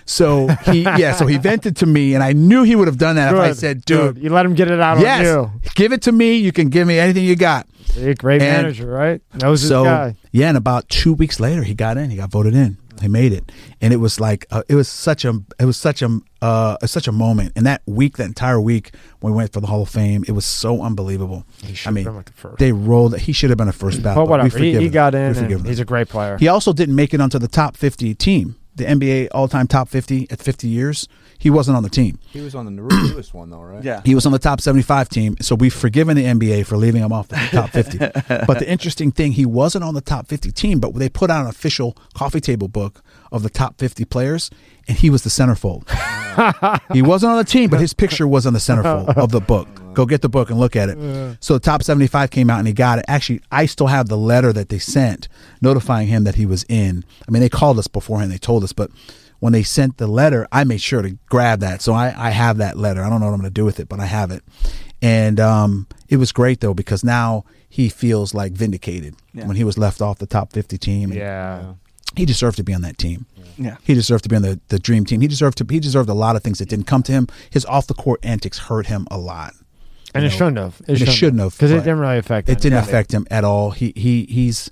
So he, yeah, so he vented to me, and I knew he would have done that if I Good, said, good. "Dude, you let him get it out yes, on give it to me. You can give me anything you got." a great And- manager, right? Knows his so guy. yeah, and about two weeks later, he got in. He got voted in. He made it, and it was like uh, it was such a it was such a uh, such a moment. And that week, that entire week, when we went for the Hall of Fame, it was so unbelievable. He should I mean, been with the first. they rolled. He should have been a first ballot. but we whatever. He, he got in, he's a great player. He also didn't make it onto the top 50 team, the NBA all time top 50 at 50 years. He wasn't on the team. He was on the newest one though, right? Yeah. He was on the top 75 team. So we've forgiven the NBA for leaving him off the top 50. but the interesting thing, he wasn't on the top 50 team, but they put out an official coffee table book of the top 50 players, and he was the centerfold. he wasn't on the team, but his picture was on the centerfold of the book. Go get the book and look at it. So the top 75 came out and he got it. Actually, I still have the letter that they sent notifying him that he was in. I mean, they called us beforehand, they told us, but when they sent the letter, I made sure to grab that. So I, I have that letter. I don't know what I'm going to do with it, but I have it. And um, it was great though because now he feels like vindicated Yeah. when he was left off the top 50 team. And yeah. he deserved to be on that team. Yeah. He deserved to be on the, the dream team. He deserved to. He deserved a lot of things that didn't come to him. His off the court antics hurt him a lot. And You it know, shouldn't have. it shouldn't have, Because it didn't really affect It didn't anybody. affect him at all. He he he's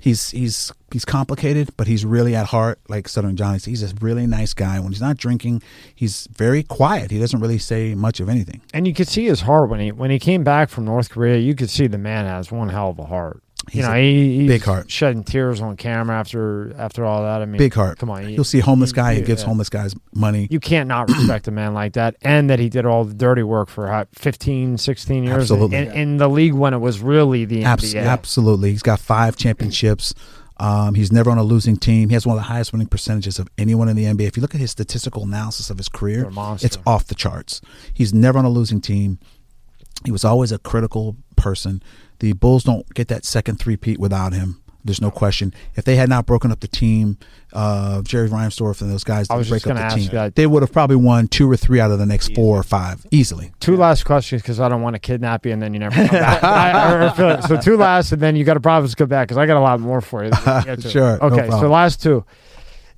he's he's he's complicated, but he's really at heart like Southern Johnny. He's a really nice guy. When he's not drinking, he's very quiet. He doesn't really say much of anything. And you could see his heart when he when he came back from North Korea. You could see the man has one hell of a heart. He's you know, he, big heart. shedding tears on camera after after all that. I mean, Big heart. Come on, You'll see a homeless guy. He you- gives yeah. homeless guys money. You can't not respect a man like that, and that he did all the dirty work for how, 15, 16 years Absolutely. in, in the league when it was really the Abs- NBA. absolutely. He's got five championships. Um, he's never on a losing team. He has one of the highest winning percentages of anyone in the NBA. If you look at his statistical analysis of his career, You're a monster. it's off the charts. He's never on a losing team. He was always a critical person. The Bulls don't get that second three-peat without him. There's no question. If they had not broken up the team, uh, Jerry Reinsdorf and those guys I didn't break up the team, that. they would have probably won two or three out of the next four or five easily. Two last questions because I don't want to kidnap you and then you never come back. I, I it. So two last, and then you got to promise to come back because I got a lot more for you. that we can get to. Sure, no Okay. so problem. last two.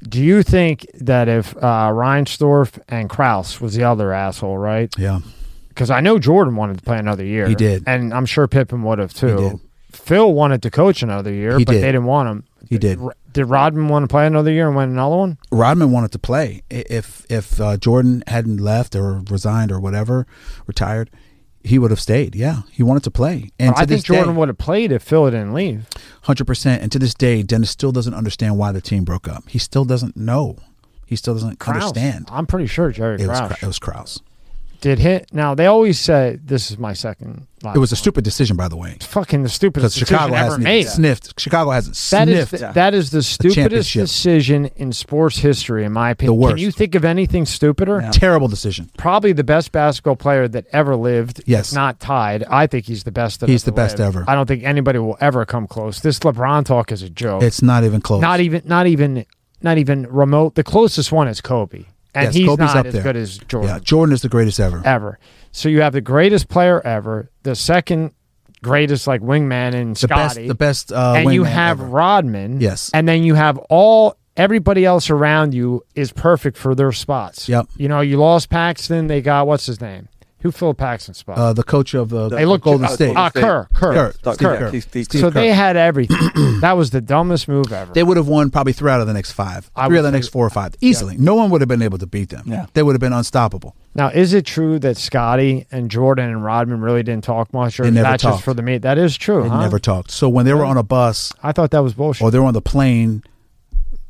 Do you think that if uh, Reinsdorf and Krause was the other asshole, right? Yeah, Because I know Jordan wanted to play another year. He did. and I'm sure Pippen would have too. did. Phil wanted to coach another year, He but did. they didn't want him. he did. Did Rodman want to play another year and win another one? Rodman wanted to play. If if uh, Jordan hadn't left or resigned or whatever, retired, he would have stayed. Yeah, he wanted to play. And I to think Jordan day, would have played if Phil didn't leave. hundred percent. And to this day, Dennis still doesn't understand why the team broke up. He still doesn't know. He still doesn't Krause. understand. I'm pretty sure Jerry It Krause Kra- it was Krause. Did hit. Now they always say this is my second. It was a one. stupid decision, by the way, It's fucking the because stupidest decision Chicago ever hasn't made. even sniffed. Chicago hasn't That is sniffed. the, that is the stupidest championship. decision in sports history, in my opinion. The worst. Can you think of anything stupider? Terrible decision. Probably the best basketball player that ever lived. Yes. if not tied. I think he's the best. That He's the best lived. ever. I don't think anybody will ever come close. This LeBron talk is a joke. It's not even close. not even, not even, not even remote. The closest one is Kobe, and Yes, he's Kobe's not up as there. good as Jordan. Yeah, Jordan is the greatest ever. ever. So you have the greatest player ever, the second greatest like wingman in The best, the best. Uh, and you have ever. Rodman. Yes. and then you have all everybody else around you is perfect for their spots. Yep. You know, you lost Paxson. They got what's his name? Who filled Paxson's spot? uh, the coach of uh, they look, Golden uh, State. Ah, Kerr. Kerr. Kerr. Steve Steve Kerr. Kerr. Steve- Steve Steve so Kerr. they had everything. that was the dumbest move ever. They would have won probably three out of the next five, I three would of the next four or five, easily. No one would have been able to beat them. Yeah. They would have been unstoppable. now, is it true that Scottie and Jordan and Rodman really didn't talk much, or They never just talked. for the meet? That is true. They huh? never talked. So when they were on a bus I thought that was bullshit. or they were on the plane,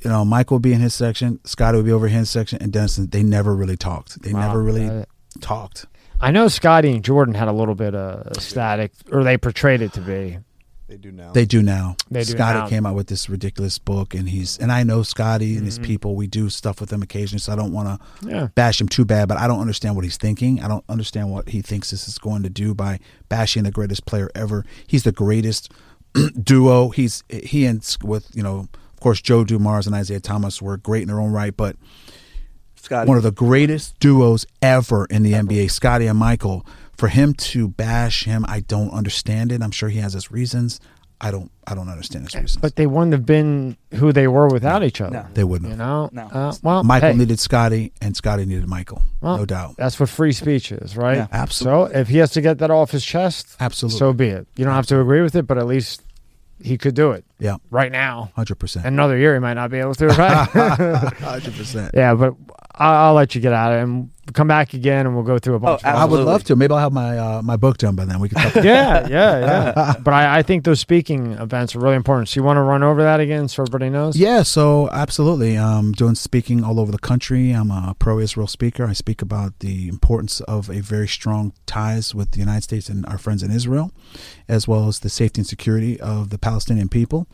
you know, Mike would be in his section, Scottie would be over his section, and Dennis. They never really talked. They Wow. never really Uh, talked. I know Scottie and Jordan had a little bit of static, or they portrayed it to be. They do now. They do now. They do Scottie now. came out with this ridiculous book, and he's and I know Scottie and Mm-hmm. his people. We do stuff with them occasionally, so I don't want to Yeah. bash him too bad, but I don't understand what he's thinking. I don't understand what he thinks this is going to do by bashing the greatest player ever. He's the greatest duo. He's he and with you know, of course, Joe Dumars and Isiah Thomas were great in their own right, but Scottie. one of the greatest duos ever in the NBA, Scottie and Michael. For him to bash him, I don't understand it. I'm sure he has his reasons. I don't. I don't understand his reasons. But they wouldn't have been who they were without each other. No. they wouldn't. You have. know? No. Uh, well, Michael hey, needed Scottie, and Scottie needed Michael. Well, no doubt. that's what free speech is, right? Yeah. Absolutely. So if he has to get that off his chest, Absolutely. so be it. You don't have to agree with it, but at least he could do it yeah. right now. Hundred percent. Another year, he might not be able to, right? Hundred percent. yeah, but I'll, I'll let you get at it and come back again, and we'll go through a bunch. Oh, of I would love to. Maybe I'll have my uh, my book done by then. We can talk. yeah, yeah, yeah. But I, I think those speaking events are really important. So you want to run over that again so everybody knows? yeah, so absolutely. Um, doing speaking all over the country. I'm a pro-Israel speaker. I speak about the importance of a very strong ties with the United States and our friends in Israel, as well as the safety and security of the Palestinian people.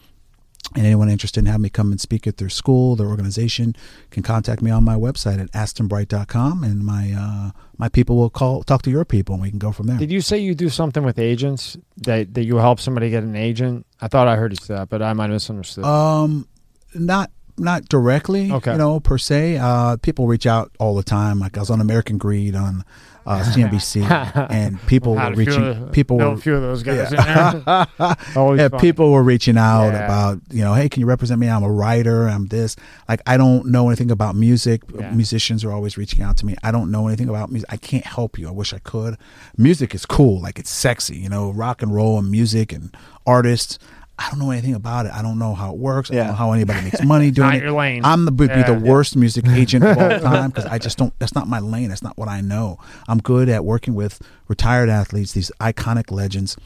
And anyone interested in having me come and speak at their school, their organization, can contact me on my website at astonbright.com, and my uh, my people will call talk to your people, and we can go from there. Did you say you do something with agents that that you help somebody get an agent? I thought I heard you say that, but I might have misunderstood. Um, not not directly, Okay. you know, per se. Uh, people reach out all the time. Like I was on American Greed on uh, CNBC, and people were reaching. of- people were a few of those guys in there. Always yeah, fun. people were reaching out Yeah. about you know, hey, can you represent me? I'm a writer. I'm this. Like I don't know anything about music. Yeah. Musicians are always reaching out to me. I don't know anything about music. I can't help you. I wish I could. Music is cool. Like it's sexy. You know, rock and roll and music and artists. I don't know anything about it. I don't know how it works. I don't know how anybody makes money doing Not it. your lane. I'm the would be Yeah. the worst music agent of all time because I just don't. That's not my lane. That's not what I know. I'm good at working with retired athletes, these iconic legends.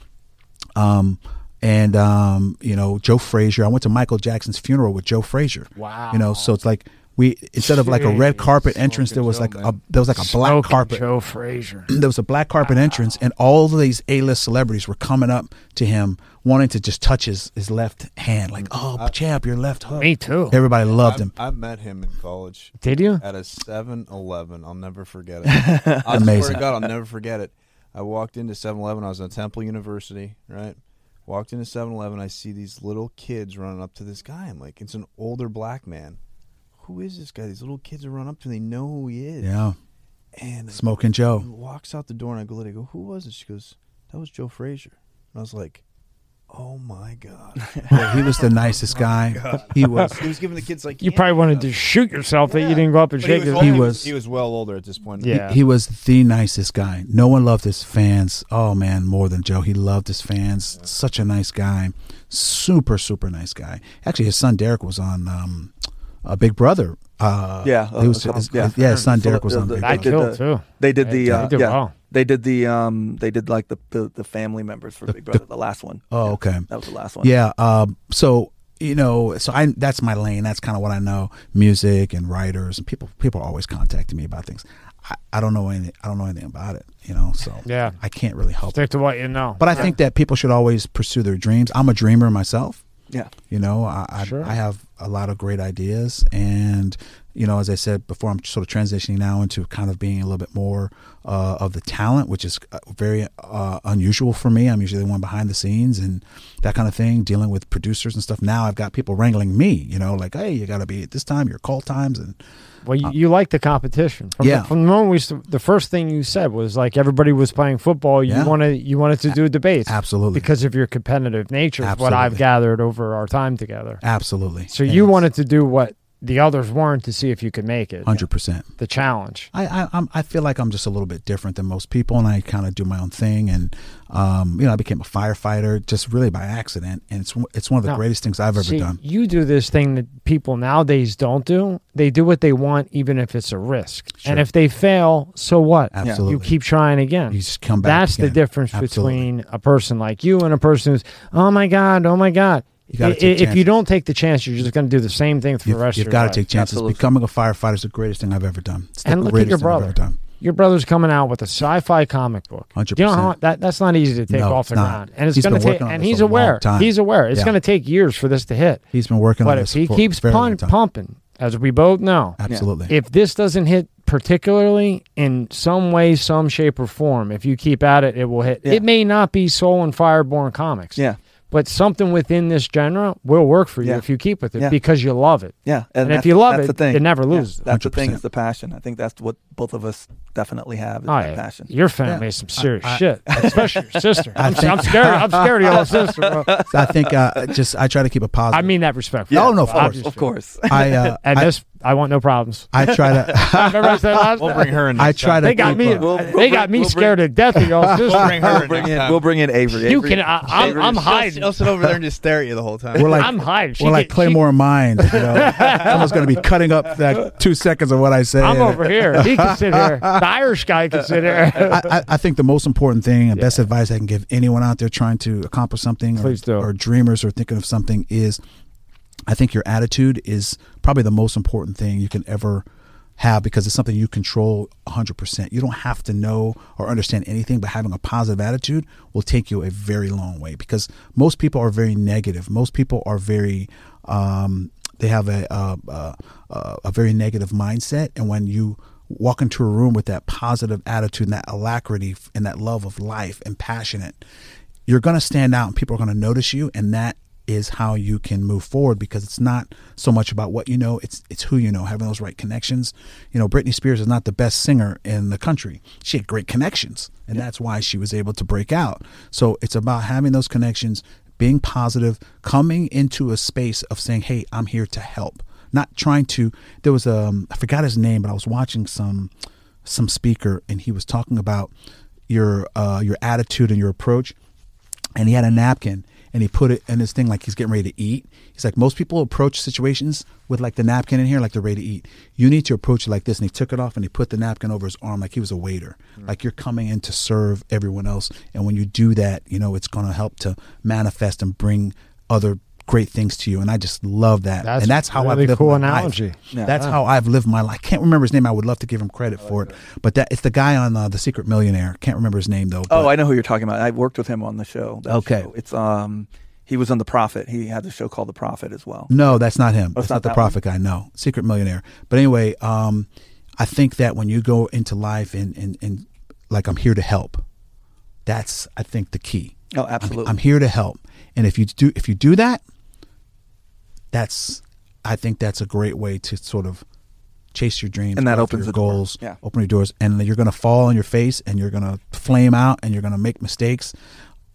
Um, and um, you know Joe Frazier. I went to Michael Jackson's funeral with Joe Frazier. Wow. You know, so it's like we instead of like a red Jeez. carpet entrance, there was Joe, like a there was like a black Smoking carpet. Joe Frazier. There was a black carpet entrance, and all of these A-list celebrities were coming up to him, wanting to just touch his, his left hand, like, mm. "Oh, champ, your left hook." Me too. Everybody loved I've, him. I met him in college Did you? at a 7-Eleven. I'll never forget it. I swear to God, I'll never forget it. I walked into 7-Eleven. I was at Temple University, right? Walked into 7-Eleven. I see these little kids running up to this guy. I'm like, it's an older black man. Who is this guy? These little kids are running up to. him. They know who he is. Yeah. And Smoking Joe. walks out the door, and I go, I go, who was it? She goes, that was Joe Frazier. And I was like, oh my god. Yeah, he was the nicest guy. He was. he was giving the kids like You probably wanted to shoot yourself that you didn't go up and But he shake was his He was- He was well older at this point. Yeah. He was the nicest guy. No one loved his fans. Oh man, more than Joe. He loved his fans. Such a nice guy. Super, super nice guy. Actually, his son Derek was on um, a Big Brother. Uh, Yeah, he uh, was. couple- his, yeah. yeah, his son Derek was on the- Big I I Brother. did killed the- too. They did the They uh, did yeah. well. They did the um they did like the the, the family members for The- Big Brother, the, last one. Oh, Yeah, okay. That was the last one. Yeah. Um, so you know, so I that's my lane. That's kind of what I know. Music and writers and people. People are always contacting me about things. I, I don't know anything. I don't know anything about it. You know, so Yeah. I can't really help. Stick to what you know. But I think that people should always pursue their dreams. I'm a dreamer myself. Yeah. You know, I I, Sure. I have a lot of great ideas, and you know, as I said before, I'm sort of transitioning now into kind of being a little bit more uh, of the talent, which is uh, very uh, unusual for me. I'm usually the one behind the scenes and that kind of thing, dealing with producers and stuff. Now I've got people wrangling me. You know, like, hey, you got to be at this time, your call times, and Well, you, uh, you like the competition. From Yeah. The, from the moment we, st- the first thing you said was like everybody was playing football. You Yeah. wanted you wanted to do debates absolutely, because of your competitive nature. Is what I've gathered over our time together. absolutely. So you wanted to do what the others weren't to see if you could make it. hundred percent. The challenge. I, I I'm, I feel like I'm just a little bit different than most people, and I kind of do my own thing. And um, you know, I became a firefighter just really by accident, and it's it's one of the No. greatest things I've ever See, done. you do this thing that people nowadays don't do. They do what they want, even if it's a risk. Sure. And if they fail, so what? Absolutely, You keep trying again. You just come back. That's the difference Absolutely. between a person like you and a person who's, oh my God, oh my God. You gotta I- take if you don't take the chance, you're just going to do the same thing for the You've, rest you've got to take chances. Absolutely. Becoming a firefighter is the greatest thing I've ever done. It's the And look at greatest your thing I've brother. ever done. Your brother's coming out with a sci-fi comic book. 100%. Do you know how that that's not easy to take No, off the it's ground, and it's He's going to take. And he's aware. He's aware. It's Yeah. going to take years for this to hit. He's been working But on if this he for keeps a very long pun- pumping, as we both know, Absolutely. if this doesn't hit particularly in some way, some shape or form, if you keep at it, it will hit. Yeah. It may not be Soul and Fireborn comics, Yeah. But something within this genre will work for you Yeah. if you keep with it Yeah. because you love it. Yeah. And, if you love that's it, the thing. it never Yeah, loses. That's the thing 100%. the passion. I think that's what both of us definitely have is Oh, that passion. Your family Yeah. is some serious I- I- shit, especially your sister. I I'm, think- I'm scared. I'm scared of your sister. Bro. I think uh, just I try to keep a positive. I mean that respectfully. Oh, no, of course. Of course. I uh, And I, this, I want no problems. I try to. Remember I said last We'll time? bring her in. I try time. to. They got me. uh, We'll- they we'll got bring- me we'll scared to death of y'all We'll bring her We'll in bring in. We'll bring in Avery. You Avery- can. I, I'm, Avery- I'm She'll- She'll sit over there and just stare at you the whole time. We're like I'm hiding. She we're like get- she- Claymore Mines. You know, someone's going to be cutting up that two seconds of what I say. I'm over here. He can sit here. The Irish guy can sit here. I, I, I think the most important thing and best advice I can give anyone out there trying to accomplish something or, or dreamers or thinking of something is I think your attitude is probably the most important thing you can ever have because it's something you control 100%. You don't have to know or understand anything, but having a positive attitude will take you a very long way because most people are very negative. Most people are very, um, they have a, a, a, a very negative mindset. And when you walk into a room with that positive attitude and that alacrity and that love of life and passionate, you're going to stand out and people are going to notice you. And that is how you can move forward because it's not so much about what you know it's it's who you know having those right connections. You know Britney Spears is not the best singer in the country. She had great connections and that's why she was able to break out. So it's about having those connections being positive coming into a space of saying hey I'm here to help. Not trying to there was a I forgot his name but I was watching some some speaker and he was talking about your uh your attitude and your approach and he had a napkin and he put it in his thing like he's getting ready to eat. He's like, most people approach situations with like the napkin in here, like they're ready to eat. You need to approach it like this. And he took it off and he put the napkin over his arm like he was a waiter, mm. like you're coming in to serve everyone else. And when you do that, you know, it's going to help to manifest and bring other great things to you. And I just love that. That's and that's how really I've lived cool my analogy. life. Yeah. That's how I've lived my life. I can't remember his name. I would love to give him credit for it. But that it's the guy on uh, The Secret Millionaire. Can't remember his name though. Oh, I know who you're talking about. I worked with him on the show. Okay. show. It's um he was on The Prophet. He had the show called The Prophet as well. No, that's not him. Oh, that's not not the that prophet guy. No, secret millionaire. But anyway, um, I think that when you go into life and, and, and like I'm here to help, that's I think the key. Oh, I'm, absolutely. I'm here to help. And if you do if you do that, that's I think that's a great way to sort of chase your dreams And that opens your the door. goals, Yeah. open your doors, and you're going to fall on your face and you're going to flame out and you're going to make mistakes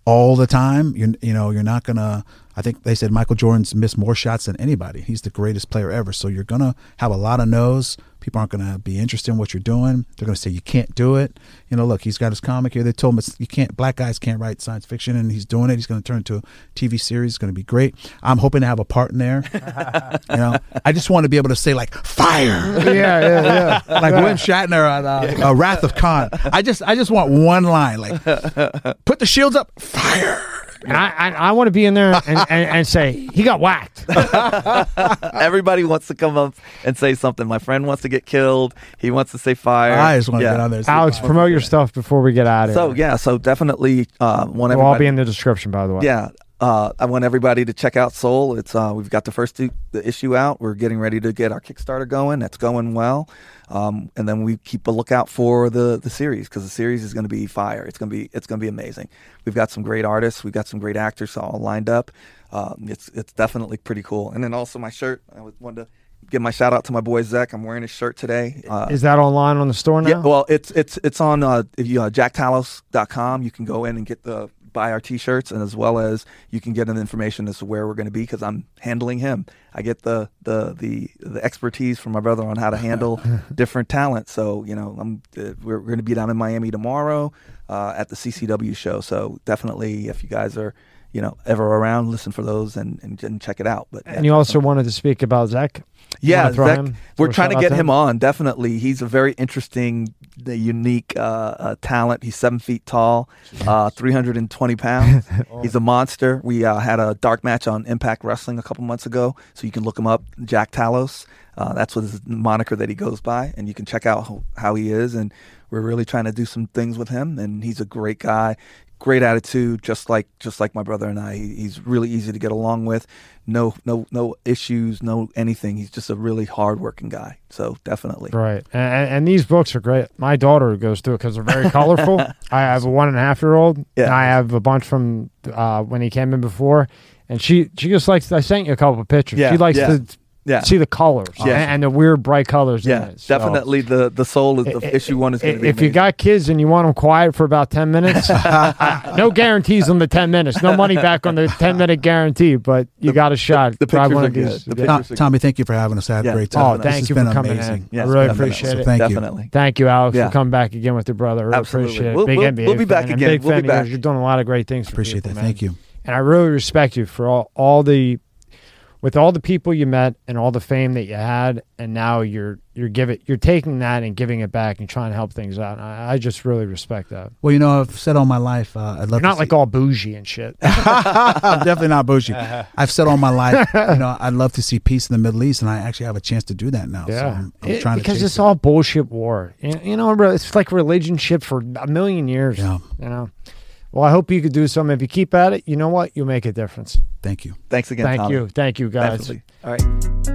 all the time. You you know you're not going to. I think they said Michael Jordan's missed more shots than anybody. He's the greatest player ever. So you're going to have a lot of no's. People aren't going to be interested in what you're doing. They're going to say you can't do it. You know, look, he's got his comic here. They told him it's, you can't. Black guys can't write science fiction, and he's doing it. He's going to turn it into a TV series. It's going to be great. I'm hoping to have a part in there. you know, I just want to be able to say like fire yeah, yeah, yeah. like William Shatner on uh, uh, Wrath of Khan. I just I just want one line like put the shields up, fire. And I, I, I want to be in there and, and, and say he got whacked. Everybody wants to come up and say something. My friend wants to get killed. He wants to say fire. I just want to Yeah. get on there. Alex, fire. promote your stuff before we get out of it. So here. yeah, so definitely uh, want It'll all be in the description, by the way. yeah, uh, I want everybody to check out Soul. It's uh, we've got the first two, the issue out. We're getting ready to get our Kickstarter going. That's going well, um, and then we keep a lookout for the the series because the series is going to be fire. It's going to be it's going to be amazing. We've got some great artists. We've got some great actors all lined up. Um, it's it's definitely pretty cool. And then also my shirt. I wanted to give my shout out to my boy Zach. I'm wearing his shirt today. Uh, Is that online on the store now? yeah, well, it's it's it's on uh, if you, uh, jacktalos.com. You can go in and get the buy our t-shirts, and as well as you can get an information as to where we're going to be because I'm handling him. I get the the the the expertise from my brother on how to handle different talent. So you know, I'm uh, we're, we're going to be down in Miami tomorrow uh, at the CCW show. So definitely, if you guys are you know ever around, listen for those and and, and check it out. But and you also wanted to speak about Zach. Yeah, wanna throw Zach, we're trying to get him on. Definitely, he's a very interesting, uh, unique uh, uh, talent. He's seven feet tall, uh, three hundred and twenty pounds. he's a monster. We uh, had a dark match on Impact Wrestling a couple months ago, so you can look him up, Jack Talos. Uh, that's what his moniker that he goes by, and you can check out how, how he is. And we're really trying to do some things with him, and he's a great guy. Great attitude, just like just like my brother and I. He, he's really easy to get along with. No no no issues, no anything. He's just a really hardworking guy. So definitely. Right. And, and these books are great. My daughter goes through it because they're very colorful. I have a one and a half year old. Yeah. And I have a bunch from uh, when he came in before. And she, she just likes, I sent you a couple of pictures. Yeah, she likes yeah. to Yeah. see the colors Yeah. and, and the weird bright colors in Yeah, it. So- definitely the the soul is the I- issue one is going to be If you got kids and you want them quiet for about 10 minutes, no guarantees on the 10 minutes. No money back on the 10 minute guarantee, but you got a shot. the Grab pictures one are of these. good. The Yeah. Pictures Tommy, thank you for having us. I had Yeah. a great Oh, thank This you for coming amazing. in. Yes, I really definitely. appreciate So it. thank you. definitely. Thank you, Alex, Yeah. for coming back again with your brother. Really Absolutely. appreciate it. We'll- Big we'll- NBA we'll be back again. Big We'll be fan of back. You're doing a lot of great things. Appreciate that. Thank you. And I really respect you for all all the with all the people you met and all the fame that you had, and now you're you're giving you're taking that and giving it back and trying to help things out. I, I just really respect that. Well, you know, I've said all my life. Uh, I'd love You're to not see- like all bougie and shit. I'm definitely not bougie. I've said all my life, you know, I'd love to see peace in the Middle East, and I actually have a chance to do that now. So Yeah, I'm, I'm It- trying because it's chase all bullshit war. You you know, it's like religion shit for a million years. Yeah. You know. Well, I hope you could do something. If you keep at it, you know what? You'll make a difference. Thank you. Thanks again. Thank Tommy. you. Thank you, guys. Definitely. All right.